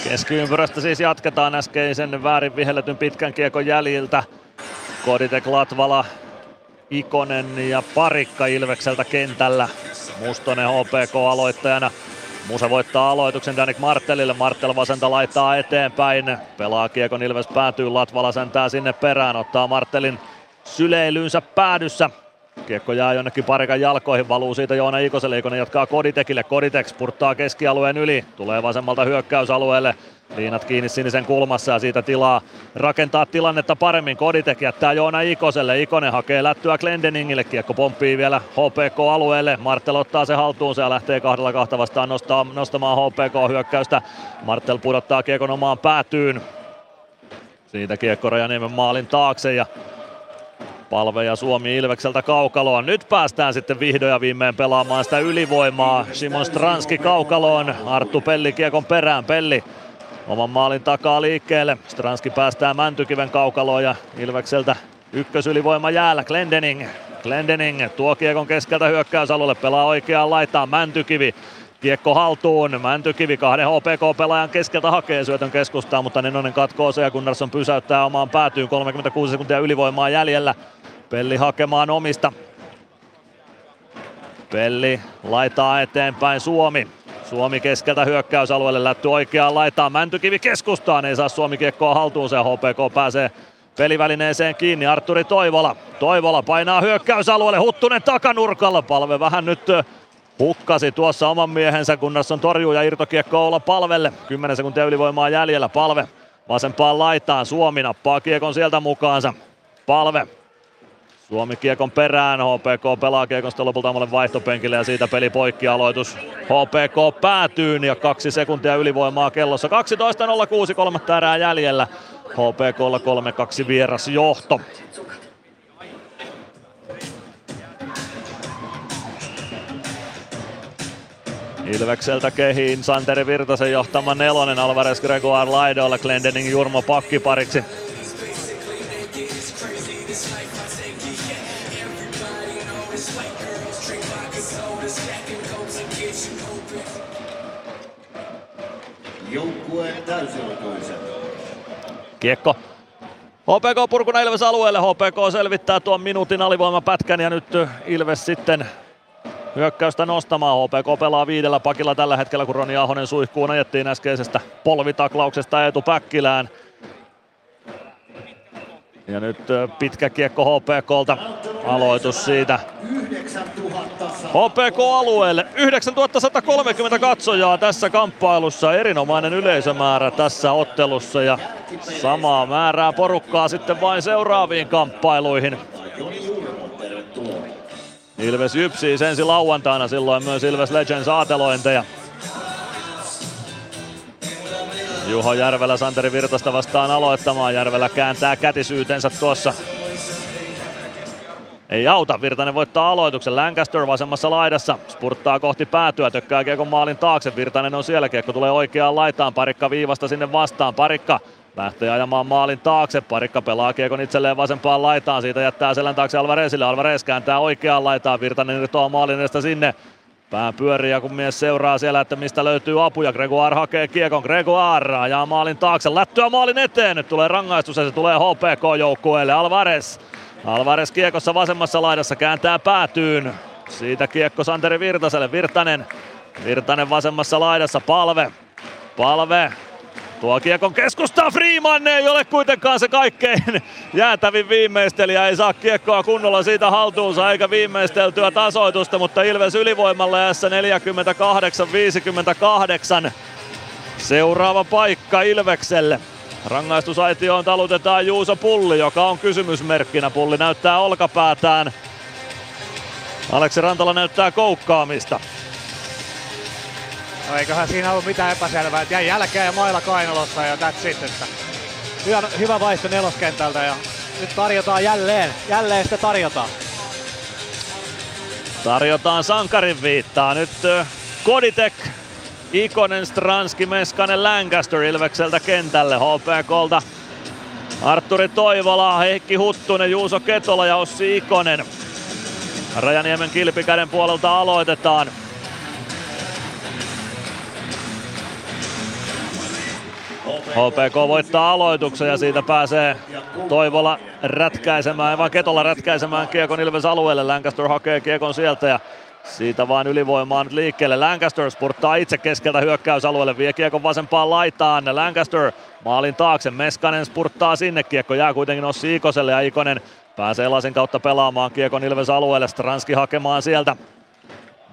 [SPEAKER 6] Keskiympyrästä siis jatketaan äskeisen väärin vihelletyn pitkän kiekon jäljiltä. Koditek Latvala, Ikonen ja Parikka Ilvekseltä kentällä. Mustonen HPK aloittajana. Musa voittaa aloituksen Danik Marttelille. Marttel vasenta laittaa eteenpäin. Pelaa kiekon Ilves päätyy. Latvala sentää sinne perään. Ottaa Marttelin syleilyynsä päädyssä. Kiekko jää jonnekin parikan jalkoihin, valuu siitä Joona Ikoselle, Ikonen jatkaa Koditekille, Koditek spurttaa keskialueen yli, tulee vasemmalta hyökkäysalueelle, liinat kiinni sinisen kulmassa ja siitä tilaa rakentaa tilannetta paremmin. Koditek jättää Joona Ikoselle, Ikonen hakee lättyä Glendeningille, kiekko pomppii vielä HPK-alueelle, Martel ottaa se haltuun ja lähtee kahdella kahta vastaan nostaa, nostamaan HPK-hyökkäystä. Martel pudottaa kiekon omaan päätyyn, siitä kiekko Rajaniemen maalin taakse ja Palve ja Suomi Ilvekseltä kaukaloon. Nyt päästään sitten vihdoin ja viimein pelaamaan sitä ylivoimaa. Simon Stranski kaukaloon. Arttu Pelli kiekon perään. Pelli oman maalin takaa liikkeelle. Stranski päästää Mäntykiven kaukaloon ja Ilvekseltä ykkösylivoima jäällä. Glendening. Glendening tuo kiekon keskeltä hyökkäysalueelle. Pelaa oikeaan laitaan. Mäntykivi Kiekko haltuun, Mäntykivi kahden HPK-pelaajan keskeltä hakee syötön keskustaan, mutta Nenonen katkoo se ja Gunnarsson pysäyttää omaan päätyyn. 36 sekuntia ylivoimaa jäljellä. Pelli hakemaan omista. Pelli laitaa eteenpäin Suomi. Suomi keskeltä hyökkäysalueelle lätty oikeaan laitaan. Mäntykivi keskustaan, ei saa Suomi kiekkoa haltuun, se HPK pääsee pelivälineeseen kiinni. Arturi Toivola. Toivola painaa hyökkäysalueelle, Huttunen takanurkalla. Palve vähän nyt hukkasi tuossa oman miehensä, kunnes on torjuu ja irtokiekko olla palvelle. 10 sekuntia ylivoimaa jäljellä. Palve vasempaan laitaan. Suomi nappaa kiekon sieltä mukaansa. Palve Suomi kiekon perään, HPK pelaa kiekon sitten lopulta omalle vaihtopenkille ja siitä peli poikki aloitus. HPK päätyy ja kaksi sekuntia ylivoimaa kellossa. 12.06, kolmatta erää jäljellä. HPKlla 3-2 vieras johto. Ilvekseltä kehiin Santeri Virtasen johtama nelonen Alvarez Gregoire laidoilla Glendening Jurmo pakkipariksi.
[SPEAKER 22] Joukkueen täysilukuisen.
[SPEAKER 6] Kiekko HPK purkuna Ilves alueelle. HPK selvittää tuon minuutin alivoimapätkän ja nyt Ilves sitten hyökkäystä nostamaan. HPK pelaa viidellä pakilla tällä hetkellä, kun Roni Ahonen suihkuun ajettiin äskeisestä polvitaklauksesta Eetu Päkkilään. Ja nyt pitkä kiekko HPKlta. Aloitus siitä. HPK alueelle. 9130 katsojaa tässä kamppailussa. Erinomainen yleisömäärä tässä ottelussa ja samaa määrää porukkaa sitten vain seuraaviin kamppailuihin. Ilves Jypsi ensi lauantaina, silloin myös Ilves Legends aatelointeja. Juho Järvelä Santeri Virtasta vastaan aloittamaan. Järvelä kääntää kätisyytensä tuossa. Ei auta, Virtanen voittaa aloituksen. Lancaster vasemmassa laidassa, spurttaa kohti päätyä, tökkää kiekon maalin taakse. Virtanen on siellä, kiekko tulee oikeaan laitaan. Parikka viivasta sinne vastaan. Parikka lähtee ajamaan maalin taakse. Parikka pelaa kiekon itselleen vasempaan laitaan. Siitä jättää selän taakse Alvarezille. Alvarez kääntää oikeaan laitaan. Virtanen irtoaa maalin edestä sinne. Pää ja kun mies seuraa siellä, että mistä löytyy apuja. Gregoire hakee kiekon. Gregoire ajaa maalin taakse. Lättyä maalin eteen. Nyt tulee rangaistus ja se tulee HPK-joukkueelle. Alvarez. Alvarez kiekossa vasemmassa laidassa kääntää päätyyn. Siitä kiekko Santeri Virtaselle. Virtanen. Virtanen vasemmassa laidassa. Palve. Palve Tuo kiekon keskustaa Freeman ei ole kuitenkaan se kaikkein jäätävin viimeistelijä. Ei saa kiekkoa kunnolla siitä haltuunsa eikä viimeisteltyä tasoitusta, mutta Ilves ylivoimalla jäässä 48-58. Seuraava paikka Ilvekselle. Rangaistusaitioon talutetaan Juuso Pulli, joka on kysymysmerkkinä. Pulli näyttää olkapäätään. Aleksi Rantala näyttää koukkaamista.
[SPEAKER 18] No eiköhän siinä ollut mitään epäselvää, että jäi jälkeen ja mailla kainalossa ja that's it. Että hyvä, hyvä vaihto neloskentältä ja nyt tarjotaan jälleen, jälleen sitä tarjotaan.
[SPEAKER 6] Tarjotaan sankarin viittaa nyt Koditek, Ikonen, Stranski, Meskanen, Lancaster Ilvekseltä kentälle HPKlta. Arturi Toivola, Heikki Huttunen, Juuso Ketola ja Ossi Ikonen. Rajaniemen kilpikäden puolelta aloitetaan. HPK voittaa aloituksen ja siitä pääsee Toivola rätkäisemään, vaan Ketola rätkäisemään Kiekon Ilves alueelle. Lancaster hakee Kiekon sieltä ja siitä vaan ylivoimaan nyt liikkeelle. Lancaster spurttaa itse keskeltä hyökkäysalueelle, vie Kiekon vasempaan laitaan. Lancaster maalin taakse, Meskanen spurttaa sinne. Kiekko jää kuitenkin Ossi Ikoselle ja Ikonen pääsee lasin kautta pelaamaan Kiekon Ilves alueelle. Stranski hakemaan sieltä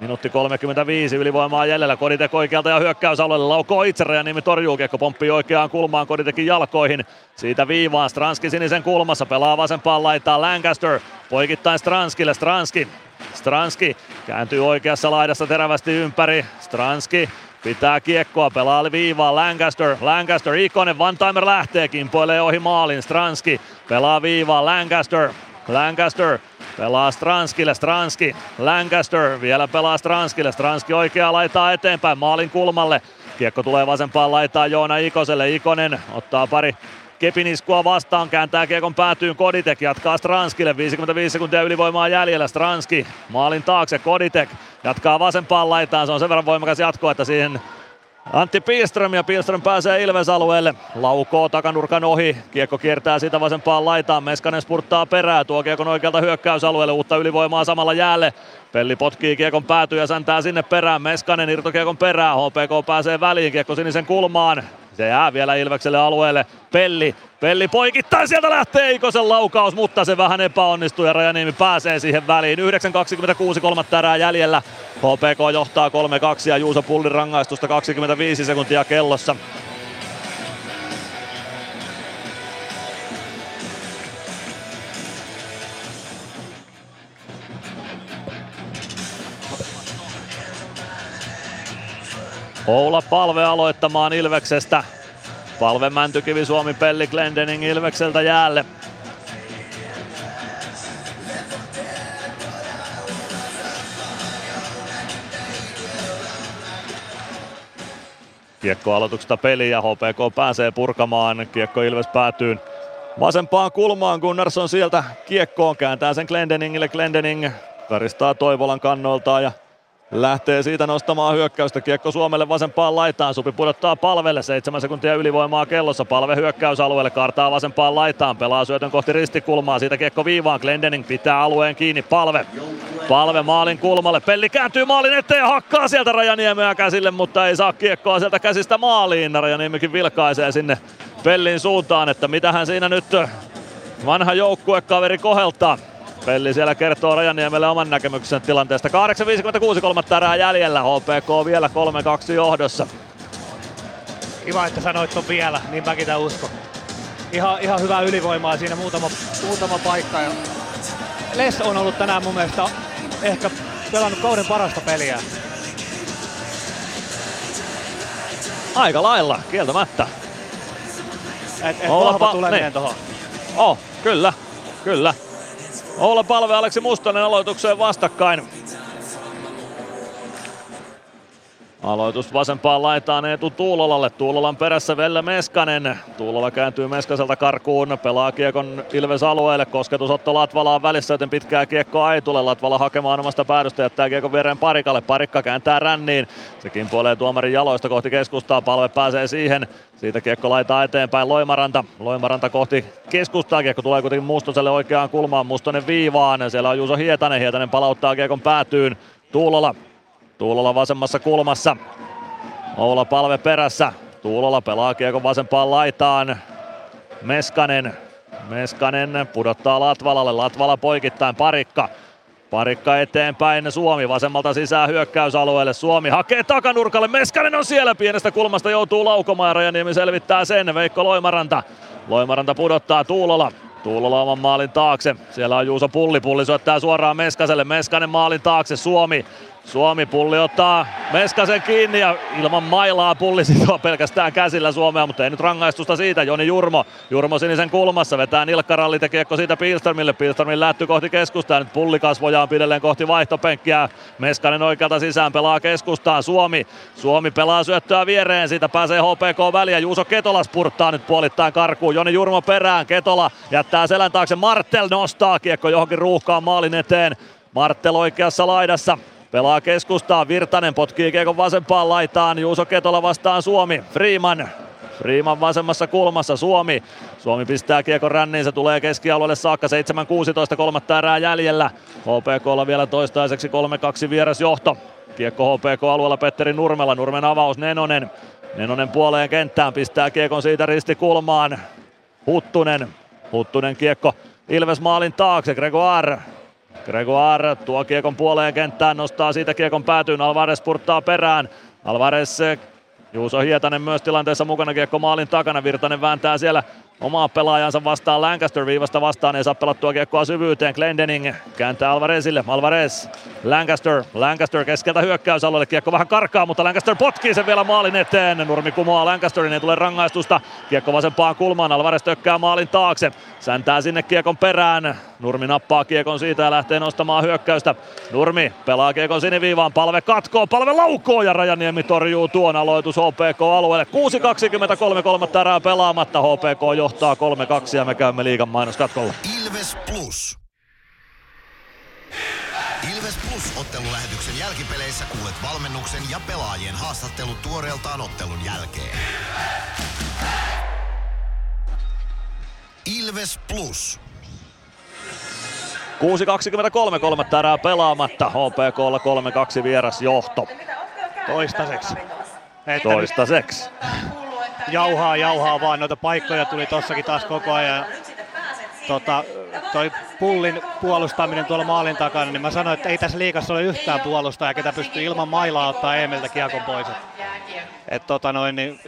[SPEAKER 6] Minuutti 35 ylivoimaa jäljellä. Koditek oikealta ja hyökkäysalueelle laukoo itse. Nimi torjuu kiekko pomppii oikeaan kulmaan Koditekin jalkoihin. Siitä viivaan Stranski sinisen kulmassa. Pelaa vasempaan laitaa Lancaster. Poikittain Stranskille. Stranski. Stranski kääntyy oikeassa laidassa terävästi ympäri. Stranski pitää kiekkoa, pelaa viivaa Lancaster, Lancaster, Ikonen, Van Timer lähtee, kimpoilee ohi maalin, Stranski pelaa viivaa Lancaster, Lancaster pelaa Stranskille, Stranski, Lancaster vielä pelaa Stranskille, Stranski oikea laitaa eteenpäin maalin kulmalle. Kiekko tulee vasempaan laitaa Joona Ikoselle, Ikonen ottaa pari Kepiniskua vastaan, kääntää kiekon päätyyn. Koditek, jatkaa Stranskille, 55 sekuntia ylivoimaa jäljellä, Stranski maalin taakse, Koditek jatkaa vasempaan laitaan, se on sen verran voimakas jatko, että siihen Antti Pilström ja Pilström pääsee Ilves-alueelle. Laukoo takanurkan ohi. Kiekko kiertää sitä vasempaan laitaan. Meskanen spurttaa perää. Tuo kiekon oikealta hyökkäysalueelle. Uutta ylivoimaa samalla jäälle. Pelli potkii kiekon päätyä ja säntää sinne perään. Meskanen irtokiekon perään. HPK pääsee väliin. Kiekko sinisen kulmaan. Se jää vielä Ilvekselle alueelle. Pelli, Pelli poikittaa, sieltä lähtee Ikosen laukaus, mutta se vähän epäonnistuu ja Rajaniemi pääsee siihen väliin. 9.26 kolmatta erää jäljellä. HPK johtaa 3-2 ja Juuso Pullin rangaistusta 25 sekuntia kellossa. Oula Palve aloittamaan Ilveksestä. Palve Mäntykivi Suomi Pelli Glendening Ilvekseltä jäälle. Kiekko aloituksesta peli ja HPK pääsee purkamaan. Kiekko Ilves päätyy vasempaan kulmaan. Gunnarsson sieltä kiekkoon kääntää sen Glendeningille. Glendening karistaa Toivolan kannoiltaan ja Lähtee siitä nostamaan hyökkäystä. Kiekko Suomelle vasempaan laitaan. Supi pudottaa palvelle. 7 sekuntia ylivoimaa kellossa. Palve hyökkäysalueelle. Kartaa vasempaan laitaan. Pelaa syötön kohti ristikulmaa. Siitä kiekko viivaan. Glendening pitää alueen kiinni. Palve. Palve maalin kulmalle. Pelli kääntyy maalin eteen ja hakkaa sieltä Rajaniemeä käsille, mutta ei saa kiekkoa sieltä käsistä maaliin. Rajaniemikin vilkaisee sinne Pellin suuntaan, että mitä hän siinä nyt vanha joukkuekaveri koheltaa. Pelli siellä kertoo Rajaniemelle oman näkemyksen tilanteesta. 8.56 kolmatta erää jäljellä. HPK vielä 3-2 johdossa.
[SPEAKER 18] Kiva, että sanoit ton vielä, niin mäkin tämän uskon. Ihan, ihan hyvää ylivoimaa siinä muutama, muutama paikka. Ja Les on ollut tänään mun mielestä ehkä pelannut kauden parasta peliä.
[SPEAKER 6] Aika lailla, kieltämättä.
[SPEAKER 18] Et, et vahva tuleminen niin. tohon.
[SPEAKER 6] Oh, kyllä, kyllä. Olla palve Aleksi Mustonen aloitukseen vastakkain. Aloitus vasempaan laitaan Eetu Tuulolalle. Tuulolan perässä Velle Meskanen. Tuulola kääntyy Meskaselta karkuun. Pelaa kiekon Ilves alueelle. Kosketusotto Latvalaan välissä, joten pitkää kiekkoa ei tule. Latvala hakemaan omasta päädystä. Jättää kiekon viereen Parikalle. Parikka kääntää ränniin. Se kimpoilee tuomarin jaloista kohti keskustaa. Palve pääsee siihen. Siitä kiekko laitaa eteenpäin Loimaranta. Loimaranta kohti keskustaa. Kiekko tulee kuitenkin Mustoselle oikeaan kulmaan. Mustonen viivaan. Siellä on Juuso Hietanen. Hietanen palauttaa kiekon päätyyn. Tuulola Tuulola vasemmassa kulmassa. Oula palve perässä. Tuulola pelaa kiekon vasempaan laitaan. Meskanen. Meskanen pudottaa Latvalalle. Latvala poikittain parikka. Parikka eteenpäin, Suomi vasemmalta sisään hyökkäysalueelle. Suomi hakee takanurkalle, Meskanen on siellä pienestä kulmasta, joutuu laukomaan ja Rajaniemi selvittää sen. Veikko Loimaranta. Loimaranta pudottaa Tuulola. Tuulola oman maalin taakse. Siellä on Juuso Pulli. Pulli syöttää suoraan Meskaselle. Meskanen maalin taakse. Suomi Suomi pulli ottaa Meskasen kiinni ja ilman mailaa pulli sitoo pelkästään käsillä Suomea, mutta ei nyt rangaistusta siitä. Joni Jurmo, Jurmo sinisen kulmassa, vetää nilkkaralli, kiekko siitä Pilströmille. Pilströmin lähty kohti keskustaa, nyt pulli kasvojaan pidelleen kohti vaihtopenkkiä. Meskanen oikealta sisään pelaa keskustaan, Suomi. Suomi pelaa syöttöä viereen, siitä pääsee HPK väliä. Juuso Ketola spurttaa nyt puolittain karkuun. Joni Jurmo perään, Ketola jättää selän taakse, Martel nostaa kiekko johonkin ruuhkaan maalin eteen. Martel oikeassa laidassa, Pelaa keskustaa, Virtanen potkii kiekon vasempaan laitaan, Juuso Ketola vastaan Suomi, Freeman. Freeman vasemmassa kulmassa, Suomi. Suomi pistää kiekon ränniin, se tulee keskialueelle saakka, 7-16, kolmatta erää jäljellä. HPKlla vielä toistaiseksi 3-2 vieras johto. Kiekko HPK-alueella Petteri Nurmella, Nurmen avaus Nenonen. Nenonen puoleen kenttään, pistää kiekon siitä ristikulmaan. Huttunen, Huttunen kiekko Ilves maalin taakse, Gregoire Gregoire tuo kiekon puoleen kenttään, nostaa siitä kiekon päätyyn, Alvarez purttaa perään. Alvarez Juuso Hietanen myös tilanteessa mukana kiekko maalin takana, Virtanen vääntää siellä omaa pelaajansa vastaan. Lancaster viivasta vastaan, ei saa pelattua kiekkoa syvyyteen, Glendening kääntää Alvarezille, Alvarez, Lancaster, Lancaster keskeltä hyökkäysalueelle, kiekko vähän karkaa, mutta Lancaster potkii sen vielä maalin eteen, Nurmi kumoaa Lancasterin, ei tule rangaistusta, kiekko vasempaan kulmaan, Alvarez tökkää maalin taakse, Säntää sinne kiekon perään. Nurmi nappaa kiekon siitä ja lähtee nostamaan hyökkäystä. Nurmi pelaa kiekon siniviivaan. Palve katkoo, palve laukoo ja Rajaniemi torjuu tuon aloitus HPK-alueelle. 6.23 kolmatta erää pelaamatta. HPK johtaa 3-2 ja me käymme liigan mainoskatkolla.
[SPEAKER 1] Ilves Plus. Ilves Plus-ottelulähetyksen jälkipeleissä kuulet valmennuksen ja pelaajien haastattelut tuoreeltaan ottelun jälkeen. Ilves Plus.
[SPEAKER 6] 6.23 kolmatta erää pelaamatta. HPKlla 3-2 vieras johto.
[SPEAKER 18] Toistaiseksi. Että
[SPEAKER 6] Toistaiseksi.
[SPEAKER 18] Jauhaa, jauhaa vaan. Noita paikkoja tuli tossakin taas koko ajan. Tota, toi pullin puolustaminen tuolla maalin takana, niin mä sanoin, että ei tässä liikassa ole yhtään puolustajaa, ketä pystyy ilman mailaa ottaa Emiltä kiekon pois. Et, tota noin, niin,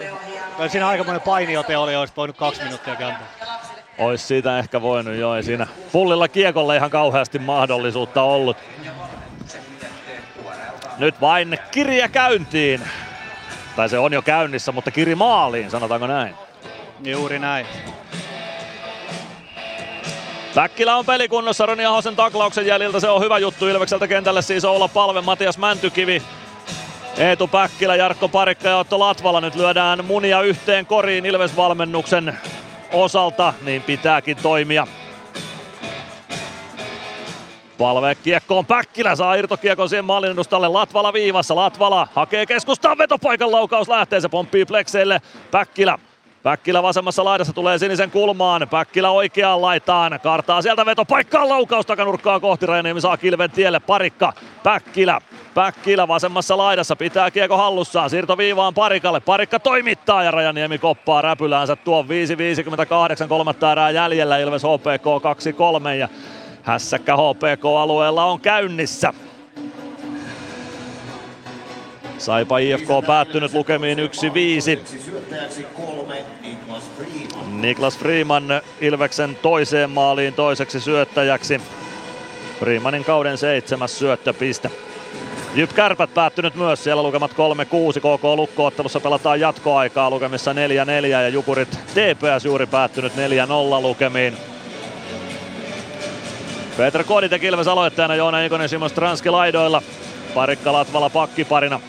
[SPEAKER 18] siinä aikamoinen painiote oli, olisi voinut kaksi minuuttia kantaa.
[SPEAKER 6] Ois siitä ehkä voinut jo, ei siinä pullilla kiekolle ihan kauheasti mahdollisuutta ollut. Nyt vain kirja käyntiin. Tai se on jo käynnissä, mutta kiri maaliin, sanotaanko näin.
[SPEAKER 18] Juuri näin.
[SPEAKER 6] Päkkilä on pelikunnossa Roni Ahosen taklauksen jäljiltä. Se on hyvä juttu Ilvekseltä kentälle siis olla palve Matias Mäntykivi. Eetu Päkkilä, Jarkko Parikka ja Otto Latvala nyt lyödään munia yhteen koriin Ilves-valmennuksen osalta, niin pitääkin toimia. Palve kiekkoon Päkkilä saa irtokiekon siihen maalin edustalle Latvala viivassa. Latvala hakee keskustaan vetopaikan laukaus lähtee, se pomppii plekseille. Päkkilä Päkkilä vasemmassa laidassa tulee sinisen kulmaan. Päkkilä oikeaan laitaan. Kartaa sieltä vetopaikkaan laukaus takanurkkaa kohti. Rajaniemi saa kilven tielle. Parikka. Päkkilä. Päkkilä vasemmassa laidassa pitää kiekko hallussaan. Siirto viivaan Parikalle. Parikka toimittaa ja Rajaniemi koppaa räpyläänsä tuon 5.58 kolmatta erää jäljellä. Ilves HPK 2-3 ja hässäkkä HPK-alueella on käynnissä. Saipa IFK päättynyt lukemiin 1-5. Niklas Freeman Ilveksen toiseen maaliin toiseksi syöttäjäksi. Freemanin kauden seitsemäs syöttöpiste. Jyp Kärpät päättynyt myös, siellä lukemat 3-6, KK Lukko-ottelussa pelataan jatkoaikaa lukemissa 4-4 ja Jukurit TPS juuri päättynyt 4-0 lukemiin. Peter Koditek Ilves aloittajana, Joona Ikonen, Simon Stranski laidoilla. Parikka Latvala pakkiparina.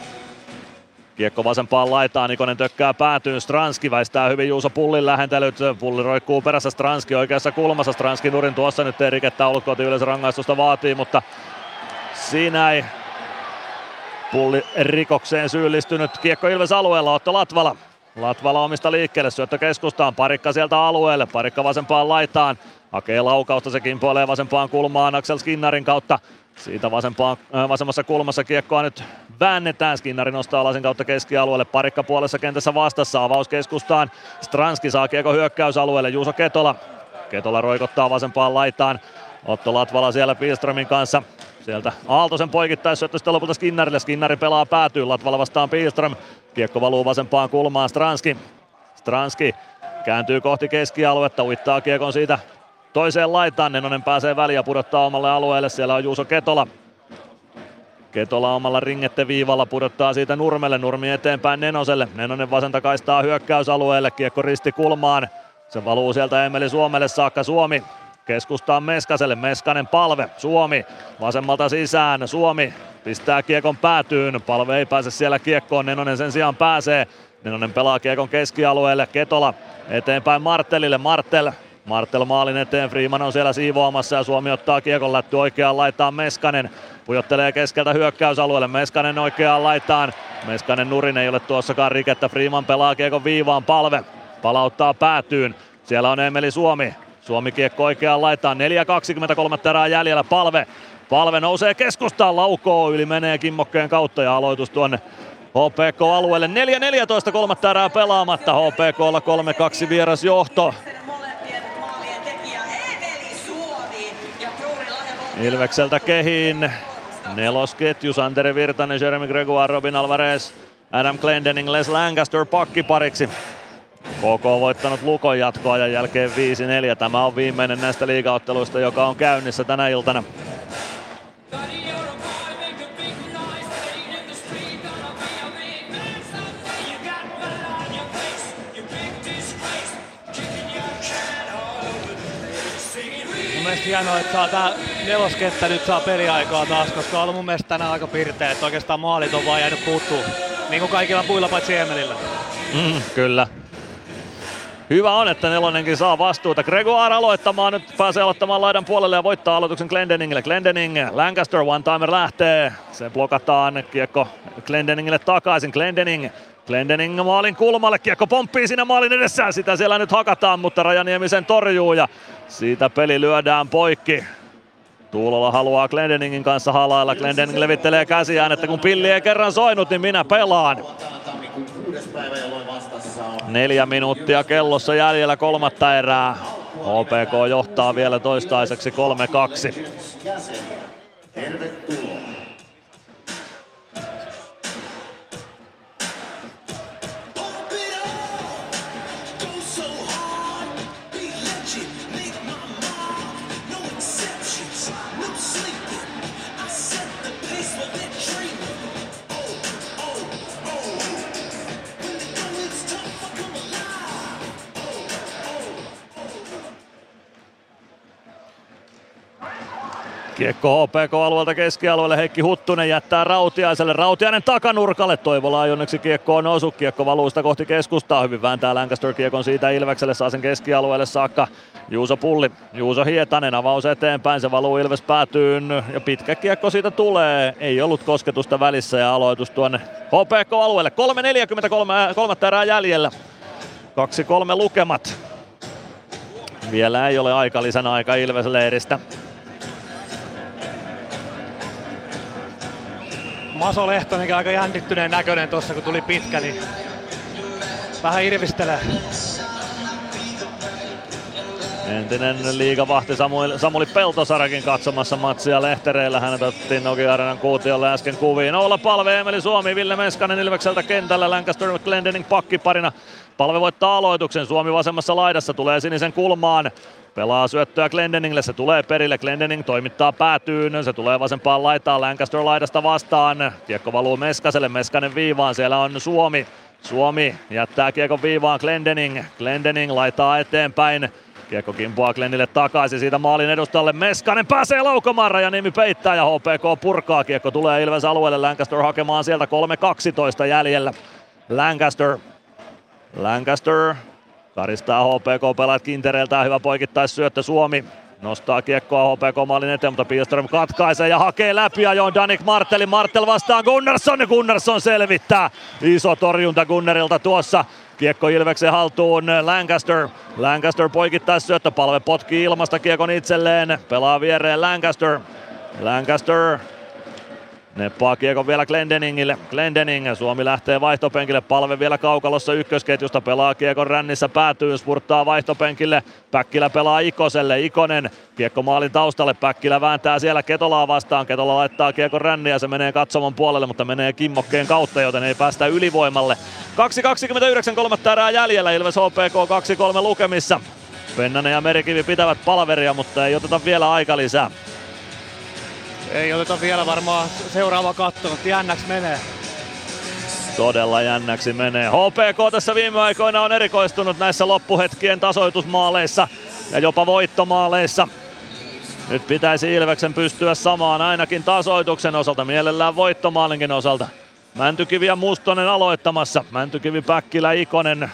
[SPEAKER 6] Kiekko vasempaan laitaan, Ikonen tökkää päätyyn, Stranski väistää hyvin Juuso Pullin lähentelyt, Pulli roikkuu perässä Stranski oikeassa kulmassa, Stranski nurin tuossa nyt ei rikettä ulkoa, yleensä rangaistusta vaatii, mutta siinä ei Pulli rikokseen syyllistynyt, kiekko Ilves alueella, Otto Latvala. Latvala omista liikkeelle, syöttö keskustaan, parikka sieltä alueelle, parikka vasempaan laitaan, hakee laukausta, se kimpoilee vasempaan kulmaan Axel Skinnarin kautta, siitä vasempaan, äh, vasemmassa kulmassa kiekkoa nyt väännetään. Skinnari nostaa lasin kautta keskialueelle. Parikka puolessa kentässä vastassa. Avaus keskustaan. Stranski saa kiekko hyökkäysalueelle. Juuso Ketola. Ketola roikottaa vasempaan laitaan. Otto Latvala siellä Pilströmin kanssa. Sieltä Aaltosen poikittaisi sitten lopulta Skinnarille. Skinnari pelaa päätyy. Latvala vastaan Pilström. Kiekko valuu vasempaan kulmaan. Stranski. Stranski kääntyy kohti keskialuetta. Uittaa kiekon siitä toiseen laitaan. Nenonen pääsee väliin ja pudottaa omalle alueelle. Siellä on Juuso Ketola. Ketola omalla ringette viivalla pudottaa siitä Nurmelle. Nurmi eteenpäin Nenoselle. Nenonen vasenta kaistaa hyökkäysalueelle. Kiekko risti kulmaan. Se valuu sieltä Emeli Suomelle saakka. Suomi keskustaan Meskaselle. Meskanen palve. Suomi vasemmalta sisään. Suomi pistää kiekon päätyyn. Palve ei pääse siellä kiekkoon. Nenonen sen sijaan pääsee. Nenonen pelaa kiekon keskialueelle. Ketola eteenpäin Marttelille. Marttel Martel maalin eteen, Freeman on siellä siivoamassa ja Suomi ottaa kiekon lätty oikeaan laitaan Meskanen. Pujottelee keskeltä hyökkäysalueelle, Meskanen oikeaan laitaan. Meskanen nurin ei ole tuossakaan rikettä, Freeman pelaa kiekon viivaan, palve. Palauttaa päätyyn, siellä on Emeli Suomi. Suomi kiekko oikeaan laitaan, 4.23 erää jäljellä, palve. Palve nousee keskustaan, laukoo yli menee kimmokkeen kautta ja aloitus tuonne HPK-alueelle. 4.14 kolmatta erää pelaamatta, HPKlla 3-2 vieras johto. Ilvekseltä kehiin. Nelosketju, Santeri Virtanen, Jeremy Gregoire, Robin Alvarez, Adam Glendening, Les Lancaster pakkipariksi. KK voittanut Lukon jatkoajan jälkeen 5-4. Tämä on viimeinen näistä liigaotteluista, joka on käynnissä tänä iltana.
[SPEAKER 18] hienoa, että saa tää neloskenttä nyt saa peliaikaa taas, koska on ollut mun mielestä tänään aika pirteä, että oikeastaan maalit on vaan jäänyt puuttuu. Niin kuin kaikilla puilla paitsi Emelillä.
[SPEAKER 6] Mm, kyllä. Hyvä on, että nelonenkin saa vastuuta. Gregoire aloittamaan, nyt pääsee aloittamaan laidan puolelle ja voittaa aloituksen Glendeningille. Glendening, Lancaster, one-timer lähtee. Se blokataan, kiekko Glendeningille takaisin. Glendening, Glendening maalin kulmalle, kiekko pomppii siinä maalin edessä. Sitä siellä nyt hakataan, mutta Rajaniemi sen torjuu ja siitä peli lyödään poikki. Tuulola haluaa Glendeningin kanssa halailla. Glendening levittelee käsiään, että kun pilli ei kerran soinut, niin minä pelaan. Neljä minuuttia kellossa jäljellä kolmatta erää. OPK johtaa vielä toistaiseksi 3-2.
[SPEAKER 22] jäsen. Tervetuloa.
[SPEAKER 6] Kiekko HPK-alueelta keskialueelle. Heikki Huttunen jättää Rautiaiselle. Rautiainen takanurkalle. Toivola ei onneksi kiekko on osu. Kiekko valuu sitä kohti keskustaa. Hyvin vääntää Lancaster kiekon siitä Ilvekselle. Saa sen keskialueelle saakka. Juuso Pulli. Juuso Hietanen. Avaus eteenpäin. Se valuu Ilves päätyyn. Ja pitkä kiekko siitä tulee. Ei ollut kosketusta välissä ja aloitus tuonne HPK-alueelle. 3.43 kolmatta erää jäljellä. 2-3 lukemat. Vielä ei ole aika lisän aika Ilves leiristä.
[SPEAKER 18] Maso Lehtonenkin aika jännittyneen näköinen tuossa kun tuli pitkä, niin vähän irvistelee.
[SPEAKER 6] Entinen liigavahti Samuel, Samuli Peltosarakin katsomassa matsia lehtereillä. Hänet otettiin Nokia Arenan kuutiolle äsken kuviin. Olla palve Emeli Suomi, Ville Meskanen Ilvekseltä kentällä. Lancaster Glendening pakkiparina. Palve voittaa aloituksen. Suomi vasemmassa laidassa tulee sinisen kulmaan. Pelaa syöttöä Glendeningille, se tulee perille, Glendening toimittaa päätyyn, se tulee vasempaan laitaan Lancaster laidasta vastaan. Kiekko valuu Meskaselle, Meskanen viivaan, siellä on Suomi. Suomi jättää kiekon viivaan Glendening, Glendening laittaa eteenpäin. Kiekko kimpoaa Glennille takaisin siitä maalin edustalle. Meskanen pääsee laukomaan, ja nimi peittää ja HPK purkaa. Kiekko tulee Ilves alueelle, Lancaster hakemaan sieltä 3.12 jäljellä. Lancaster Lancaster Karistaa HPK pelaat Kintereeltä hyvä poikittais syöttö Suomi. Nostaa kiekkoa HPK maalin eteen, mutta Pielström katkaisee ja hakee läpi ajoin Danik Martelin. Martel vastaan Gunnarsson Gunnarsson selvittää. Iso torjunta Gunnerilta tuossa. Kiekko Ilveksen haltuun Lancaster. Lancaster poikittais syöttö, palve potkii ilmasta kiekon itselleen. Pelaa viereen Lancaster. Lancaster Neppaa kiekon vielä Glendeningille. Glendening, Suomi lähtee vaihtopenkille. Palve vielä kaukalossa ykkösketjusta. Pelaa kiekon rännissä päätyy, spurttaa vaihtopenkille. Päkkilä pelaa Ikoselle. Ikonen kiekko maalin taustalle. Päkkilä vääntää siellä Ketolaa vastaan. Ketola laittaa kiekon ränniä. Se menee katsomon puolelle, mutta menee kimmokkeen kautta, joten ei päästä ylivoimalle. 2.29 kolmatta erää jäljellä. Ilves HPK 2-3 lukemissa. Pennanen ja Merikivi pitävät palveria, mutta ei oteta vielä aika lisää.
[SPEAKER 18] Ei oteta vielä varmaan seuraava katto, mutta jännäksi menee.
[SPEAKER 6] Todella jännäksi menee. HPK tässä viime aikoina on erikoistunut näissä loppuhetkien tasoitusmaaleissa ja jopa voittomaaleissa. Nyt pitäisi Ilveksen pystyä samaan ainakin tasoituksen osalta, mielellään voittomaalinkin osalta. Mäntykivi ja Mustonen aloittamassa. Mäntykivi, Päkkilä, Ikonen,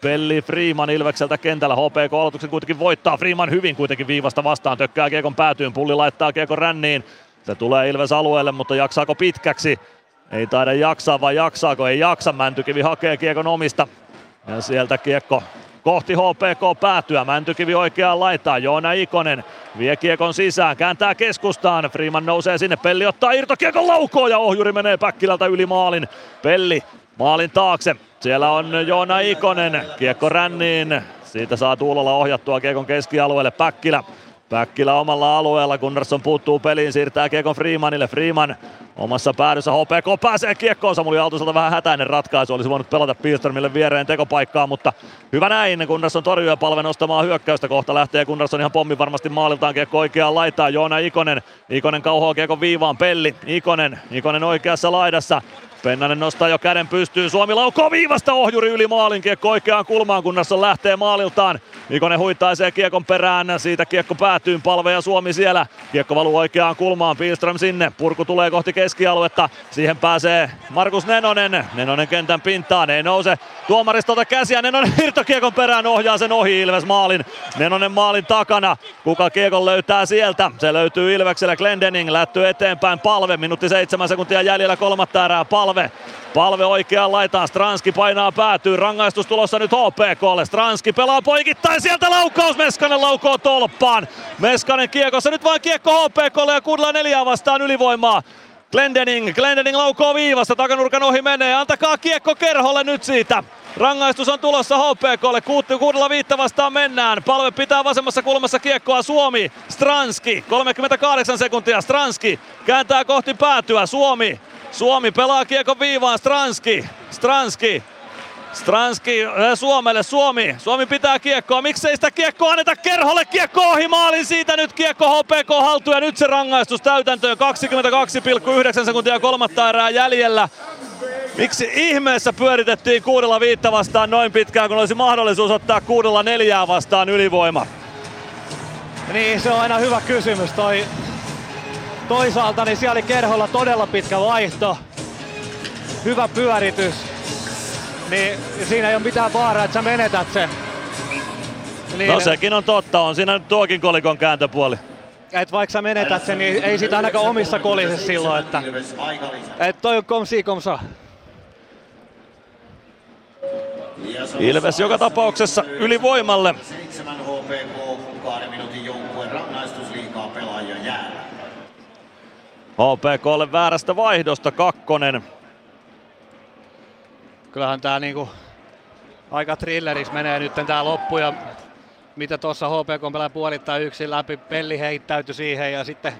[SPEAKER 6] Pelli Freeman Ilvekseltä kentällä. HPK aloituksen kuitenkin voittaa. Freeman hyvin kuitenkin viivasta vastaan. Tökkää kiekon päätyyn. Pulli laittaa kiekon ränniin. Se tulee Ilves alueelle, mutta jaksaako pitkäksi? Ei taida jaksaa, vai jaksaako? Ei jaksa. Mäntykivi hakee kiekon omista. Ja sieltä kiekko kohti HPK päätyä. Mäntykivi oikeaan laittaa. Joona Ikonen vie kiekon sisään, kääntää keskustaan. Freeman nousee sinne. Pelli ottaa irtokiekon laukoon ja ohjuri menee Päkkilältä yli maalin. Pelli maalin taakse. Siellä on Joona Ikonen, kiekko ränniin. Siitä saa Tuulola ohjattua kiekon keskialueelle Päkkilä. Päkkilä omalla alueella, Gunnarsson puuttuu peliin, siirtää kiekon Freemanille. Freeman omassa päädyssä HPK pääsee kiekkoon. Samuli Aaltoselta vähän hätäinen ratkaisu. Olisi voinut pelata Pilströmille viereen tekopaikkaa, mutta hyvä näin. Gunnarsson torjuu ja palve nostamaan hyökkäystä. Kohta lähtee Gunnarsson ihan pommi varmasti maaliltaan kiekko oikeaan laitaan. Joona Ikonen. Ikonen kauhoa kiekon viivaan. Pelli. Ikonen. Ikonen oikeassa laidassa. Pennanen nostaa jo käden pystyyn. Suomi laukoo viivasta ohjuri yli maalin. Kiekko oikeaan kulmaan, Gunnarsson lähtee maaliltaan. Ikonen huittaisee kiekon perään, siitä kiekko päätyy, palve ja Suomi siellä. Kiekko valuu oikeaan kulmaan, Pilström sinne, purku tulee kohti keskialuetta, siihen pääsee Markus Nenonen, Nenonen kentän pintaan, ei nouse tuomaristolta käsiä, Nenonen irtokiekon perään ohjaa sen ohi. Ilves maalin, Nenonen maalin takana, kuka kiekon löytää sieltä, se löytyy Ilvekselle, Glendening lättyy eteenpäin, palve, minuutti seitsemän sekuntia jäljellä kolmatta erää, palve, Palve. Oikeaan laitaan, Stranski painaa päätyy, rangaistus tulossa nyt HPKlle. Stranski pelaa poikittain, sieltä laukaus, Meskanen laukoo tolppaan. Meskanen kiekossa, nyt vain kiekko HPKlle ja kuudella neljää vastaan ylivoimaa. Glendening, Glendening laukoo viivasta, takanurkan ohi menee, antakaa kiekko Kerholle nyt siitä. Rangaistus on tulossa HPKlle, Kuutti kuudella viittä vastaan mennään. Palve pitää vasemmassa kulmassa kiekkoa. Suomi, Stranski, 38 sekuntia, Stranski kääntää kohti päätyä, Suomi Suomi pelaa kiekko viivaan, Stranski, Stranski, Stranski äh, Suomelle, Suomi, Suomi pitää kiekkoa, miksei sitä kiekkoa anneta Kerholle, kiekko ohi maalin, siitä nyt kiekko HPK haltuun ja nyt se rangaistus täytäntöön, 22,9 sekuntia kolmatta erää jäljellä. Miksi ihmeessä pyöritettiin kuudella viittä vastaan noin pitkään, kun olisi mahdollisuus ottaa kuudella neljää vastaan ylivoima?
[SPEAKER 18] Niin, se on aina hyvä kysymys. Toi Toisaalta niin siellä oli Kerholla todella pitkä vaihto, hyvä pyöritys, niin siinä ei ole mitään vaaraa, että sä menetät sen.
[SPEAKER 6] Niin, no sekin on totta, on siinä nyt tuokin kolikon kääntöpuoli.
[SPEAKER 18] Et vaikka sä menetät sen, niin ei sitä ainakaan omissa kolise silloin, että et toi on komsi komsa.
[SPEAKER 6] Ilves joka tapauksessa ylivoimalle.
[SPEAKER 22] 7 HPK, kahden minuutin rangaistus liikaa pelaajia jäällä.
[SPEAKER 6] HPKlle väärästä vaihdosta kakkonen.
[SPEAKER 18] Kyllähän tää niinku aika thrilleris menee nyt tää loppu ja mitä tuossa HPK pelaa puolittain yksin läpi, Pelli heittäytyi siihen ja sitten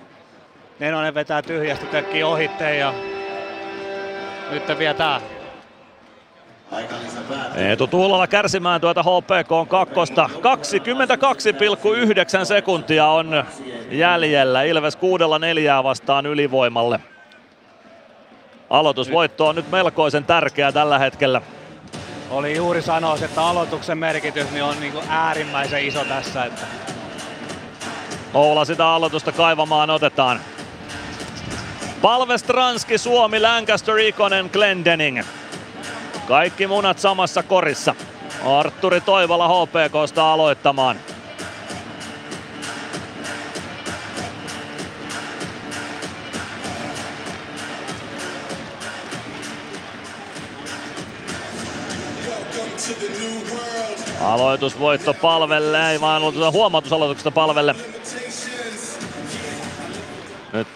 [SPEAKER 18] Nenonen vetää tyhjästi tökkii ohitteen ja nyt vie tää.
[SPEAKER 6] Eetu Tuulala kärsimään tuota HPK on kakkosta. 22,9 sekuntia on jäljellä. Ilves kuudella neljää vastaan ylivoimalle. Aloitusvoitto on nyt melkoisen tärkeä tällä hetkellä.
[SPEAKER 18] Oli juuri sanoa, että aloituksen merkitys niin on niin kuin äärimmäisen iso tässä. Että...
[SPEAKER 6] Oula sitä aloitusta kaivamaan otetaan. Palve Stranski, Suomi, Lancaster, Ikonen, Glendening. Kaikki munat samassa korissa. Arturi Toivola HPKsta aloittamaan. Aloitusvoitto palvelle, ei vaan ollut huomautusaloituksesta palvelle. Nyt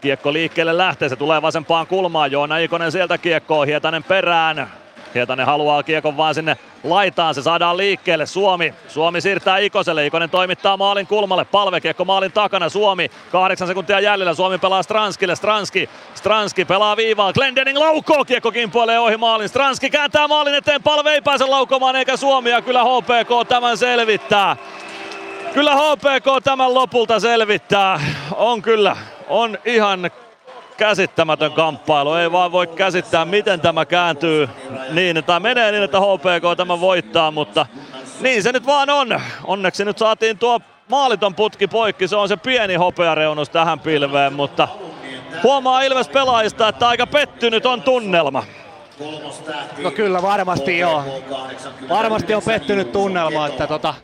[SPEAKER 6] kiekko liikkeelle lähtee, se tulee vasempaan kulmaan. Joona Ikonen sieltä kiekkoon, Hietanen perään. Hietanen haluaa kiekon vaan sinne laitaan, se saadaan liikkeelle. Suomi, Suomi siirtää Ikoselle, Ikonen toimittaa maalin kulmalle, palvekiekko maalin takana, Suomi, kahdeksan sekuntia jäljellä, Suomi pelaa Stranskille, Stranski, Stranski pelaa viivaa, Glendening laukoo, kiekko kimpoilee ohi maalin, Stranski kääntää maalin eteen, palve ei pääse laukomaan eikä Suomi. Ja kyllä HPK tämän selvittää. Kyllä HPK tämän lopulta selvittää, on kyllä, on ihan käsittämätön kamppailu. Ei vaan voi käsittää, miten tämä kääntyy niin, tai menee niin, että HPK tämä voittaa, mutta niin se nyt vaan on. Onneksi nyt saatiin tuo maaliton putki poikki, se on se pieni hopeareunus tähän pilveen, mutta huomaa Ilves pelaajista, että aika pettynyt on tunnelma.
[SPEAKER 18] No kyllä varmasti joo. Varmasti on pettynyt tunnelma, että tota,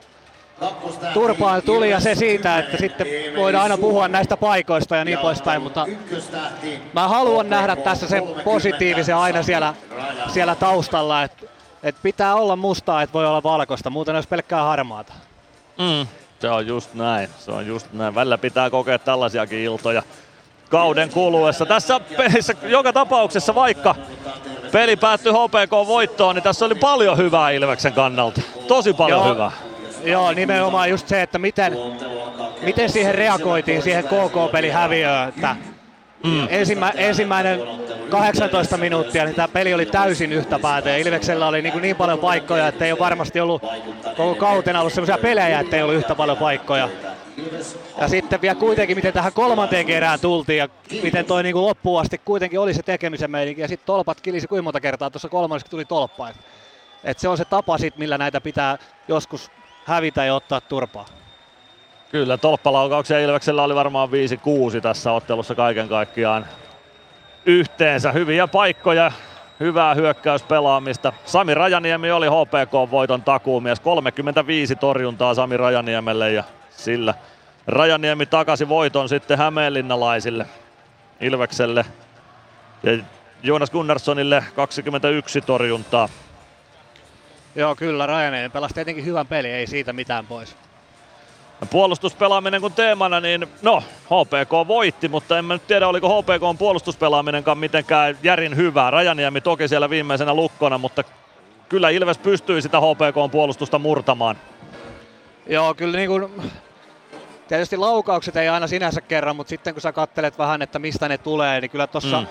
[SPEAKER 18] turpaan tuli ja se siitä, että sitten voidaan aina puhua näistä paikoista ja niin poispäin, mutta mä haluan nähdä tässä sen positiivisen aina siellä, siellä taustalla, että, että pitää olla mustaa, että voi olla valkoista, muuten olisi pelkkää harmaata.
[SPEAKER 6] Mm, se on just näin, se on just näin. Välillä pitää kokea tällaisiakin iltoja kauden kuluessa. Tässä pelissä joka tapauksessa, vaikka peli päättyi HPK voittoon, niin tässä oli paljon hyvää Ilveksen kannalta. Tosi paljon Joo. hyvää.
[SPEAKER 18] Joo, nimenomaan just se, että miten, miten siihen reagoitiin, siihen KK-pelin häviöön. Että mm. ensimmä, ensimmäinen 18 minuuttia, niin tämä peli oli täysin yhtä päätä. Ilveksellä oli niin, niin paljon paikkoja, että ei ole varmasti ollut koko kautena ollut sellaisia pelejä, että ei ollut yhtä paljon paikkoja. Ja sitten vielä kuitenkin, miten tähän kolmanteen kerään tultiin ja miten toi niin loppuun asti kuitenkin oli se tekemisen meininki. Ja sitten tolpat kilisi kuinka monta kertaa tuossa kolmannessa tuli tolppa. Et se on se tapa sit, millä näitä pitää joskus hävitä ja ottaa turpaa.
[SPEAKER 6] Kyllä, tolppalaukauksia Ilveksellä oli varmaan 5-6 tässä ottelussa kaiken kaikkiaan yhteensä. Hyviä paikkoja, hyvää hyökkäyspelaamista. Sami Rajaniemi oli HPK-voiton takuumies. 35 torjuntaa Sami Rajaniemelle ja sillä Rajaniemi takasi voiton sitten Hämeenlinnalaisille Ilvekselle. Ja Jonas Gunnarssonille 21 torjuntaa.
[SPEAKER 18] Joo, kyllä, Rajaniemi pelasi tietenkin hyvän peli, ei siitä mitään pois.
[SPEAKER 6] Puolustuspelaaminen kun teemana, niin no, HPK voitti, mutta en mä nyt tiedä, oliko HPK on puolustuspelaaminenkaan mitenkään järin hyvää. Rajaniemi toki siellä viimeisenä lukkona, mutta kyllä Ilves pystyi sitä HPK on puolustusta murtamaan.
[SPEAKER 18] Joo, kyllä niin kuin, tietysti laukaukset ei aina sinänsä kerran, mutta sitten kun sä kattelet vähän, että mistä ne tulee, niin kyllä tuossa mm.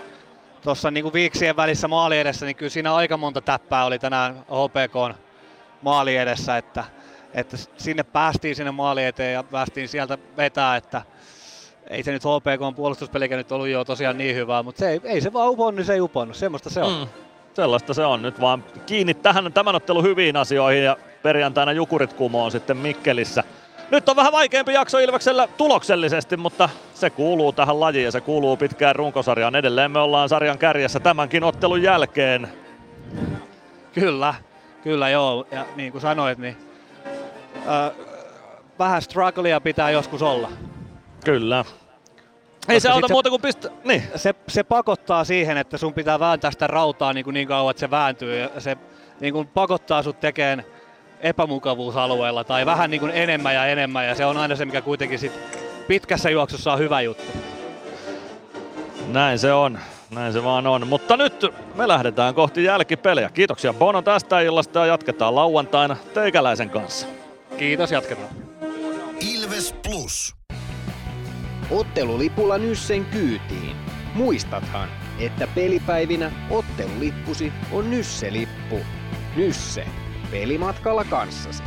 [SPEAKER 18] Tuossa niin viiksien välissä maali edessä, niin kyllä siinä aika monta täppää oli tänään HPK maali edessä, että että sinne päästiin sinne maali eteen ja päästiin sieltä vetää, että ei se nyt HPK puolustuspelikä nyt ollut jo tosiaan niin hyvää, mutta se ei, ei se vaan uponnut, niin se ei uponnut, semmoista se on. Mm,
[SPEAKER 6] sellaista se on nyt vaan kiinni tähän tämän ottelun hyviin asioihin ja perjantaina Jukurit kumoon sitten Mikkelissä. Nyt on vähän vaikeampi jakso Ilveksellä tuloksellisesti, mutta se kuuluu tähän lajiin ja se kuuluu pitkään runkosarjaan. Edelleen me ollaan sarjan kärjessä tämänkin ottelun jälkeen.
[SPEAKER 18] Kyllä, kyllä joo. Ja niin kuin sanoit, niin äh, vähän strugglea pitää joskus olla.
[SPEAKER 6] Kyllä. Ei se auta se, muuta kuin pistä... Niin.
[SPEAKER 18] Se, se, pakottaa siihen, että sun pitää vääntää sitä rautaa niin, kuin niin kauan, että se vääntyy. Ja se niin kuin pakottaa sut tekemään epämukavuusalueella tai vähän niin kuin enemmän ja enemmän. Ja se on aina se, mikä kuitenkin sit pitkässä juoksussa on hyvä juttu.
[SPEAKER 6] Näin se on. Näin se vaan on. Mutta nyt me lähdetään kohti jälkipelejä. Kiitoksia Bono tästä illasta ja jatketaan lauantaina teikäläisen kanssa.
[SPEAKER 18] Kiitos, jatketaan.
[SPEAKER 1] Ilves Plus.
[SPEAKER 11] Ottelulipulla Nyssen kyytiin. Muistathan, että pelipäivinä ottelulippusi on Nysse-lippu. Nysse. Pelimatkalla kanssasi.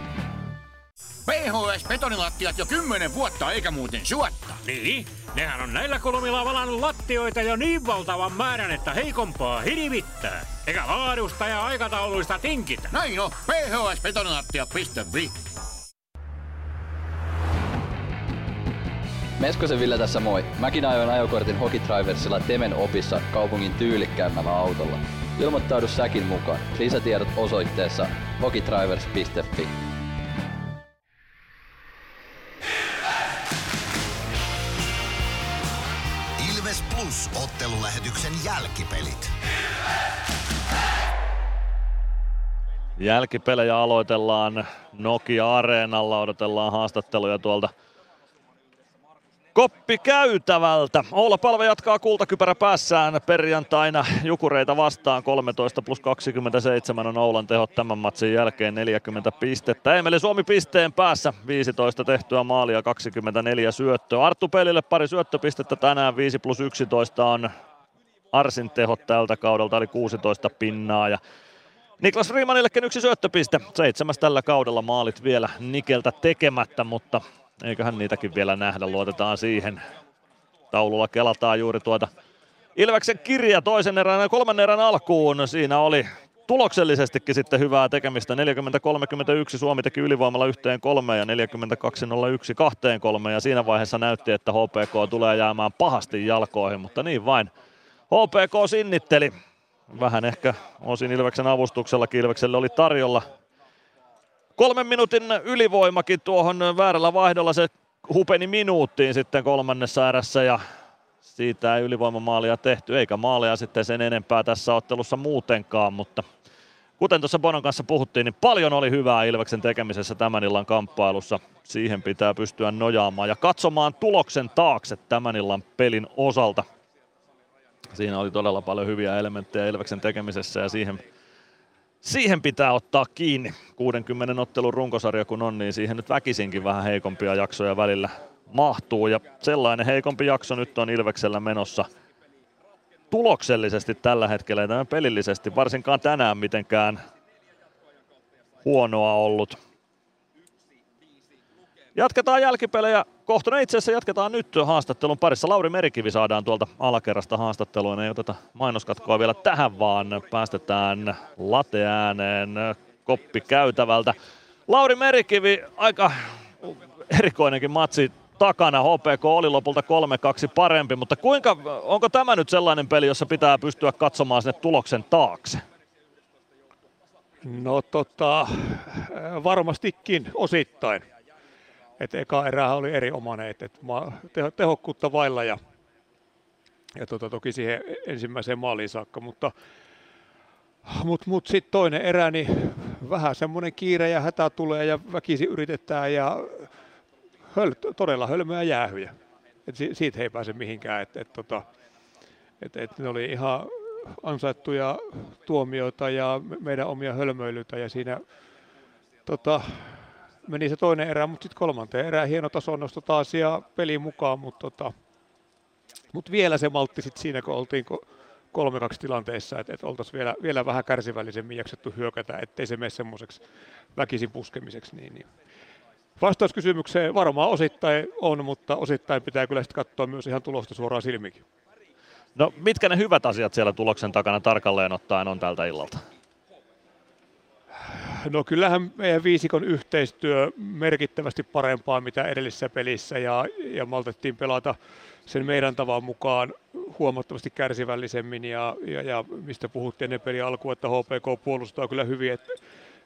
[SPEAKER 9] PHS-betonilattiat jo kymmenen vuotta eikä muuten suotta.
[SPEAKER 20] Niin, nehän on näillä kolmilla valannut lattioita jo niin valtavan määrän, että heikompaa hirvittää. Eikä laadusta ja aikatauluista tinkitä.
[SPEAKER 9] Näin on, phsbetonilattia.fi.
[SPEAKER 8] Meskosen Ville tässä moi. Mäkin ajoin ajokortin Hokitriversilla Temen opissa kaupungin tyylikkäämmällä autolla. Ilmoittaudu säkin mukaan. Lisätiedot osoitteessa hokitrivers.fi.
[SPEAKER 1] Ilves Plus ottelulähetyksen jälkipelit.
[SPEAKER 6] Jälkipelejä aloitellaan Nokia Areenalla, odotellaan haastatteluja tuolta Koppi käytävältä. Oula Palve jatkaa kultakypärä päässään perjantaina Jukureita vastaan. 13 plus 27 on Oulan tehot tämän matsin jälkeen 40 pistettä. Emeli Suomi pisteen päässä 15 tehtyä maalia 24 syöttöä. Arttu Pelille pari syöttöpistettä tänään 5 plus 11 on Arsin tehot tältä kaudelta eli 16 pinnaa ja Niklas Riimanillekin yksi syöttöpiste. Seitsemäs tällä kaudella maalit vielä Nikeltä tekemättä, mutta eiköhän niitäkin vielä nähdä, luotetaan siihen. Taululla kelataan juuri tuota Ilveksen kirja toisen erän ja kolmannen erän alkuun. Siinä oli tuloksellisestikin sitten hyvää tekemistä. 40-31 Suomi teki ylivoimalla yhteen kolmeen ja 42-01 kahteen kolmeen. Ja siinä vaiheessa näytti, että HPK tulee jäämään pahasti jalkoihin, mutta niin vain. HPK sinnitteli. Vähän ehkä osin Ilveksen avustuksella Ilvekselle oli tarjolla Kolmen minuutin ylivoimakin tuohon väärällä vaihdolla se hupeni minuuttiin sitten kolmannessa erässä ja siitä ei ylivoimamaalia tehty, eikä maalia sitten sen enempää tässä ottelussa muutenkaan, mutta kuten tuossa Bonon kanssa puhuttiin, niin paljon oli hyvää Ilveksen tekemisessä tämän illan kamppailussa. Siihen pitää pystyä nojaamaan ja katsomaan tuloksen taakse tämän illan pelin osalta. Siinä oli todella paljon hyviä elementtejä Ilveksen tekemisessä ja siihen siihen pitää ottaa kiinni. 60 ottelun runkosarja kun on, niin siihen nyt väkisinkin vähän heikompia jaksoja välillä mahtuu. Ja sellainen heikompi jakso nyt on Ilveksellä menossa tuloksellisesti tällä hetkellä, ja pelillisesti varsinkaan tänään mitenkään huonoa ollut. Jatketaan jälkipelejä. Kohtona itse asiassa jatketaan nyt haastattelun parissa. Lauri Merikivi saadaan tuolta alakerrasta haastatteluun. Ei oteta mainoskatkoa vielä tähän, vaan päästetään late ääneen koppi käytävältä. Lauri Merikivi, aika erikoinenkin matsi takana. HPK oli lopulta 3-2 parempi, mutta kuinka, onko tämä nyt sellainen peli, jossa pitää pystyä katsomaan sinne tuloksen taakse?
[SPEAKER 28] No tota, varmastikin osittain. Et eka erä oli erinomainen, että et teho, tehokkuutta vailla ja, ja tota, toki siihen ensimmäiseen maaliin saakka, mutta mutta mut sitten toinen erä, niin vähän semmoinen kiire ja hätä tulee ja väkisi yritetään ja höl, todella hölmöä jäähyjä. Et si, siitä he ei pääse mihinkään. Et, et, tota, et, et ne oli ihan ansaittuja tuomioita ja meidän omia hölmöilyitä ja siinä tota, meni se toinen erä, mutta sitten kolmanteen erään hieno nosto taas ja peli mukaan, mutta tota, mut vielä se maltti sitten siinä, kun oltiin 3-2 tilanteessa, että et oltaisiin vielä, vielä vähän kärsivällisemmin jaksettu hyökätä, ettei se mene semmoiseksi väkisin puskemiseksi. Niin, niin. Vastaus kysymykseen varmaan osittain on, mutta osittain pitää kyllä sitten katsoa myös ihan tulosta suoraan silmikin.
[SPEAKER 6] No mitkä ne hyvät asiat siellä tuloksen takana tarkalleen ottaen on tältä illalta?
[SPEAKER 28] No kyllähän meidän viisikon yhteistyö merkittävästi parempaa mitä edellisessä pelissä ja, ja maltettiin pelata sen meidän tavan mukaan huomattavasti kärsivällisemmin ja, ja, ja mistä puhuttiin ennen peli alkuun, että HPK puolustaa kyllä hyvin, että,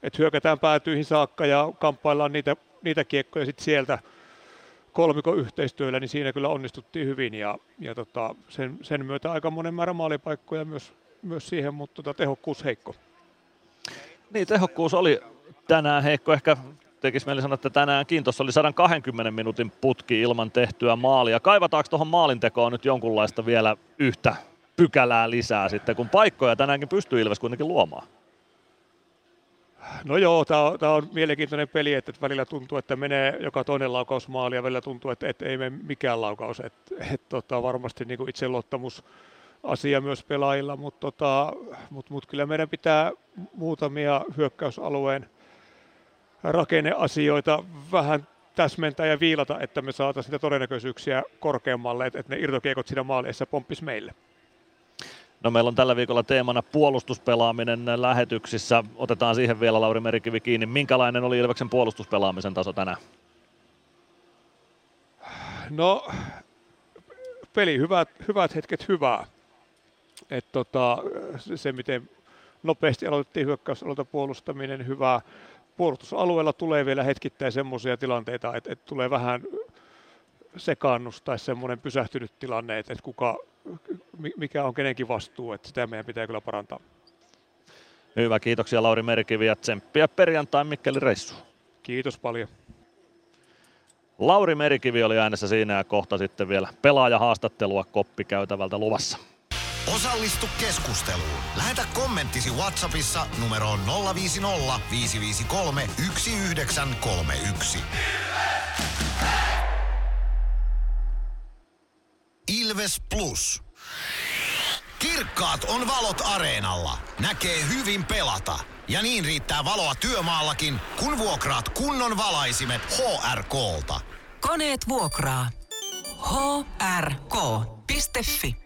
[SPEAKER 28] että hyökätään päätyihin saakka ja kamppaillaan niitä, niitä kiekkoja sitten sieltä kolmikon yhteistyöllä, niin siinä kyllä onnistuttiin hyvin ja, ja tota, sen, sen myötä aika monen määrän maalipaikkoja myös, myös siihen, mutta tota, tehokkuus heikko.
[SPEAKER 6] Niin, tehokkuus oli tänään heikko. Ehkä tekisi mieli sanoa, että tänäänkin tuossa oli 120 minuutin putki ilman tehtyä maalia. Kaivataanko tuohon maalintekoon nyt jonkunlaista vielä yhtä pykälää lisää sitten, kun paikkoja tänäänkin pystyy Ilves kuitenkin luomaan?
[SPEAKER 28] No joo, tämä on, on mielenkiintoinen peli, että, että välillä tuntuu, että menee joka toinen laukaus maali ja välillä tuntuu, että, että ei mene mikään laukaus. Että, että, tota, varmasti niin kuin itseluottamus asia myös pelaajilla, mutta tota, mut, mut kyllä meidän pitää muutamia hyökkäysalueen rakenneasioita vähän täsmentää ja viilata, että me saataisiin niitä todennäköisyyksiä korkeammalle, että, ne irtokiekot siinä maaleissa pomppis meille.
[SPEAKER 6] No meillä on tällä viikolla teemana puolustuspelaaminen lähetyksissä. Otetaan siihen vielä Lauri Merikivi kiinni. Minkälainen oli Ilveksen puolustuspelaamisen taso tänään?
[SPEAKER 28] No, peli hyvät, hyvät hetket hyvää. Et tota, se, miten nopeasti aloitettiin hyökkäysalueelta puolustaminen, hyvää. Puolustusalueella tulee vielä hetkittäin semmoisia tilanteita, että, että tulee vähän sekaannus tai semmoinen pysähtynyt tilanne, että, että kuka, mikä on kenenkin vastuu, että sitä meidän pitää kyllä parantaa.
[SPEAKER 6] Hyvä, kiitoksia Lauri Merkivi ja tsemppiä perjantain Mikkeli reissu.
[SPEAKER 28] Kiitos paljon.
[SPEAKER 6] Lauri Merikivi oli äänessä siinä ja kohta sitten vielä pelaajahaastattelua koppikäytävältä luvassa.
[SPEAKER 1] Osallistu keskusteluun. Lähetä kommenttisi Whatsappissa numeroon 050 553 1931. Ilves Plus. Kirkkaat on valot areenalla. Näkee hyvin pelata. Ja niin riittää valoa työmaallakin, kun vuokraat kunnon valaisimet HRKlta.
[SPEAKER 3] Koneet vuokraa. hrk.fi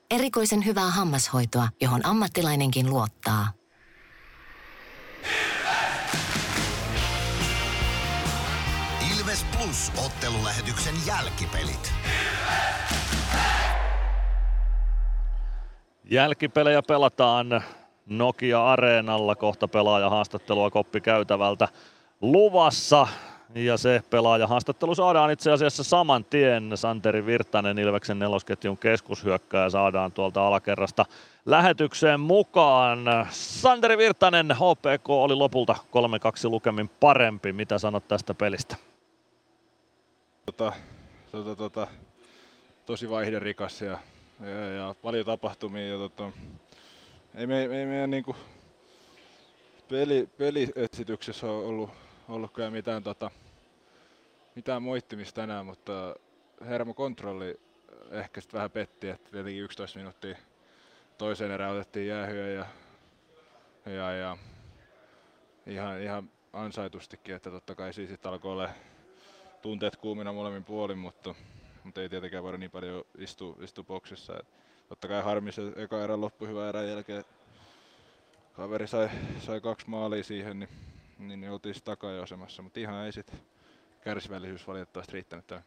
[SPEAKER 14] Erikoisen hyvää hammashoitoa, johon ammattilainenkin luottaa.
[SPEAKER 1] Ilves Plus ottelulähetyksen jälkipelit.
[SPEAKER 6] Jälkipelejä pelataan Nokia Areenalla. Kohta pelaaja haastattelua koppikäytävältä luvassa. Ja se pelaaja haastattelu saadaan itse asiassa saman tien. Santeri Virtanen, Ilveksen nelosketjun keskushyökkääjä, saadaan tuolta alakerrasta lähetykseen mukaan. Santeri Virtanen, HPK oli lopulta 3-2 lukemin parempi. Mitä sanot tästä pelistä?
[SPEAKER 29] Tota, tota, tota, tosi vaihderikas ja, ja, ja paljon tapahtumia. Ja tota, ei, me, ei meidän niinku peli, peliesityksessä ole ollut ollut kyllä mitään, tota, mitään moittimista tänään, mutta Hermo kontrolli ehkä sitten vähän petti, että tietenkin 11 minuuttia toiseen erään otettiin jäähyä ja, ja, ja ihan, ihan ansaitustikin, että totta kai siis sitten alkoi olla tunteet kuumina molemmin puolin, mutta, mutta ei tietenkään voida niin paljon istua, istua boksissa. Et totta kai harmi se eka erän loppu hyvän erän jälkeen. Kaveri sai, sai kaksi maalia siihen, niin, niin, niin oltiin sitten takajosemassa, mutta ihan ei sitten kärsivällisyys valitettavasti riittänyt tähän.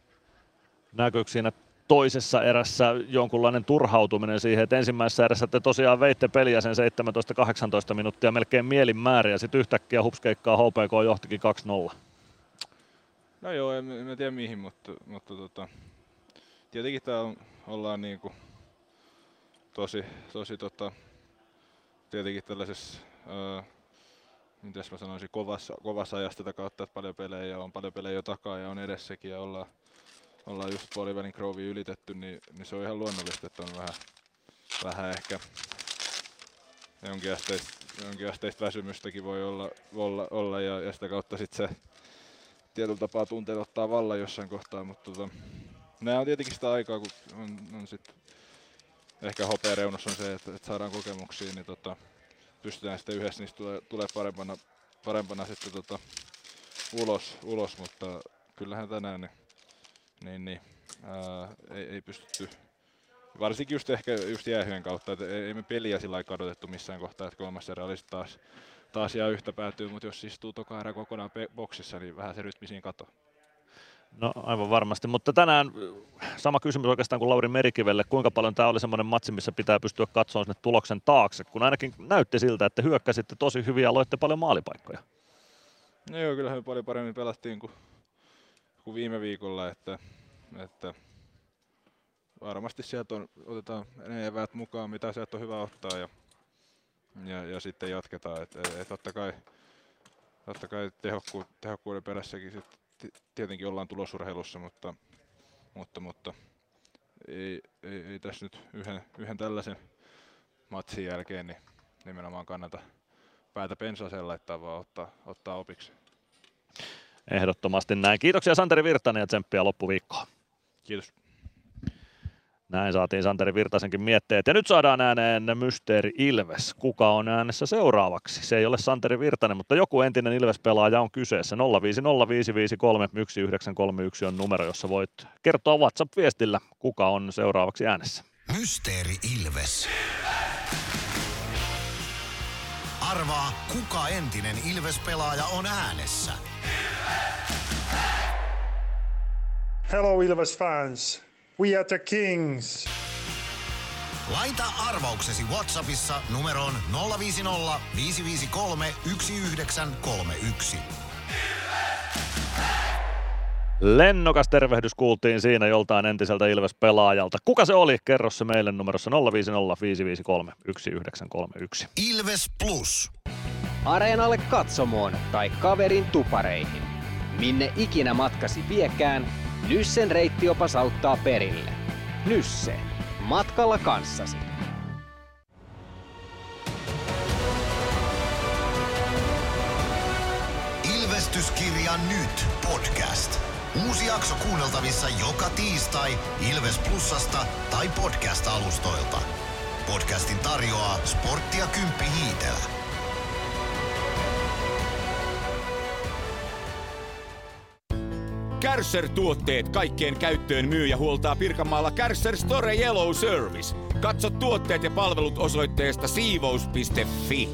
[SPEAKER 6] Näkyykö siinä toisessa erässä jonkunlainen turhautuminen siihen, että ensimmäisessä erässä te tosiaan veitte peliä sen 17-18 minuuttia melkein mielin määrä ja sitten yhtäkkiä hupskeikkaa HPK johtikin 2-0.
[SPEAKER 29] No joo, en, en tiedä mihin, mutta, mutta tota, tietenkin täällä ollaan niinku tosi, tosi tota, tietenkin tällaisessa, öö, mitäs mä sanoisin, kovassa, kovassa ajassa tätä kautta, että paljon pelejä on, paljon pelejä takaa ja on edessäkin ja ollaan, ollaan just puolivälin Grovi ylitetty, niin, niin, se on ihan luonnollista, että on vähän, vähän ehkä jonkinasteista, jonkinasteista väsymystäkin voi olla, olla, olla ja, ja sitä kautta sitten se tietyllä tapaa tunteet ottaa vallan jossain kohtaa, mutta tota, nämä on tietenkin sitä aikaa, kun on, on sit ehkä hopeareunus on se, että, että saadaan kokemuksia, niin tota, pystytään sitten yhdessä niistä tulee, tulee parempana, parempana sitten tota, ulos, ulos, mutta kyllähän tänään niin, niin, niin ää, ei, ei pystytty varsinkin just ehkä just jäähyjen kautta, että ei, ei me peliä sillä kadotettu missään kohtaa, että kolmas erä olisi taas, taas ihan yhtä päätyy, mutta jos istuu toka erä kokonaan pe- boksissa, niin vähän se rytmi siinä katoaa.
[SPEAKER 6] No aivan varmasti, mutta tänään sama kysymys oikeastaan kuin Lauri Merikivelle, kuinka paljon tämä oli semmoinen matsi, missä pitää pystyä katsomaan sinne tuloksen taakse, kun ainakin näytti siltä, että hyökkäsitte tosi hyvin ja loitte paljon maalipaikkoja.
[SPEAKER 29] No joo, kyllähän me paljon paremmin pelattiin kuin, kuin viime viikolla, että, että varmasti sieltä on, otetaan ne eväät mukaan, mitä sieltä on hyvä ottaa ja, ja, ja sitten jatketaan. Et, et, et totta kai, totta kai tehokku, tehokkuuden perässäkin sit tietenkin ollaan tulosurheilussa, mutta, mutta, mutta ei, ei, ei tässä nyt yhden, yhden tällaisen matsin jälkeen niin nimenomaan kannata päätä pensaseen laittaa, vaan ottaa, ottaa opiksi.
[SPEAKER 6] Ehdottomasti näin. Kiitoksia Santeri Virtanen ja tsemppiä loppuviikkoa.
[SPEAKER 29] Kiitos.
[SPEAKER 6] Näin saatiin Santeri Virtasenkin mietteet. Ja nyt saadaan ääneen Mysteeri Ilves. Kuka on äänessä seuraavaksi? Se ei ole Santeri Virtanen, mutta joku entinen Ilves-pelaaja on kyseessä. 05055531931 on numero, jossa voit kertoa WhatsApp-viestillä, kuka on seuraavaksi äänessä.
[SPEAKER 1] Mysteeri Ilves. Arvaa, kuka entinen Ilves-pelaaja on äänessä.
[SPEAKER 15] Hello Ilves fans. We are the Kings.
[SPEAKER 1] Laita arvauksesi Whatsappissa numeroon 050 553 1931.
[SPEAKER 6] Lennokas tervehdys kuultiin siinä joltain entiseltä Ilves-pelaajalta. Kuka se oli? Kerro se meille numerossa 050 553 1931.
[SPEAKER 1] Ilves Plus.
[SPEAKER 11] Areenalle katsomoon tai kaverin tupareihin. Minne ikinä matkasi viekään, Nyssen reittiopas auttaa perille. Nysse. Matkalla kanssasi.
[SPEAKER 1] Ilvestyskirja nyt podcast. Uusi jakso kuunneltavissa joka tiistai Ilves Plusasta tai podcast-alustoilta. Podcastin tarjoaa sporttia Kymppi Hiitelä.
[SPEAKER 9] Kärsser-tuotteet kaikkeen käyttöön myy ja huoltaa Pirkanmaalla Kärsser Store Yellow Service. Katso tuotteet ja palvelut osoitteesta siivous.fi.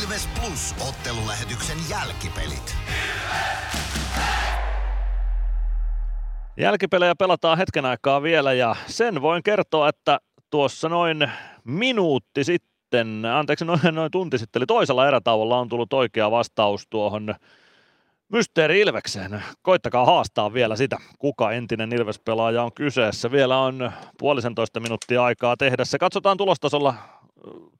[SPEAKER 1] Ilves Plus ottelulähetyksen jälkipelit.
[SPEAKER 6] Jälkipelejä pelataan hetken aikaa vielä ja sen voin kertoa, että tuossa noin minuutti sitten, anteeksi noin, [LAUGHS] noin tunti sitten, eli toisella erätauolla on tullut oikea vastaus tuohon Mysteeri Ilvekseen. Koittakaa haastaa vielä sitä, kuka entinen Ilves-pelaaja on kyseessä. Vielä on puolisentoista minuuttia aikaa tehdä se. Katsotaan tulostasolla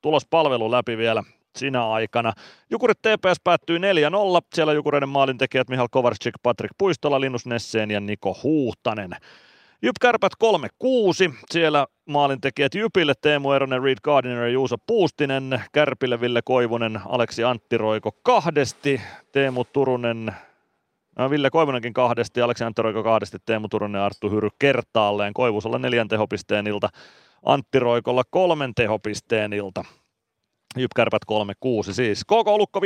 [SPEAKER 6] tulospalvelu läpi vielä sinä aikana. Jukurit TPS päättyy 4-0. Siellä Jukureiden maalintekijät Mihal Kovarczyk, Patrik Puistola, Linus Nesseen ja Niko Huhtanen. Jyp Kärpät 3-6. Siellä maalintekijät Jypille Teemu Eronen, Reed Gardiner ja Juuso Puustinen. Kärpille Ville Koivunen, Aleksi Antti Roiko kahdesti. Teemu Turunen, no, Ville Koivunenkin kahdesti, Aleksi Antti Roiko kahdesti, Teemu Turunen ja Arttu Hyry kertaalleen. Koivusella neljän tehopisteen ilta, Antti Roikolla kolmen tehopisteen ilta. Jyp Kärpät 3-6 siis. KK Lukko 5-4.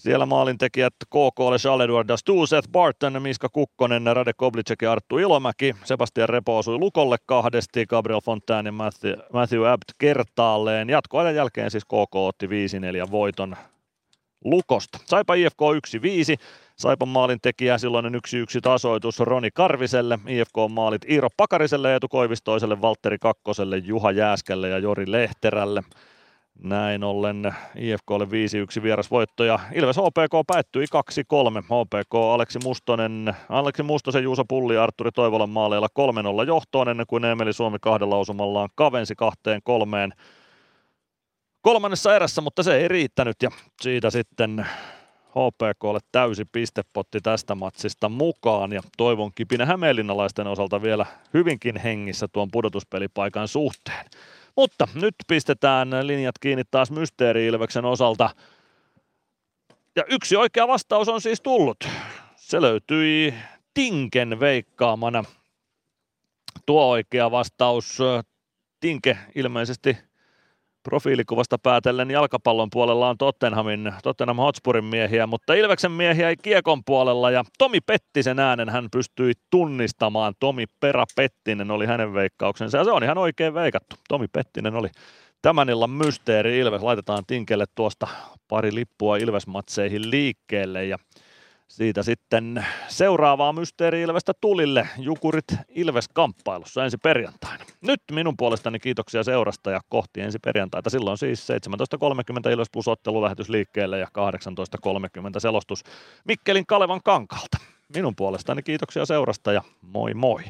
[SPEAKER 6] Siellä maalintekijät KKlle Charles-Edouard Dastou, Barton, Miska Kukkonen, Rade Koblicek ja Arttu Ilomäki. Sebastian Repo osui Lukolle kahdesti, Gabriel Fontaine ja Matthew, Matthew Abt kertaalleen. Jatkoajan jälkeen siis KK otti 5-4 voiton Lukosta. Saipa IFK 1-5. Saipan maalintekijä silloinen 1-1 tasoitus Roni Karviselle, IFK maalit Iiro Pakariselle, Eetu Koivistoiselle, Valtteri Kakkoselle, Juha Jääskälle ja Jori Lehterälle. Näin ollen IFKlle 5-1 vierasvoitto ja Ilves HPK päättyi 2-3. HPK Aleksi Mustonen, Aleksi Mustosen, Juuso Pulli ja Arturi Toivolan maaleilla 3-0 johtoon ennen kuin Emeli Suomi kahdella lausumallaan kavensi kahteen kolmeen kolmannessa erässä, mutta se ei riittänyt ja siitä sitten HPKlle täysi pistepotti tästä matsista mukaan ja toivon kipinä hämeenlinnalaisten osalta vielä hyvinkin hengissä tuon pudotuspelipaikan suhteen. Mutta nyt pistetään linjat kiinni taas Mysteeri-Ilveksen osalta. Ja yksi oikea vastaus on siis tullut. Se löytyi Tinken veikkaamana. Tuo oikea vastaus. Tinke ilmeisesti profiilikuvasta päätellen jalkapallon puolella on Tottenhamin, Tottenham Hotspurin miehiä, mutta Ilveksen miehiä ei kiekon puolella ja Tomi Pettisen äänen hän pystyi tunnistamaan. Tomi Perä Pettinen oli hänen veikkauksensa ja se on ihan oikein veikattu. Tomi Pettinen oli tämän illan mysteeri Ilves. Laitetaan Tinkelle tuosta pari lippua Ilvesmatseihin liikkeelle ja siitä sitten seuraavaa Mysteeri Ilvestä tulille Jukurit Ilves-kamppailussa ensi perjantaina. Nyt minun puolestani kiitoksia seurasta ja kohti ensi perjantaita. Silloin siis 17.30 Ilves Plus ottelulähetys liikkeelle ja 18.30 selostus Mikkelin Kalevan kankalta. Minun puolestani kiitoksia seurasta ja moi moi!